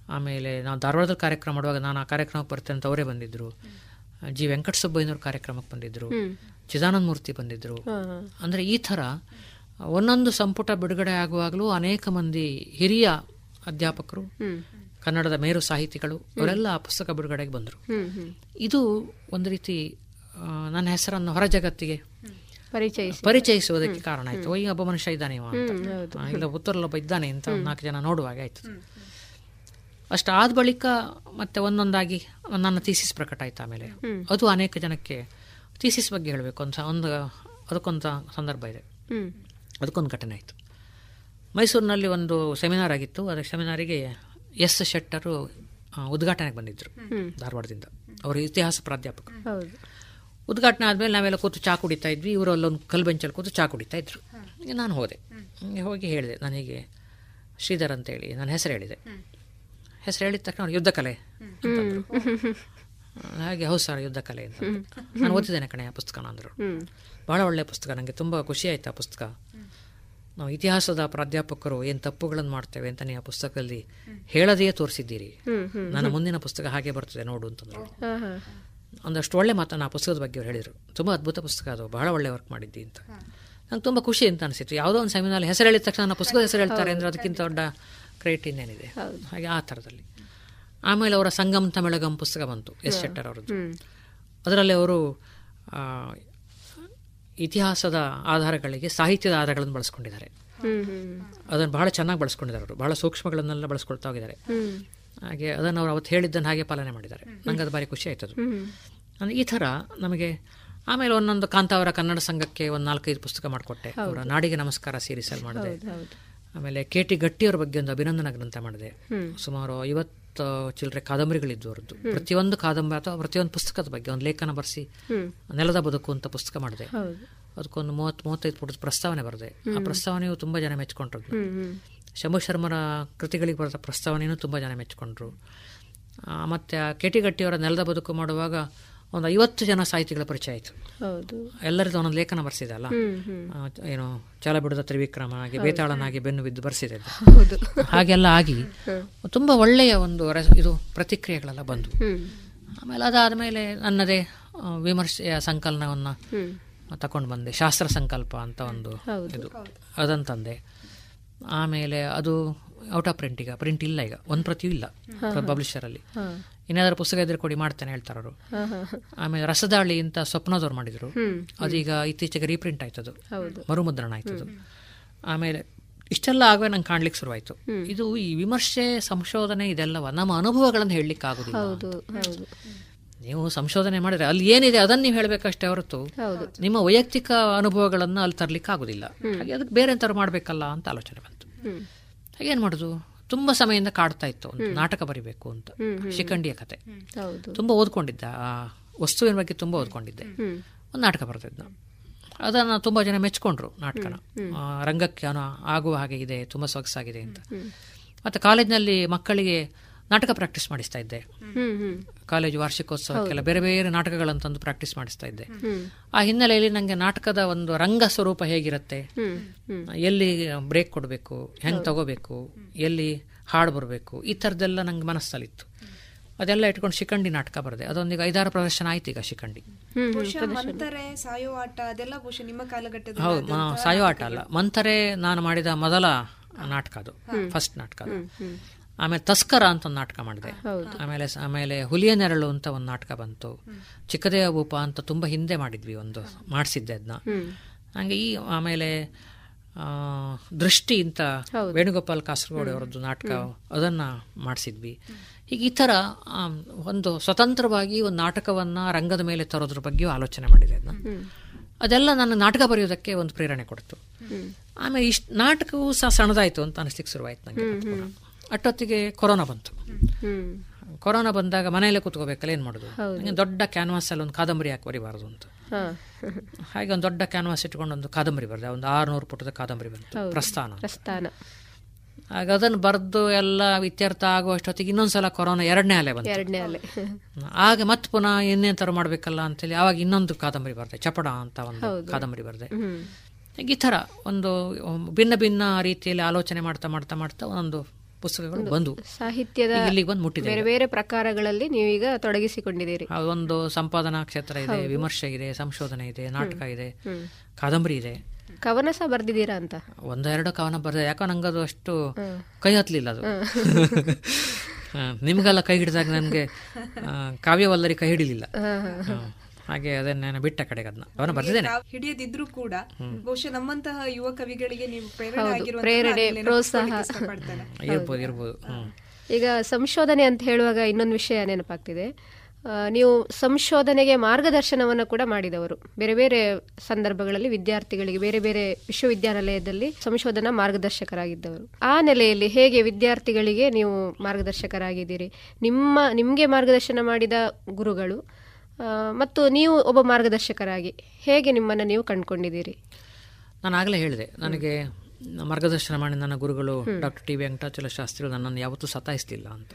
Speaker 21: ಆಮೇಲೆ ನಾವು ಧಾರವಾಡದಲ್ಲಿ ಕಾರ್ಯಕ್ರಮ ಮಾಡುವಾಗ ನಾನು ಆ ಕಾರ್ಯಕ್ರಮಕ್ಕೆ ಬರ್ತೇನೆ ಅಂತ ಅವರೇ ಬಂದಿದ್ರು. ಜಿ ವೆಂಕಟಸುಬ್ಬಯ್ಯನವ್ರ ಕಾರ್ಯಕ್ರಮಕ್ಕೆ ಬಂದಿದ್ದರು ಚಿದಾನಂದ ಮೂರ್ತಿ ಬಂದಿದ್ದರು
Speaker 20: ಹಾ.
Speaker 21: ಅಂದರೆ ಈ ಥರ ಒಂದೊಂದು ಸಂಪುಟ ಬಿಡುಗಡೆ ಆಗುವಾಗಲೂ ಅನೇಕ ಮಂದಿ ಹಿರಿಯ ಅಧ್ಯಾಪಕರು ಕನ್ನಡದ ಮೇರು ಸಾಹಿತಿಗಳು ಅವರೆಲ್ಲ ಆ ಪುಸ್ತಕ ಬಿಡುಗಡೆಗೆ ಬಂದರು. ಇದು ಒಂದು ರೀತಿ ನನ್ನ ಹೆಸರನ್ನು ಹೊರ ಜಗತ್ತಿಗೆ
Speaker 20: ಪರಿಚಯಿಸಿ.
Speaker 21: ಪರಿಚಯಿಸುವುದಕ್ಕೆ ಕಾರಣ ಆಯಿತು. ಈಗ ಒಬ್ಬ ಮನುಷ್ಯ ಇದ್ದಾನೆ ಇವ ಅಂತ. ಇಲ್ಲ ಉತ್ತರಲ್ಲೊಬ್ಬ ಇದ್ದಾನೆ ಅಂತ ಒಂದು ನಾಲ್ಕು ಜನ ನೋಡುವಾಗ ಆಯ್ತು. ಅಷ್ಟು ಆದ ಬಳಿಕ ಮತ್ತೆ ಒಂದೊಂದಾಗಿ ನನ್ನ ಥೀಸಿಸ್ ಪ್ರಕಟ ಆಯ್ತು ಆಮೇಲೆ. ಅದು ಅನೇಕ ಜನಕ್ಕೆ ಥೀಸಿಸ್ ಬಗ್ಗೆ ಹೇಳಬೇಕು. ಅಂತ ಒಂದು ಅದಕ್ಕೊಂದು ಸಂದರ್ಭ ಇದೆ. ಅದಕ್ಕೊಂದು ಘಟನೆ ಆಯಿತು. ಮೈಸೂರಿನಲ್ಲಿ ಒಂದು ಸೆಮಿನಾರ್ ಆಗಿತ್ತು. ಅದರ ಸೆಮಿನಾರಿಗೆ ಎಸ್ ಶೆಟ್ಟರು ಉದ್ಘಾಟನೆಗೆ ಬಂದಿದ್ದರು. ಧಾರವಾಡದಿಂದ. ಅವರು ಇತಿಹಾಸ ಪ್ರಾಧ್ಯಾಪಕರು. ಉದ್ಘಾಟನೆ ಆದಮೇಲೆ ನಾವೆಲ್ಲ ಕೂತು ಚಾ ಕುಡಿತಾ ಇದ್ವಿ. ಇವರು ಅಲ್ಲೊಂದು ಕಲ್ಲು ಬೆಂಚಲ್ಲಿ ಕೂತು ಚಾ ಕುಡಿತಾ ಇದ್ರು. ನಾನು ಹೋದೆ. ಹಂಗೆ ಹೇಳಿದೆ. ನನಗೆ ಶ್ರೀಧರ್ ಅಂತೇಳಿ ನನ್ನ ಹೆಸರು ಹೇಳಿದೆ. ಹೆಸರು ಹೇಳಿದ ತಕ್ಷಣ ಅವ್ರು ಯುದ್ಧ ಕಲೆ ಅಂತಂದ್ರು. ಹಾಗೆ ಹೌದು ಸರ್ ಯುದ್ಧ ಕಲೆ ಅಂತ. ನಾನು ಓದಿದ್ದೇನೆ ಕಣೆ ಆ ಪುಸ್ತಕನ ಅಂದರು. ಭಾಳ ಒಳ್ಳೆಯ ಪುಸ್ತಕ. ನನಗೆ ತುಂಬ ಖುಷಿ ಆಯ್ತು ಆ ಪುಸ್ತಕ. ನಾವು ಇತಿಹಾಸದ ಪ್ರಾಧ್ಯಾಪಕರು ಏನು ತಪ್ಪುಗಳನ್ನು ಮಾಡ್ತೇವೆ ಅಂತ ನೀವು ಆ ಪುಸ್ತಕದಲ್ಲಿ ಹೇಳದೆಯೇ ತೋರಿಸಿದ್ದೀರಿ. ನನ್ನ ಮುಂದಿನ ಪುಸ್ತಕ ಹಾಗೆ ಬರ್ತದೆ ನೋಡು ಅಂತಂದ್ರು. ಒಂದಷ್ಟು ಒಳ್ಳೆ ಮಾತನ್ನು ಆ ಪುಸ್ತಕದ ಬಗ್ಗೆ ಅವ್ರು ಹೇಳಿದರು. ತುಂಬ ಅದ್ಭುತ ಪುಸ್ತಕ ಅದು. ಬಹಳ ಒಳ್ಳೆ ವರ್ಕ್ ಮಾಡಿದ್ದಿ ಅಂತ. ನಂಗೆ ತುಂಬ ಖುಷಿ ಅಂತ ಅನಿಸಿತ್ತು. ಯಾವುದೋ ಒಂದು ಸೆಮಿನಾರ್ ಹೆಸರು ಹೇಳಿದ ತಕ್ಷಣ ನನ್ನ ಪುಸ್ತಕದ ಹೆಸರು ಹೇಳ್ತಾರೆ ಅಂದರೆ ಅದಕ್ಕಿಂತ ದೊಡ್ಡ ಕ್ರೆಡಿಟ್ ಇನ್ನೇನಿದೆ ಹಾಗೆ ಆ ಥರದಲ್ಲಿ. ಆಮೇಲೆ ಅವರ ಸಂಗಮ್ ತಮಿಳಗಂ ಪುಸ್ತಕ ಬಂತು ಎಸ್ ಶೆಟ್ಟರ್ ಅವರದ್ದು. ಅದರಲ್ಲಿ ಅವರು ಇತಿಹಾಸದ ಆಧಾರಗಳಿಗೆ ಸಾಹಿತ್ಯದ ಆಧಾರಗಳನ್ನು ಬಳಸ್ಕೊಂಡಿದ್ದಾರೆ. ಅದನ್ನು ಬಹಳ ಚೆನ್ನಾಗಿ ಬಳಸ್ಕೊಂಡಿದ್ದಾರೆ ಅವರು. ಬಹಳ ಸೂಕ್ಷ್ಮಗಳನ್ನೆಲ್ಲ ಬಳಸ್ಕೊಳ್ತಾ ಹೋಗಿದ್ದಾರೆ. ಹಾಗೆ ಅದನ್ನು ಅವರು ಅವತ್ತು ಹೇಳಿದ್ದನ್ನು ಹಾಗೆ ಪಾಲನೆ ಮಾಡಿದ್ದಾರೆ. ನಂಗೆ ಅದು ಭಾರಿ ಖುಷಿ ಆಯ್ತದು. ಅಂದರೆ ಈ ಥರ ನಮಗೆ ಆಮೇಲೆ ಒಂದೊಂದು ಕಾಂತಾವರ ಕನ್ನಡ ಸಂಘಕ್ಕೆ ಒಂದು ನಾಲ್ಕೈದು ಪುಸ್ತಕ ಮಾಡಿಕೊಟ್ಟೆ. ಅವರ ನಾಡಿಗೆ ನಮಸ್ಕಾರ ಸೀರೀಸಲ್ಲಿ ಮಾಡಿದೆ. ಆಮೇಲೆ ಕೆ ಟಿ ಗಟ್ಟಿಯವರ ಬಗ್ಗೆ ಒಂದು ಅಭಿನಂದನಾ ಗ್ರಂಥ ಮಾಡಿದೆ. ಸುಮಾರು ಐವತ್ತು ಚಿಲ್ಲರೆ ಕಾದಂಬರಿಗಳಿದ್ದು ಅವರದ್ದು. ಪ್ರತಿಯೊಂದು ಕಾದಂಬರಿ ಅಥವಾ ಪ್ರತಿಯೊಂದು ಪುಸ್ತಕದ ಬಗ್ಗೆ ಒಂದು ಲೇಖನ ಬರೆಸಿ. ನೆಲದ ಬದುಕು ಅಂತ ಪುಸ್ತಕ ಮಾಡಿದೆ. ಅದಕ್ಕೊಂದು ಮೂವತ್ತು ಮೂವತ್ತೈದು ಪುಟದ ಪ್ರಸ್ತಾವನೆ ಬರೆದೆ. ಆ ಪ್ರಸ್ತಾವನೆಯು ತುಂಬ ಜನ
Speaker 20: ಹ್ಮ್.
Speaker 21: ಶಂಭು ಶರ್ಮರ ಕೃತಿಗಳಿಗೆ ಬರೆದ ಪ್ರಸ್ತಾವನೆಯೂ ತುಂಬ ಜನ ಮೆಚ್ಚಿಕೊಂಡ್ರು. ಮತ್ತು ಕೆ ಟಿ ಗಟ್ಟಿಯವರ ನೆಲದ ಬದುಕು ಮಾಡುವಾಗ ಒಂದು ಐವತ್ತು ಜನ ಸಾಹಿತಿಗಳ ಪರಿಚಯ ಆಯಿತು.
Speaker 20: ಹೌದು.
Speaker 21: ಎಲ್ಲರದ್ದು ಒಂದೊಂದು ಲೇಖನ ಬರ್ಸಿದೆ ಅಲ್ಲ? ಏನು ಚಾಲ ಬಿಡದ ತ್ರಿವಿಕ್ರಮ ಹಾಗೆ ಬೇತಾಳನಾಗಿ ಬೆನ್ನು ಬಿದ್ದು ಬರ್ಸಿದೆ. ಹಾಗೆಲ್ಲ ಆಗಿ. ತುಂಬ ಒಳ್ಳೆಯ ಒಂದು ಇದು ಪ್ರತಿಕ್ರಿಯೆಗಳೆಲ್ಲ
Speaker 20: ಬಂದವು
Speaker 21: ಆಮೇಲೆ ಅದಾದಮೇಲೆ ನನ್ನದೇ ಆ, ವಿಮರ್ಶೆಯ ಸಂಕಲನವನ್ನು
Speaker 20: ತಕೊಂಡು
Speaker 21: ತಗೊಂಡು ಬಂದೆ. ಶಾಸ್ತ್ರ ಸಂಕಲ್ಪ ಅಂತ ಒಂದು. ಇದು. ಅದಂತಂದೆ ತಂದೆ. ಆಮೇಲೆ ಅದು ಔಟ್ ಆಫ್ ಪ್ರಿಂಟ್ ಈಗ. ಪ್ರಿಂಟ್ ಇಲ್ಲ ಈಗ. ಒಂದು ಪ್ರತಿಯೂ ಇಲ್ಲ ಪಬ್ಲಿಷರಲ್ಲಿ
Speaker 20: ಹಾ.
Speaker 21: ಇನ್ನಾದರೂ ಪುಸ್ತಕ ಇದ್ರೆ ಕೊಡಿ ಮಾಡ್ತೇನೆ ಹೇಳ್ತಾರೆ ಅವರು. ಆಮೇಲೆ ರಸದಾಳಿ ಅಂತ ಸ್ವಪ್ನದವ್ರು ಮಾಡಿದ್ರು. ಅದೀಗ ಇತ್ತೀಚೆಗೆ ರೀಪ್ರಿಂಟ್ ಆಯ್ತದು. ಮರುಮುದ್ರಣ ಆಯ್ತದು. ಆಮೇಲೆ ಇಷ್ಟೆಲ್ಲ ಆಗುವ ನಂಗೆ ಕಾಣ್ಲಿಕ್ಕೆ ಶುರುವಾಯಿತು. ಇದು ಈ ವಿಮರ್ಶೆ ಸಂಶೋಧನೆ ಇದೆಲ್ಲವ ನಮ್ಮ ಅನುಭವಗಳನ್ನು ಹೇಳಲಿಕ್ಕೆ ಆಗುದಿಲ್ಲ ನೀವು ಸಂಶೋಧನೆ ಮಾಡಿದ್ರೆ ಅಲ್ಲಿ ಏನಿದೆ ಅದನ್ನ ನೀವು ಹೇಳಬೇಕಷ್ಟೇ ಹೊರತು ನಿಮ್ಮ ವೈಯಕ್ತಿಕ ಅನುಭವಗಳನ್ನು ಅಲ್ಲಿ ತರಲಿಕ್ಕೆ ಆಗುದಿಲ್ಲ. ಹಾಗೆ ಅದಕ್ಕೆ ಬೇರೆ ಎಂತಾರು ಮಾಡಬೇಕಲ್ಲ ಅಂತ ಆಲೋಚನೆ ಬಂತು.
Speaker 20: ಹಾಗೆ
Speaker 21: ಏನ್ ಮಾಡುದು? ತುಂಬಾ ಸಮಯದಿಂದ ಕಾಡ್ತಾ ಇತ್ತು ಒಂದು ನಾಟಕ ಬರಿಬೇಕು ಅಂತ. ಶಿಖಂಡಿಯ ಕತೆ. ತುಂಬಾ ಓದ್ಕೊಂಡಿದ್ದ. ಆ ವಸ್ತುವಿನ ಬಗ್ಗೆ ತುಂಬಾ ಓದ್ಕೊಂಡಿದ್ದೆ. ಒಂದು ನಾಟಕ ಬರ್ತಿದ್ದ ಅದನ್ನ ತುಂಬಾ ಜನ ಮೆಚ್ಕೊಂಡ್ರು ನಾಟಕನ. ರಂಗಕ್ಕೆ ಆಗುವ ಹಾಗೆ ಇದೆ ತುಂಬಾ ಸೊಗಸಾಗಿದೆ ಅಂತ. ಮತ್ತೆ ಕಾಲೇಜ್ನಲ್ಲಿ ಮಕ್ಕಳಿಗೆ ನಾಟಕ ಪ್ರಾಕ್ಟೀಸ್ ಮಾಡಿಸ್ತಾ ಇದ್ದೆ.
Speaker 20: ಹ್ಮ್ ಹ್ಮ್.
Speaker 21: ಕಾಲೇಜು ವಾರ್ಷಿಕೋತ್ಸವಕ್ಕೆಲ್ಲ ಬೇರೆ ಬೇರೆ ನಾಟಕಗಳನ್ನು ತಂದು ಪ್ರಾಕ್ಟೀಸ್ ಮಾಡಿಸ್ತಾ ಇದ್ದೆ. ಆ ಹಿನ್ನೆಲೆಯಲ್ಲಿ ನನಗೆ ನಾಟಕದ ಒಂದು ರಂಗ ಸ್ವರೂಪ ಹೇಗಿರುತ್ತೆ? ಎಲ್ಲಿ ಬ್ರೇಕ್ ಕೊಡಬೇಕು? ಹೆಂಗೆ ತಗೋಬೇಕು? ಎಲ್ಲಿ ಹಾಡು ಬರಬೇಕು? ಈ ಥರದ್ದೆಲ್ಲ ನಂಗೆ ಮನಸ್ಸಲ್ಲಿತ್ತು. ಅದೆಲ್ಲ ಇಟ್ಕೊಂಡು ಶಿಖಂಡಿ ನಾಟಕ ಬರದೆ. ಅದೊಂದೀಗ ಐದಾರು ಪ್ರದರ್ಶನ ಆಯ್ತು ಈಗ ಶಿಖಂಡಿ. ಹೌದು ಸಾಯೋ ಆಟ ಅಲ್ಲ. ಮಂಥರೆ ನಾನು ಮಾಡಿದ ಮೊದಲ ನಾಟಕ ಅದು. ಫಸ್ಟ್ ನಾಟಕ ಅದು. ಆಮೇಲೆ ತಸ್ಕರ ಅಂತ ಒಂದು ನಾಟಕ ಮಾಡಿದೆ. ಆಮೇಲೆ ಆಮೇಲೆ ಹುಲಿಯ ನೆರಳು ಅಂತ ಒಂದು ನಾಟಕ ಬಂತು. ಚಿಕ್ಕದೇವ ಭೂಪ ಅಂತ ತುಂಬ ಹಿಂದೆ ಮಾಡಿದ್ವಿ ಒಂದು ಮಾಡಿಸಿದ್ದೆ ಅದನ್ನ ಹಂಗೆ ಈ ಆಮೇಲೆ ಆ, ದೃಷ್ಟಿ ಅಂತ ವೇಣುಗೋಪಾಲ್ ಕಾಸರಗೋಡು ಅವರದ್ದು ನಾಟಕ ಅದನ್ನ ಮಾಡಿಸಿದ್ವಿ. ಹೀಗೆ ಈ ಥರ ಒಂದು ಸ್ವತಂತ್ರವಾಗಿ ಒಂದು ನಾಟಕವನ್ನ ರಂಗದ ಮೇಲೆ ತರೋದ್ರ ಬಗ್ಗೆಯೂ ಆಲೋಚನೆ ಮಾಡಿದೆ ಅದನ್ನ ಅದೆಲ್ಲ ನನ್ನ ನಾಟಕ ಬರೆಯೋದಕ್ಕೆ ಒಂದು ಪ್ರೇರಣೆ ಕೊಡ್ತು. ಆಮೇಲೆ ಇಷ್ಟು ನಾಟಕವೂ ಸಹ ಸಣ್ಣದಾಯಿತು ಅಂತ ಅನಿಸ್ಲಿಕ್ಕೆ ಶುರುವಾಯ್ತು ನನಗೆ ಅಷ್ಟೊತ್ತಿಗೆ ಕೊರೋನಾ ಬಂತು. ಕೊರೋನಾ ಬಂದಾಗ ಮನೆಯಲ್ಲೇ ಕೂತ್ಕೋಬೇಕಲ್ಲ ಏನು ಮಾಡೋದು? ನನಗೆ ದೊಡ್ಡ ಕ್ಯಾನ್ವಾಸ್ ಅಲ್ಲಿ ಒಂದು ಕಾದಂಬರಿ ಯಾಕೆ ಬರಿಬಾರದು ಅಂತ ಹಾಗೆ ಒಂದು ದೊಡ್ಡ ಕ್ಯಾನ್ವಾಸ್ ಇಟ್ಕೊಂಡು ಒಂದು ಕಾದಂಬರಿ ಬರೆದೆ ಒಂದು ಆರುನೂರು ಪುಟದ ಕಾದಂಬರಿ ಬಂತು. ಪ್ರಸ್ಥಾನ.
Speaker 20: ಪ್ರಸ್ಥಾನ.
Speaker 21: ಆಗ ಅದನ್ನು ಬರೆದು ಎಲ್ಲ ಇತ್ಯರ್ಥ ಆಗುವಷ್ಟೊತ್ತಿಗೆ ಇನ್ನೊಂದ್ಸಲ ಕೊರೋನಾ ಎರಡನೇ ಅಲೆ ಬಂತು.
Speaker 20: ಎರಡನೇ ಅಲೆ.
Speaker 21: ಆಗ ಮತ್ತೆ ಪುನಃ ಇನ್ನೇನ್ ತರ ಮಾಡ್ಬೇಕಲ್ಲ ಅಂತೇಳಿ ಆವಾಗ ಇನ್ನೊಂದು ಕಾದಂಬರಿ ಬರೆದೆ ಚಪಡ ಅಂತ ಒಂದು ಕಾದಂಬರಿ ಬರೆದೆ ಈ ಥರ ಒಂದು ಭಿನ್ನ ಭಿನ್ನ ರೀತಿಯಲ್ಲಿ ಆಲೋಚನೆ ಮಾಡ್ತಾ ಮಾಡ್ತಾ ಮಾಡ್ತಾ ಒಂದೊಂದು ಪುಸ್ತಕಗಳು ಬಂದು
Speaker 20: ಸಾಹಿತ್ಯದ
Speaker 21: ಇಲ್ಲಿಗೆ ಬಂದು ಮುಟ್ಟಿದೆ
Speaker 20: ಬೇರೆ ಬೇರೆ ಪ್ರಕಾರಗಳಲ್ಲಿ ನೀವೀಗ ತೊಡಗಿಸಿಕೊಂಡಿದ್ದೀರಿ.
Speaker 21: ಒಂದು ಸಂಪಾದನಾ ಕ್ಷೇತ್ರ ಇದೆ ವಿಮರ್ಶೆ ಇದೆ ಸಂಶೋಧನೆ ಇದೆ ನಾಟಕ ಇದೆ ಕಾದಂಬರಿ ಇದೆ.
Speaker 20: ಕವನ ಸಹ ಬರ್ದಿದ್ದೀರಾ ಅಂತ?
Speaker 21: ಒಂದೆರಡು ಕವನ ಬರೆದೆ ಯಾಕೋ ನಂಗದು ಅಷ್ಟು. ಕೈ ಹತ್ತಲಿಲ್ಲ ಅದು. ನಿಮ್ಗೆಲ್ಲ ಕೈ ಹಿಡಿದಾಗ ನನಗೆ ಕಾವ್ಯವಲ್ಲರಿ ಕೈ ಹಿಡಿಲಿಲ್ಲ. ಹಾಗೆ ಅದನ್ನ ನಾನು ಬಿಟ್ಟ ಕಡೆಗೆ ಅದನ್ನ ಅವನ
Speaker 22: ಬರ್ತಿದ್ದೇನೆ. ಹಿಡಿಯದಿದ್ರು ಕೂಡ ಬಹುಶಃ ನಮ್ಮಂತಹ ಯುವ ಕವಿಗಳಿಗೆ ನೀವು ಪ್ರೇರಣೆ
Speaker 20: ಪ್ರೋತ್ಸಾಹ.
Speaker 21: ಇರ್ಬೋದು ಇರ್ಬೋದು.
Speaker 20: ಈಗ ಸಂಶೋಧನೆ ಅಂತ ಹೇಳುವಾಗ ಇನ್ನೊಂದು ವಿಷಯ ನೆನಪಾಗ್ತಿದೆ. ನೀವು ಸಂಶೋಧನೆಗೆ ಮಾರ್ಗದರ್ಶನವನ್ನು ಕೂಡ ಮಾಡಿದವರು. ಬೇರೆ ಬೇರೆ ಸಂದರ್ಭಗಳಲ್ಲಿ ವಿದ್ಯಾರ್ಥಿಗಳಿಗೆ ಬೇರೆ ಬೇರೆ ವಿಶ್ವವಿದ್ಯಾನಿಲಯದಲ್ಲಿ ಸಂಶೋಧನಾ ಮಾರ್ಗದರ್ಶಕರಾಗಿದ್ದವರು. ಆ ನೆಲೆಯಲ್ಲಿ ಹೇಗೆ ವಿದ್ಯಾರ್ಥಿಗಳಿಗೆ ನೀವು ಮಾರ್ಗದರ್ಶಕರಾಗಿದ್ದೀರಿ? ನಿಮ್ಮ ನಿಮಗೆ ಮಾರ್ಗದರ್ಶನ ಮಾಡಿದ ಗುರುಗಳು ಮತ್ತು ನೀವು ಒಬ್ಬ ಮಾರ್ಗದರ್ಶಕರಾಗಿ ಹೇಗೆ ನಿಮ್ಮನ್ನು ನೀವು ಕಂಡುಕೊಂಡಿದ್ದೀರಿ?
Speaker 21: ನಾನು ಆಗಲೇ ಹೇಳಿದೆ ನನಗೆ ಮಾರ್ಗದರ್ಶನ ಮಾಡಿ ನನ್ನ ಗುರುಗಳು ಡಾಕ್ಟರ್ ಟಿ ವೆಂಕಟಾಚಲ ಶಾಸ್ತ್ರಿಗಳು ನನ್ನನ್ನು ಯಾವತ್ತೂ ಸತಾಯಿಸ್ತಿಲ್ಲ ಅಂತ.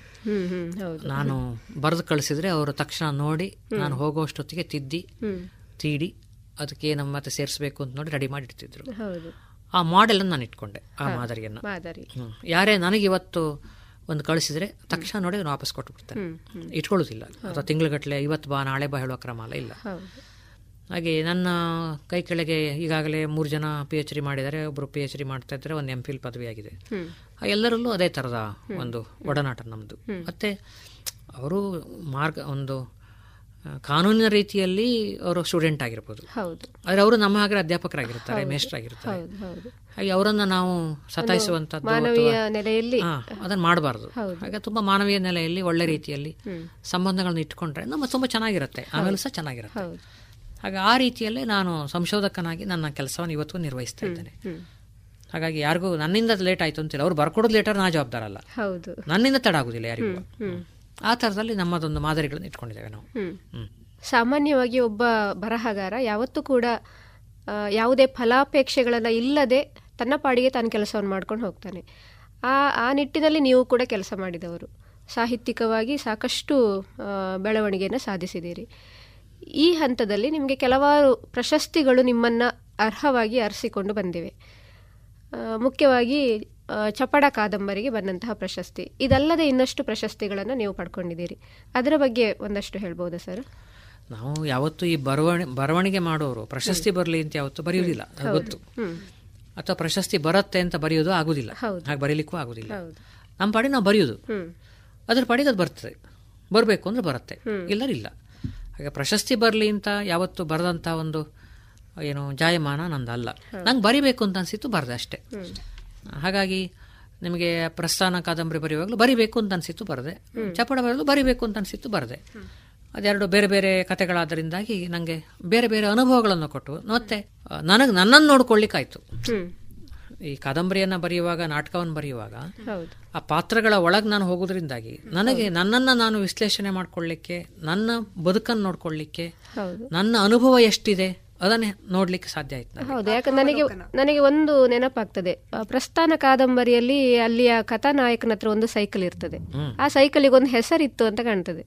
Speaker 21: ನಾನು ಬರೆದು ಕಳಿಸಿದ್ರೆ ಅವರು ತಕ್ಷಣ ನೋಡಿ ನಾನು ಹೋಗುವಷ್ಟೊತ್ತಿಗೆ ತಿದ್ದಿ ತೀಡಿ ಅದಕ್ಕೆ ನಮ್ಮ ಮತ್ತೆ ಸೇರಿಸಬೇಕು ಅಂತ ನೋಡಿ ರೆಡಿ ಮಾಡಿ ಇಡ್ತಿದ್ರು. ಆ ಮಾಡೆಲ್ ನಾನು ಇಟ್ಕೊಂಡೆ ಆ ಮಾದರಿಯನ್ನು. ಯಾರೇ ನನಗೆ ಇವತ್ತು ಒಂದು ಕಳಿಸಿದ್ರೆ ತಕ್ಷಣ ನೋಡಿ ನಾನು ವಾಪಸ್ ಕೊಟ್ಟು ಬಿಡ್ತಾರೆ
Speaker 20: ಹ್ಮ್ ಹ್ಮ್.
Speaker 21: ಇಟ್ಕೊಳ್ಳೋದಿಲ್ಲ. ಅಥವಾ ತಿಂಗಳಗಟ್ಟಲೆ ಇವತ್ತು ಬಾ ನಾಳೆ ಬಾ ಹೇಳುವ ಕ್ರಮ ಅಲ್ಲ ಇಲ್ಲ. ಹಾಗೆ ನನ್ನ ಕೈ ಕೆಳಗೆ ಈಗಾಗಲೇ ಮೂರು ಜನ ಪಿ ಎಚ್ ಡಿ ಮಾಡಿದ್ದಾರೆ. ಒಬ್ಬರು ಪಿ ಎಚ್ ಡಿ ಮಾಡ್ತಾ ಇದ್ದಾರೆ ಒಂದು ಎಂ ಫಿಲ್ ಪದವಿ ಆಗಿದೆ. ಎಲ್ಲರಲ್ಲೂ ಅದೇ ಥರದ ಒಂದು ಒಡನಾಟ ನಮ್ಮದು. ಮತ್ತು ಅವರು ಮಾರ್ಗ ಒಂದು ಕಾನೂನಿನ ರೀತಿಯಲ್ಲಿ ಅವರು ಸ್ಟೂಡೆಂಟ್ ಆಗಿರ್ಬೋದು. ಆದರೆ ಅವರು ನಮ್ಮ ಹಾಗೆ ಅಧ್ಯಾಪಕರಾಗಿರ್ತಾರೆ
Speaker 20: ಹೌದು.
Speaker 21: ಹಾಗೆ ಅವರನ್ನು ನಾವು ಸತಾಯಿಸುವಂಥದ್ದು
Speaker 20: ಮಾನವೀಯ ನೆಲೆಯಲ್ಲಿ
Speaker 21: ಅದನ್ನ ಮಾಡಬಾರ್ದು. ಹಾಗೆ ತುಂಬ ಮಾನವೀಯ ನೆಲೆಯಲ್ಲಿ ಒಳ್ಳೆ ರೀತಿಯಲ್ಲಿ ಸಂಬಂಧಗಳನ್ನು ಇಟ್ಕೊಂಡ್ರೆ ನಮ್ಮ ತುಂಬ ಚೆನ್ನಾಗಿರುತ್ತೆ ಆಮೇಲೆ ಸಹ ಚೆನ್ನಾಗಿರುತ್ತೆ. ಹಾಗೆ ಆ ರೀತಿಯಲ್ಲೇ ನಾನು ಸಂಶೋಧಕನಾಗಿ ನನ್ನ ಕೆಲಸವನ್ನು ಇವತ್ತು ನಿರ್ವಹಿಸ್ತಾ ಇದ್ದೇನೆ. ಹಾಗಾಗಿ ಯಾರಿಗೂ ನನ್ನಿಂದ ಲೇಟ್ ಆಯ್ತು ಅಂತಿಲ್ಲ. ಅವ್ರು ಬರ್ಕೊಡೋದು ಲೇಟರ್ ನಾ ಜವಾಬ್ದಾರಲ್ಲ
Speaker 20: ಹೌದು.
Speaker 21: ನನ್ನಿಂದ ತಡ ಆಗುದಿಲ್ಲ ಯಾರಿಗೂ. ಆ ಥರದಲ್ಲಿ ನಮ್ಮದೊಂದು ಮಾದರಿಗಳನ್ನು ಇಟ್ಕೊಂಡಿದ್ದೇವೆ ನಾವು.
Speaker 20: ಸಾಮಾನ್ಯವಾಗಿ ಒಬ್ಬ ಬರಹಗಾರ ಯಾವತ್ತೂ ಕೂಡ ಯಾವುದೇ ಫಲಾಪೇಕ್ಷೆಗಳನ್ನ ಇಲ್ಲದೆ ತನ್ನ ಪಾಡಿಗೆ ತಾನು ಕೆಲಸವನ್ನು ಮಾಡ್ಕೊಂಡು ಹೋಗ್ತಾನೆ. ಆ ಆ ನಿಟ್ಟಿನಲ್ಲಿ ನೀವು ಕೂಡ ಕೆಲಸ ಮಾಡಿದವರು. ಸಾಹಿತ್ಯಿಕವಾಗಿ ಸಾಕಷ್ಟು ಬೆಳವಣಿಗೆಯನ್ನು ಸಾಧಿಸಿದ್ದೀರಿ. ಈ ಹಂತದಲ್ಲಿ ನಿಮಗೆ ಕೆಲವಾರು ಪ್ರಶಸ್ತಿಗಳು ನಿಮ್ಮನ್ನು ಅರ್ಹವಾಗಿ ಅರಸಿಕೊಂಡು ಬಂದಿವೆ. ಮುಖ್ಯವಾಗಿ ಚಪಡ ಕಾದಂಬರಿಗೆ ಬಂದಂತಹ ಪ್ರಶಸ್ತಿ. ಇದಲ್ಲದೆ ಇನ್ನಷ್ಟು ಪ್ರಶಸ್ತಿಗಳನ್ನು ನೀವು ಪಡ್ಕೊಂಡಿದ್ದೀರಿ. ಅದರ ಬಗ್ಗೆ ಒಂದಷ್ಟು ಹೇಳ್ಬೋದಾ ಸರ್?
Speaker 21: ನಾವು ಯಾವತ್ತೂ ಈ ಬರವಣಿ ಬರವಣಿಗೆ ಮಾಡೋರು ಪ್ರಶಸ್ತಿ ಬರಲಿ ಅಂತ ಯಾವತ್ತೂ
Speaker 20: ಹೌದು.
Speaker 21: ಗೊತ್ತು. ಅಥವಾ ಪ್ರಶಸ್ತಿ ಬರುತ್ತೆ ಅಂತ ಬರೆಯೋದು ಆಗುದಿಲ್ಲ. ಹಾಗೆ ಬರೀಲಿಕ್ಕೂ ಆಗುದಿಲ್ಲ. ನಮ್ಮ ಪಾಡಿ ನಾವು ಬರೆಯೋದು. ಅದ್ರ ಪಾಡಿಗೆ ಅದು ಬರ್ತದೆ ಬರಬೇಕು ಅಂದ್ರೆ ಬರುತ್ತೆ. ಇಲ್ಲರಿಲ್ಲ ಹಾಗೆ ಪ್ರಶಸ್ತಿ ಬರಲಿ ಅಂತ ಯಾವತ್ತು ಬರೆದಂಥ ಒಂದು ಏನು ಜಾಯಮಾನ ನಂದಲ್ಲ ನಂಗೆ ಬರಿಬೇಕು ಅಂತ ಅನಿಸಿತ್ತು ಬರೆದೆ ಅಷ್ಟೇ. ಹಾಗಾಗಿ ನಿಮಗೆ ಪ್ರಸ್ಥಾನ ಕಾದಂಬರಿ ಬರೆಯುವಾಗಲೂ ಬರಿಬೇಕು ಅಂತ ಅನಿಸಿತ್ತು ಬರದೆ. ಚಪಡ ಬರೆಯಲು ಬರಿಬೇಕು ಅಂತ ಅನಿಸಿತ್ತು ಬರದೆ ಅದೆರಡು ಬೇರೆ ಬೇರೆ ಕಥೆಗಳಾದ್ದರಿಂದಾಗಿ ನನಗೆ ಬೇರೆ ಬೇರೆ ಅನುಭವಗಳನ್ನು ಕೊಟ್ಟು ಮತ್ತೆ ನನಗೆ ನನ್ನನ್ನು ನೋಡ್ಕೊಳ್ಳಿಕ್ಕಾಯ್ತು. ಈ ಕಾದಂಬರಿಯನ್ನ ಬರೆಯುವಾಗ ನಾಟಕವನ್ನು ಬರೆಯುವಾಗ ಆ ಪಾತ್ರಗಳ ಒಳಗೆ ನಾನು ಹೋಗೋದ್ರಿಂದಾಗಿ ನನಗೆ ನನ್ನನ್ನ ನಾನು ವಿಶ್ಲೇಷಣೆ ಮಾಡ್ಕೊಳ್ಳಿಕ್ಕೆ ನನ್ನ ಬದುಕನ್ನು ನೋಡ್ಕೊಳ್ಳಿಕ್ಕೆ ನನ್ನ ಅನುಭವ ಎಷ್ಟಿದೆ ಅದನ್ನೇ ನೋಡ್ಲಿಕ್ಕೆ ಸಾಧ್ಯ ಆಯ್ತು
Speaker 20: ಹೌದು ಯಾಕಂದ್ರೆ ನನಗೆ ನನಗೆ ಒಂದು ನೆನಪಾಗ್ತದೆ. ಪ್ರಸ್ಥಾನ ಕಾದಂಬರಿಯಲ್ಲಿ ಅಲ್ಲಿಯ ಕಥಾನಾಯಕನ ಹತ್ರ ಒಂದು ಸೈಕಲ್ ಇರ್ತದೆ. ಆ ಸೈಕಲಿಗೆ ಒಂದು ಹೆಸರಿತ್ತು ಅಂತ ಕಾಣ್ತದೆ.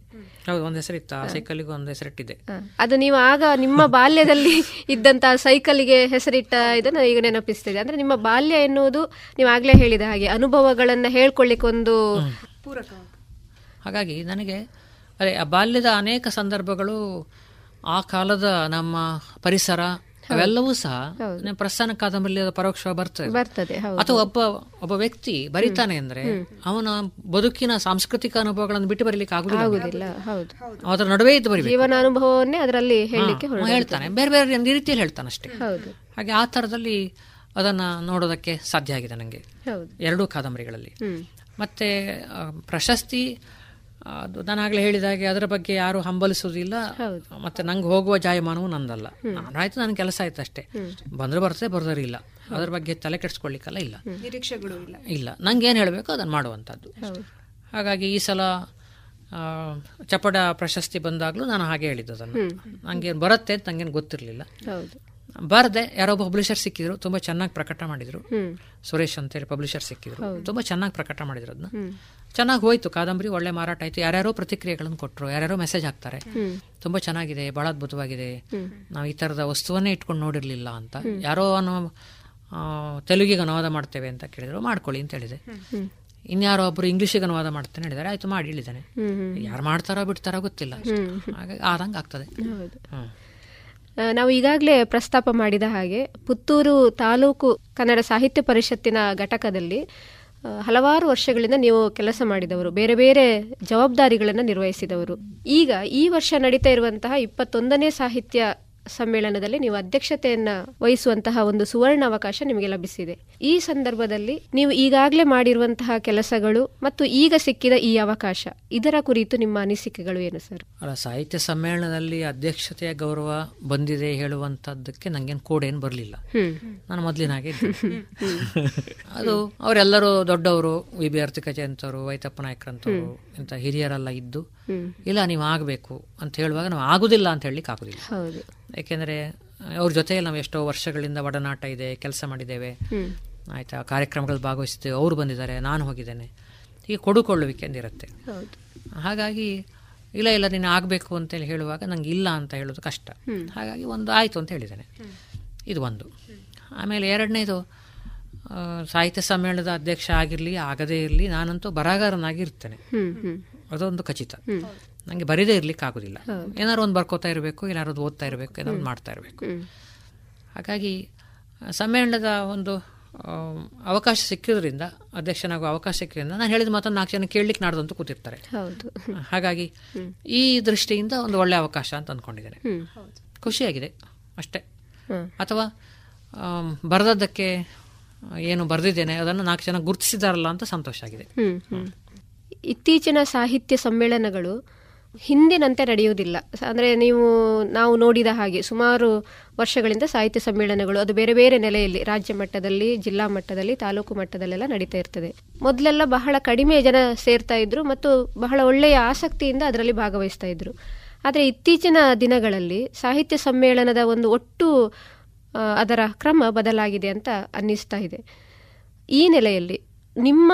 Speaker 21: ಹೌದು ಒಂದು ಹೆಸರಿತ್ತು. ಆ ಸೈಕಲ್ಗೆ ಒಂದು ಹೆಸರಿಟ್ಟಿದೆ
Speaker 20: ಅದು ನೀವು ಆಗ ನಿಮ್ಮ ಬಾಲ್ಯದಲ್ಲಿ ಇದ್ದಂತಹ ಸೈಕಲ್ಗೆ ಹೆಸರಿಟ್ಟ ಇದನ್ನ ಈಗ ನೆನಪಿಸ್ತದೆ. ಅಂದ್ರೆ ನಿಮ್ಮ ಬಾಲ್ಯ ಎನ್ನುವುದು ನೀವು ಆಗ್ಲೇ ಹೇಳಿದ ಹಾಗೆ ಅನುಭವಗಳನ್ನ ಹೇಳ್ಕೊಳ್ಳಿಕ್ಕೆ ಒಂದು
Speaker 21: ಹಾಗಾಗಿ ನನಗೆ ಅದೇ ಆ ಬಾಲ್ಯದ ಅನೇಕ ಸಂದರ್ಭಗಳು ಆ ಕಾಲದ ನಮ್ಮ ಪರಿಸರ ಅವೆಲ್ಲವೂ ಸಹ ಪ್ರಸ್ಥಾನ ಕಾದಂಬರಿಯಲ್ಲಿ ಅದು ಪರೋಕ್ಷವಾಗಿ ಬರ್ತದೆ.
Speaker 20: ಬರ್ತದೆ
Speaker 21: ಅಥವಾ ಒಬ್ಬ ಒಬ್ಬ ವ್ಯಕ್ತಿ ಬರೀತಾನೆ ಅಂದ್ರೆ ಅವನ ಬದುಕಿನ ಸಾಂಸ್ಕೃತಿಕ ಅನುಭವಗಳನ್ನು ಬಿಟ್ಟು ಬರಲಿಕ್ಕೆ ಆಗುದಿಲ್ಲ ಅದರ ನಡುವೆ ಇದ್ದು ಬರೀಬೇಕು.
Speaker 20: ಜೀವನ ಅನುಭವವನ್ನೇ ಅದರಲ್ಲಿ
Speaker 21: ಹೇಳ್ತಾನೆ. ಬೇರೆ ಬೇರೆ ರೀತಿಯಲ್ಲಿ ಹೇಳ್ತಾನೆ ಅಷ್ಟೇ. ಹಾಗೆ ಆ ತರದಲ್ಲಿ ಅದನ್ನ ನೋಡೋದಕ್ಕೆ ಸಾಧ್ಯ ಆಗಿದೆ ನನಗೆ ಎರಡೂ ಕಾದಂಬರಿಗಳಲ್ಲಿ. ಮತ್ತೆ ಪ್ರಶಸ್ತಿ ಅದು ನಾನು ಆಗಲೇ ಹೇಳಿದ ಹಾಗೆ ಅದರ ಬಗ್ಗೆ ಯಾರು ಹಂಬಲಿಸುವುದಿಲ್ಲ. ಮತ್ತೆ ನಂಗೆ ಹೋಗುವ ಜಾಯಮಾನವೂ ನಂದಲ್ಲ. ಆಯ್ತು ನನ್ನ ಕೆಲಸ ಆಯ್ತು ಅಷ್ಟೇ. ಬಂದ್ರೆ ಬರ್ತದೆ ಬರ್ದರೆ ಇಲ್ಲ. ಅದ್ರ ಬಗ್ಗೆ ತಲೆ ಕೆಡಿಸ್ಕೊಳ್ಳಿಕ್ಕೆಲ್ಲ ಇಲ್ಲ.
Speaker 22: ನಿರೀಕ್ಷೆಗಳು ಇಲ್ಲ.
Speaker 21: ಇಲ್ಲ. ನಂಗೆ ಏನು ಹೇಳಬೇಕು ಅದನ್ನು ಮಾಡುವಂಥದ್ದು. ಹಾಗಾಗಿ ಈ ಸಲ ಆ, ಚಪಡ ಪ್ರಶಸ್ತಿ ಬಂದಾಗಲೂ ನಾನು ಹಾಗೆ ಹೇಳಿದ್ದು ಅದನ್ನು. ನಂಗೇನು ಬರುತ್ತೆ ಅಂತ ನಂಗೇನು ಗೊತ್ತಿರಲಿಲ್ಲ.
Speaker 20: ಬರದೆ
Speaker 21: ಬಾರದೆ ಯಾರೋ ಪಬ್ಲಿಷರ್ ಸಿಕ್ಕಿದ್ರು ತುಂಬಾ ಚೆನ್ನಾಗಿ ಪ್ರಕಟ ಮಾಡಿದ್ರು. ಸುರೇಶ್ ಅಂತೇಳಿ ಪಬ್ಲಿಷರ್ ಸಿಕ್ಕಿದ್ರು. ತುಂಬಾ ಚೆನ್ನಾಗಿ ಪ್ರಕಟ ಮಾಡಿದ್ರು ಅದನ್ನ. ಚೆನ್ನಾಗಿ ಹೋಯ್ತು ಕಾದಂಬರಿ ಒಳ್ಳೆ ಮಾರಾಟ ಆಯ್ತು. ಯಾರ್ಯಾರೋ ಪ್ರತಿಕ್ರಿಯೆಗಳನ್ನು ಕೊಟ್ಟರು ಯಾರ್ಯಾರೋ ಮೆಸೇಜ್ ಹಾಕ್ತಾರೆ. ತುಂಬಾ ಚೆನ್ನಾಗಿದೆ ಬಹಳ ಅದ್ಭುತವಾಗಿದೆ. ನಾವು ಈ ತರದ ವಸ್ತುವನ್ನೇ ಇಟ್ಕೊಂಡು ನೋಡಿರ್ಲಿಲ್ಲ ಅಂತ. ಯಾರೋ ಅನ್ನೋ ತೆಲುಗಿಗೆ ಅನುವಾದ ಮಾಡ್ತೇವೆ ಅಂತ ಕೇಳಿದ್ರು ಮಾಡ್ಕೊಳ್ಳಿ ಅಂತ ಹೇಳಿದೆ. ಇನ್ಯಾರೋ ಒಬ್ರು ಇಂಗ್ಲಿಷಿಗೆ ಅನುವಾದ ಮಾಡ್ತೇನೆ ಹೇಳಿದಾರೆ ಆಯ್ತು ಮಾಡಿ ಹೇಳಿದ್ದಾನೆ. ಯಾರು ಮಾಡ್ತಾರೋ ಬಿಡ್ತಾರೋ ಗೊತ್ತಿಲ್ಲ. ಹಾಗಾಗಿ ಆದಂಗೆ ಆಗ್ತದೆ.
Speaker 20: ನಾವು ಈಗಾಗಲೇ ಪ್ರಸ್ತಾಪ ಮಾಡಿದ ಹಾಗೆ ಪುತ್ತೂರು ತಾಲೂಕು ಕನ್ನಡ ಸಾಹಿತ್ಯ ಪರಿಷತ್ತಿನ ಘಟಕದಲ್ಲಿ ಹಲವಾರು ವರ್ಷಗಳಿಂದ ನೀವು ಕೆಲಸ ಮಾಡಿದವರು, ಬೇರೆ ಬೇರೆ ಜವಾಬ್ದಾರಿಗಳನ್ನು ನಿರ್ವಹಿಸಿದವರು. ಈಗ ಈ ವರ್ಷ ನಡೀತಾ ಇರುವಂತಹ ಇಪ್ಪತ್ತೊಂದನೇ ಸಾಹಿತ್ಯ ಸಮ್ಮೇಳನದಲ್ಲಿ ನೀವು ಅಧ್ಯಕ್ಷತೆಯನ್ನ ವಹಿಸುವಂತಹ ಒಂದು ಸುವರ್ಣ ಅವಕಾಶ ನಿಮಗೆ ಲಭಿಸಿದೆ. ಈ ಸಂದರ್ಭದಲ್ಲಿ ನೀವು ಈಗಾಗಲೇ ಮಾಡಿರುವಂತಹ ಕೆಲಸಗಳು ಮತ್ತು ಈಗ ಸಿಕ್ಕಿದ ಈ ಅವಕಾಶ ಇದರ ಕುರಿತು ನಿಮ್ಮ ಅನಿಸಿಕೆಗಳು ಏನು ಸರ್?
Speaker 21: ಅಲ್ಲ ಸಾಹಿತ್ಯ ಸಮ್ಮೇಳನದಲ್ಲಿ ಅಧ್ಯಕ್ಷತೆಯ ಗೌರವ ಬಂದಿದೆ ಹೇಳುವಂತದ್ದಕ್ಕೆ ನಂಗೇನು ಕೋಡೇನು ಬರಲಿಲ್ಲ. ನಾನು ಮೊದಲಿನ ಹಾಗೆ ಅದು ಅವರೆಲ್ಲರೂ ದೊಡ್ಡವರು ವಿ ಬಿ ಆರ್ತಿಕ ಜಯಂತವರು ವೈತಪ್ಪ ನಾಯಕರಂತವರು ಇಂಥ ಹಿರಿಯರೆಲ್ಲ ಇದ್ದು ಇಲ್ಲ ನೀವು ಆಗಬೇಕು ಅಂತ ಹೇಳುವಾಗ ನಾವು ಆಗುದಿಲ್ಲ ಅಂತ ಹೇಳಲಿಕ್ಕೆ ಆಗುದಿಲ್ಲ.
Speaker 20: ಹೌದು
Speaker 21: ಯಾಕೆಂದ್ರೆ ಅವ್ರ ಜೊತೆಯಲ್ಲಿ ನಾವು ಎಷ್ಟೋ ವರ್ಷಗಳಿಂದ ಒಡನಾಟ ಇದೆ ಕೆಲಸ ಮಾಡಿದ್ದೇವೆ. ಆಯ್ತಾ? ಕಾರ್ಯಕ್ರಮಗಳು ಭಾಗವಹಿಸ್ತೇವೆ ಅವರು ಬಂದಿದ್ದಾರೆ ನಾನು ಹೋಗಿದ್ದೇನೆ. ಹೀಗೆ ಕೊಡುಕೊಳ್ಳುವಿಕೆ ಅಂದಿರುತ್ತೆ
Speaker 20: ಹೌದು.
Speaker 21: ಹಾಗಾಗಿ ಇಲ್ಲ ಇಲ್ಲ ನೀನು ಆಗಬೇಕು ಅಂತೇಳಿ ಹೇಳುವಾಗ ನಂಗೆ ಇಲ್ಲ ಅಂತ ಹೇಳೋದು ಕಷ್ಟ. ಹಾಗಾಗಿ ಒಂದು ಆಯಿತು ಅಂತ ಹೇಳಿದ್ದೇನೆ. ಇದು ಒಂದು. ಆಮೇಲೆ ಎರಡನೇದು ಸಾಹಿತ್ಯ ಸಮ್ಮೇಳನದ ಅಧ್ಯಕ್ಷ ಆಗಿರಲಿ ಆಗದೇ ಇರಲಿ ನಾನಂತೂ
Speaker 20: ಬರಹಗಾರನಾಗಿರ್ತೇನೆ.
Speaker 21: ಅದೊಂದು ಖಚಿತ. ನನಗೆ ಬರೀದೇ ಇರ್ಲಿಕ್ಕೆ ಆಗೋದಿಲ್ಲ. ಏನಾದ್ರು ಒಂದು ಬರ್ಕೋತಾ ಇರಬೇಕು ಏನಾದ್ರು ಒಂದು ಓದ್ತಾ ಇರಬೇಕು ಏನಾದ್ರು ಮಾಡ್ತಾ ಇರಬೇಕು. ಹಾಗಾಗಿ ಸಮ್ಮೇಳನದ ಒಂದು ಅವಕಾಶ ಸಿಕ್ಕಿದ್ರಿಂದ ಅಧ್ಯಕ್ಷನಾಗುವ ಅವಕಾಶ ಸಿಕ್ಕಿದ್ರಿಂದ ನಾನು ಹೇಳಿದ ಮಾತ್ರ ನಾಲ್ಕು ಜನ ಕೇಳಲಿಕ್ಕೆ ನಾಡ್ದಂತೂ ಕೂತಿರ್ತಾರೆ.
Speaker 20: ಹೌದು.
Speaker 21: ಹಾಗಾಗಿ ಈ ದೃಷ್ಟಿಯಿಂದ ಒಂದು ಒಳ್ಳೆ ಅವಕಾಶ ಅಂತ ಅಂದ್ಕೊಂಡಿದ್ದೇನೆ. ಖುಷಿಯಾಗಿದೆ ಅಷ್ಟೇ. ಅಥವಾ ಬರೆದದ್ದಕ್ಕೆ ಏನು ಬರೆದಿದ್ದೇನೆ ಅದನ್ನು ನಾಲ್ಕು ಜನ ಗುರುತಿಸಿದಾರಲ್ಲ ಅಂತ ಸಂತೋಷ ಆಗಿದೆ.
Speaker 20: ಇತ್ತೀಚಿನ ಸಾಹಿತ್ಯ ಸಮ್ಮೇಳನಗಳು ಹಿಂದಿನಂತೆ ನಡೆಯುವುದಿಲ್ಲ. ಅಂದರೆ ನೀವು, ನಾವು ನೋಡಿದ ಹಾಗೆ ಸುಮಾರು ವರ್ಷಗಳಿಂದ ಸಾಹಿತ್ಯ ಸಮ್ಮೇಳನಗಳು, ಅದು ಬೇರೆ ಬೇರೆ ನೆಲೆಯಲ್ಲಿ, ರಾಜ್ಯ ಮಟ್ಟದಲ್ಲಿ, ಜಿಲ್ಲಾ ಮಟ್ಟದಲ್ಲಿ, ತಾಲೂಕು ಮಟ್ಟದಲ್ಲೆಲ್ಲ ನಡೀತಾ ಇರ್ತದೆ. ಮೊದಲೆಲ್ಲ ಬಹಳ ಕಡಿಮೆ ಜನ ಸೇರ್ತಾ ಇದ್ರು ಮತ್ತು ಬಹಳ ಒಳ್ಳೆಯ ಆಸಕ್ತಿಯಿಂದ ಅದರಲ್ಲಿ ಭಾಗವಹಿಸ್ತಾ ಇದ್ರು. ಆದರೆ ಇತ್ತೀಚಿನ ದಿನಗಳಲ್ಲಿ ಸಾಹಿತ್ಯ ಸಮ್ಮೇಳನದ ಒಂದು ಒಟ್ಟು ಅದರ ಕ್ರಮ ಬದಲಾಗಿದೆ ಅಂತ ಅನ್ನಿಸ್ತಾ ಇದೆ. ಈ ನೆಲೆಯಲ್ಲಿ ನಿಮ್ಮ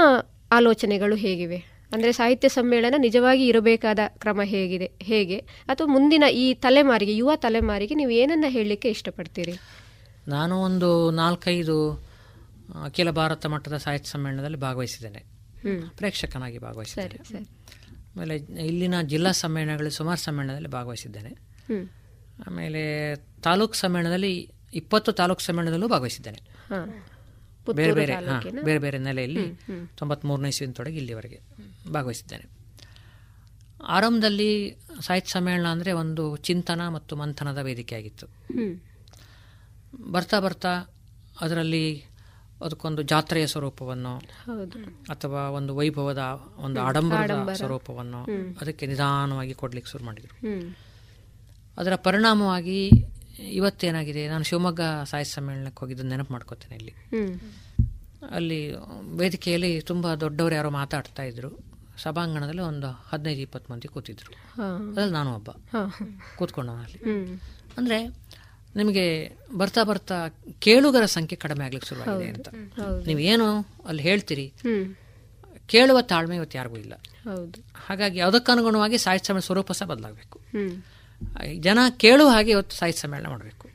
Speaker 20: ಆಲೋಚನೆಗಳು ಹೇಗಿವೆ? ಅಂದರೆ ಸಾಹಿತ್ಯ ಸಮ್ಮೇಳನ ನಿಜವಾಗಿ ಇರಬೇಕಾದ ಕ್ರಮ ಹೇಗಿದೆ ಹೇಗೆ? ಅಥವಾ ಮುಂದಿನ ಈ ತಲೆಮಾರಿಗೆ ಯುವ ತಲೆಮಾರಿಗೆ ನೀವು ಏನನ್ನ ಹೇಳಲಿಕ್ಕೆ ಇಷ್ಟಪಡ್ತೀರಿ?
Speaker 21: ನಾನು ಒಂದು ನಾಲ್ಕೈದು ಅಖಿಲ ಭಾರತ ಮಟ್ಟದ ಸಾಹಿತ್ಯ ಸಮ್ಮೇಳನದಲ್ಲಿ ಭಾಗವಹಿಸಿದ್ದೇನೆ. ಪ್ರೇಕ್ಷಕನಾಗಿ ಭಾಗವಹಿಸಿದ್ದೇನೆ.
Speaker 20: ಸರಿ
Speaker 21: ಆಮೇಲೆ ಇಲ್ಲಿನ ಜಿಲ್ಲಾ ಸಮ್ಮೇಳನಗಳು ಸುಮಾರು ಸಮ್ಮೇಳನದಲ್ಲಿ ಭಾಗವಹಿಸಿದ್ದೇನೆ. ಆಮೇಲೆ ತಾಲೂಕು ಸಮ್ಮೇಳನದಲ್ಲಿ ಇಪ್ಪತ್ತು ತಾಲೂಕು ಸಮ್ಮೇಳನದಲ್ಲೂ ಭಾಗವಹಿಸಿದ್ದೇನೆ. ಬೇರೆ ಬೇರೆ? ಬೇರೆ ಬೇರೆ ನೆಲೆಯಲ್ಲಿ. ತೊಂಬತ್ಮೂರನೇ ಇಸ್ವಿನ ತೊಡಗಿ ಇಲ್ಲಿವರೆಗೆ ಭಾಗವಹಿಸಿದ್ದೇನೆ. ಆರಂಭದಲ್ಲಿ ಸಾಹಿತ್ಯ ಸಮ್ಮೇಳನ ಅಂದರೆ ಒಂದು ಚಿಂತನ ಮತ್ತು ಮಂಥನದ ವೇದಿಕೆಯಾಗಿತ್ತು
Speaker 20: ಆಗಿತ್ತು.
Speaker 21: ಬರ್ತಾ ಬರ್ತಾ ಅದರಲ್ಲಿ ಅದಕ್ಕೊಂದು ಜಾತ್ರೆಯ ಸ್ವರೂಪವನ್ನು ಅಥವಾ ಒಂದು ವೈಭವದ ಒಂದು ಆಡಂಬರದ
Speaker 20: ಆಡಂಬರ.
Speaker 21: ಸ್ವರೂಪವನ್ನು ಅದಕ್ಕೆ ನಿಧಾನವಾಗಿ ಕೊಡ್ಲಿಕ್ಕೆ ಶುರು ಮಾಡಿದರು. ಅದರ ಪರಿಣಾಮವಾಗಿ ಇವತ್ತೇನಾಗಿದೆ? ನಾನು ಶಿವಮೊಗ್ಗ ಸಾಹಿತ್ಯ ಸಮ್ಮೇಳನಕ್ಕೆ ಹೋಗಿದ್ದು ನೆನಪು ಮಾಡ್ಕೋತೇನೆ ಇಲ್ಲಿ. ಅಲ್ಲಿ ವೇದಿಕೆಯಲ್ಲಿ ತುಂಬ ದೊಡ್ಡವರು ಯಾರೋ ಮಾತಾಡ್ತಾ ಇದ್ರು. ಸಭಾಂಗಣದಲ್ಲಿ ಒಂದು ಹದಿನೈದು ಇಪ್ಪತ್ತು ಮಂದಿ ಕೂತಿದ್ರು. ಅದ್ರಲ್ಲಿ ನಾನು ಒಬ್ಬ. ಕೂತ್ಕೊಂಡವನಲ್ಲಿ ಅಂದರೆ ನಿಮಗೆ ಬರ್ತಾ ಬರ್ತಾ ಕೇಳುಗರ ಸಂಖ್ಯೆ ಕಡಿಮೆ ಆಗ್ಲಿಕ್ಕೆ ಶುರುವಾಗಿದೆ. ಅಂತ. ನೀವು ಏನು ಅಲ್ಲಿ ಹೇಳ್ತೀರಿ? ಕೇಳುವ ತಾಳ್ಮೆ ಇವತ್ತು ಯಾರಿಗೂ ಇಲ್ಲ.
Speaker 20: ಹೌದು.
Speaker 21: ಹಾಗಾಗಿ ಅದಕ್ಕನುಗುಣವಾಗಿ ಸಾಹಿತ್ಯ ಸ್ವರೂಪ ಸಹ ಬದಲಾಗಬೇಕು. ಜನ ಕೇಳುವ ಹಾಗೆ ಇವತ್ತು ಸಾಹಿತ್ಯ ಸಮ್ಮೇಳನ ಮಾಡಬೇಕು.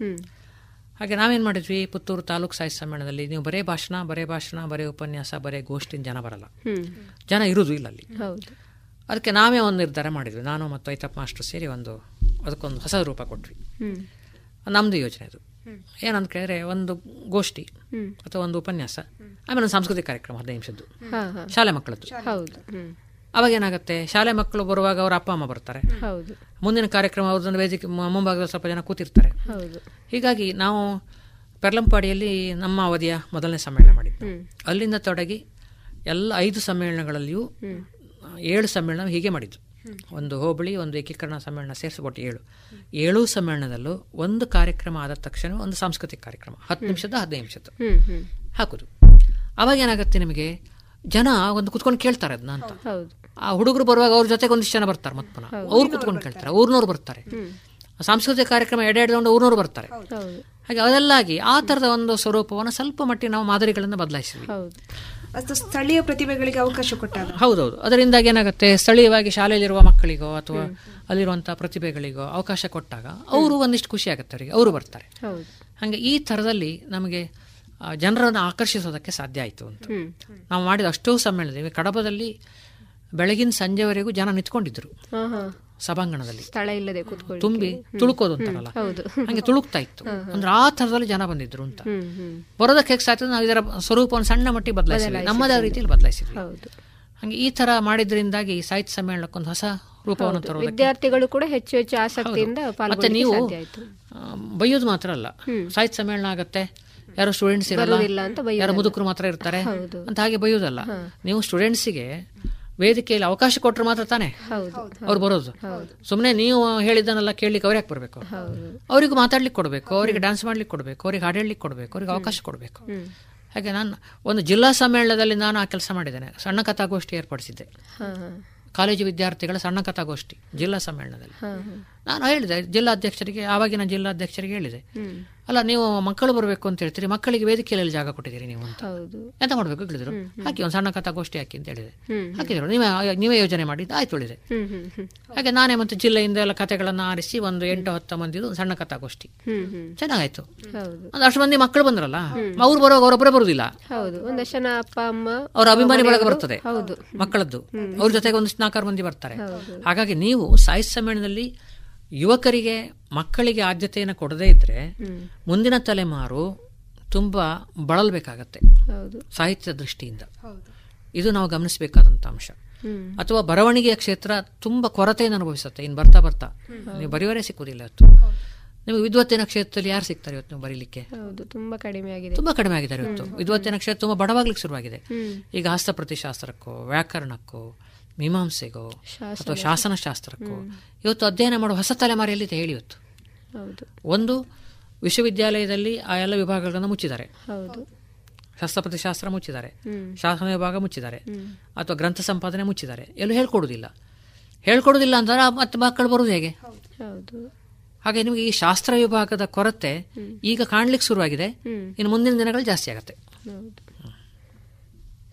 Speaker 21: ಹಾಗೆ ನಾವೇನು ಮಾಡಿದ್ವಿ? ಪುತ್ತೂರು ತಾಲೂಕು ಸಾಹಿತ್ಯ ಸಮ್ಮೇಳನದಲ್ಲಿ ನೀವು ಬರೇ ಭಾಷಣ ಬರೇ ಭಾಷಣ ಬರೇ ಉಪನ್ಯಾಸ ಬರೇ ಗೋಷ್ಠಿನ ಜನ ಬರಲ್ಲ. ಜನ ಇರುವುದು ಇಲ್ಲ ಅಲ್ಲಿ.
Speaker 20: ಹೌದು.
Speaker 21: ಅದಕ್ಕೆ ನಾವೇ ಒಂದು ನಿರ್ಧಾರ ಮಾಡಿದ್ವಿ. ನಾನು ಮತ್ತು ಐತಪ್ಪ ಮಾಸ್ಟರ್ ಸೇರಿ ಒಂದು ಅದಕ್ಕೊಂದು ಹೊಸ ರೂಪ ಕೊಟ್ವಿ. ನಮ್ಮದು ಯೋಚನೆ ಅದು. ಏನಂತ ಕೇಳಿದ್ರೆ ಒಂದು ಗೋಷ್ಠಿ ಅಥವಾ ಒಂದು ಉಪನ್ಯಾಸ ಆಮೇಲೆ ಒಂದು ಸಾಂಸ್ಕೃತಿಕ ಕಾರ್ಯಕ್ರಮ ಹದಿನೈದು ನಿಮಿಷದ್ದು. ಶಾಲೆ ಮಕ್ಕಳದ್ದು. ಅವಾಗ ಏನಾಗುತ್ತೆ? ಶಾಲೆ ಮಕ್ಕಳು ಬರುವಾಗ ಅವ್ರ ಅಪ್ಪ ಅಮ್ಮ ಬರ್ತಾರೆ. ಮುಂದಿನ ಕಾರ್ಯಕ್ರಮ ಅವ್ರದ್ದು ವೇದಿಕೆ ಮುಂಭಾಗದಲ್ಲಿ ಸ್ವಲ್ಪ ಜನ ಕೂತಿರ್ತಾರೆ. ಹೀಗಾಗಿ ನಾವು ಪೆರ್ಲಂಪಾಡಿಯಲ್ಲಿ ನಮ್ಮ ಅವಧಿಯ ಮೊದಲನೇ ಸಮ್ಮೇಳನ ಮಾಡಿದ್ದು. ಅಲ್ಲಿಂದ ತೊಡಗಿ ಎಲ್ಲ ಐದು ಸಮ್ಮೇಳನಗಳಲ್ಲಿಯೂ. ಏಳು ಸಮ್ಮೇಳನ ಹೀಗೆ ಮಾಡಿದ್ದು. ಒಂದು ಹೋಬಳಿ ಒಂದು ಏಕೀಕರಣ ಸಮ್ಮೇಳನ ಸೇರಿಸ್ಬಿಟ್ಟು ಏಳು. ಏಳು ಸಮ್ಮೇಳನದಲ್ಲೂ ಒಂದು ಕಾರ್ಯಕ್ರಮ ಆದ ತಕ್ಷಣ ಒಂದು ಸಾಂಸ್ಕೃತಿಕ ಕಾರ್ಯಕ್ರಮ. ಹತ್ತು ನಿಮಿಷದ ಹದಿನೈದು
Speaker 20: ನಿಮಿಷದ
Speaker 21: ಹಾಕೋದು. ಅವಾಗ ಏನಾಗುತ್ತೆ ನಿಮಗೆ? ಜನ ಒಂದು ಕುತ್ಕೊಂಡು ಕೇಳ್ತಾರೆ ಅದನ್ನ ಅಂತ.
Speaker 20: ಹೌದು
Speaker 21: ಆ ಹುಡುಗರು ಬರುವಾಗ ಅವ್ರ ಜೊತೆಗೆ ಒಂದಿಷ್ಟು ಜನ ಬರ್ತಾರೆ ಮತ್ತೆ ಪುನಃ. ಅವ್ರು ಕುತ್ಕೊಂಡು ಕೇಳ್ತಾರೆ ಊರ್ನವ್ರು ಬರ್ತಾರೆ. ಸಾಂಸ್ಕೃತಿಕ ಕಾರ್ಯಕ್ರಮ ಎಡೆ ಎಡೆಕೊಂಡು ಊರ್ನವ್ರು ಬರ್ತಾರೆ.
Speaker 20: ಹೌದು
Speaker 21: ಹಾಗೆ ಅದೆಲ್ಲಾಗಿ ಆ ಥರದ ಒಂದು ಸ್ವರೂಪವನ್ನು ಸ್ವಲ್ಪ ಮಟ್ಟಿಗೆ ನಾವು ಮಾದರಿಗಳನ್ನು ಬದಲಾಯಿಸಿದ್ವಿ.
Speaker 22: ಸ್ಥಳೀಯ ಪ್ರತಿಭೆಗಳಿಗೆ ಅವಕಾಶ ಕೊಟ್ಟಾಗ.
Speaker 21: ಹೌದೌದು. ಅದರಿಂದಾಗಿ ಏನಾಗುತ್ತೆ ಸ್ಥಳೀಯವಾಗಿ ಶಾಲೆಯಲ್ಲಿರುವ ಮಕ್ಕಳಿಗೋ ಅಥವಾ ಅಲ್ಲಿರುವಂತಹ ಪ್ರತಿಭೆಗಳಿಗೋ ಅವಕಾಶ ಕೊಟ್ಟಾಗ ಅವರು ಒಂದಿಷ್ಟು ಖುಷಿ ಆಗುತ್ತೆ ಅವರಿಗೆ. ಅವರು ಬರ್ತಾರೆ.
Speaker 20: ಹೌದು.
Speaker 21: ಹಾಗೆ ಈ ಥರದಲ್ಲಿ ನಮಗೆ ಜನರನ್ನು ಆಕರ್ಷಿಸೋದಕ್ಕೆ ಸಾಧ್ಯ ಆಯಿತು ಅಂತ. ನಾವು ಮಾಡಿದ ಅಷ್ಟೋ ಸಮ್ಮೇಳನ ಕಡಬದಲ್ಲಿ ಬೆಳಗಿನ ಸಂಜೆವರೆಗೂ ಜನ ನಿಂತ್ಕೊಂಡಿದ್ರು. ಸಭಾಂಗಣದಲ್ಲಿ.
Speaker 20: ಸ್ಥಳ ಇಲ್ಲದೆ
Speaker 21: ತುಂಬಿ ತುಳುಕೋದು ಅಂತಾರಲ್ಲ. ಹಂಗೆ ತುಳುಕ್ತಾ ಇತ್ತು. ಅಂದ್ರೆ ಆ ಥರದಲ್ಲಿ ಜನ ಬಂದಿದ್ರು ಅಂತ. ಬರೋದಕ್ಕೆ ಹೇಗೆ ಸಾಧ್ಯ ನಾವು ಇದರ ಸ್ವರೂಪವನ್ನು ಸಣ್ಣ ಮಟ್ಟಿಗೆ ಬದಲಾಯಿಸಿದ್ವಿ. ನಮ್ಮದೇ ರೀತಿಯಲ್ಲಿ ಬದಲಾಯಿಸಿದ್ವಿ.
Speaker 20: ಹೌದು.
Speaker 21: ಹಂಗೆ ಈ ತರ ಮಾಡಿದ್ರಿಂದಾಗಿ ಸಾಹಿತ್ಯ ಸಮ್ಮೇಳನಕ್ಕೊಂದು ಹೊಸ ರೂಪವನ್ನು. ತರೋದಕ್ಕೆ
Speaker 20: ವಿದ್ಯಾರ್ಥಿಗಳು ಕೂಡ ಹೆಚ್ಚು ಹೆಚ್ಚು ಆಸಕ್ತಿಯಿಂದ
Speaker 21: ಬಯ್ಯೋದು ಮತ್ತೆ ನೀವು ಬೈಯೋದು ಮಾತ್ರ ಅಲ್ಲ. ಸಾಹಿತ್ಯ ಸಮ್ಮೇಳನ ಆಗತ್ತೆ. ಯಾರು ಸ್ಟೂಡೆಂಟ್ಸ್ ಇರಲ್ಲ. ಯಾರು ಮುದುಕರು ಮಾತ್ರ ಇರ್ತಾರೆ. ಅಂತ ಹಾಗೆ ಬಯ್ಯೋದಲ್ಲ ನೀವು ಸ್ಟೂಡೆಂಟ್ಸಿಗೆ ವೇದಿಕೆಯಲ್ಲಿ ಅವಕಾಶ ಕೊಟ್ಟರೆ ಮಾತ್ರ ತಾನೇ?
Speaker 20: ಹೌದು.
Speaker 21: ಅವ್ರು ಬರೋದು. ಸುಮ್ಮನೆ ನೀವು ಹೇಳಿದ್ದನ್ನೆಲ್ಲ ಕೇಳಲಿಕ್ಕೆ ಅವ್ರು ಯಾಕೆ ಬರಬೇಕು? ಅವ್ರಿಗೂ ಮಾತಾಡ್ಲಿಕ್ಕೆ ಕೊಡಬೇಕು ಅವರಿಗೆ ಡ್ಯಾನ್ಸ್ ಮಾಡ್ಲಿಕ್ಕೆ ಕೊಡಬೇಕು ಅವ್ರಿಗೆ ಹಾಡೇಳ್ಲಿಕ್ಕೆ ಕೊಡಬೇಕು ಅವ್ರಿಗೆ ಅವಕಾಶ ಕೊಡಬೇಕು. ಹಾಗೆ ನಾನು ಒಂದು ಜಿಲ್ಲಾ ಸಮ್ಮೇಳನದಲ್ಲಿ ನಾನು ಆ ಕೆಲಸ ಮಾಡಿದ್ದೇನೆ. ಸಣ್ಣ ಕಥಾಗೋಷ್ಠಿ ಏರ್ಪಡಿಸಿದ್ದೆ. ಕಾಲೇಜು ವಿದ್ಯಾರ್ಥಿಗಳ ಸಣ್ಣ ಕಥಾಗೋಷ್ಠಿ ಜಿಲ್ಲಾ ಸಮ್ಮೇಳನದಲ್ಲಿ. ನಾನು ಹೇಳಿದೆ ಜಿಲ್ಲಾಧ್ಯಕ್ಷರಿಗೆ ಆವಾಗಿನ ಜಿಲ್ಲಾಧ್ಯಕ್ಷರಿಗೆ ಹೇಳಿದೆ. ಅಲ್ಲ ನೀವು ಮಕ್ಕಳು ಬರಬೇಕು ಅಂತ ಹೇಳ್ತೀರಿ ಮಕ್ಕಳಿಗೆ ವೇದಿಕೆಯಲ್ಲಿ ಜಾಗ ಕೊಟ್ಟಿದ್ದೀರಿ ನೀವು ಅಂತ. ಎಂತ ಮಾಡಬೇಕು ಹೇಳಿದ್ರು ಹಾಕಿ ಒಂದು ಸಣ್ಣ ಕಥಾಗೋಷ್ಠಿ ಹಾಕಿ ಅಂತ ಹೇಳಿದೆ. ಹಾಕಿದ್ರು ನೀವೇ ನೀವೇ ಯೋಜನೆ ಮಾಡಿದ್ದು ಆಯ್ತು ಹೇಳಿದೆ. ಹಾಗೆ ನಾನೇ ಮತ್ತೆ ಜಿಲ್ಲೆಯಿಂದ ಎಲ್ಲ ಕಥೆಗಳನ್ನು ಆರಿಸಿ ಒಂದು ಎಂಟು ಹತ್ತು ಮಂದಿದು ಸಣ್ಣ ಕಥಾಗೋಷ್ಠಿ. ಚೆನ್ನಾಗಾಯ್ತು. ಒಂದು ಅಷ್ಟು ಮಂದಿ ಮಕ್ಕಳು ಬಂದ್ರಲ್ಲ ಅವ್ರು ಬರೋ ಅವರೊಬ್ಬರೇ ಬರುದಿಲ್ಲ. ಅವ್ರ ಅಭಿಮಾನಿ ಬಳಗ ಬರ್ತದೆ
Speaker 20: ಹೌದು.
Speaker 21: ಮಕ್ಕಳದ್ದು. ಅವ್ರ ಜೊತೆಗೆ ಒಂದಿಷ್ಟು ನಾಲ್ಕಾರು ಮಂದಿ ಬರ್ತಾರೆ. ಹಾಗಾಗಿ ನೀವು ಸಾಹಿತ್ಯ ಸಮ್ಮೇಳನದಲ್ಲಿ ಯುವಕರಿಗೆ ಮಕ್ಕಳಿಗೆ ಆದ್ಯತೆಯನ್ನು ಕೊಡದೇ ಇದ್ರೆ ಮುಂದಿನ ತಲೆಮಾರು ತುಂಬಾ ಬಳಲ್ಬೇಕಾಗತ್ತೆ. ಸಾಹಿತ್ಯ ದೃಷ್ಟಿಯಿಂದ. ಇದು ನಾವು ಗಮನಿಸಬೇಕಾದಂಥ ಅಂಶ. ಅಥವಾ ಬರವಣಿಗೆಯ ಕ್ಷೇತ್ರ ತುಂಬಾ ಕೊರತೆಯನ್ನು ಅನುಭವಿಸುತ್ತೆ. ಇನ್ನು ಬರ್ತಾ ಬರ್ತಾ. ನೀವು ಬರೆಯುವರೇ ಸಿಕ್ಕುವುದಿಲ್ಲ ಇವತ್ತು. ನಿಮಗೆ ವಿದ್ವತ್ತಿನ ಕ್ಷೇತ್ರದಲ್ಲಿ ಯಾರು ಸಿಗ್ತಾರೆ ಇವತ್ತು ನೀವು ಬರೀಲಿಕ್ಕೆ?
Speaker 20: ತುಂಬಾ ಕಡಿಮೆ ಆಗಿದೆ.
Speaker 21: ತುಂಬಾ ಕಡಿಮೆ ಆಗಿದ್ದಾರೆ ಇವತ್ತು. ವಿದ್ವತ್ತಿನ ಕ್ಷೇತ್ರ ತುಂಬಾ ಬಡವಾಗ್ಲಿಕ್ಕೆ ಶುರುವಾಗಿದೆ.
Speaker 20: ಈಗ
Speaker 21: ಈಗ ಹಸ್ತಪ್ರತಿಶಾಸ್ತ್ರಕ್ಕೋ ವ್ಯಾಕರಣಕ್ಕೋ ಮೀಮಾಂಸೆಗೋ. ಅಥವಾ ಶಾಸನಶಾಸ್ತ್ರಕ್ಕೋ ಇವತ್ತು ಅಧ್ಯಯನ ಮಾಡುವ ಹೊಸ ತಲೆಮಾರಿಯಲ್ಲಿ ಹೇಳಿ ಇವತ್ತು. ಒಂದು ವಿಶ್ವವಿದ್ಯಾಲಯದಲ್ಲಿ ಆ ಎಲ್ಲ ವಿಭಾಗಗಳನ್ನು ಮುಚ್ಚಿದ್ದಾರೆ. ಹಸ್ತಪ್ರತಿಶಾಸ್ತ್ರ ಮುಚ್ಚಿದ್ದಾರೆ. ಶಾಸನ ವಿಭಾಗ ಮುಚ್ಚಿದ್ದಾರೆ. ಅಥವಾ ಗ್ರಂಥ ಸಂಪಾದನೆ ಮುಚ್ಚಿದ್ದಾರೆ. ಎಲ್ಲೂ ಹೇಳ್ಕೊಡುದಿಲ್ಲ ಹೇಳ್ಕೊಡುದಿಲ್ಲ ಅಂತಂದ್ರೆ ಮತ್ತೆ ಮಕ್ಕಳು ಬರೋದು ಹೇಗೆ? ಹಾಗೆ ನಿಮಗೆ ಈ ಶಾಸ್ತ್ರ ವಿಭಾಗದ ಕೊರತೆ ಈಗ ಕಾಣ್ಲಿಕ್ಕೆ ಶುರುವಾಗಿದೆ. ಇನ್ನು ಮುಂದಿನ ದಿನಗಳು ಜಾಸ್ತಿ ಆಗುತ್ತೆ.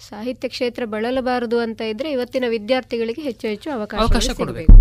Speaker 20: ಸಾಹಿತ್ಯ ಕ್ಷೇತ್ರ ಬಳಲಬಾರದು ಅಂತ ಇದ್ರೆ ಇವತ್ತಿನ ವಿದ್ಯಾರ್ಥಿಗಳಿಗೆ ಹೆಚ್ಚು ಹೆಚ್ಚು ಅವಕಾಶ
Speaker 21: ಕೊಡಬೇಕು.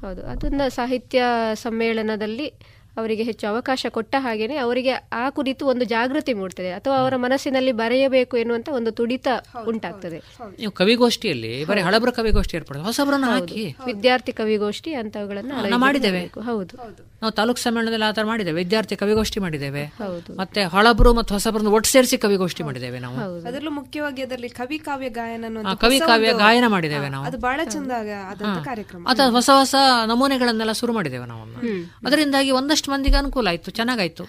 Speaker 20: ಹೌದು. ಅದನ್ನ ಸಾಹಿತ್ಯ ಸಮ್ಮೇಳನದಲ್ಲಿ ಅವರಿಗೆ ಹೆಚ್ಚು ಅವಕಾಶ ಕೊಟ್ಟ ಹಾಗೇನೆ ಅವರಿಗೆ ಆ ಕುರಿತು ಒಂದು ಜಾಗೃತಿ ಮೂಡ್ತದೆ ಅಥವಾ ಅವರ ಮನಸ್ಸಿನಲ್ಲಿ ಬರೆಯಬೇಕು ಎನ್ನುವಂತ ಒಂದು ತುಡಿತ ಉಂಟಾಗ್ತದೆ.
Speaker 21: ನೀವು ಕವಿಗೋಷ್ಠಿಯಲ್ಲಿ ಬರೀ ಹಳಬರ ಕವಿಗೋಷ್ಠಿ ಏರ್ಪಡ ಹೊಸಬರನ್ನ ಹಾಕಿ.
Speaker 20: ವಿದ್ಯಾರ್ಥಿ ಕವಿಗೋಷ್ಠಿ ಅಂತವುಗಳನ್ನು
Speaker 21: ಮಾಡಿದ್ದೇವೆ.
Speaker 20: ಹೌದು.
Speaker 21: ನಾವು ತಾಲೂಕು ಸಮ್ಮೇಳನದಲ್ಲಿ ಆತರ ತರ ಮಾಡಿದ್ದೇವೆ ವಿದ್ಯಾರ್ಥಿ ಕವಿಗೋಷ್ಠಿ ಮಾಡಿದ್ದೇವೆ.
Speaker 20: ಹೌದು.
Speaker 21: ಮತ್ತೆ ಹಳಬರು ಮತ್ತು ಹೊಸಬ್ರನ್ನ ಒಟ್ಟು ಸೇರಿಸಿ ಕವಿಗೋಷ್ಠಿ ಮಾಡಿದ್ದೇವೆ ನಾವು.
Speaker 22: ಅದರಲ್ಲೂ ಮುಖ್ಯವಾಗಿ ಅದರಲ್ಲಿ ಕವಿ ಕಾವ್ಯ ಗಾಯನ
Speaker 21: ಕವಿ ಕಾವ್ಯ ಗಾಯನ ಮಾಡಿದ್ದೇವೆ ನಾವು.
Speaker 22: ಅದು ಬಹಳ ಚಂದ. ಕಾರ್ಯಕ್ರಮ.
Speaker 21: ಅಥವಾ ಹೊಸ ಹೊಸ ನಮೂನೆಗಳನ್ನೆಲ್ಲ ಶುರು ಮಾಡಿದ್ದೇವೆ ನಾವು ಅದರಿಂದಾಗಿ ಒಂದಷ್ಟು ಮಂದಿಗೆ ಅನುಕೂಲ ಆಯ್ತು ಚೆನ್ನಾಗಾಯ್ತು.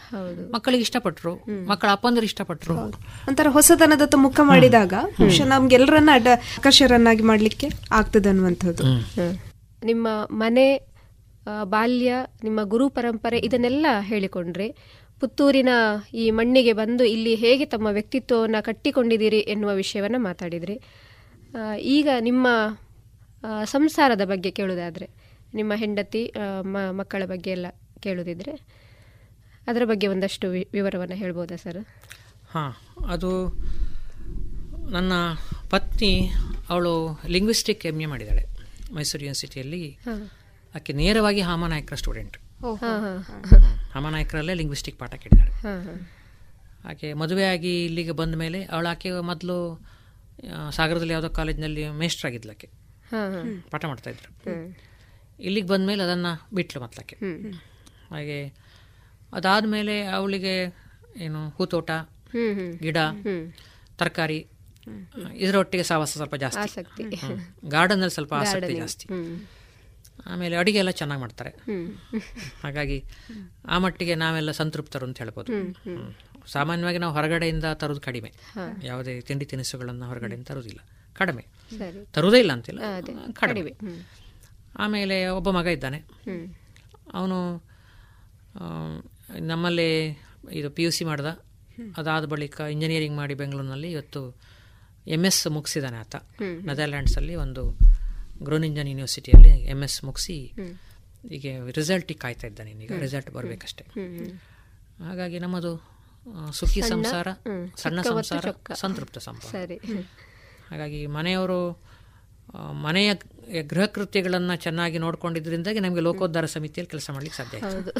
Speaker 21: ಮಕ್ಕಳಿಗೆ ಇಷ್ಟಪಟ್ರು ಮಕ್ಕಳ ಅಪ್ಪಂದ್ರೆ ಇಷ್ಟಪಟ್ರು.
Speaker 22: ಒಂಥರ ಹೊಸತನದತ್ತ ಮುಖ ಮಾಡಿದಾಗ ನಮ್ಗೆಲ್ಲರನ್ನ ಅಡ್ಡ ಆಕರ್ಷರನ್ನಾಗಿ ಮಾಡ್ಲಿಕ್ಕೆ ಆಗ್ತದೆ ಅನ್ನುವಂಥದ್ದು
Speaker 20: ನಿಮ್ಮ ಮನೆ ಬಾಲ್ಯ ನಿಮ್ಮ ಗುರು ಪರಂಪರೆ ಇದನ್ನೆಲ್ಲ ಹೇಳಿಕೊಂಡ್ರೆ. ಪುತ್ತೂರಿನ ಈ ಮಣ್ಣಿಗೆ ಬಂದು ಇಲ್ಲಿ ಹೇಗೆ ತಮ್ಮ ವ್ಯಕ್ತಿತ್ವವನ್ನು ಕಟ್ಟಿಕೊಂಡಿದ್ದೀರಿ ಎನ್ನುವ ವಿಷಯವನ್ನು ಮಾತಾಡಿದ್ರಿ. ಈಗ ನಿಮ್ಮ ಆ, ಸಂಸಾರದ ಬಗ್ಗೆ ಕೇಳುವುದಾದ್ರೆ ನಿಮ್ಮ ಹೆಂಡತಿ ಮಕ್ಕಳ ಬಗ್ಗೆ ಎಲ್ಲ. ಕೇಳುವುದಿದ್ರೆ ಅದರ ಬಗ್ಗೆ ಒಂದಷ್ಟು ವಿ- ವಿವರವನ್ನು ಹೇಳ್ಬೋದಾ ಸರ್
Speaker 21: ಹಾಂ ಅದು ನನ್ನ ಪತ್ನಿ ಅವಳು ಲಿಂಗ್ವಿಸ್ಟಿಕ್ ಎಂ ಎ ಮಾಡಿದ್ದಾಳೆ. ಮೈಸೂರು ಯೂನಿವರ್ಸಿಟಿಯಲ್ಲಿ ಆಕೆ ನೇರವಾಗಿ ಹಾಮನಾಯಕರ ಸ್ಟೂಡೆಂಟ್ ಹಾಮನಾಯಕರಲ್ಲೇ ಲಿಂಗ್ವಿಸ್ಟಿಕ್ ಪಾಠ ಕೇಳಿದ್ದಾಳೆ. ಆಕೆ ಮದುವೆಯಾಗಿ ಇಲ್ಲಿಗೆ ಬಂದ ಮೇಲೆ ಅವಳು ಆಕೆ ಮೊದಲು ಸಾಗರದಲ್ಲಿ ಯಾವುದೋ ಕಾಲೇಜಿನಲ್ಲಿ ಮೇಸ್ಟರ್ ಆಗಿದ್ಲು ಆಕೆ. ಪಾಠ ಮಾಡ್ತಾ ಇದ್ರು. ಇಲ್ಲಿಗೆ ಬಂದ ಮೇಲೆ ಅದನ್ನು ಬಿಟ್ಲು ಮತ್ಲಾಕೆ ಹಾಗೆ ಅದಾದಮೇಲೆ ಅವಳಿಗೆ ಏನು ಹೂತೋಟ. ಗಿಡ ತರಕಾರಿ ಇದರೊಟ್ಟಿಗೆ ಸಾವಾಸ ಸ್ವಲ್ಪ ಜಾಸ್ತಿ.
Speaker 20: ಗಾರ್ಡನ್
Speaker 21: ಗಾರ್ಡನಲ್ಲಿ ಸ್ವಲ್ಪ ಆಸಕ್ತಿ ಜಾಸ್ತಿ. ಆಮೇಲೆ ಅಡಿಗೆ ಎಲ್ಲ ಚೆನ್ನಾಗಿ ಮಾಡ್ತಾರೆ. ಹಾಗಾಗಿ ಆ ಮಟ್ಟಿಗೆ ನಾವೆಲ್ಲ ಸಂತೃಪ್ತರು ಅಂತ ಹೇಳ್ಬೋದು. ಸಾಮಾನ್ಯವಾಗಿ ನಾವು ಹೊರಗಡೆಯಿಂದ ತರೋದು ಕಡಿಮೆ. ಯಾವುದೇ ತಿಂಡಿ ತಿನಿಸುಗಳನ್ನು ಹೊರಗಡೆಯಿಂದ ತರೋದಿಲ್ಲ ಕಡಿಮೆ. ತರುವುದೇ ಇಲ್ಲ ಅಂತಿಲ್ಲ. ಕಡಿಮೆ. ಆಮೇಲೆ ಒಬ್ಬ ಮಗ ಇದ್ದಾನೆ. ಅವನು ನಮ್ಮಲ್ಲಿ ಇದು ಪಿ ಯು ಸಿ ಮಾಡ್ದ ಅದಾದ ಬಳಿಕ ಇಂಜಿನಿಯರಿಂಗ್ ಮಾಡಿ ಬೆಂಗಳೂರಿನಲ್ಲಿ ಇವತ್ತು ಎಂ ಎಸ್ ಮುಗಿಸಿದ್ದಾನೆ ಆತ. ನೆದರ್ಲ್ಯಾಂಡ್ಸಲ್ಲಿ ಒಂದು ಗ್ರೋನಿಂಜನ್ ಯೂನಿವರ್ಸಿಟಿಯಲ್ಲಿ ಎಂ ಎಸ್ ಮುಗಿಸಿ. ಈಗ ರಿಸಲ್ಟಿಗೆ ಕಾಯ್ತಾ ಇದ್ದಾನೆ ಈಗ ರಿಸಲ್ಟ್ ಬರಬೇಕಷ್ಟೇ. ಹಾಗಾಗಿ ನಮ್ಮದು ಸುಖಿ ಸಂಸಾರ ಸಣ್ಣ ಸಂಸಾರ ಸಂತೃಪ್ತ ಸಂಸಾರ
Speaker 20: ಸರಿ.
Speaker 21: ಹಾಗಾಗಿ ಮನೆಯವರು ಮನೆಯ ಗೃಹ ಕೃತ್ಯಗಳನ್ನು ಚೆನ್ನಾಗಿ ನೋಡ್ಕೊಂಡಿದ್ರಿಂದಾಗಿ ನಮಗೆ ಲೋಕೋದ್ಧಾರ ಸಮಿತಿಯಲ್ಲಿ ಕೆಲಸ ಮಾಡ್ಲಿಕ್ಕೆ ಸಾಧ್ಯ. ಆಯ್ತು.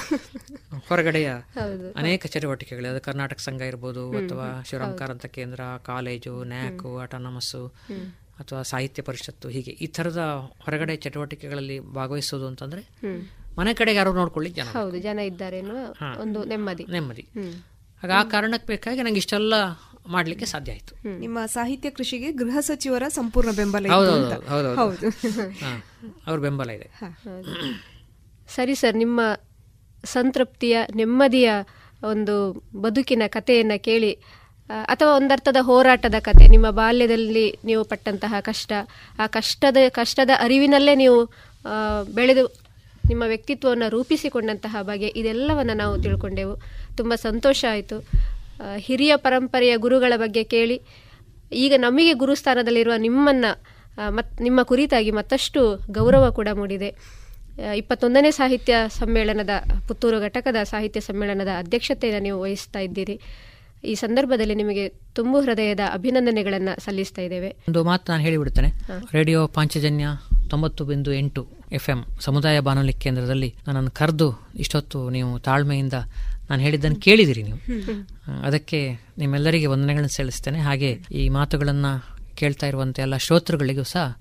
Speaker 21: ಹೊರಗಡೆಯ. ಅನೇಕ ಚಟುವಟಿಕೆಗಳು ಅದು ಕರ್ನಾಟಕ ಸಂಘ ಇರ್ಬೋದು ಅಥವಾ
Speaker 20: ಹ್ಮ್. ಅಂತ
Speaker 21: ಕಾರಂತ ಕೇಂದ್ರ ಕಾಲೇಜು ನ್ಯಾಕು
Speaker 20: ಅಟಾನಮಸ್ಸು
Speaker 21: ಅಥವಾ ಸಾಹಿತ್ಯ ಪರಿಷತ್ತು ಹೀಗೆ ಈ ಥರದ ಹೊರಗಡೆ ಚಟುವಟಿಕೆಗಳಲ್ಲಿ ಭಾಗವಹಿಸೋದು ಅಂತಂದ್ರೆ ಮನೆ ಕಡೆಗೆ ಯಾರು ನೋಡ್ಕೊಳ್ಳಿ ಜನ
Speaker 20: ಹೌದು ಜನ ಇದ್ದಾರೆ ಒಂದು ನೆಮ್ಮದಿ.
Speaker 21: ನೆಮ್ಮದಿ. ಹಾಗೆ ಆ ಕಾರಣಕ್ಕೆ ಬೇಕಾಗಿ ನಂಗೆ ಇಷ್ಟೆಲ್ಲ ಮಾಡ್ಲಿಕ್ಕೆ ಸಾಧ್ಯ ಆಯ್ತು.
Speaker 22: ನಿಮ್ಮ ಸಾಹಿತ್ಯ ಕೃಷಿಗೆ ಗೃಹ ಸಚಿವರ ಸಂಪೂರ್ಣ ಬೆಂಬಲ
Speaker 21: ಹೌದು
Speaker 22: ಅಂತ.
Speaker 21: ಹೌದು
Speaker 22: ಹೌದು.
Speaker 21: ಹಾ, ಅವ್ರ ಬೆಂಬಲ ಇದೆ.
Speaker 20: ಸರಿ ಸರ್ ನಿಮ್ಮ ಸಂತೃಪ್ತಿಯ ನೆಮ್ಮದಿಯ ಒಂದು ಬದುಕಿನ ಕಥೆಯನ್ನು ಕೇಳಿ ಅಥವಾ ಒಂದರ್ಥದ ಹೋರಾಟದ ಕತೆ ನಿಮ್ಮ ಬಾಲ್ಯದಲ್ಲಿ ನೀವು ಪಟ್ಟಂತಹ ಕಷ್ಟ ಆ ಕಷ್ಟದ ಕಷ್ಟದ ಅರಿವಿನಲ್ಲೇ ನೀವು ಆ, ಬೆಳೆದು ನಿಮ್ಮ ವ್ಯಕ್ತಿತ್ವವನ್ನು ರೂಪಿಸಿಕೊಂಡಂತಹ ಬಗೆ ಇದೆಲ್ಲವನ್ನು ನಾವು ತಿಳ್ಕೊಂಡೆವು. ತುಂಬ ಸಂತೋಷ ಆಯಿತು. ಹಿರಿಯ ಪರಂಪರೆಯ ಗುರುಗಳ ಬಗ್ಗೆ ಕೇಳಿ. ಈಗ ನಮಗೆ ಗುರುಸ್ಥಾನದಲ್ಲಿರುವ ನಿಮ್ಮನ್ನು ಮತ್ ನಿಮ್ಮ ಕುರಿತಾಗಿ ಮತ್ತಷ್ಟು ಗೌರವ ಕೂಡ ಮೂಡಿದೆ. ಇಪ್ಪತ್ತೊಂದನೇ ಸಾಹಿತ್ಯ ಸಮ್ಮೇಳನದ ಪುತ್ತೂರು ಘಟಕದ ಸಾಹಿತ್ಯ ಸಮ್ಮೇಳನದ ಅಧ್ಯಕ್ಷತೆಯನ್ನು ನೀವು ವಹಿಸ್ತಾ ಇದ್ದೀರಿ. ಈ ಸಂದರ್ಭದಲ್ಲಿ ನಿಮಗೆ ತುಂಬು ಹೃದಯದ ಅಭಿನಂದನೆಗಳನ್ನು ಸಲ್ಲಿಸ್ತಾ ಇದ್ದೇವೆ.
Speaker 21: ಒಂದು ಮಾತು ನಾನು ಹೇಳಿಬಿಡ್ತೇನೆ ರೇಡಿಯೋ ಪಾಂಚಜನ್ಯ ತೊಂಬತ್ತು ಬಿಂದು ಎಂಟು ಎಫ್ ಎಂ ಸಮುದಾಯ ಬಾನುಲಿ ಕೇಂದ್ರದಲ್ಲಿ ನನ್ನನ್ನು ಕರೆದು ಇಷ್ಟೊತ್ತು ನೀವು ತಾಳ್ಮೆಯಿಂದ ನಾನು ಹೇಳಿದ್ದನ್ನು ಕೇಳಿದಿರಿ ನೀವು. ಅದಕ್ಕೆ ನಿಮ್ಮೆಲ್ಲರಿಗೆ ವಂದನೆಗಳನ್ನು ಸಲ್ಲಿಸ್ತೇನೆ. ಹಾಗೆ ಈ ಮಾತುಗಳನ್ನು ಕೇಳ್ತಾ ಇರುವಂಥ ಎಲ್ಲ ಶ್ರೋತೃಗಳಿಗೂ ಸಹ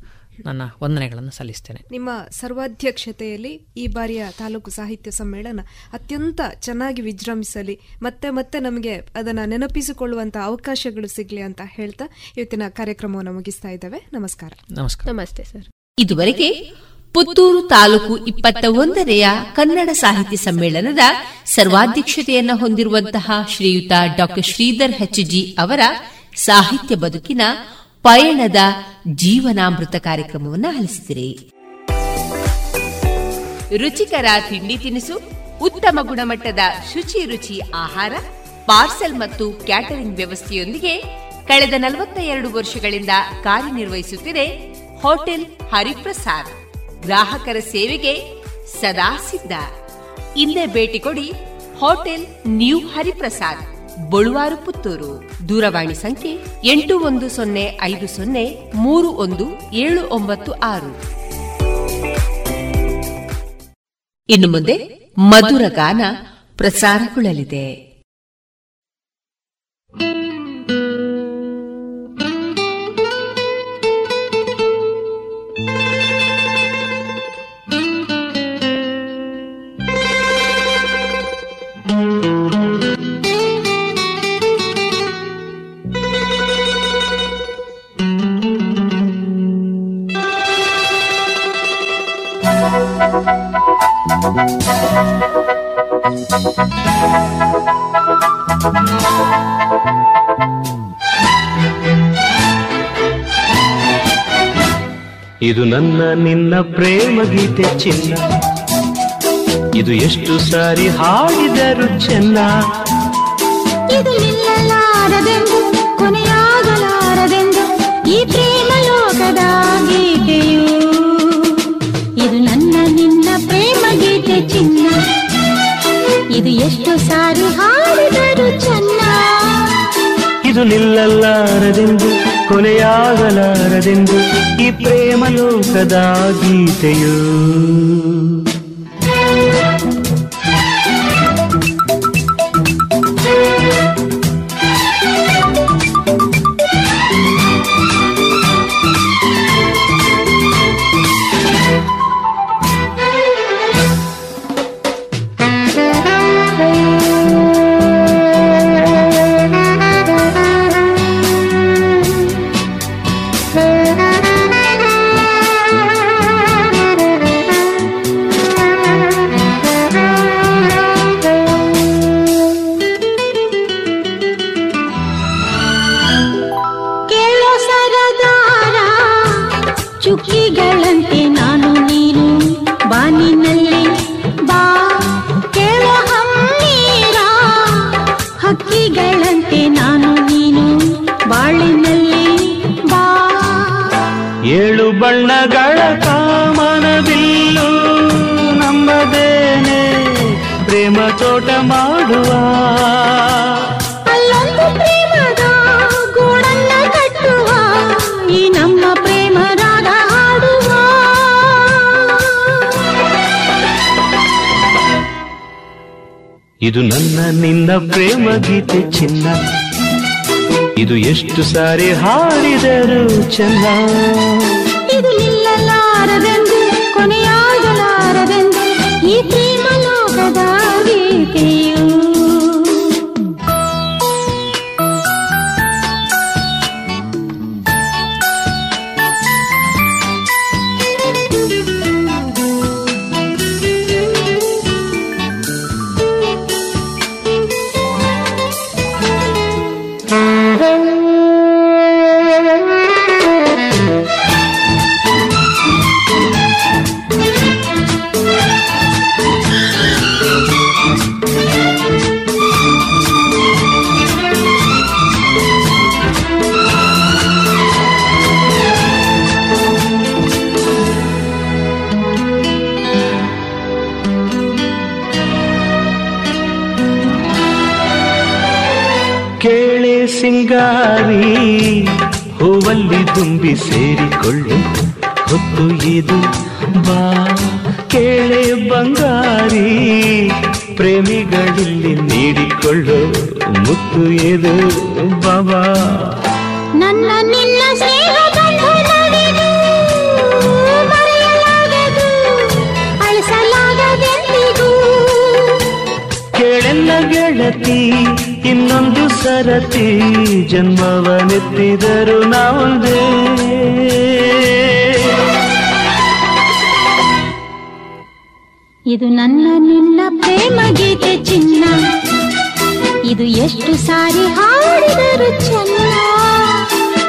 Speaker 21: ನನ್ನ ವಂದನೆಗಳನ್ನು ಸಲ್ಲಿಸ್ತೇನೆ.
Speaker 22: ನಿಮ್ಮ ಸರ್ವಾಧ್ಯಕ್ಷತೆಯಲ್ಲಿ ಈ ಬಾರಿಯ ತಾಲೂಕು ಸಾಹಿತ್ಯ ಸಮ್ಮೇಳನ ಅತ್ಯಂತ ಚೆನ್ನಾಗಿ ವಿಜೃಂಭಿಸಲಿ ಮತ್ತೆ ಮತ್ತೆ ನಮಗೆ ಅದನ್ನು ನೆನಪಿಸಿಕೊಳ್ಳುವಂತ ಅವಕಾಶಗಳು ಸಿಗ್ಲಿ ಅಂತ ಹೇಳ್ತಾ ಇವತ್ತಿನ ಕಾರ್ಯಕ್ರಮವನ್ನು ಮುಗಿಸ್ತಾ ಇದ್ದೇವೆ. ನಮಸ್ಕಾರ.
Speaker 21: ನಮಸ್ಕಾರ.
Speaker 20: ನಮಸ್ತೆ ಸರ್.
Speaker 2: ಇದುವರೆಗೆ ಪುತ್ತೂರು ತಾಲೂಕು ಇಪ್ಪತ್ತ ಒಂದನೆಯ ಕನ್ನಡ ಸಾಹಿತ್ಯ ಸಮ್ಮೇಳನದ ಸರ್ವಾಧ್ಯಕ್ಷತೆಯನ್ನು ಹೊಂದಿರುವಂತಹ ಶ್ರೀಯುತ ಡಾಕ್ಟರ್ ಶ್ರೀಧರ್ ಹೆಚ್ ಜಿ ಅವರ ಸಾಹಿತ್ಯ ಬದುಕಿನ ಪಯಣದ ಜೀವನಾಮೃತ ಕಾರ್ಯಕ್ರಮವನ್ನು ಆಲಿಸಿದಿರಿ. ರುಚಿಕರ ತಿಂಡಿ ತಿನಿಸು, ಉತ್ತಮ ಗುಣಮಟ್ಟದ ಶುಚಿ ರುಚಿ ಆಹಾರ, ಪಾರ್ಸೆಲ್ ಮತ್ತು ಕ್ಯಾಟರಿಂಗ್ ವ್ಯವಸ್ಥೆಯೊಂದಿಗೆ ಕಳೆದ ನಲವತ್ತ ಎರಡು ವರ್ಷಗಳಿಂದ ಕಾರ್ಯನಿರ್ವಹಿಸುತ್ತಿದೆ ಹೋಟೆಲ್ ಹರಿಪ್ರಸಾದ್. ಗ್ರಾಹಕರ ಸೇವೆಗೆ ಸದಾ ಸಿದ್ಧ. ಇಲ್ಲೇ ಭೇಟಿ ಕೊಡಿ ಹೋಟೆಲ್ ನ್ಯೂ ಹರಿಪ್ರಸಾದ್, ಬಳುವಾರು ಪುತ್ತೂರು. ದೂರವಾಣಿ ಸಂಖ್ಯೆ ಎಂಟು ಒಂದು ಸೊನ್ನೆ ಐದು ಸೊನ್ನೆ ಮೂರು ಒಂದು ಏಳು ಒಂಬತ್ತು ಆರು. ಇನ್ನು ಮುಂದೆ ಮಧುರ ಗಾನ ಪ್ರಸಾರಗೊಳ್ಳಲಿದೆ.
Speaker 6: ಇದು ನನ್ನ, ನಿನ್ನ ಪ್ರೇಮ ಗೀತೆ ಚಿನ್ನ. ಇದು ಎಷ್ಟು ಸಾರಿ ಹಾಡಿದರು ಚೆನ್ನ.
Speaker 5: ಇದು ನಿಲ್ಲಲಾರದೆಂದು, ಕೊನೆಯಾಗಲಾರದೆಂದು, ಈ ಪ್ರೇಮ ಲೋಕದ ಇದು ಎಷ್ಟು ಸಾರಿ ಹಾಡಿದರು ಚೆನ್ನ
Speaker 6: ಇದು ನಿಲ್ಲಲಾರದೆಂದು ಕೊನೆಯಾಗಲಾರದೆಂದು ಈ ಪ್ರೇಮ ಲೋಕದ ಗೀತೆಯು ಇದು ನನ್ನ ನಿನ್ನ ಪ್ರೇಮ ಗೀತೆ ಚಿನ್ನ. ಇದು ಎಷ್ಟು ಸಾರಿ ಹಾಡಿದರು ಚೆನ್ನ.
Speaker 23: ಸಿಂಗಾರಿ ಹೂವಲ್ಲಿ ತುಂಬಿ ಸೇರಿಕೊಳ್ಳು. ಹೊತ್ತು ಇದು ಬಾ ಕೇಳೆ ಬಂಗಾರಿ. ಪ್ರೇಮಿಗಳಲ್ಲಿ ನೀಡಿಕೊಳ್ಳು ಮುತ್ತು ಇದು ಬಾಬಾ
Speaker 5: ನನ್ನ ನಿನ್ನ
Speaker 23: ಕೇಳೆಲ್ಲ ಗೆಳತಿ ಇನ್ನೊಂದು ಸರತಿ ಜನ್ಮವನೆತ್ತಿದರು ನಾವೊಂದೇ.
Speaker 5: ಇದು ನನ್ನ ನಿನ್ನ ಪ್ರೇಮ ಗೀತೆ ಚಿನ್ನ. ಇದು ಎಷ್ಟು ಸಾರಿ ಹಾಡಿದರು ಚೆನ್ನ.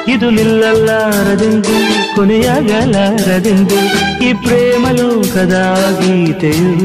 Speaker 23: ಇದು ನಿಲ್ಲಲಾರದೆಂದು ಕೊನೆಯಾಗಲಾರದೆಂದು ಈ ಪ್ರೇಮ ಲೋಕದ ಗೀತೆಯು.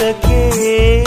Speaker 23: तके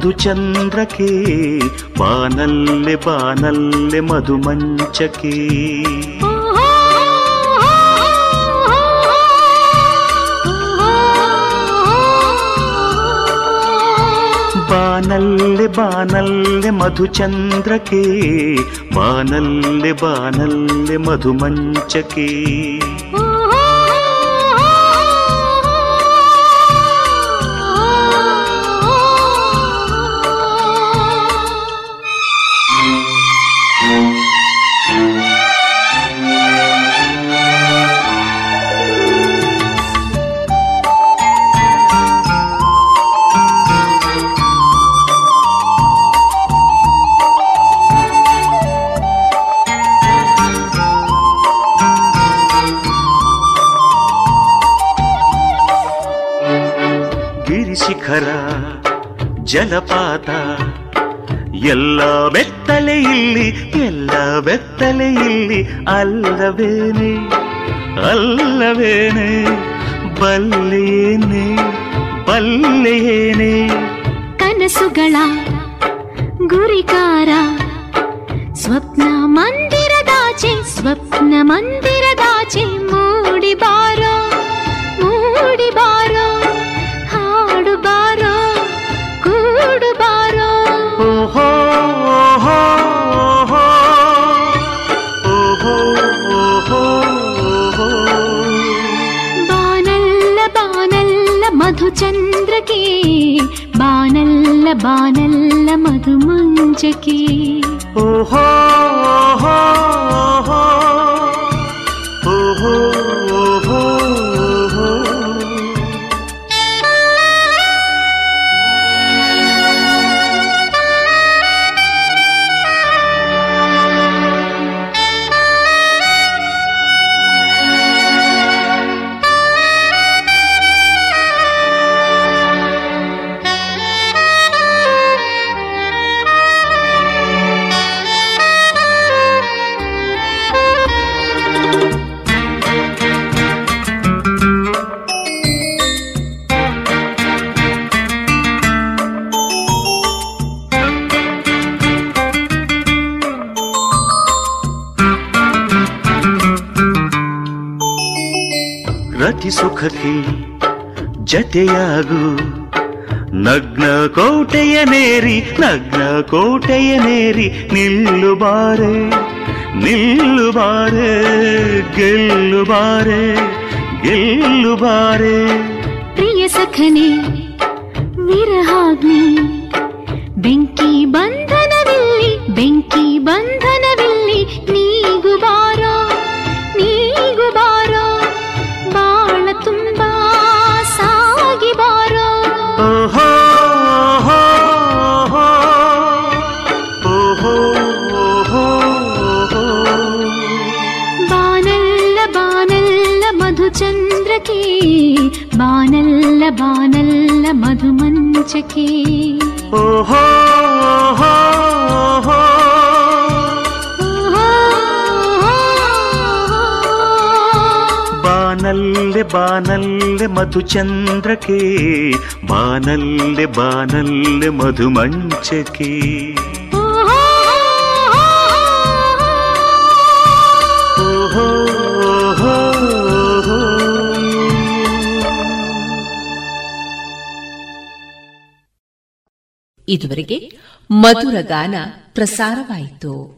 Speaker 23: ಮಧುಚಂದ್ರಕ್ಕೆ ಬಾನಲ್ಲೆ ಬಾನಲ್ಲೆ ಮಧುಮಂಚಕ್ಕೆ ಬಾನಲ್ಲೆ ಬಾನಲ್ಲೆ ಮಧುಚಂದ್ರಕ್ಕೆ ಬಾನಲ್ಲೆ ಬಾನಲ್ಲೆ ಮಧುಮಂಚಕ್ಕೆ ಜಲಪಾತ. ಎಲ್ಲ ಬೆತ್ತಲೆ ಇಲ್ಲಿ ಎಲ್ಲ ಬೆತ್ತಲೆ ಇಲ್ಲಿ ಅಲ್ಲವೇನೆ ಅಲ್ಲವೇನೆ ಬಲ್ಲೆಯೇನೆ ಬಲ್ಲೆಯೇನೆ.
Speaker 5: ಕನಸುಗಳ
Speaker 23: ರತಿ ಸುಖಕ್ಕೆ ಜತೆಯಾಗು ನಗ್ನ ಕೋಟೆಯ ನೇರಿ ನಗ್ನ ಕೋಟೆಯ ನೇರಿ ನಿಲ್ಲು ಬಾರೆ ನಿಲ್ಲು ಬಾರೆ ಗೆಲ್ಲು ಬಾರೆ ಗೆಲ್ಲು ಬಾರೆ
Speaker 5: ಪ್ರಿಯ ಸಖನೆ ವಿರಹಾಗ್ನಿ ಮಧುಚಂದ್ರಕ್ಕೆ ಬಾನಲ್ಲೆ ಬಾನಲ್ಲೆ
Speaker 23: ಓಹೋ.
Speaker 2: ಇದುವರೆಗೆ ಮಧುರ ಗಾನ ಪ್ರಸಾರವಾಯಿತು.